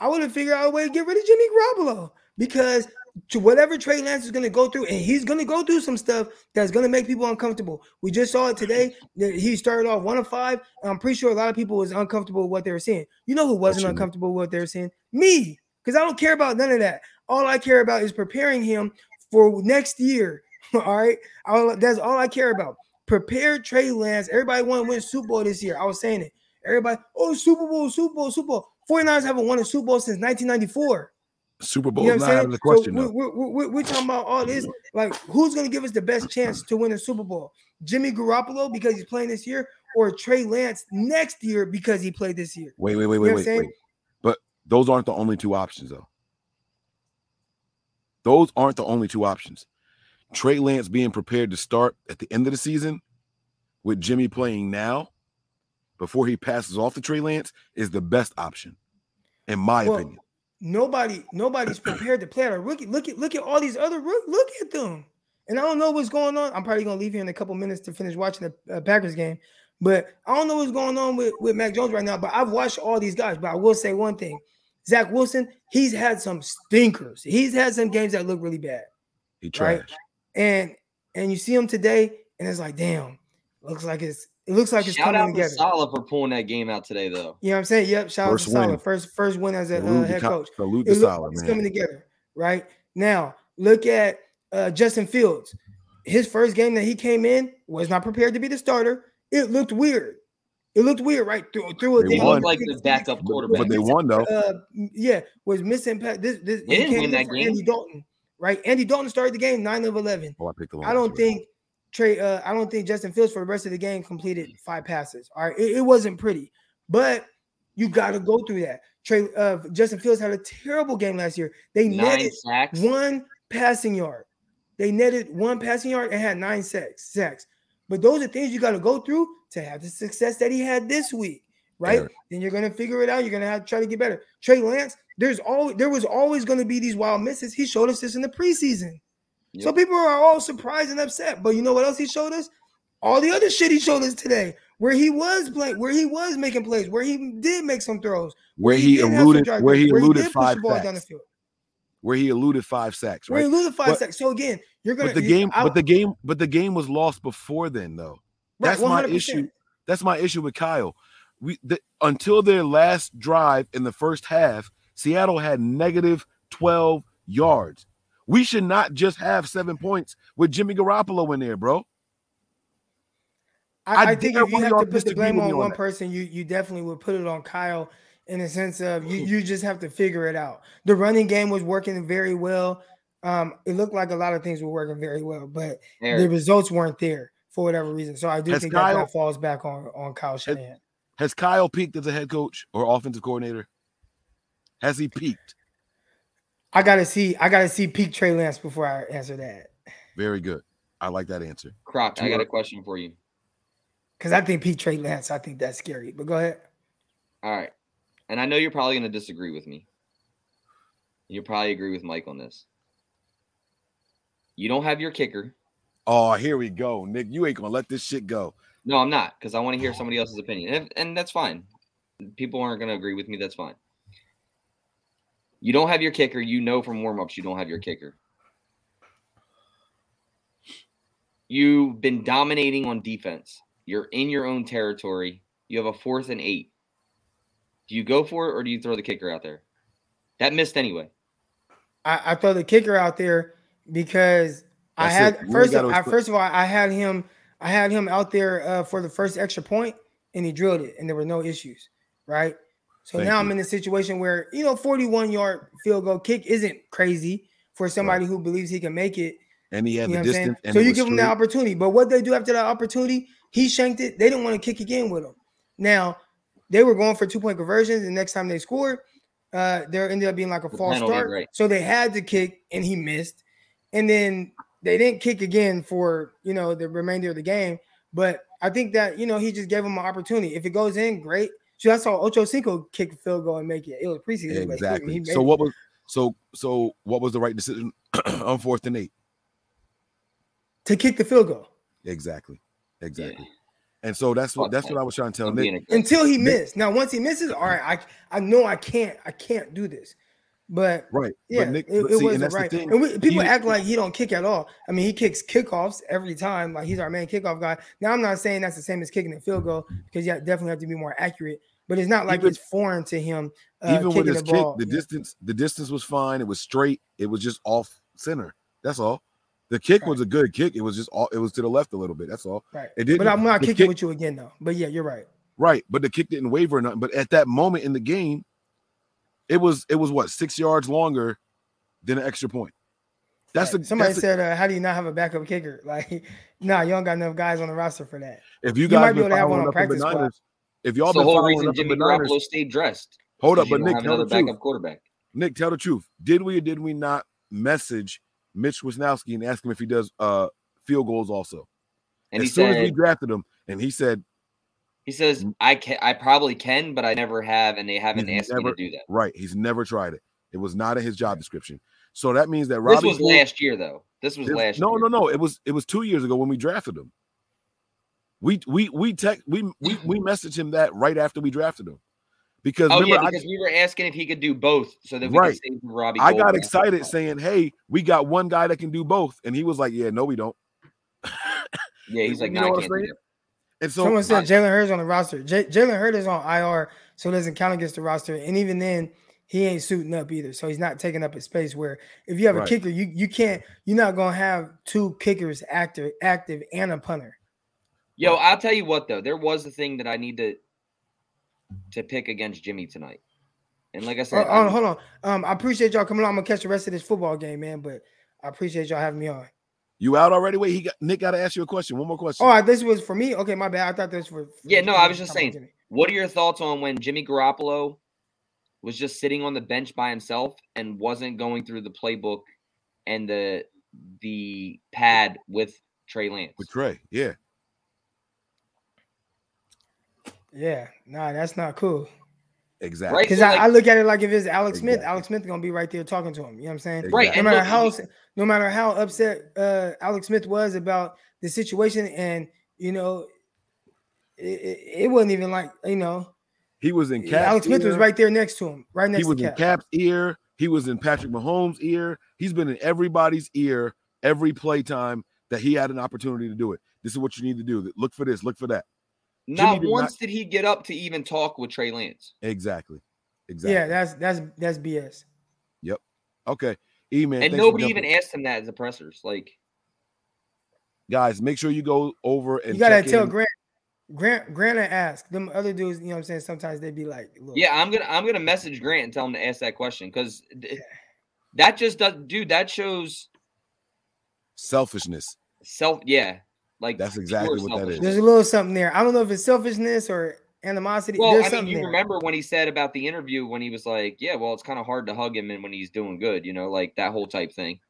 [SPEAKER 11] I would have figured out a way to get rid of Jimmy Garoppolo because to whatever Trey Lance is going to go through, and he's going to go through some stuff that's going to make people uncomfortable. We just saw it today. that He started off one of five. And I'm pretty sure a lot of people was uncomfortable with what they were seeing. You know who wasn't uncomfortable with what they were seeing? Me, because I don't care about none of that. All I care about is preparing him for next year. All right, all, that's all I care about. Prepare Trey Lance. Everybody want to win Super Bowl this year. I was saying it. Everybody, oh Super Bowl, Super Bowl, Super Bowl. 49ers haven't won a Super Bowl since 1994.
[SPEAKER 1] Super Bowl
[SPEAKER 11] You know
[SPEAKER 1] is
[SPEAKER 11] what
[SPEAKER 1] not
[SPEAKER 11] I'm
[SPEAKER 1] having a question.
[SPEAKER 11] so we're, we're, we're, we're talking about all this. Like, who's going to give us the best chance to win a Super Bowl? Jimmy Garoppolo because he's playing this year, or Trey Lance next year because he played this year?
[SPEAKER 1] Wait, wait, wait,
[SPEAKER 11] You know
[SPEAKER 1] wait, wait, wait. But those aren't the only two options, though. Those aren't the only two options. Trey Lance being prepared to start at the end of the season with Jimmy playing now before he passes off to Trey Lance is the best option, in my
[SPEAKER 11] Well,
[SPEAKER 1] opinion.
[SPEAKER 11] Nobody, nobody's prepared to play at a rookie. Look at look at all these other rook. Look at them. And I don't know what's going on. I'm probably gonna leave here in a couple minutes to finish watching the uh, Packers game. But I don't know what's going on with, with Mac Jones right now. But I've watched all these guys. But I will say one thing: Zach Wilson, he's had some stinkers. He's had some games that look really bad.
[SPEAKER 1] He trash.
[SPEAKER 11] right? And and you see him today, and it's like, damn, looks like it's it looks like it's
[SPEAKER 10] Shout
[SPEAKER 11] coming
[SPEAKER 10] out to
[SPEAKER 11] together.
[SPEAKER 10] Saleh for pulling that game out today, though.
[SPEAKER 11] You know what I'm saying? Yep. Shout
[SPEAKER 1] First
[SPEAKER 11] out to Saleh.
[SPEAKER 1] win.
[SPEAKER 11] First first win as a uh, head coach.
[SPEAKER 1] salute
[SPEAKER 11] It
[SPEAKER 1] to
[SPEAKER 11] looks
[SPEAKER 1] Saleh,
[SPEAKER 11] like it's coming together, right? Now look at uh, Justin Fields. His first game that he came in was not prepared to be the starter. It looked weird. It looked weird, right? Through through a
[SPEAKER 1] They won.
[SPEAKER 10] like the backup quarterback.
[SPEAKER 1] But they won though.
[SPEAKER 11] Uh, yeah, was missing. pa- This this
[SPEAKER 10] They
[SPEAKER 11] he
[SPEAKER 10] didn't
[SPEAKER 11] came
[SPEAKER 10] win
[SPEAKER 11] in
[SPEAKER 10] that game.
[SPEAKER 11] Andy Dalton, right? Andy Dalton started the game nine of eleven.
[SPEAKER 1] Oh, I picked the
[SPEAKER 11] I don't think Trey. Uh, I don't think Justin Fields for the rest of the game completed five passes. All right, it, it wasn't pretty, but you got to go through that. Trey. Uh, Justin Fields had a terrible game last year. They
[SPEAKER 10] Nine
[SPEAKER 11] netted
[SPEAKER 10] sacks.
[SPEAKER 11] one passing yard. They netted one passing yard and had nine sacks. Sacks. But those are things you got to go through to have the success that he had this week, right?
[SPEAKER 1] Eric.
[SPEAKER 11] Then you're gonna figure it out. You're gonna have to try to get better. Trey Lance, there's always there was always gonna be these wild misses. He showed us this in the preseason. So people are all surprised and upset. But you know what else he showed us? All the other shit he showed us today, where he was playing, where he was making plays, where he did make some throws,
[SPEAKER 1] where he
[SPEAKER 11] did
[SPEAKER 1] eluded
[SPEAKER 11] drive
[SPEAKER 1] where he
[SPEAKER 11] where
[SPEAKER 1] eluded five
[SPEAKER 11] the ball down the
[SPEAKER 1] sacks. Where he eluded five sacks,
[SPEAKER 11] where he loses five
[SPEAKER 1] But-
[SPEAKER 11] sacks. So again, you're gonna
[SPEAKER 1] But the
[SPEAKER 11] you-
[SPEAKER 1] game,
[SPEAKER 11] I-
[SPEAKER 1] but the game, but the game was lost before then, though.
[SPEAKER 11] right,
[SPEAKER 1] That's my issue. That's my issue with Kyle. We the, until their last drive in the first half, Seattle had negative 12 yards. We should not just have seven points with Jimmy Garoppolo in there, bro. I
[SPEAKER 11] I, I think if you have to put the blame on
[SPEAKER 1] on
[SPEAKER 11] one
[SPEAKER 1] that.
[SPEAKER 11] person, you you definitely would put it on Kyle in the sense of you you just have to figure it out. The running game was working very well. Um, it looked like a lot of things were working very well, but the results weren't there for whatever reason. So I do
[SPEAKER 1] Has
[SPEAKER 11] think
[SPEAKER 1] Kyle-
[SPEAKER 11] that, that falls back on on Kyle Shanahan.
[SPEAKER 1] Has Kyle peaked as a head coach or offensive coordinator? Has he peaked?
[SPEAKER 11] I gotta see I gotta see peak Trey Lance before I answer that
[SPEAKER 1] Very good. I like that answer.
[SPEAKER 10] Croc, I got a question for you.
[SPEAKER 11] because I think peak Trey Lance. I think that's scary. But go ahead.
[SPEAKER 10] All right. And I know you're probably going to disagree with me. You'll probably agree with Mike on this. You don't have your kicker.
[SPEAKER 1] Oh, here we go, Nick. You ain't gonna let this shit go.
[SPEAKER 10] No, I'm not, because I want to hear oh. somebody else's opinion. And, and that's fine. People aren't going to agree with me. That's fine. You don't have your kicker. You know from warmups you don't have your kicker. You've been dominating on defense. You're in your own territory. You have a fourth and eight. Do you go for it or do you throw the kicker out there? That missed anyway.
[SPEAKER 11] I, I throw the kicker out there because I had
[SPEAKER 1] it. You ain't
[SPEAKER 11] first of, I, first of all I had him I had him out there uh, for the first extra point and he drilled it and there were no issues, right? So
[SPEAKER 1] Thank
[SPEAKER 11] now
[SPEAKER 1] you.
[SPEAKER 11] I'm in a situation where you know 41 yard field goal kick isn't crazy, for somebody who believes he can make it.
[SPEAKER 1] And he had
[SPEAKER 11] You know
[SPEAKER 1] the
[SPEAKER 11] what I'm saying?
[SPEAKER 1] distance. And
[SPEAKER 11] So you give him the opportunity. But what they do after that opportunity, he shanked it. They didn't want to kick again with him. Now they were going for two point conversions. The next time they scored, uh, there ended up being like a
[SPEAKER 10] The
[SPEAKER 11] false start.
[SPEAKER 10] right.
[SPEAKER 11] So they had to kick, and he missed. And then they didn't kick again for you know the remainder of the game. But I think that you know he just gave him an opportunity. If it goes in, great. So I saw Ocho Cinco kick a field goal and make it. It was preseason, but he- he
[SPEAKER 1] Exactly.
[SPEAKER 11] made
[SPEAKER 1] So
[SPEAKER 11] it.
[SPEAKER 1] what was so so what was the right decision on fourth and eight?
[SPEAKER 11] to kick the field goal
[SPEAKER 1] Exactly. Exactly. And so that's what that's what I was trying to tell
[SPEAKER 10] I'm
[SPEAKER 1] Nick.
[SPEAKER 11] until he missed. Now once he misses, all right, I I know I can't I can't do this. But
[SPEAKER 1] Right.
[SPEAKER 11] yeah,
[SPEAKER 1] but Nick,
[SPEAKER 11] it, it
[SPEAKER 1] see,
[SPEAKER 11] wasn't right.
[SPEAKER 1] the thing.
[SPEAKER 11] And we, people
[SPEAKER 1] He-
[SPEAKER 11] act like he don't kick at all. I mean, he kicks kickoffs every time. Like he's our main kickoff guy. Now I'm not saying that's the same as kicking a field goal because you definitely have to be more accurate. But it's not like
[SPEAKER 1] Even-
[SPEAKER 11] it's foreign to him. Uh,
[SPEAKER 1] even with his
[SPEAKER 11] the
[SPEAKER 1] kick,
[SPEAKER 11] ball.
[SPEAKER 1] the distance, the distance was fine. It was straight. It was just off center. That's all. The kick
[SPEAKER 11] Right.
[SPEAKER 1] was a good kick. It was just all. It was to the left a little bit. That's all.
[SPEAKER 11] right.
[SPEAKER 1] It didn't.
[SPEAKER 11] But I'm not kicking
[SPEAKER 1] kick-
[SPEAKER 11] with you again though. But yeah, you're right.
[SPEAKER 1] Right, but the kick didn't waver or nothing. But at that moment in the game, it was it was what six yards longer than an extra point. That's
[SPEAKER 11] Right.
[SPEAKER 1] the
[SPEAKER 11] somebody
[SPEAKER 1] that's the-
[SPEAKER 11] said, uh, "How do you not have a backup kicker?" Like, nah, you don't got enough guys on the roster for that.
[SPEAKER 1] if you
[SPEAKER 11] you
[SPEAKER 1] guys
[SPEAKER 11] might be able to have one
[SPEAKER 1] following
[SPEAKER 11] on
[SPEAKER 1] up on the
[SPEAKER 11] practice squad.
[SPEAKER 1] Niners, if y'all
[SPEAKER 10] That's the
[SPEAKER 1] been
[SPEAKER 10] whole reason Jimmy
[SPEAKER 1] the Niners,
[SPEAKER 10] Garoppolo stayed dressed.
[SPEAKER 1] hold up, but Nick,
[SPEAKER 10] have
[SPEAKER 1] tell
[SPEAKER 10] another
[SPEAKER 1] the truth.
[SPEAKER 10] backup quarterback.
[SPEAKER 1] Nick, tell the truth. Did we or did we not message Mitch Wishnowsky and ask him if he does uh field goals also?
[SPEAKER 10] And
[SPEAKER 1] as
[SPEAKER 10] he
[SPEAKER 1] soon as we drafted him, and he said,
[SPEAKER 10] he says, I can, I probably can, but I never have, and they haven't
[SPEAKER 1] He's
[SPEAKER 10] asked me to do that.
[SPEAKER 1] right, he's never tried it. It was not in his job description. So that means that
[SPEAKER 10] This was
[SPEAKER 1] Gould-
[SPEAKER 10] last year, though. This was
[SPEAKER 1] This-
[SPEAKER 10] last
[SPEAKER 1] no,
[SPEAKER 10] year.
[SPEAKER 1] no, no. It was it was two years ago when we drafted him. We we we tech we we we messaged him that right after we drafted him because
[SPEAKER 10] Oh
[SPEAKER 1] remember
[SPEAKER 10] yeah, because we were asking if he could do both, so that we
[SPEAKER 1] Right.
[SPEAKER 10] could save Robbie.
[SPEAKER 1] I, I got excited saying, "Hey, we got one guy that can do both," and he was like, "Yeah, no, we don't."
[SPEAKER 10] Yeah, he's like, no, I can't do
[SPEAKER 1] saying?
[SPEAKER 10] that.
[SPEAKER 1] And so
[SPEAKER 11] Someone said
[SPEAKER 1] I-
[SPEAKER 11] Jalen Hurts on the roster. J- Jalen Hurts is on IR, so it doesn't count against the roster. And even then, he ain't suiting up either. So he's not taking up his space. Where if you have a
[SPEAKER 1] Right.
[SPEAKER 11] kicker, you you can't. You're not gonna have two kickers active, active, and a punter.
[SPEAKER 10] Yo, I'll tell you what though, there was the thing that I need to to pick against Jimmy tonight, and like I said,
[SPEAKER 11] oh,
[SPEAKER 10] I'm-
[SPEAKER 11] hold on. Um, I appreciate y'all coming on. I'm gonna catch the rest of this football game, man. But I appreciate y'all having me on.
[SPEAKER 1] You out already? Wait, he got Nick. Got to ask you a question. One more question.
[SPEAKER 11] Oh, this was for me. Okay, my bad. I thought this was. For,
[SPEAKER 10] Yeah, no, I was just saying.
[SPEAKER 11] Jimmy.
[SPEAKER 10] What are your thoughts on when Jimmy Garoppolo was just sitting on the bench by himself and wasn't going through the playbook and the the pad with Trey Lance?
[SPEAKER 1] with Trey, yeah,
[SPEAKER 11] Yeah, nah, that's not cool.
[SPEAKER 1] exactly.
[SPEAKER 10] Right.
[SPEAKER 11] Because
[SPEAKER 10] So,
[SPEAKER 11] I,
[SPEAKER 10] like-
[SPEAKER 11] I look at it like if it's Alex Smith, Alex Smith gonna be right there talking to him. You know what I'm saying?
[SPEAKER 10] Right,
[SPEAKER 11] No matter how
[SPEAKER 10] you-
[SPEAKER 11] no matter how upset uh, Alex Smith was about the situation, and you know, it, it, it wasn't even like you know,
[SPEAKER 1] He was in Cap's
[SPEAKER 11] Alex Smith was right there next to him, right next.
[SPEAKER 1] He was
[SPEAKER 11] to
[SPEAKER 1] in Cap's ear. He was in Patrick Mahomes' ear. He's been in everybody's ear every play time that he had an opportunity to do it. This is what you need to do. Look for this. Look for that.
[SPEAKER 10] Not
[SPEAKER 1] did
[SPEAKER 10] once did he get up to even talk with Trey Lance.
[SPEAKER 1] Exactly. Exactly.
[SPEAKER 11] Yeah, that's that's that's BS. Yep.
[SPEAKER 1] Okay. E man,
[SPEAKER 10] and nobody even asked him that as the pressers. Like,
[SPEAKER 1] guys, make sure you go over and
[SPEAKER 11] You gotta
[SPEAKER 1] check
[SPEAKER 11] tell
[SPEAKER 1] in.
[SPEAKER 11] Grant. Grant, Grant, and ask them other dudes. You know what I'm saying? Sometimes they'd be like, look,
[SPEAKER 10] yeah, I'm gonna I'm gonna message Grant and tell him to ask that question because that just does, dude. That shows
[SPEAKER 1] selfishness.
[SPEAKER 10] self. Yeah, like
[SPEAKER 1] That's exactly
[SPEAKER 10] pure
[SPEAKER 1] what that is.
[SPEAKER 11] there's a little something there. I don't know if it's selfishness or animosity.
[SPEAKER 10] Well,
[SPEAKER 11] there's
[SPEAKER 10] I mean,
[SPEAKER 11] something
[SPEAKER 10] you
[SPEAKER 11] there.
[SPEAKER 10] remember when he said about the interview when he was like, "Yeah, well, it's kind of hard to hug him and when he's doing good, you know, like that whole type thing."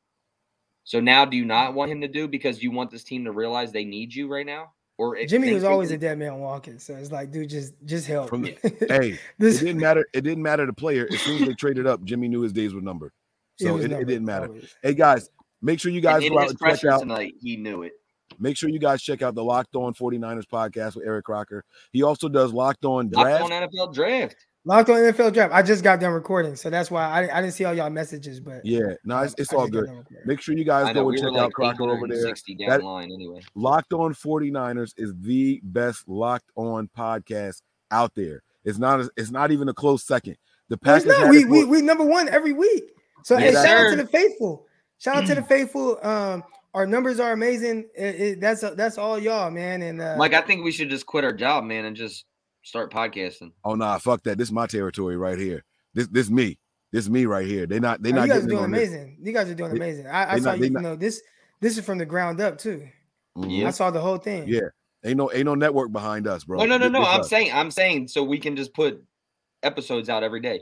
[SPEAKER 10] So now, do you not want him to do because you want this team to realize they need you right now? Or if
[SPEAKER 11] Jimmy was always
[SPEAKER 10] do?
[SPEAKER 11] a dead man walking, so it's like, dude, just just help.
[SPEAKER 1] From the- Hey, it didn't matter. It didn't matter the player. As soon as they traded up, Jimmy knew his days were numbered. So it, it
[SPEAKER 11] numbered,
[SPEAKER 1] didn't matter.
[SPEAKER 11] always.
[SPEAKER 1] Hey guys, make sure you guys
[SPEAKER 10] and
[SPEAKER 1] go out
[SPEAKER 10] his
[SPEAKER 1] and check out.
[SPEAKER 10] tonight, he knew it.
[SPEAKER 1] Make sure you guys check out the Locked On 49ers podcast with Eric Crocker. He also does Locked On Draft.
[SPEAKER 10] Locked on NFL draft.
[SPEAKER 11] Locked on NFL draft. I just got done recording, so that's why I, I didn't see all y'all messages. But
[SPEAKER 1] Yeah, no, it's, it's all good. Make sure you guys
[SPEAKER 10] know
[SPEAKER 1] go and
[SPEAKER 10] were
[SPEAKER 1] check
[SPEAKER 10] like
[SPEAKER 1] out Crocker over there.
[SPEAKER 10] 860 down
[SPEAKER 1] That-
[SPEAKER 10] line anyway.
[SPEAKER 1] Locked On 49ers is the best Locked On podcast out there. It's not a, it's not even a close second. The
[SPEAKER 11] No, it's
[SPEAKER 1] Packers
[SPEAKER 11] not. We, we we number one every week. So hey, shout out to the faithful. Shout out to the faithful. Um, our numbers are amazing. It- it- that's that's all y'all, man. And uh,
[SPEAKER 10] Mike, I think we should just quit our job, man, and just start podcasting.
[SPEAKER 1] Oh nah, fuck that. This is my territory right here. This this me. This is me right here. They not they
[SPEAKER 11] Oh,
[SPEAKER 1] not
[SPEAKER 11] you guys are
[SPEAKER 1] getting in
[SPEAKER 11] doing
[SPEAKER 1] on this.
[SPEAKER 11] amazing. You guys are doing
[SPEAKER 1] They-
[SPEAKER 11] amazing. I, I saw
[SPEAKER 1] not-
[SPEAKER 11] you.
[SPEAKER 1] they
[SPEAKER 11] You
[SPEAKER 1] not-
[SPEAKER 11] know this. This is from the ground up too.
[SPEAKER 1] Mhm.
[SPEAKER 11] I saw the whole thing.
[SPEAKER 1] Yeah, ain't no ain't no network behind us, bro.
[SPEAKER 10] Oh no, no, no.
[SPEAKER 1] this
[SPEAKER 10] I'm
[SPEAKER 1] us.
[SPEAKER 10] saying, I'm saying, so we can just put episodes out every day.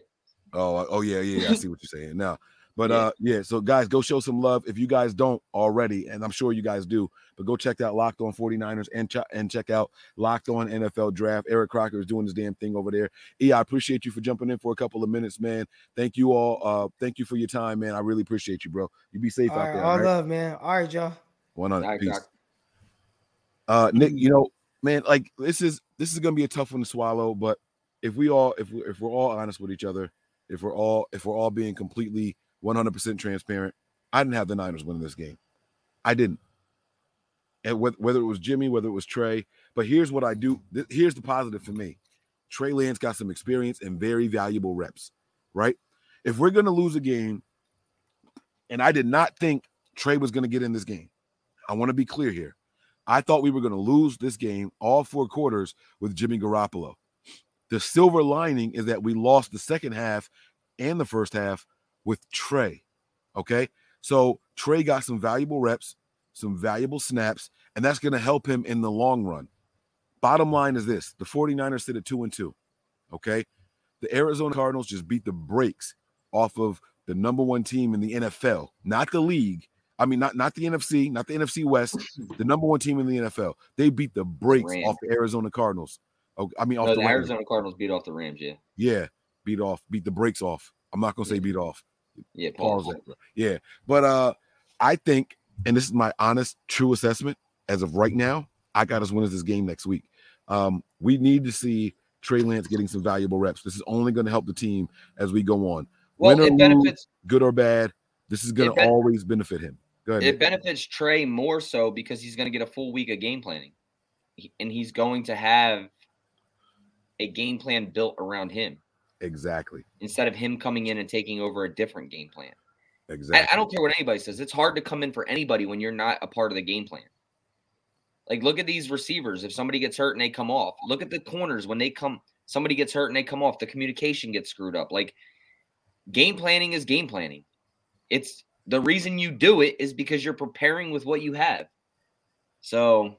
[SPEAKER 1] Oh, oh yeah, yeah, yeah. I see what you're saying now. But
[SPEAKER 10] Yeah.
[SPEAKER 1] uh yeah, so guys, go show some love if you guys don't already, and I'm sure you guys do. But go check out Locked On 49ers and ch- and check out Locked On NFL Draft. Eric Crocker is doing his damn thing over there. E, I appreciate you for jumping in for a couple of minutes, man. Thank you all. Uh, thank you for your time, man. I really appreciate you, bro. You be safe
[SPEAKER 11] All
[SPEAKER 1] out
[SPEAKER 11] right,
[SPEAKER 1] there.
[SPEAKER 11] all
[SPEAKER 1] all right?
[SPEAKER 11] love, man. All right, y'all.
[SPEAKER 1] 100
[SPEAKER 10] All right,
[SPEAKER 1] peace.
[SPEAKER 10] Croc.
[SPEAKER 1] Uh, Nick, you know, man, like this is this is gonna be a tough one to swallow, but if we all if we if we're all honest with each other, if we're all if we're all being completely 100% transparent, I didn't have the Niners winning this game. I didn't. And whether, it was Jimmy, whether it was Trey, but here's what I do. here's the positive for me. Trey Lance got some experience and very valuable reps, right? If we're going to lose a game, and I did not think Trey was going to get in this game. I want to be clear here. I thought we were going to lose this game all four quarters with Jimmy Garoppolo. The silver lining is that we lost the second half and the first half with Trey. Okay. So Trey got some valuable reps, some valuable snaps, and that's going to help him in the long run. Bottom line is this the 49ers sit at two and two. Okay. The Arizona Cardinals just beat the brakes off of the number one team in the NFL, not the league. I mean, not, not the NFC, not the NFC West, the number one team in the NFL. They beat the brakes
[SPEAKER 10] Rams.
[SPEAKER 1] off the Arizona Cardinals. I mean, off
[SPEAKER 10] No,
[SPEAKER 1] the
[SPEAKER 10] the. Arizona Cardinals beat off the Rams. Yeah,
[SPEAKER 1] Yeah, beat off, beat the brakes off. I'm not gonna say beat off.
[SPEAKER 10] Yeah.
[SPEAKER 1] Pause that. Yeah, but uh, I think, and this is my honest, true assessment as of right now. I got us winning this game next week. Um, we need to see Trey Lance getting some valuable reps. This is only going to help the team as we go on.
[SPEAKER 10] Well,
[SPEAKER 1] Win or
[SPEAKER 10] it
[SPEAKER 1] lose,
[SPEAKER 10] benefits
[SPEAKER 1] good or bad. This is going to
[SPEAKER 10] ben-
[SPEAKER 1] always benefit him. Go ahead.
[SPEAKER 10] it
[SPEAKER 1] Nick.
[SPEAKER 10] benefits Trey more so because he's going to get a full week of game planning, He- and he's going to have a game plan built around him
[SPEAKER 1] exactly.
[SPEAKER 10] instead of him coming in and taking over a different game plan.
[SPEAKER 1] Exactly.
[SPEAKER 10] I don't care what anybody says. It's hard to come in for anybody when you're not a part of the game plan. Like, look at these receivers. If somebody gets hurt and they come off, look at the corners when they come. Somebody gets hurt and they come off. The communication gets screwed up. Like, game planning is game planning. It's the reason you do it is because you're preparing with what you have. So,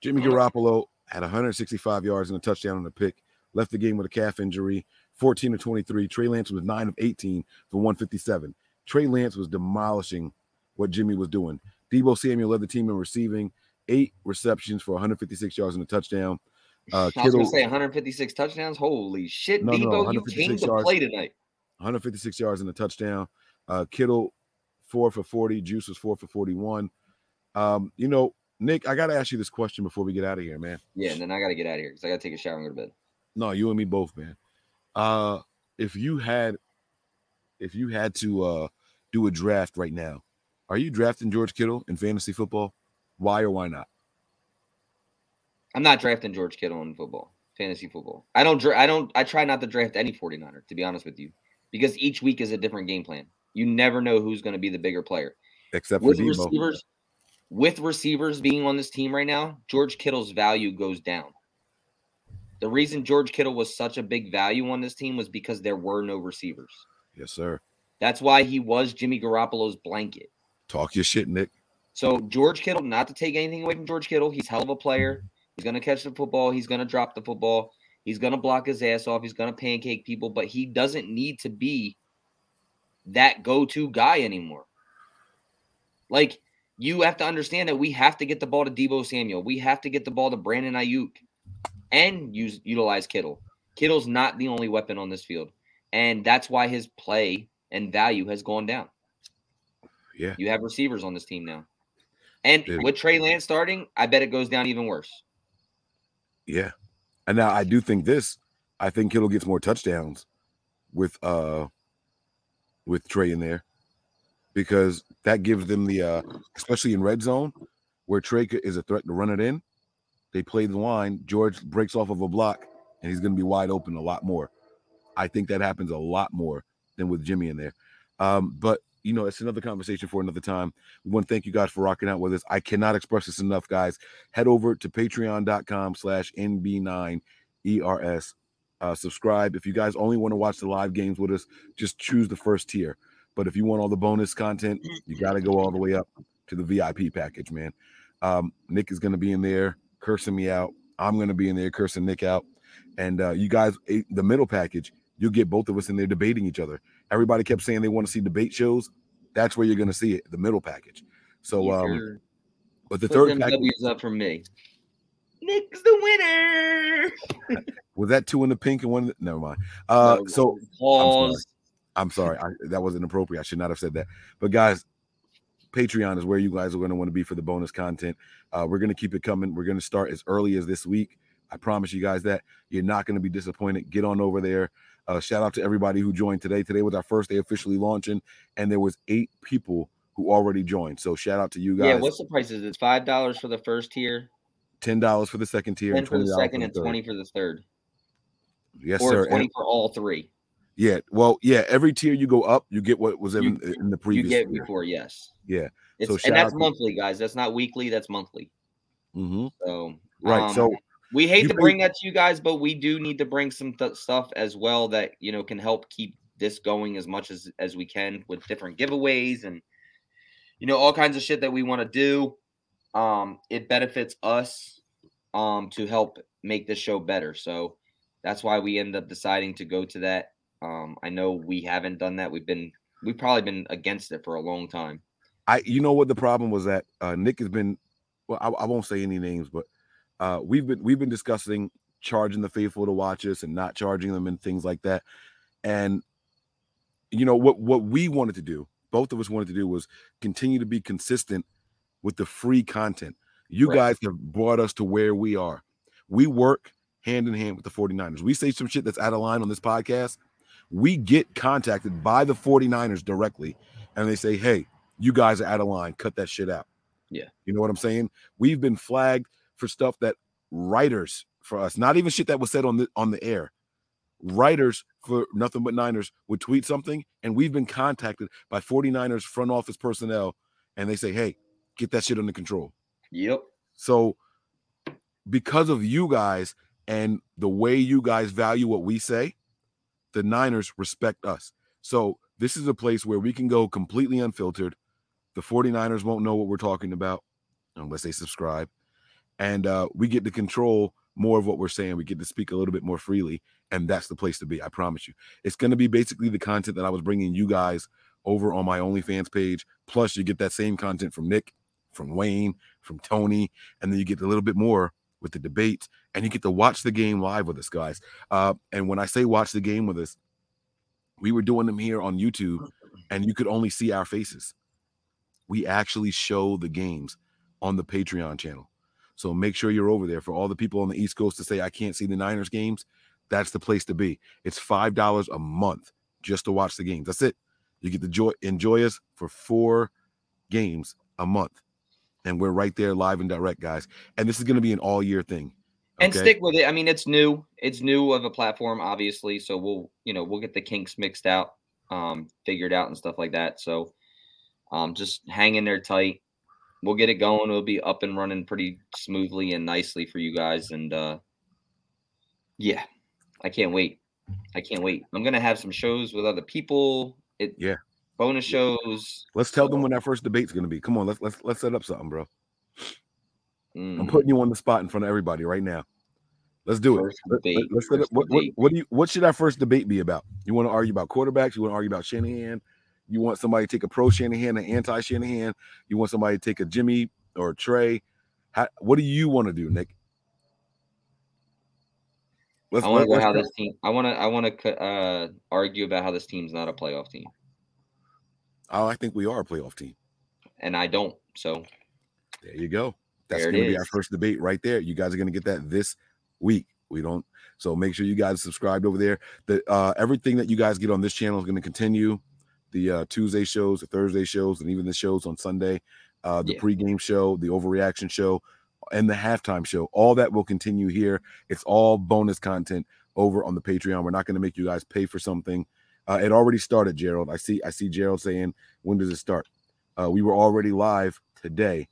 [SPEAKER 1] Jimmy Garoppolo had 165 yards and a touchdown on a pick. Left the game with a calf injury. 14 to 23. Trey Lance was 9 of 18 for 157. Trey Lance was demolishing what Jimmy was doing. Deebo Samuel led the team in receiving, eight receptions for 156 yards and a touchdown. Uh,
[SPEAKER 10] I was
[SPEAKER 1] Kittle,
[SPEAKER 10] to say 156 touchdowns. Holy shit,
[SPEAKER 1] No, no,
[SPEAKER 10] Deebo, you came to
[SPEAKER 1] yards.
[SPEAKER 10] play tonight.
[SPEAKER 1] 156 yards and a touchdown. Uh, Kittle, four for 40. Juice was four for 41. Um, you know, Nick, I got to ask you this question before we get out of here, man.
[SPEAKER 10] Yeah, and then I got to get out of here because I got to take a shower and go to bed.
[SPEAKER 1] No, you and me both, man. Uh if you had if you had to uh do a draft right now, are you drafting George Kittle in fantasy football? Why or why not?
[SPEAKER 10] I'm not drafting George Kittle in football, fantasy football. I don't. dra- I don't. I try not to draft any 49er, to be honest with you, because each week is a different game plan. You never know who's going to be the bigger player.
[SPEAKER 1] Except for
[SPEAKER 10] With receivers, with receivers being on this team right now, George Kittle's value goes down. The reason George Kittle was such a big value on this team was because there were no receivers.
[SPEAKER 1] Yes, sir.
[SPEAKER 10] That's why he was Jimmy Garoppolo's blanket.
[SPEAKER 1] Talk your shit, Nick.
[SPEAKER 10] So George Kittle, not to take anything away from George Kittle, he's hell of a player. He's gonna catch the football. He's gonna drop the football. He's gonna block his ass off. He's gonna pancake people, but he doesn't need to be that go-to guy anymore. Like you have to understand that we have to get the ball to Deebo Samuel. We have to get the ball to Brandon Aiyuk, and use utilize Kittle. Kittle's not the only weapon on this field, and that's why his play and value has gone down.
[SPEAKER 1] Yeah.
[SPEAKER 10] You have receivers on this team now. And
[SPEAKER 1] Dude.
[SPEAKER 10] with Trey Lance starting, I bet it goes down even worse.
[SPEAKER 1] Yeah. And now I do think this. I think Kittle gets more touchdowns with uh with Trey in there because that gives them the uh especially in red zone where Trey is a threat to run it in. They play the line. George breaks off of a block and he's going to be wide open a lot more. I think that happens a lot more than with Jimmy in there. Um, but you know, it's another conversation for another time. We want to thank you guys for rocking out with us. I cannot express this enough, guys. Head over to patreon.com slash NB9ERS uh, subscribe. If you guys only want to watch the live games with us, just choose the first tier. But if you want all the bonus content, you got to go all the way up to the VIP package, man. Um, Nick is going to be in there cursing me out. I'm going to be in there cursing Nick out. And uh, you guys, eh, the middle package, you'll get both of us in there debating each other. Everybody kept saying they want to see debate shows. That's where you're going to see it, the middle package. So,
[SPEAKER 10] Yes,
[SPEAKER 1] um, but the
[SPEAKER 10] Put
[SPEAKER 1] third
[SPEAKER 10] them
[SPEAKER 1] package
[SPEAKER 10] W's up from me. Nick's the winner.
[SPEAKER 1] was that two in the pink and one. The, never mind. Uh,
[SPEAKER 10] No,
[SPEAKER 1] so
[SPEAKER 10] pause.
[SPEAKER 1] I'm sorry. I'm sorry. I, that wasn't appropriate. I should not have said that. But guys, Patreon is where you guys are going to want to be for the bonus content. Uh, we're going to keep it coming. We're going to start as early as this week. I promise you guys that you're not going to be disappointed. Get on over there. Uh, shout out to everybody who joined today. Today was our first day officially launching, and there was eight people who already joined. So shout out to you guys.
[SPEAKER 10] Yeah, what's the prices? It's five dollars for the first tier,
[SPEAKER 1] ten dollars for the second tier,
[SPEAKER 10] ten
[SPEAKER 1] and
[SPEAKER 10] for the
[SPEAKER 1] $20
[SPEAKER 10] second,
[SPEAKER 1] for
[SPEAKER 10] and
[SPEAKER 1] the third.
[SPEAKER 10] twenty for the third.
[SPEAKER 1] Yes,
[SPEAKER 10] or
[SPEAKER 1] sir.
[SPEAKER 10] twenty
[SPEAKER 1] And-
[SPEAKER 10] for all three.
[SPEAKER 1] Yeah. Well, yeah. Every tier you go up, you get what was in,
[SPEAKER 10] You-
[SPEAKER 1] in the
[SPEAKER 10] You
[SPEAKER 1] previous.
[SPEAKER 10] get
[SPEAKER 1] tier.
[SPEAKER 10] before, yes.
[SPEAKER 1] Yeah.
[SPEAKER 10] It's,
[SPEAKER 1] So
[SPEAKER 10] and that's monthly, guys. That's not weekly. That's monthly.
[SPEAKER 1] Mhm.
[SPEAKER 10] So
[SPEAKER 1] Right.
[SPEAKER 10] um,
[SPEAKER 1] so
[SPEAKER 10] we hate
[SPEAKER 1] you
[SPEAKER 10] to bring that to you guys, but we do need to bring some th- stuff as well that you know can help keep this going as much as as we can with different giveaways and you know all kinds of shit that we want to do. Um, it benefits us um to help make this show better. So that's why we end up deciding to go to that. Um, I know we haven't done that. We've been we've probably been against it for a long time.
[SPEAKER 1] I you know what the problem was that uh Nick has been well I, I won't say any names but uh we've been we've been discussing charging the faithful to watch us and not charging them and things like that and you know what what we wanted to do both of us wanted to do was continue to be consistent with the free content you
[SPEAKER 10] Right.
[SPEAKER 1] guys have brought us to where we are we work hand in hand with the 49ers we say some shit that's out of line on this podcast we get contacted by the 49ers directly and they say hey you guys are out of line cut that shit out
[SPEAKER 10] Yeah.
[SPEAKER 1] you know what i'm saying we've been flagged for stuff that writers for us not even shit that was said on the on the air writers for nothing but niners would tweet something and we've been contacted by 49ers front office personnel and they say hey get that shit under control
[SPEAKER 10] Yep.
[SPEAKER 1] so because of you guys and the way you guys value what we say, the Niners respect us. So this is a place where we can go completely unfiltered. The 49ers won't know what we're talking about unless they subscribe. And uh, we get to control more of what we're saying. We get to speak a little bit more freely. And that's the place to be. I promise you. It's going to be basically the content that I was bringing you guys over on my OnlyFans page. Plus, you get that same content from Nick, from Wayne, from Tony, and then you get a little bit more with the debates, and you get to watch the game live with us, guys. Uh, and when I say watch the game with us, we were doing them here on YouTube, and you could only see our faces. We actually show the games on the Patreon channel. So make sure you're over there for all the people on the East Coast to say I can't see the Niners games. That's the place to be. It's five dollars a month just to watch the games. That's it. You get to joy, enjoy us for four games a month, and we're right there live and direct, guys. And this is going to be an all year thing.
[SPEAKER 10] and stick with it. I mean, it's new. It's new of a platform, obviously. So we'll, you know, we'll get the kinks mixed out, um, figured out, and stuff like that. So, um, just hang in there tight. We'll get it going. It'll be up and running pretty smoothly and nicely for you guys. And uh, yeah, I can't wait. I can't wait. I'm gonna have some shows with other people. It
[SPEAKER 1] Yeah.
[SPEAKER 10] Bonus shows.
[SPEAKER 1] Let's tell them when that first debate's going to be. Come on, let's let's let's set up something, bro. I'm
[SPEAKER 10] Mm,
[SPEAKER 1] putting you on the spot in front of everybody right now. Let's do it.
[SPEAKER 10] First
[SPEAKER 1] Let,
[SPEAKER 10] debate,
[SPEAKER 1] us set up. What, what, what do you? What should our first debate be about? You want to argue about quarterbacks? You want to argue about Shanahan? You want somebody to take a pro Shanahan and anti Shanahan? You want somebody to take a Jimmy or a Trey? How, what do you want to do, Nick? Let's,
[SPEAKER 10] I want to go how this team. I want to. I want to uh, argue about how this team's not a playoff team,
[SPEAKER 1] I think we are a playoff team.
[SPEAKER 10] and I don't. So
[SPEAKER 1] There you go. That's going to be our first debate right there. You guys are going to get that this week. We don't. So make sure you guys subscribed over there. The uh, everything that you guys get on this channel is going to continue. The uh, Tuesday shows, the Thursday shows, and even the shows on Sunday. Uh, the
[SPEAKER 10] Yeah.
[SPEAKER 1] pregame show, the overreaction show, and the halftime show. All that will continue here. It's all bonus content over on the Patreon. We're not going to make you guys pay for something. Uh, it already started, Gerald. I see. I see Gerald saying, "When does it start?" Uh, we were already live today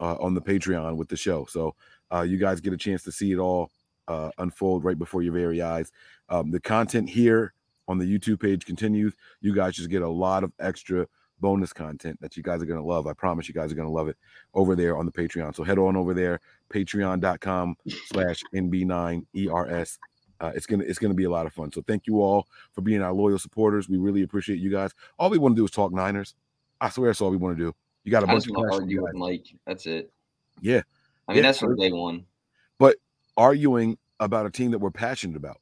[SPEAKER 1] uh, on the Patreon with the show. So uh, you guys get a chance to see it all uh, unfold right before your very eyes. Um, the content here on the YouTube page continues. You guys just get a lot of extra bonus content that you guys are going to love. I promise you guys are going to love it over there on the Patreon. So head on over there, patreon.com slash NB9ERS. Uh, it's gonna it's gonna be a lot of fun. So thank you all for being our loyal supporters. We really appreciate you guys. All we want to do is talk Niners. I swear that's all we want to do. You got a
[SPEAKER 10] I
[SPEAKER 1] bunch of
[SPEAKER 10] want to
[SPEAKER 1] passionate
[SPEAKER 10] argue with. Mike. That's it.
[SPEAKER 1] Yeah,
[SPEAKER 10] I mean,
[SPEAKER 1] Yeah,
[SPEAKER 10] that's from day one.
[SPEAKER 1] but arguing about a team that we're passionate about.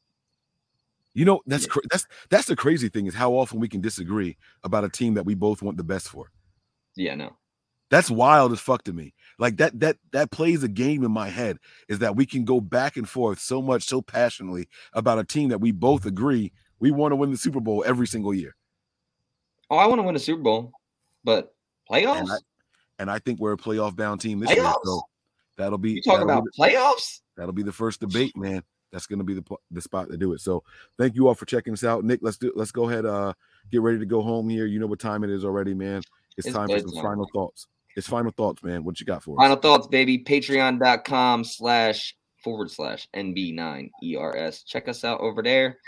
[SPEAKER 1] You know, that's cra- that's that's the crazy thing is how often we can disagree about a team that we both want the best for.
[SPEAKER 10] Yeah, no.
[SPEAKER 1] That's wild as fuck to me. Like that that that plays a game in my head is that we can go back and forth so much so passionately about a team that we both agree we want to win the Super Bowl every single year.
[SPEAKER 10] Oh, I want to win a Super Bowl, but playoffs?
[SPEAKER 1] And I, and I think we're a playoff bound team this year. So that'll be
[SPEAKER 10] you talking about
[SPEAKER 1] the-
[SPEAKER 10] playoffs?
[SPEAKER 1] That'll be the first debate, man. That's gonna be the the spot to do it. So thank you all for checking us out. Nick, let's do let's go ahead. Uh get ready to go home here. You know what time it is already, man. It's,
[SPEAKER 10] It's
[SPEAKER 1] time for some
[SPEAKER 10] bedtime.
[SPEAKER 1] final thoughts. It's final thoughts, man. What you got for us?
[SPEAKER 10] Final thoughts, baby. Patreon.com slash forward slash NB9ERS. Check us out over there.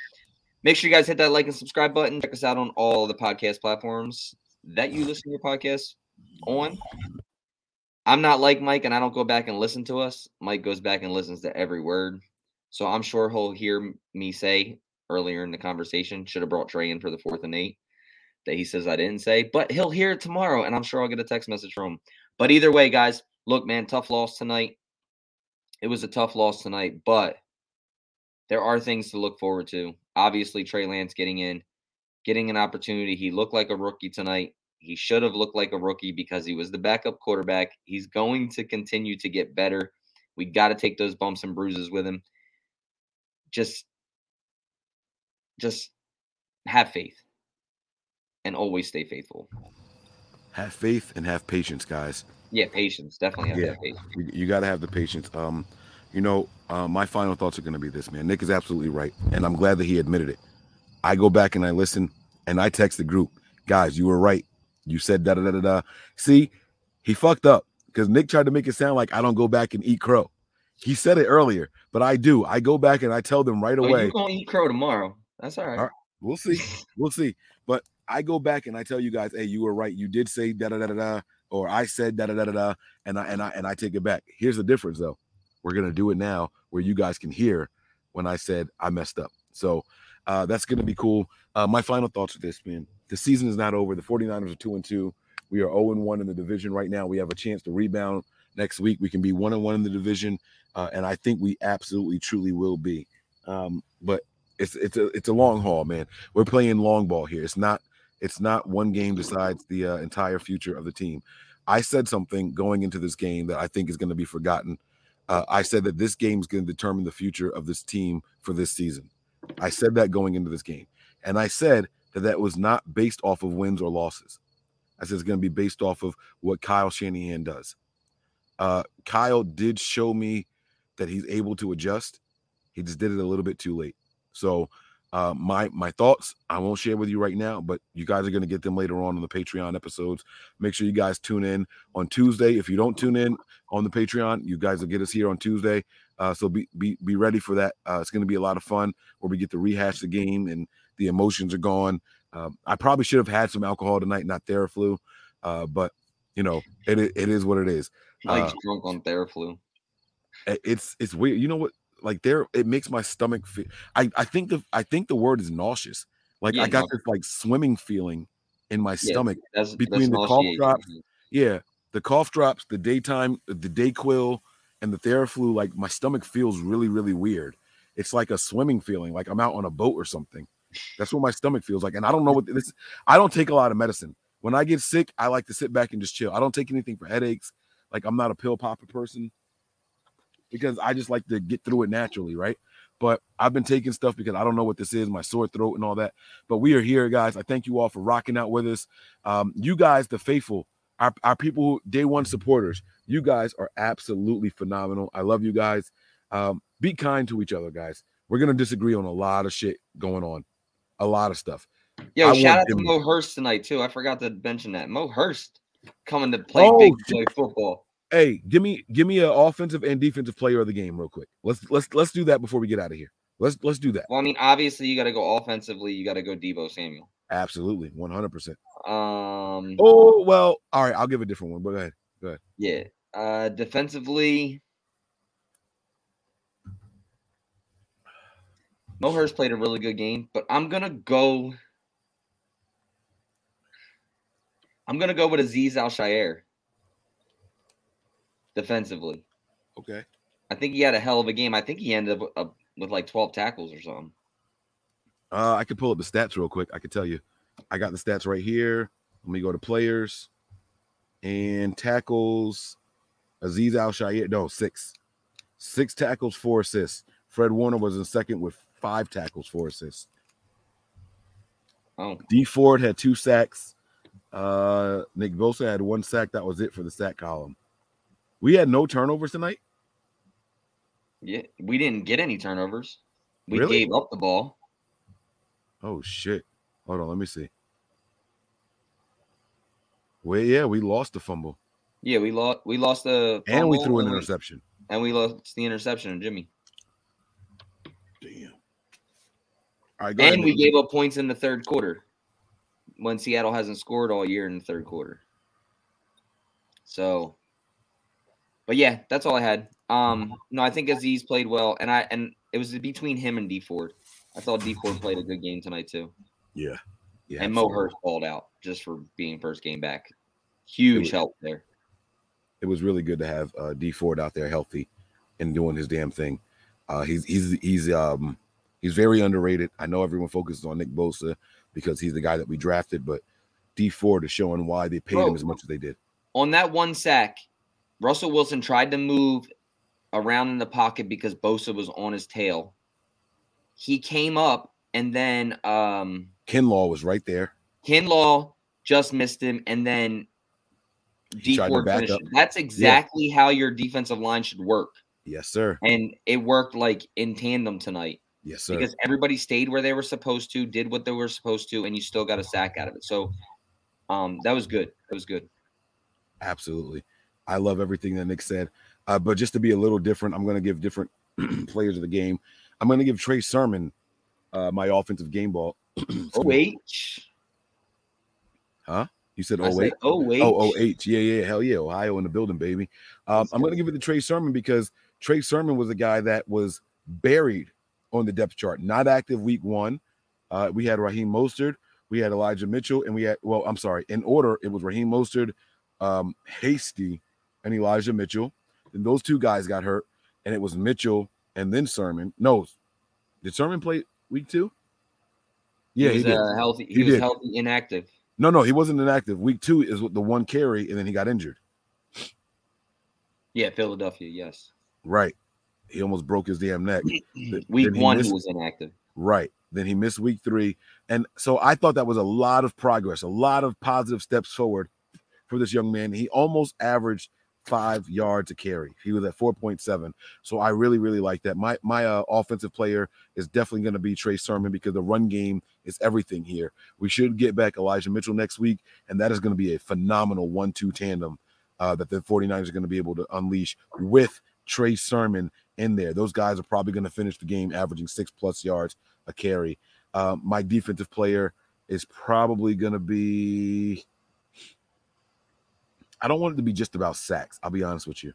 [SPEAKER 10] Make sure you guys hit that like and subscribe button. Check us out on all the podcast platforms that you listen to your podcast on. I'm not like Mike, and I don't go back and listen to us. Mike goes back and listens to every word. So I'm sure he'll hear me say earlier in the conversation, should have brought Trey in for the fourth and eight that he says I didn't say, but he'll hear it tomorrow, and I'm sure I'll get a text message from him. But either way, guys, look, man, tough loss tonight. It was a tough loss tonight, but there are things to look forward to. Obviously, Trey Lance getting in, getting an opportunity. He looked like a rookie tonight. He should have looked like a rookie because he was the backup quarterback. He's going to continue to get better. We got to take those bumps and bruises with him. Just, just have faith and always stay faithful.
[SPEAKER 1] Have faith and have patience, guys.
[SPEAKER 10] Yeah, patience. Definitely have
[SPEAKER 1] Yeah.
[SPEAKER 10] patience.
[SPEAKER 1] You, you got to have the patience. Um, you know, uh, my final thoughts are going to be this, man. Nick is absolutely right, and I'm glad that he admitted it. I go back and I listen, and I text the group, guys. You were right. You said da da da da da. See, he fucked up because Nick tried to make it sound like I don't go back and eat crow. He said it earlier, but I do. I go back and I tell them right
[SPEAKER 10] Oh,
[SPEAKER 1] away.
[SPEAKER 10] you're gonna eat crow tomorrow. That's all right.
[SPEAKER 1] All right. We'll see. We'll see. But I go back and I tell you guys, hey, you were right. You did say da da da da da, or I said da da da da da, and I and I and I take it back. Here's the difference, though. We're gonna do it now, where you guys can hear when I said I messed up. So uh, that's gonna be cool. Uh, my final thoughts are this, man. The season is not over. The 49ers are two and two. We are 0 and 1 in the division right now. We have a chance to rebound next week. We can be one and one in the division, uh, and I think we absolutely, truly will be. Um, but it's it's a it's a long haul, man. We're playing long ball here. It's not it's not one game decides the uh, entire future of the team. I said something going into this game that I think is going to be forgotten. Uh, I said that this game is going to determine the future of this team for this season. I said that going into this game, and I said that that was not based off of wins or losses. I said it's going to be based off of what Kyle Shanahan does. Uh, Kyle did show me that he's able to adjust. He just did it a little bit too late. So uh, my my thoughts I won't share with you right now, but you guys are going to get them later on in the Patreon episodes. Make sure you guys tune in on Tuesday. If you don't tune in on the Patreon, you guys will get us here on Tuesday. Uh, so be be be ready for that. Uh, it's going to be a lot of fun where we get to rehash the game and the emotions are gone. Um, I probably should have had some alcohol tonight, not Theraflu, uh, but you know it it is what it is.
[SPEAKER 10] Mike's
[SPEAKER 1] Uh,
[SPEAKER 10] drunk on Theraflu.
[SPEAKER 1] it's it's weird. You know what? Like there, it makes my stomach feel. I I think the I think the word is nauseous. Like
[SPEAKER 10] Yeah,
[SPEAKER 1] I got
[SPEAKER 10] nauseous.
[SPEAKER 1] this like swimming feeling in my
[SPEAKER 10] Yeah,
[SPEAKER 1] stomach
[SPEAKER 10] that's-
[SPEAKER 1] between
[SPEAKER 10] that's
[SPEAKER 1] the cough drops. Mm-hmm. Yeah, the cough drops, the daytime, the Dayquil, and the Theraflu. Like my stomach feels really really weird. It's like a swimming feeling, like I'm out on a boat or something. That's what my stomach feels like, and I don't know what this. I don't take a lot of medicine. When I get sick, I like to sit back and just chill. I don't take anything for headaches. Like I'm not a pill popper person because I just like to get through it naturally, right? But I've been taking stuff because I don't know what this is, my sore throat and all that. But we are here, guys. I thank you all for rocking out with us. Um, you guys, the faithful, our, our people, who, day one supporters, you guys are absolutely phenomenal. I love you guys. Um, be kind to each other, guys. We're gonna disagree on a lot of shit going on, a lot of stuff.
[SPEAKER 10] Yo,
[SPEAKER 1] I
[SPEAKER 10] shout out to Mo Hurst tonight too. I forgot to mention that Mo Hurst coming to play
[SPEAKER 1] Oh,
[SPEAKER 10] big boy football.
[SPEAKER 1] Hey, give me give me an offensive and defensive player of the game real quick. Let's let's let's do that before we get out of here. Let's let's do that.
[SPEAKER 10] Well, I mean, obviously, you got to go offensively. You got to go Deebo Samuel.
[SPEAKER 1] Absolutely, one hundred percent.
[SPEAKER 10] Um.
[SPEAKER 1] Oh well, all right. I'll give a different one. But go ahead. Go ahead.
[SPEAKER 10] Yeah. Uh, defensively, Mo Hurst played a really good game, but I'm gonna go. I'm gonna go with Azeez Al-Shaair. Defensively,
[SPEAKER 1] Okay.
[SPEAKER 10] I think he had a hell of a game. I think he ended up with, uh, with like 12 tackles or something.
[SPEAKER 1] Uh, I can pull up the stats real quick. I can tell you. I got the stats right here. Let me go to players and tackles. Azeez Al-Shaair, no, six. Six tackles, four assists. Fred Warner was in second with five tackles, four assists.
[SPEAKER 10] Oh,
[SPEAKER 1] Dee Ford had two sacks. Uh, Nick Bosa had one sack. That was it for the sack column. We had no turnovers tonight.
[SPEAKER 10] yeah. We didn't get any turnovers. We
[SPEAKER 1] Really?
[SPEAKER 10] gave up the ball.
[SPEAKER 1] Oh shit! Hold on, let me see. Well, yeah, we lost the fumble
[SPEAKER 10] Yeah, we lost. We lost the
[SPEAKER 1] and we threw an
[SPEAKER 10] and we-
[SPEAKER 1] interception.
[SPEAKER 10] and we lost the interception of Jimmy.
[SPEAKER 1] Damn. All right, go ahead,
[SPEAKER 10] And we gave up points in the third quarter when Seattle hasn't scored all year in the third quarter. So, but yeah, that's all I had. Um, no, I think Azeez played well, and I and it was between him and Dee Ford. I thought Dee Ford played a good game tonight too,
[SPEAKER 1] Yeah, yeah.
[SPEAKER 10] and Mo
[SPEAKER 1] absolutely.
[SPEAKER 10] Hurst balled out just for being first game back. Huge
[SPEAKER 1] was-
[SPEAKER 10] help there.
[SPEAKER 1] it was really good to have uh, Dee Ford out there healthy and doing his damn thing. Uh, he's he's he's um he's very underrated. I know everyone focuses on Nick Bosa because he's the guy that we drafted, but Dee Ford is showing why they paid him as much as they did.
[SPEAKER 10] on that one sack, Russell Wilson tried to move around in the pocket because Bosa was on his tail. He came up and then um
[SPEAKER 1] Kinlaw was right there.
[SPEAKER 10] Kinlaw just missed him and then
[SPEAKER 1] He
[SPEAKER 10] D
[SPEAKER 1] tried
[SPEAKER 10] Ford finished
[SPEAKER 1] up.
[SPEAKER 10] That's exactly how your defensive line should work.
[SPEAKER 1] Yes, sir.
[SPEAKER 10] And it worked like in tandem tonight
[SPEAKER 1] Yes, sir.
[SPEAKER 10] because everybody stayed where they were supposed to, did what they were supposed to, and you still got a sack out of it. So um that was good. That was good.
[SPEAKER 1] Absolutely. I love everything that Nick said. Uh, but just to be a little different, I'm going to give different players of the game. I'm going to give Trey Sermon uh, my offensive game ball.
[SPEAKER 10] Oh wait.
[SPEAKER 1] Huh? You said, oh, wait.
[SPEAKER 10] oh wait.
[SPEAKER 1] Oh, oh, Yeah, yeah. Hell yeah. Ohio in the building, baby. Um, I'm going to give it to Trey Sermon because Trey Sermon was a guy that was buried on the depth chart, not active week one. Uh, we had Raheem Mostert, we had Elijah Mitchell, and we had, well, I'm sorry, in order, it was Raheem Mostert, um, Hasty, and Elijah Mitchell. Then those two guys got hurt, and it was Mitchell and then Sermon. No, did Sermon play week two? Yeah,
[SPEAKER 10] he
[SPEAKER 1] he,
[SPEAKER 10] was
[SPEAKER 1] did.
[SPEAKER 10] uh, healthy. He,
[SPEAKER 1] He
[SPEAKER 10] was
[SPEAKER 1] did.
[SPEAKER 10] healthy, inactive.
[SPEAKER 1] No, no, he wasn't inactive. Week two is with the one carry, and then he got injured.
[SPEAKER 10] Yeah, Philadelphia. Yes.
[SPEAKER 1] Right. He almost broke his damn neck.
[SPEAKER 10] Week
[SPEAKER 1] then he
[SPEAKER 10] one,
[SPEAKER 1] missed-
[SPEAKER 10] he was inactive.
[SPEAKER 1] Right. Then he missed week three. And so I thought that was a lot of progress, a lot of positive steps forward for this young man. He almost averaged five yards a carry. He was at 4.7. So I really, really like that. My my uh, offensive player is definitely going to be Trey Sermon because the run game is everything here. We should get back Elijah Mitchell next week, and that is going to be a phenomenal one-two tandem uh, that the 49ers are going to be able to unleash with Trey Sermon in there. Those guys are probably going to finish the game averaging six plus yards a carry. Uh, my defensive player is probably going to be. I don't want it to be just about sacks. I'll be honest with you,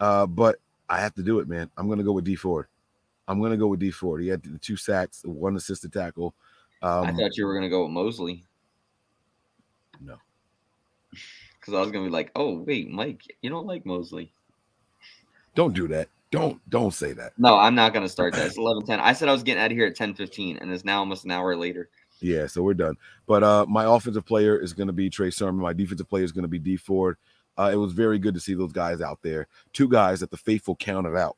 [SPEAKER 1] uh, but I have to do it, man. I'm going to go with Dee Ford. I'm going to go with Dee Ford. He had the two sacks, one assisted tackle. Um,
[SPEAKER 10] I thought you were gonna go with Moseley.
[SPEAKER 1] No.
[SPEAKER 10] Because I was gonna be like, oh wait, Mike, you don't like Moseley.
[SPEAKER 1] don't do that. Don't don't say that.
[SPEAKER 10] No, I'm not gonna start that. It's 11:10. I said I was getting out of here at 10:15, and it's now almost an hour later.
[SPEAKER 1] Yeah, so we're done. But uh my offensive player is going to be Trey Sermon. My defensive player is going to be Dee Ford. Uh, it was very good to see those guys out there. Two guys that the faithful counted out.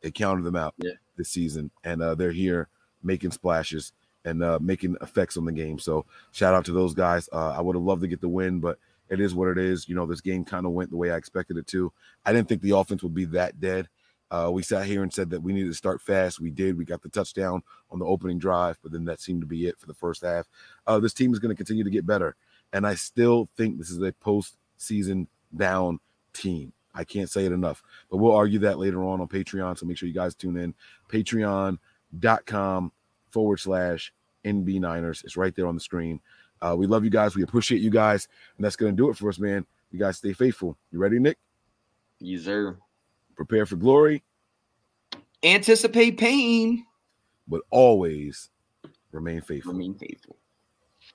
[SPEAKER 1] They counted them out
[SPEAKER 10] Yeah.
[SPEAKER 1] this season, and uh, they're here making splashes and uh, making effects on the game. So shout out to those guys. Uh, I would have loved to get the win, but it is what it is. You know, this game kind of went the way I expected it to. I didn't think the offense would be that dead. Uh, we sat here and said that we needed to start fast. We did. We got the touchdown on the opening drive, but then that seemed to be it for the first half. Uh, this team is going to continue to get better, and I still think this is a postseason down team. I can't say it enough. But we'll argue that later on on Patreon. So make sure you guys tune in. Patreon.com forward slash NB Niners. It's right there on the screen. Uh, we love you guys. We appreciate you guys. And that's going to do it for us, man. You guys stay faithful. You ready, Nick?
[SPEAKER 10] Yes, sir.
[SPEAKER 1] Prepare for glory,
[SPEAKER 10] Anticipate pain.
[SPEAKER 1] but always remain faithful.
[SPEAKER 10] Remain faithful.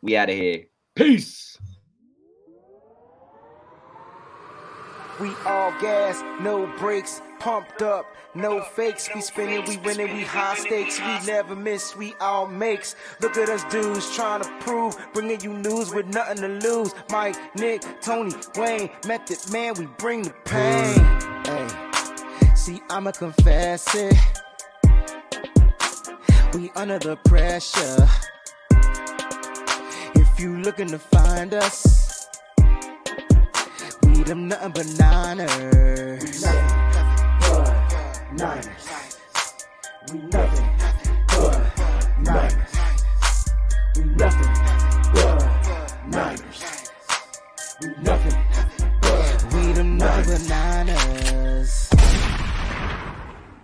[SPEAKER 10] We out of here. Peace.
[SPEAKER 6] We all gas, no brakes, pumped up, no fakes. We spinning, we winning, we high stakes. We never miss, we all makes. Look at us dudes trying to prove, bringing you news with nothing to lose. Mike, Nick, Tony, Wayne, Method Man, we bring the pain. See, I'ma confess it. We under the pressure. If you looking to find us. We them nothing but niners. Niners. We nothing but niners. We nothing but niners. We nothing but we them nothing but niners.